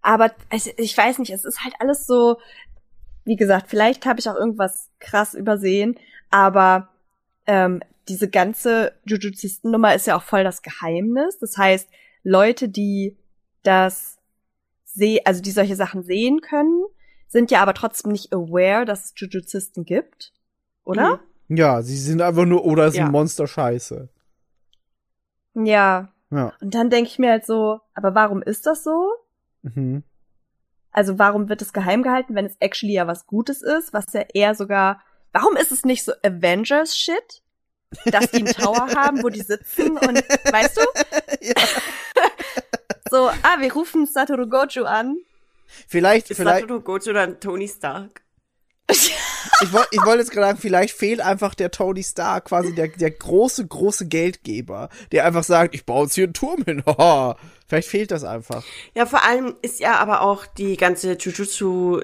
[SPEAKER 4] aber es, ich weiß nicht, es ist halt alles so wie gesagt, vielleicht habe ich auch irgendwas krass übersehen, aber ähm, diese ganze Jujuzisten-Nummer ist ja auch voll das Geheimnis. Das heißt, Leute, die das seh also die solche Sachen sehen können, sind ja aber trotzdem nicht aware, dass es Jujuzisten gibt, oder?
[SPEAKER 2] Ja, sie sind einfach nur, oder ist
[SPEAKER 3] Ja.
[SPEAKER 2] ein Monster Scheiße.
[SPEAKER 4] Ja.
[SPEAKER 2] Ja.
[SPEAKER 4] Und dann denke ich mir halt so, aber warum ist das so?
[SPEAKER 2] Mhm.
[SPEAKER 4] Also warum wird es geheim gehalten, wenn es actually ja was Gutes ist, was ja eher sogar, warum ist es nicht so Avengers-Shit? Dass die einen Tower haben, wo die sitzen und, weißt du?
[SPEAKER 2] Ja.
[SPEAKER 4] So, ah, wir rufen Satoru Gojo an.
[SPEAKER 2] Vielleicht,
[SPEAKER 3] Ist
[SPEAKER 2] vielleicht,
[SPEAKER 3] Satoru Gojo oder Tony Stark?
[SPEAKER 2] ich wollte ich wollte jetzt gerade sagen, vielleicht fehlt einfach der Tony Stark, quasi der, der große, große Geldgeber, der einfach sagt, ich baue jetzt hier einen Turm hin. Haha. vielleicht fehlt das einfach.
[SPEAKER 3] Ja, vor allem ist ja aber auch die ganze Jujutsu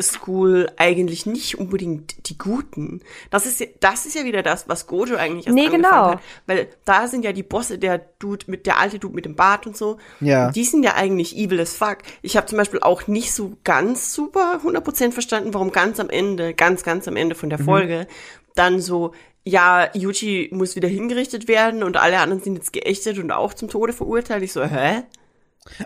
[SPEAKER 3] School eigentlich nicht unbedingt die Guten. Das ist ja, das ist ja wieder das, was Gojo eigentlich erst
[SPEAKER 4] Nee,
[SPEAKER 3] angefangen
[SPEAKER 4] genau.
[SPEAKER 3] hat. Weil da sind ja die Bosse, der Dude mit der alte Dude mit dem Bart und so.
[SPEAKER 2] Ja.
[SPEAKER 3] Die sind ja eigentlich evil as fuck. Ich habe zum Beispiel auch nicht so ganz super 100% verstanden, warum ganz am Ende, ganz, ganz am Ende
[SPEAKER 2] Mhm.
[SPEAKER 3] von der Folge, dann so, ja, Yuji muss wieder hingerichtet werden und alle anderen sind jetzt geächtet und auch zum Tode verurteilt. Ich so, hä?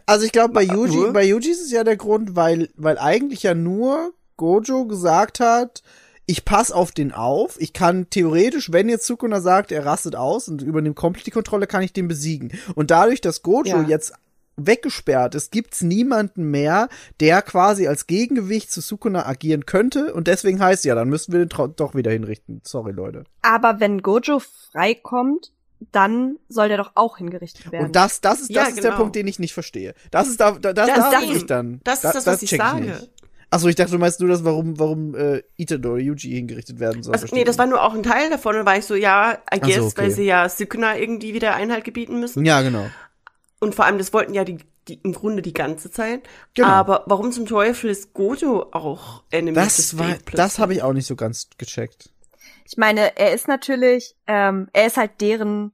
[SPEAKER 2] Also ich glaube, bei Yuji, bei Yuji ist es ja der Grund, weil, weil eigentlich ja nur Gojo gesagt hat, ich pass auf den auf. Ich kann theoretisch, wenn jetzt Sukuna sagt, er rastet aus und übernimmt komplett die Kontrolle, kann ich den besiegen. Und dadurch, dass Gojo
[SPEAKER 3] Ja.
[SPEAKER 2] jetzt weggesperrt ist, gibt's niemanden mehr, der quasi als Gegengewicht zu Sukuna agieren könnte. Und deswegen heißt ja, dann müssen wir den doch wieder hinrichten. Sorry, Leute.
[SPEAKER 4] Aber wenn Gojo freikommt, dann soll der doch auch hingerichtet werden.
[SPEAKER 2] Und das, das ist, das
[SPEAKER 3] Ja,
[SPEAKER 2] ist der
[SPEAKER 3] genau.
[SPEAKER 2] Punkt, den ich nicht verstehe. Das ist da, da, das,
[SPEAKER 3] das-
[SPEAKER 2] bin ich dann.
[SPEAKER 3] das ist
[SPEAKER 2] Da-
[SPEAKER 3] das, was ich sage.
[SPEAKER 2] nicht. Achso, ich dachte, du meinst nur das, warum, warum äh, Itadori Yuji hingerichtet werden soll.
[SPEAKER 3] Also, nee, das
[SPEAKER 2] ich
[SPEAKER 3] war nur auch ein Teil davon. Und war ich so, ja, I guess,
[SPEAKER 2] so, okay.
[SPEAKER 3] weil sie ja Sukuna irgendwie wieder Einhalt gebieten müssen.
[SPEAKER 2] Ja, genau.
[SPEAKER 3] Und vor allem, das wollten ja die, die im Grunde die ganze Zeit.
[SPEAKER 2] Genau.
[SPEAKER 3] Aber warum zum Teufel ist Gojo auch Enemy
[SPEAKER 2] Das war, das habe ich auch nicht so ganz gecheckt.
[SPEAKER 4] Ich meine, er ist natürlich, ähm, er ist halt deren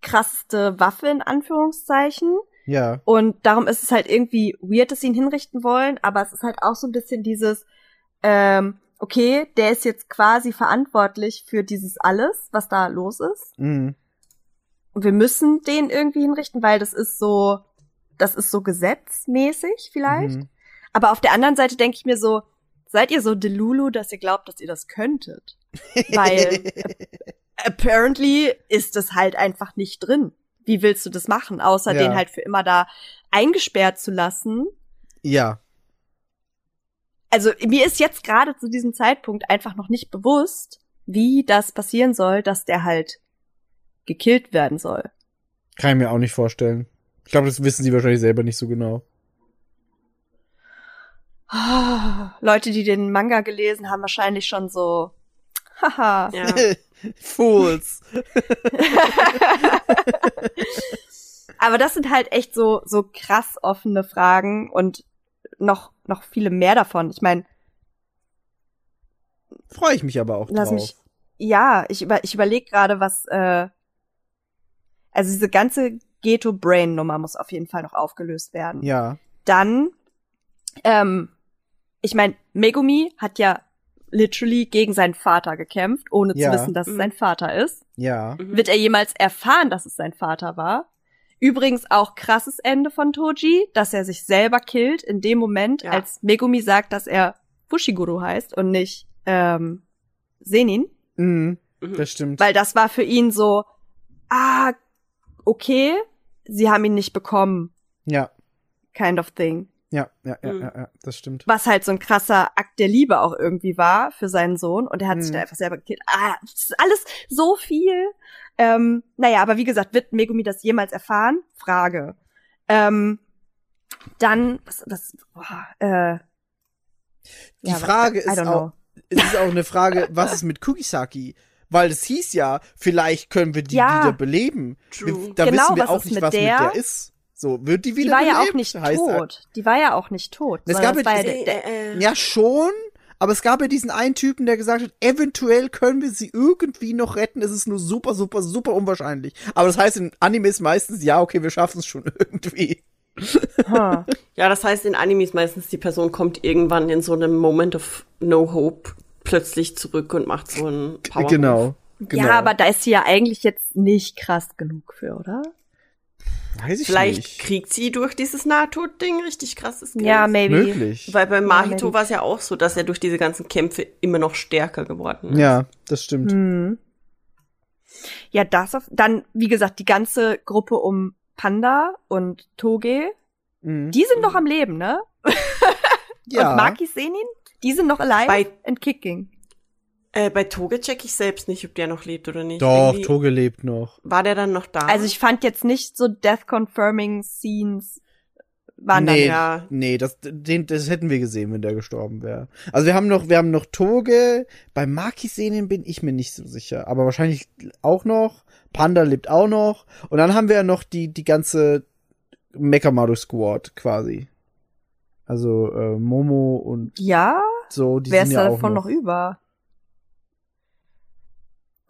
[SPEAKER 4] krasseste Waffe in Anführungszeichen.
[SPEAKER 2] Ja.
[SPEAKER 4] Und darum ist es halt irgendwie weird, dass sie ihn hinrichten wollen, aber es ist halt auch so ein bisschen dieses, ähm, okay, der ist jetzt quasi verantwortlich für dieses alles, was da los ist.
[SPEAKER 2] Mhm.
[SPEAKER 4] Und wir müssen den irgendwie hinrichten, weil das ist so, das ist so gesetzmäßig vielleicht.
[SPEAKER 2] Mhm.
[SPEAKER 4] Aber auf der anderen Seite denke ich mir so, seid ihr so Delulu, dass ihr glaubt, dass ihr das könntet? Weil apparently ist das halt einfach nicht drin. Wie willst du das machen, außer
[SPEAKER 2] Ja.
[SPEAKER 4] den halt für immer da eingesperrt zu lassen?
[SPEAKER 2] Ja.
[SPEAKER 4] Also mir ist jetzt gerade zu diesem Zeitpunkt einfach noch nicht bewusst, wie das passieren soll, dass der halt gekillt werden soll.
[SPEAKER 2] Kann ich mir auch nicht vorstellen. Ich glaube, das wissen sie wahrscheinlich selber nicht so genau.
[SPEAKER 4] Ah, Leute, die den Manga gelesen haben, wahrscheinlich schon so, haha.
[SPEAKER 3] Ja.
[SPEAKER 2] Fools.
[SPEAKER 4] Aber das sind halt echt so, so krass offene Fragen und noch, noch viele mehr davon. Ich meine,
[SPEAKER 2] Freue ich mich aber auch
[SPEAKER 4] Lass
[SPEAKER 2] drauf.
[SPEAKER 4] mich. Ja, ich über, ich überlege gerade, was. Äh, also diese ganze Ghetto-Brain-Nummer muss auf jeden Fall noch aufgelöst werden.
[SPEAKER 2] Ja.
[SPEAKER 4] Dann, ähm, ich meine, Megumi hat ja literally gegen seinen Vater gekämpft, ohne
[SPEAKER 2] Ja.
[SPEAKER 4] zu wissen, dass es
[SPEAKER 3] Mhm.
[SPEAKER 4] sein Vater ist.
[SPEAKER 2] Ja.
[SPEAKER 3] Mhm.
[SPEAKER 4] Wird er jemals erfahren, dass es sein Vater war? Übrigens auch krasses Ende von Toji, dass er sich selber killt in dem Moment,
[SPEAKER 3] Ja.
[SPEAKER 4] als Megumi sagt, dass er Fushiguro heißt und nicht ähm, Senin.
[SPEAKER 2] Mhm.
[SPEAKER 3] Mhm.
[SPEAKER 2] Das stimmt.
[SPEAKER 4] Weil das war für ihn so, ah, okay, sie haben ihn nicht bekommen,
[SPEAKER 2] ja.
[SPEAKER 4] kind of thing.
[SPEAKER 2] Ja, ja, ja,
[SPEAKER 3] Mhm.
[SPEAKER 2] ja, ja, das stimmt.
[SPEAKER 4] Was halt so ein krasser Akt der Liebe auch irgendwie war für seinen Sohn. Und er hat sich
[SPEAKER 2] Mhm.
[SPEAKER 4] da einfach selber gekillt. Ah, das ist alles so viel. Ähm, naja, aber wie gesagt, wird Megumi das jemals erfahren? Frage. Ähm, dann, was, was, boah, äh,
[SPEAKER 2] Die
[SPEAKER 4] ja,
[SPEAKER 2] Frage
[SPEAKER 4] I
[SPEAKER 2] ist auch, es ist auch eine Frage, was ist mit Kugisaki? Weil es hieß ja, vielleicht können wir die
[SPEAKER 4] Ja.
[SPEAKER 2] wieder beleben.
[SPEAKER 3] True.
[SPEAKER 2] Wir, da
[SPEAKER 4] Genau,
[SPEAKER 2] wissen wir
[SPEAKER 4] was
[SPEAKER 2] auch
[SPEAKER 4] ist
[SPEAKER 2] nicht,
[SPEAKER 4] mit
[SPEAKER 2] was
[SPEAKER 4] der?
[SPEAKER 2] mit der ist. So, wird die wieder
[SPEAKER 4] Die war ja auch
[SPEAKER 2] belebt?
[SPEAKER 4] nicht
[SPEAKER 2] Heißt,
[SPEAKER 4] tot. Die war ja auch nicht tot.
[SPEAKER 2] Es gab
[SPEAKER 4] das war
[SPEAKER 2] ja
[SPEAKER 4] ja
[SPEAKER 3] Äh, äh,
[SPEAKER 2] Ja, schon. Aber es gab ja diesen einen Typen, der gesagt hat, eventuell können wir sie irgendwie noch retten. Es ist nur super, super, super unwahrscheinlich. Aber das heißt in Animes meistens, ja, okay, wir schaffen es schon irgendwie.
[SPEAKER 4] Huh.
[SPEAKER 3] Ja, das heißt in Animes meistens, die Person kommt irgendwann in so einem Moment of No Hope plötzlich zurück und macht so einen Power
[SPEAKER 2] Genau. genau.
[SPEAKER 4] Ja, aber da ist sie ja eigentlich jetzt nicht krass genug für, oder?
[SPEAKER 2] Weiß ich
[SPEAKER 3] Vielleicht
[SPEAKER 2] nicht.
[SPEAKER 3] kriegt sie durch dieses Nahtod-Ding richtig krasses Skills.
[SPEAKER 4] Ja, maybe.
[SPEAKER 2] Möglich.
[SPEAKER 3] Weil bei Mahito
[SPEAKER 4] maybe.
[SPEAKER 3] war es ja auch so, dass er durch diese ganzen Kämpfe immer noch stärker geworden ist.
[SPEAKER 2] Ja, das stimmt.
[SPEAKER 4] Hm. Ja, das auf, dann, wie gesagt, die ganze Gruppe um Panda und Toge,
[SPEAKER 2] Mhm.
[SPEAKER 4] die sind noch am Leben, ne?
[SPEAKER 2] ja.
[SPEAKER 4] Und Maki Senin, die sind noch alive
[SPEAKER 3] Bei-
[SPEAKER 4] and kicking.
[SPEAKER 3] Äh, bei Toge check ich selbst nicht, ob der noch lebt oder nicht.
[SPEAKER 2] Doch,
[SPEAKER 3] Irgendwie-
[SPEAKER 2] Toge lebt noch.
[SPEAKER 3] War der dann noch da?
[SPEAKER 4] Also ich fand jetzt nicht so Death-Confirming Scenes waren
[SPEAKER 2] nee,
[SPEAKER 3] ja.
[SPEAKER 2] nee, das, den, das hätten wir gesehen, wenn der gestorben wäre. Also wir haben noch, wir haben noch Toge. Bei Maki-Szenen bin ich mir nicht so sicher, aber wahrscheinlich auch noch. Panda lebt auch noch. Und dann haben wir ja noch die, die ganze Mekamaru Squad quasi. Also äh, Momo und
[SPEAKER 4] dann. Ja,
[SPEAKER 2] so, die
[SPEAKER 4] wer
[SPEAKER 2] sind
[SPEAKER 4] ist
[SPEAKER 2] ja
[SPEAKER 4] da
[SPEAKER 2] auch
[SPEAKER 4] davon
[SPEAKER 2] noch.
[SPEAKER 4] noch über?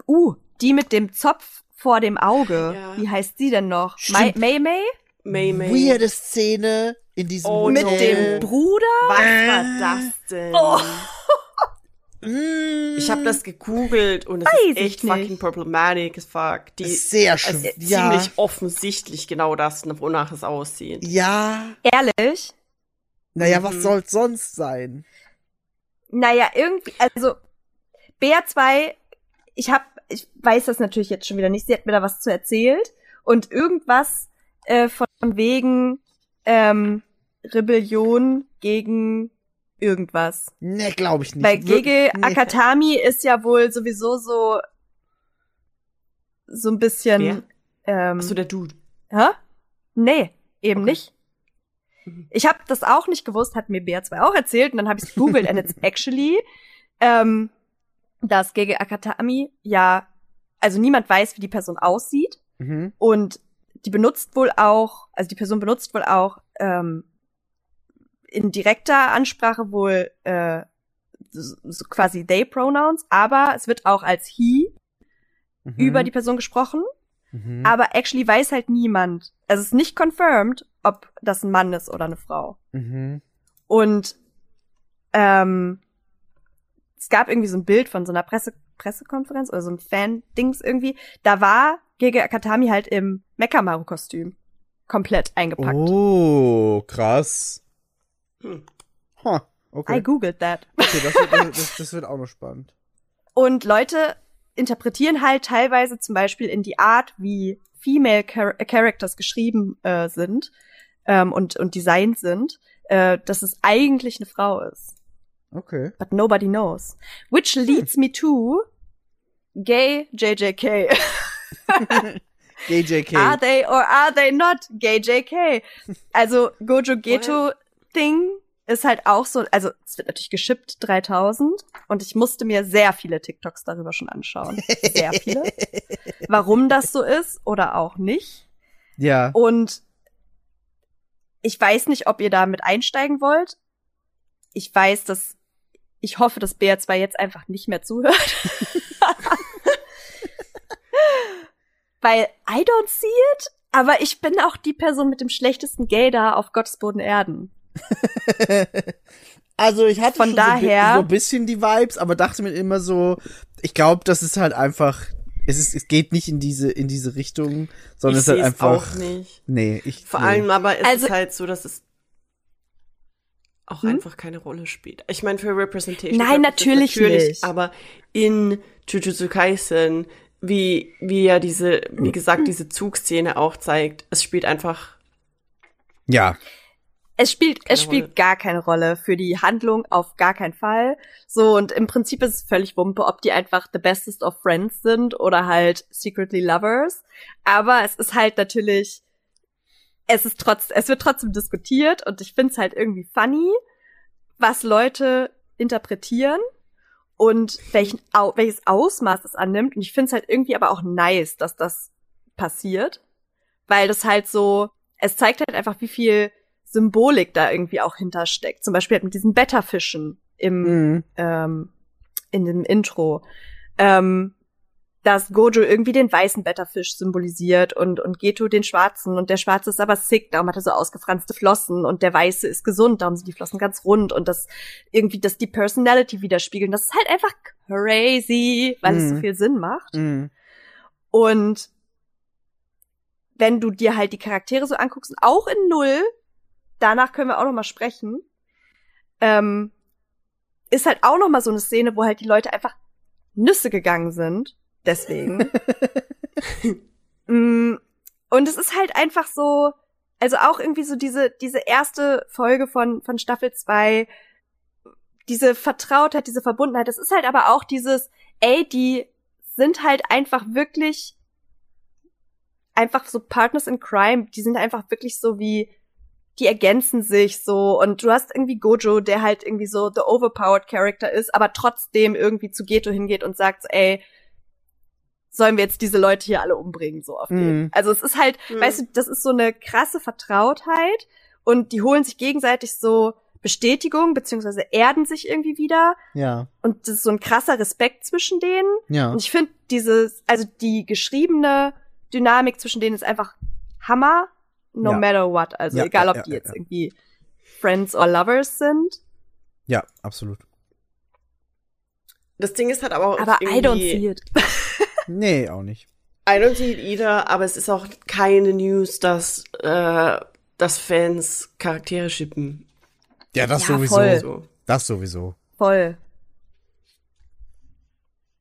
[SPEAKER 4] Uh, die mit dem Zopf vor dem Auge.
[SPEAKER 3] Ja.
[SPEAKER 4] Wie heißt sie denn noch?
[SPEAKER 2] Stimmt.
[SPEAKER 4] May May? May?
[SPEAKER 3] May.
[SPEAKER 2] Weirde Szene in diesem
[SPEAKER 3] Oh,
[SPEAKER 2] Hotel.
[SPEAKER 4] Mit dem Bruder?
[SPEAKER 3] Was war das denn?
[SPEAKER 4] Oh.
[SPEAKER 2] Mm.
[SPEAKER 3] Ich habe das gegoogelt und es
[SPEAKER 4] Weiß
[SPEAKER 3] ist echt fucking problematic as fuck. Die
[SPEAKER 2] Sehr
[SPEAKER 3] es
[SPEAKER 2] schön.
[SPEAKER 3] ist
[SPEAKER 2] Ja.
[SPEAKER 3] ziemlich offensichtlich genau das, wonach es aussieht.
[SPEAKER 2] Ja.
[SPEAKER 4] Ehrlich?
[SPEAKER 2] Naja, was
[SPEAKER 3] Mhm.
[SPEAKER 2] soll's sonst sein?
[SPEAKER 4] Naja, irgendwie, also BR2, ich hab, ich weiß das natürlich jetzt schon wieder nicht, sie hat mir da was zu erzählt und irgendwas äh, von wegen ähm, Rebellion gegen irgendwas.
[SPEAKER 2] Ne, glaube ich nicht.
[SPEAKER 4] Weil Gege
[SPEAKER 2] nee.
[SPEAKER 4] Akatami ist ja wohl sowieso so so ein bisschen
[SPEAKER 3] Wer?
[SPEAKER 4] ähm,
[SPEAKER 3] Achso, der Dude.
[SPEAKER 4] Hä? Nee, eben
[SPEAKER 3] Okay.
[SPEAKER 4] nicht. Ich habe das auch nicht gewusst, hat mir BR2 auch erzählt und dann habe ich es gegoogelt and it's actually, ähm, dass Gege Akatami ja, also niemand weiß, wie die Person aussieht
[SPEAKER 2] Mhm.
[SPEAKER 4] und die benutzt wohl auch, also die Person benutzt wohl auch ähm, in direkter Ansprache wohl äh, so, quasi they Pronouns, aber es wird auch als he
[SPEAKER 2] Mhm.
[SPEAKER 4] über die Person gesprochen.
[SPEAKER 2] Mhm.
[SPEAKER 4] Aber actually weiß halt niemand. Es ist nicht confirmed, ob das ein Mann ist oder eine Frau.
[SPEAKER 2] Mhm.
[SPEAKER 4] Und ähm, es gab irgendwie so ein Bild von so einer Presse Pressekonferenz oder so ein Fan-Dings irgendwie. Da war Gege Akatami halt im Mekamaru-Kostüm. Komplett eingepackt.
[SPEAKER 2] Oh, krass.
[SPEAKER 3] Hm.
[SPEAKER 2] Huh,
[SPEAKER 4] I
[SPEAKER 2] okay.
[SPEAKER 4] googled that.
[SPEAKER 2] okay das, wird, das, das, das wird auch noch spannend.
[SPEAKER 4] Und Leute interpretieren halt teilweise zum Beispiel in die Art, wie Female Char Characters geschrieben äh, sind ähm, und, und designt sind, äh, dass es eigentlich eine Frau ist.
[SPEAKER 2] Okay.
[SPEAKER 4] But nobody knows. Which leads me to gay JJK.
[SPEAKER 2] Gay JK.
[SPEAKER 4] Are they or are they not gay JK? Also Gojo Geto Thing ist halt auch so, also es wird natürlich geschippt 3000 und ich musste mir sehr viele TikToks darüber schon anschauen. Sehr viele. Warum das so ist oder auch nicht.
[SPEAKER 2] ja.
[SPEAKER 4] Und ich weiß nicht, ob ihr da mit einsteigen wollt. Ich weiß, dass ich hoffe, dass BR2 jetzt einfach nicht mehr zuhört. Weil I don't see it, aber ich bin auch die Person mit dem schlechtesten Gaydar auf Gottes Boden Erden.
[SPEAKER 2] Also ich hatte
[SPEAKER 4] Von
[SPEAKER 2] schon so,
[SPEAKER 4] daher-
[SPEAKER 2] so ein bisschen die Vibes, aber dachte mir immer so, ich glaube, das ist halt einfach, es ist, es geht nicht in diese, in diese Richtung, sondern
[SPEAKER 3] ich
[SPEAKER 2] es ist halt
[SPEAKER 3] sehe es
[SPEAKER 2] einfach,
[SPEAKER 3] auch nicht.
[SPEAKER 2] nee, ich,
[SPEAKER 3] Vor
[SPEAKER 2] nee.
[SPEAKER 3] allem aber ist
[SPEAKER 4] Also-
[SPEAKER 3] es halt so, dass es auch
[SPEAKER 4] Hm?
[SPEAKER 3] einfach keine Rolle spielt. Ich meine, für Representation.
[SPEAKER 4] Nein,
[SPEAKER 3] glaub ich das
[SPEAKER 4] natürlich nicht.
[SPEAKER 3] Aber in Jujutsu Kaisen, wie, wie ja diese, wie gesagt, diese Zugszene auch zeigt, es spielt einfach
[SPEAKER 2] ja,
[SPEAKER 4] Es spielt,
[SPEAKER 3] Keine
[SPEAKER 4] es spielt
[SPEAKER 3] Rolle.
[SPEAKER 4] gar keine Rolle für die Handlung, auf gar keinen Fall. So, und im Prinzip ist es völlig wumpe, ob die einfach the bestest of friends sind oder halt secretly lovers. Aber es ist halt natürlich, es ist trotz, es wird trotzdem diskutiert und ich find's halt irgendwie funny, was Leute interpretieren und welchen, Au welches Ausmaß es annimmt. Und ich find's halt irgendwie aber auch nice, dass das passiert. Weil das halt so, es zeigt halt einfach, wie viel Symbolik da irgendwie auch hintersteckt. Zum Beispiel halt mit diesen Beta-Fischen im,
[SPEAKER 2] mhm.
[SPEAKER 4] ähm, in dem Intro. Ähm, dass Gojo irgendwie den weißen Beta-Fisch symbolisiert und, und Geto den schwarzen und der schwarze ist aber sick, darum hat er so ausgefranste Flossen und der weiße ist gesund, darum sind die Flossen ganz rund und das irgendwie, dass die Personality widerspiegeln. Das ist halt einfach crazy, weil es so
[SPEAKER 2] Mhm.
[SPEAKER 4] viel Sinn macht.
[SPEAKER 2] Mhm.
[SPEAKER 4] Und wenn du dir halt die Charaktere so anguckst, auch in Null, danach können wir auch noch mal sprechen, ähm, ist halt auch noch mal so eine Szene, wo halt die Leute einfach Nüsse gegangen sind. Deswegen. Mm, Und es ist halt einfach so, also auch irgendwie so diese, diese erste Folge von, von Staffel 2, diese Vertrautheit, diese Verbundenheit, das ist halt aber auch dieses, ey, die sind halt einfach wirklich einfach so Partners in Crime, die sind einfach wirklich so wie, die ergänzen sich so und du hast irgendwie Gojo, der halt irgendwie so the overpowered Character ist, aber trotzdem irgendwie zu Geto hingeht und sagt, ey, sollen wir jetzt diese Leute hier alle umbringen, so auf.
[SPEAKER 2] Mhm.
[SPEAKER 4] Also es ist halt,
[SPEAKER 3] Mhm.
[SPEAKER 4] weißt du, das ist so eine krasse Vertrautheit und die holen sich gegenseitig so Bestätigung, beziehungsweise erden sich irgendwie wieder
[SPEAKER 2] ja,
[SPEAKER 4] und das ist so ein krasser Respekt zwischen denen.
[SPEAKER 2] ja,
[SPEAKER 4] Und ich finde dieses, also die geschriebene Dynamik zwischen denen ist einfach Hammer, no
[SPEAKER 2] Ja.
[SPEAKER 4] matter what. Also
[SPEAKER 2] Ja,
[SPEAKER 4] egal, ob
[SPEAKER 2] ja,
[SPEAKER 4] die
[SPEAKER 2] ja,
[SPEAKER 4] jetzt
[SPEAKER 2] ja.
[SPEAKER 4] irgendwie Friends or Lovers sind.
[SPEAKER 2] ja, absolut.
[SPEAKER 3] Das Ding ist halt aber auch
[SPEAKER 4] Aber I don't see it.
[SPEAKER 2] Nee, auch nicht.
[SPEAKER 3] I don't see it either, aber es ist auch keine News, dass, äh, dass Fans Charaktere shippen.
[SPEAKER 2] Ja, das
[SPEAKER 4] Ja,
[SPEAKER 2] sowieso.
[SPEAKER 4] voll.
[SPEAKER 2] Das sowieso.
[SPEAKER 4] Voll.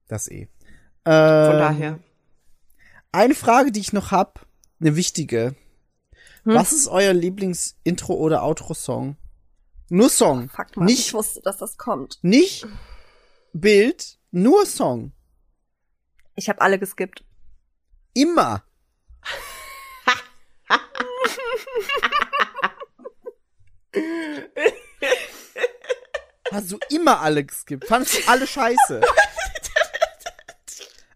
[SPEAKER 2] Das eh.
[SPEAKER 3] Von
[SPEAKER 2] Ähm,
[SPEAKER 3] daher.
[SPEAKER 2] Eine Frage, die ich noch hab, eine wichtige.
[SPEAKER 4] Hm?
[SPEAKER 2] Was ist euer Lieblings-Intro- oder Outro-Song? Nur Song.
[SPEAKER 4] Fuck man, ich
[SPEAKER 2] nicht,
[SPEAKER 4] wusste, dass das kommt.
[SPEAKER 2] nicht Bild, nur Song.
[SPEAKER 4] Ich habe alle geskippt.
[SPEAKER 2] Immer. Hast du immer alle geskippt? Fandest du alle scheiße?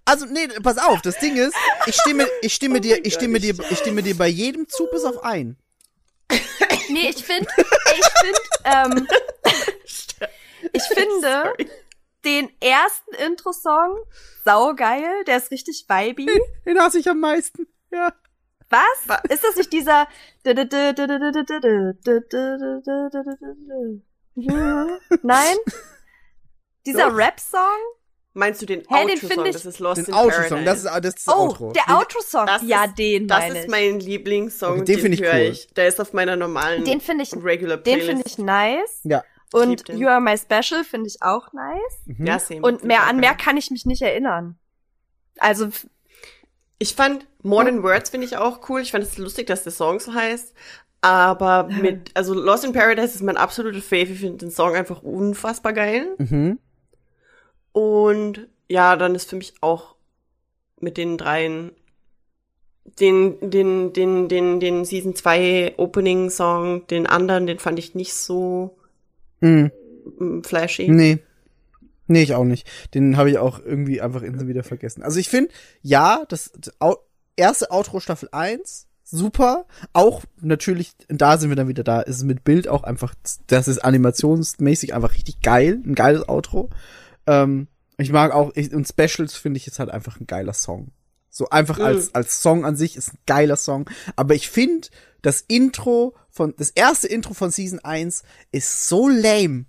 [SPEAKER 2] Also, nee, pass auf, das Ding ist, ich stimme, ich stimme dir, ich stimme dir, ich stimme dir bei jedem Zug bis auf ein.
[SPEAKER 4] Nee, ich finde, ich finde, ähm, ich finde
[SPEAKER 3] Sorry.
[SPEAKER 4] Den ersten Intro-Song saugeil, der ist richtig vibey.
[SPEAKER 2] Den hasse ich am meisten. Ja.
[SPEAKER 4] Was? Ist das nicht dieser Nein? Dieser
[SPEAKER 3] Doch.
[SPEAKER 4] Rap-Song?
[SPEAKER 3] Meinst du den
[SPEAKER 4] Hä, den
[SPEAKER 3] Outro-Song?
[SPEAKER 4] ich-
[SPEAKER 3] Das ist Lost
[SPEAKER 2] Den
[SPEAKER 3] in
[SPEAKER 2] Outro-Song,
[SPEAKER 3] Paradise.
[SPEAKER 2] das ist, das ist das
[SPEAKER 4] Oh,
[SPEAKER 2] Outro.
[SPEAKER 4] der Outro-Song. Ja,
[SPEAKER 3] ist-
[SPEAKER 4] den
[SPEAKER 3] Das ist mein Lieblingssong.
[SPEAKER 2] Okay, den find ich cool.
[SPEAKER 3] Ich. Der ist auf meiner normalen
[SPEAKER 4] Den finde ich,
[SPEAKER 3] Regular
[SPEAKER 4] den
[SPEAKER 3] Playlist.
[SPEAKER 4] finde ich nice.
[SPEAKER 2] Ja.
[SPEAKER 4] Und. You Are My Special finde ich auch nice.
[SPEAKER 2] Mhm.
[SPEAKER 3] Ja, same.
[SPEAKER 4] Und mehr an mehr kann ich mich nicht erinnern. Also,
[SPEAKER 3] Ich fand More Than Words finde ich auch cool. Ich fand es lustig, dass der Song so heißt. Aber mit, also Lost in Paradise ist mein absoluter Fave. Ich finde den Song einfach unfassbar geil.
[SPEAKER 2] Mhm.
[SPEAKER 3] Und ja, dann ist für mich auch mit den dreien den, den, den, den, den Season 2 Opening Song, den anderen, den fand ich nicht so
[SPEAKER 2] Mhm.
[SPEAKER 3] flashy.
[SPEAKER 2] Nee. Nee, ich auch nicht. Den habe ich auch irgendwie einfach instant wieder vergessen. Also ich finde, ja, das, das erste Outro Staffel 1 super. Auch natürlich, da sind wir dann wieder da, ist mit Bild auch einfach, das ist animationsmäßig einfach richtig geil, ein geiles Outro. Ähm, ich mag auch, ich, und Specials finde ich jetzt halt einfach ein geiler Song. So einfach als, als Song an sich ist ein geiler Song. Aber ich finde, das Intro von, das erste Intro von Season 1 ist so lame.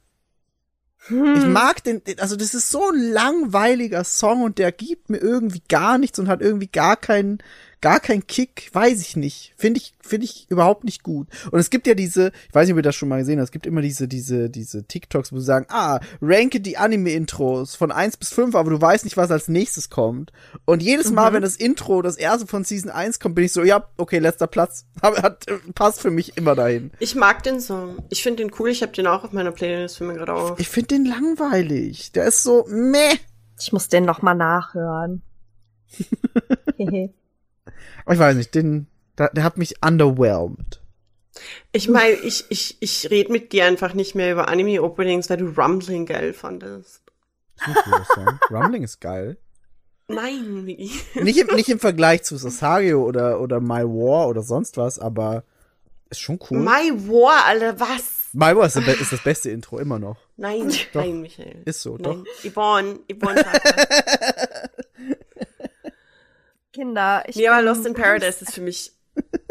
[SPEAKER 2] Ich mag den, also das ist so ein langweiliger Song und der gibt mir irgendwie gar nichts und hat irgendwie gar keinen, gar keinen Kick, weiß ich nicht. Finde ich, finde ich überhaupt nicht gut. Und es gibt ja diese, ich weiß nicht, ob ihr das schon mal gesehen habt, es gibt immer diese, diese, diese TikToks, wo sie sagen, ah, ranke die Anime-Intros von 1 bis 5, aber du weißt nicht, was als nächstes kommt. Und jedes Mal, wenn das Intro, das erste von Season 1 kommt, bin ich so, ja, okay, letzter Platz. Aber hat, passt für mich immer dahin.
[SPEAKER 3] Ich mag den Song. Ich finde den cool. Ich habe den auch auf meiner Playlist für mir gerade auf.
[SPEAKER 2] Ich finde den langweilig. Der ist so, meh.
[SPEAKER 4] Ich muss den noch mal nachhören.
[SPEAKER 2] Aber ich weiß nicht, den, der, der hat mich underwhelmed.
[SPEAKER 3] Ich meine, ich, ich, ich rede mit dir einfach nicht mehr über Anime-Openings, weil du Rumbling geil fandest.
[SPEAKER 2] Rumbling ist geil.
[SPEAKER 3] Nein.
[SPEAKER 2] Nicht im, nicht im Vergleich zu Sasagio oder, oder My War oder sonst was, aber ist schon cool.
[SPEAKER 3] My War, Alter, was?
[SPEAKER 2] My War ist, ist das beste Intro, immer noch.
[SPEAKER 3] Nein,
[SPEAKER 2] Doch.
[SPEAKER 3] nein, Michael.
[SPEAKER 2] Ist so,
[SPEAKER 3] Nein.
[SPEAKER 2] doch.
[SPEAKER 3] Yvonne, Yvonne.
[SPEAKER 4] Kinder, ich bin-
[SPEAKER 3] Lost in Paradise ist für mich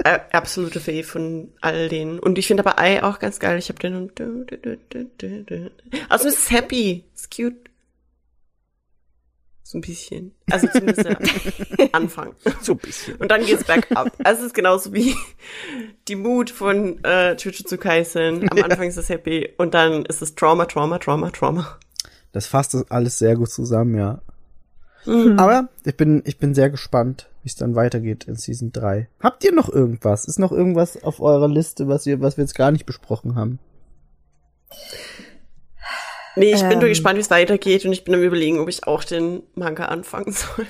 [SPEAKER 3] äh, absolute Fave von all denen. Und ich finde aber I auch ganz geil. Ich habe den. Also es ist happy. Ist cute. So ein bisschen. Also zumindest der Anfang.
[SPEAKER 2] So ein bisschen.
[SPEAKER 3] Und dann geht's back up. Also es ist genauso wie die Mut von äh, Jujutsu Kaisen. Am Anfang ist es happy und dann ist es Trauma, Trauma, Trauma, Trauma.
[SPEAKER 2] Das fasst alles sehr gut zusammen, ja.
[SPEAKER 3] Mhm.
[SPEAKER 2] Aber ich bin, ich bin sehr gespannt, wie es dann weitergeht in Season 3. Habt ihr noch irgendwas? Ist noch irgendwas auf eurer Liste, was ihr, was wir jetzt gar nicht besprochen haben?
[SPEAKER 3] Nee, ich bin
[SPEAKER 4] Ähm.
[SPEAKER 3] nur gespannt, wie es weitergeht und ich bin am überlegen, ob ich auch den Manga anfangen soll.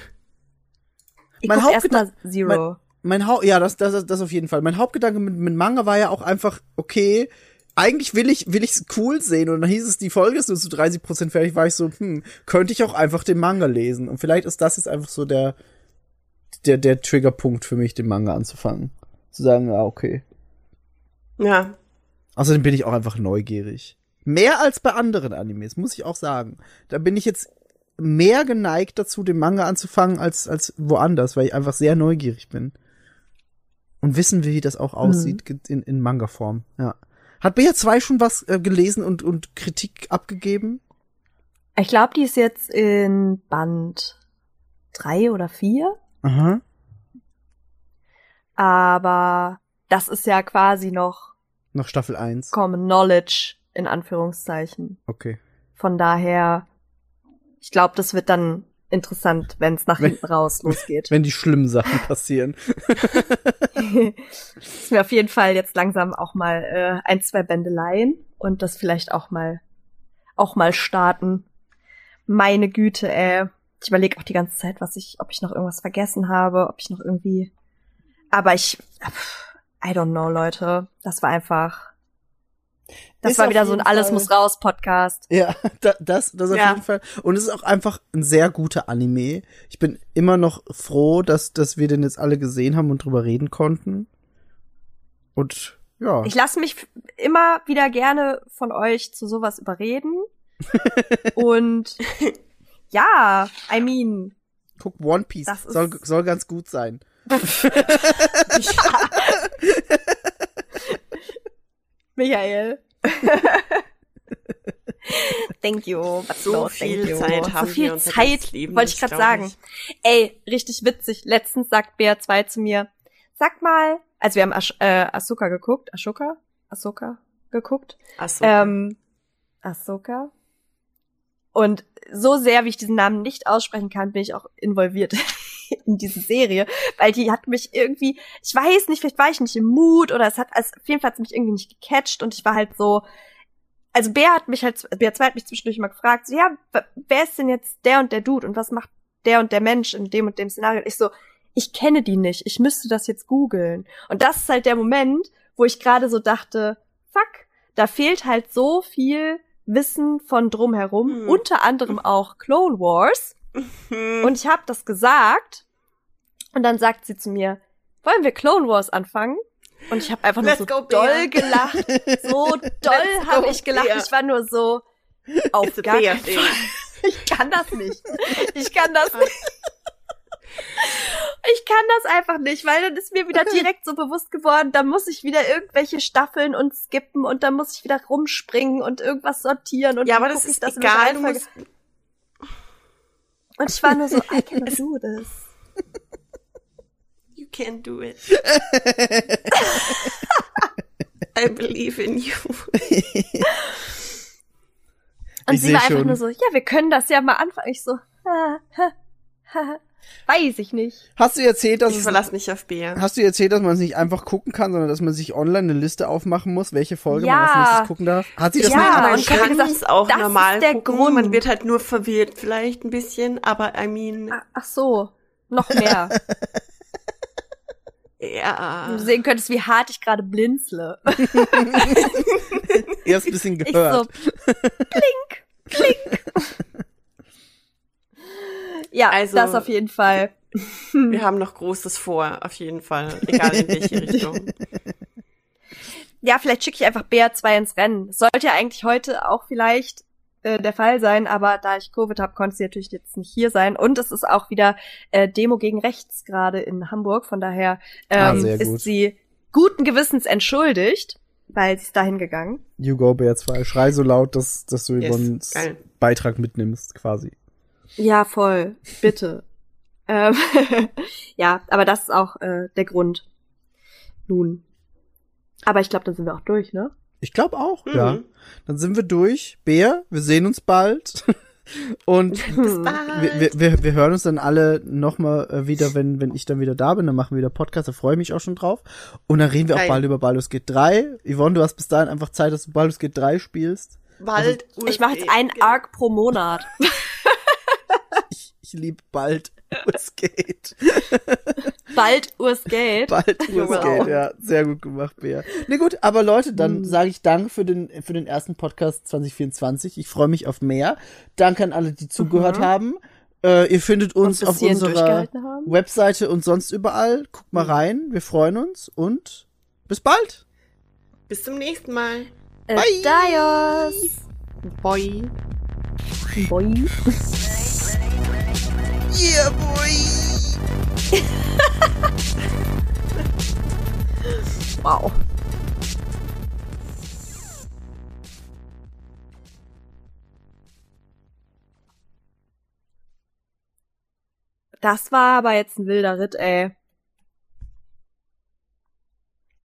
[SPEAKER 4] Ich
[SPEAKER 2] Mein
[SPEAKER 4] guck erst
[SPEAKER 2] Hauptgedan-
[SPEAKER 4] mal Zero.
[SPEAKER 2] Mein Haupt, ja, das, das, das auf jeden Fall. Mein Hauptgedanke mit, mit Manga war ja auch einfach, okay, eigentlich will ich, will ich's cool sehen und dann hieß es, die Folge ist nur zu 30 Prozent fertig, war ich so, hm, könnte ich auch einfach den Manga lesen und vielleicht ist das jetzt einfach so der, der, der Triggerpunkt für mich, den Manga anzufangen. Zu sagen, ja, okay.
[SPEAKER 3] Ja.
[SPEAKER 2] Außerdem bin ich auch einfach neugierig. Mehr als bei anderen Animes, muss ich auch sagen. Da bin ich jetzt mehr geneigt dazu, den Manga anzufangen, als, als woanders, weil ich einfach sehr neugierig bin. Und wissen will, wie das auch aussieht ge- in, in Manga-Form. Ja. Hat BR2 schon was äh, gelesen und, und Kritik abgegeben?
[SPEAKER 4] Ich glaube, die ist jetzt in Band drei oder vier.
[SPEAKER 2] Aha.
[SPEAKER 4] Aber das ist ja quasi noch
[SPEAKER 2] Noch Staffel 1.
[SPEAKER 4] Common Knowledge in Anführungszeichen.
[SPEAKER 2] Okay.
[SPEAKER 4] Von daher, ich glaube, das wird dann interessant, wenn es nach
[SPEAKER 2] Wenn-
[SPEAKER 4] hinten raus losgeht.
[SPEAKER 2] Wenn die schlimmen Sachen passieren.
[SPEAKER 4] ist mir auf jeden Fall jetzt langsam auch mal äh, ein, zwei Bände leihen und das vielleicht auch mal auch mal starten. Meine Güte, ey. Ich überlege auch die ganze Zeit, was ich, ob ich noch irgendwas vergessen habe, ob ich noch irgendwie. Aber ich, I don't know, Leute. Das war einfach. Das
[SPEAKER 2] Ist
[SPEAKER 4] war wieder so ein Alles
[SPEAKER 2] Fall-
[SPEAKER 4] muss raus Podcast.
[SPEAKER 2] Ja, da, das, das auf
[SPEAKER 3] Ja.
[SPEAKER 2] jeden Fall. Und es ist auch einfach ein sehr guter Anime. Ich bin immer noch froh, dass, dass wir den jetzt alle gesehen haben und drüber reden konnten. Und ja.
[SPEAKER 4] Ich lasse mich immer wieder gerne von euch zu sowas überreden. und ja, I mean,
[SPEAKER 2] Guck, One Piece
[SPEAKER 4] Das
[SPEAKER 2] soll, soll ganz gut sein.
[SPEAKER 4] Michael. Thank you.
[SPEAKER 3] So
[SPEAKER 4] no,
[SPEAKER 3] viel
[SPEAKER 4] you.
[SPEAKER 3] Zeit haben
[SPEAKER 4] so viel
[SPEAKER 3] wir unser
[SPEAKER 4] Zeit,
[SPEAKER 3] Leben
[SPEAKER 4] wollte ich gerade sagen. Ey, richtig witzig. Letztens sagt BR2 zu mir, sag mal, also wir haben Ash äh, Ahsoka geguckt, Ashoka? Ahsoka geguckt.
[SPEAKER 3] So.
[SPEAKER 4] Ähm, Ahsoka. Und so sehr, wie ich diesen Namen nicht aussprechen kann, bin ich auch involviert in diese Serie, weil die hat mich irgendwie, ich weiß nicht, vielleicht war ich nicht im Mut oder es hat, also auf jeden Fall hat es mich irgendwie nicht gecatcht und ich war halt so, also Bär hat mich halt, Bär 2 hat mich zwischendurch mal gefragt, so, ja, wer ist denn jetzt der und der Dude und was macht der und der Mensch in dem und dem Szenario? Und ich so, ich kenne die nicht, ich müsste das jetzt googeln. Und das ist halt der Moment, wo ich gerade so dachte, fuck, da fehlt halt so viel Wissen von drumherum,
[SPEAKER 3] Mhm.
[SPEAKER 4] unter anderem auch Clone Wars. Und ich habe das gesagt und dann sagt sie zu mir, wollen wir Clone Wars anfangen? Und ich habe einfach nur
[SPEAKER 3] Let's
[SPEAKER 4] so
[SPEAKER 3] go,
[SPEAKER 4] doll gelacht. So doll habe ich gelacht.
[SPEAKER 3] Bea.
[SPEAKER 4] Ich war nur so auf
[SPEAKER 3] It's
[SPEAKER 4] gar keinen. Fall. Ich kann das nicht. Ich kann das nicht. Ich kann das einfach nicht, weil dann ist mir wieder direkt so bewusst geworden, da muss ich wieder irgendwelche Staffeln und skippen und dann muss ich wieder rumspringen und irgendwas sortieren und
[SPEAKER 3] Ja, aber das ist
[SPEAKER 4] das
[SPEAKER 3] egal. Du musst,
[SPEAKER 4] Und ich war nur so, I cannot do this.
[SPEAKER 3] you can do it. I believe in you.
[SPEAKER 4] Und
[SPEAKER 2] Ich
[SPEAKER 4] sie war einfach
[SPEAKER 2] schon.
[SPEAKER 4] nur so, ja, wir können das ja mal anfangen. Ich so, ha, ha, ha, weiß ich nicht.
[SPEAKER 2] Hast du erzählt, dass
[SPEAKER 3] Ich
[SPEAKER 2] es,
[SPEAKER 3] verlasse mich auf Bea.
[SPEAKER 2] hast du erzählt, dass man es nicht einfach gucken kann, sondern dass man sich online eine Liste aufmachen muss, welche Folge man
[SPEAKER 4] Ja.
[SPEAKER 2] als nächstes gucken darf? Hat sie das
[SPEAKER 4] Ja,
[SPEAKER 2] nicht
[SPEAKER 3] aber
[SPEAKER 4] und
[SPEAKER 3] man kann
[SPEAKER 4] gesagt,
[SPEAKER 3] es auch
[SPEAKER 4] das
[SPEAKER 3] normal
[SPEAKER 4] ist der
[SPEAKER 3] gucken.
[SPEAKER 4] Grund.
[SPEAKER 3] Man wird halt nur verwirrt vielleicht ein bisschen, aber I mean,
[SPEAKER 4] Ah, Ach so, noch mehr.
[SPEAKER 3] ja.
[SPEAKER 4] du sehen könntest, wie hart ich gerade blinzle.
[SPEAKER 2] Erst ein bisschen
[SPEAKER 4] Ich so,
[SPEAKER 2] gehört.
[SPEAKER 4] klink, klink. Ja,
[SPEAKER 3] Also-
[SPEAKER 4] das auf jeden Fall.
[SPEAKER 3] Wir haben noch Großes vor, auf jeden Fall. Egal in welche Richtung.
[SPEAKER 4] Ja, vielleicht schicke ich einfach BR2 ins Rennen. Das sollte ja eigentlich heute auch vielleicht äh, der Fall sein, aber da ich Covid habe, konnte sie natürlich jetzt nicht hier sein. Und es ist auch wieder äh, Demo gegen Rechts gerade in Hamburg. Von daher
[SPEAKER 2] Ah,
[SPEAKER 4] ähm,
[SPEAKER 2] gut.
[SPEAKER 4] ist sie guten Gewissens entschuldigt, weil sie ist dahin gegangen.
[SPEAKER 2] You go, Bear 2. Schrei so laut, dass, dass du
[SPEAKER 3] Yes,
[SPEAKER 2] Yvonne's. Beitrag mitnimmst, quasi.
[SPEAKER 4] Ja, voll. Bitte. ähm, ja, aber das ist auch äh, der Grund. Nun. Aber ich glaube, da sind wir auch durch, ne?
[SPEAKER 2] Ich glaube auch,
[SPEAKER 3] Mhm.
[SPEAKER 2] ja. Dann sind wir durch. Bär, wir sehen uns bald. Und
[SPEAKER 3] bald.
[SPEAKER 2] wir, wir, wir, hören uns dann alle nochmal äh, wieder, wenn, wenn ich dann wieder da bin. Dann machen wir wieder Podcast, da freue ich mich auch schon drauf. Und dann reden wir auch
[SPEAKER 3] Geil.
[SPEAKER 2] bald über Baldur's Gate 3. Yvonne, du hast bis dahin einfach Zeit, dass du Baldur's Gate 3 spielst.
[SPEAKER 3] Bald.
[SPEAKER 4] Ich mache jetzt einen Arc pro Monat.
[SPEAKER 2] Ich, liebe bald Baldur's Gate.
[SPEAKER 4] Bald Urs Geld.
[SPEAKER 2] Bald
[SPEAKER 3] Wow.
[SPEAKER 2] Baldur's Gate, ja. Sehr gut gemacht, Bea. Ne gut, aber Leute, dann
[SPEAKER 4] Mhm.
[SPEAKER 2] sage ich danke für den, für den ersten Podcast 2024. Ich freue mich auf mehr. Danke an alle, die zugehört haben. Äh, ihr findet uns auf unserer. Webseite und sonst überall. Guckt mal rein. Wir freuen uns und bis bald.
[SPEAKER 3] Bis zum nächsten Mal.
[SPEAKER 4] Äh,
[SPEAKER 2] Bye.
[SPEAKER 4] Dios.
[SPEAKER 3] Boy.
[SPEAKER 4] Boy.
[SPEAKER 2] Yeah, boy.
[SPEAKER 4] Wow. Das war aber jetzt ein wilder Ritt, ey.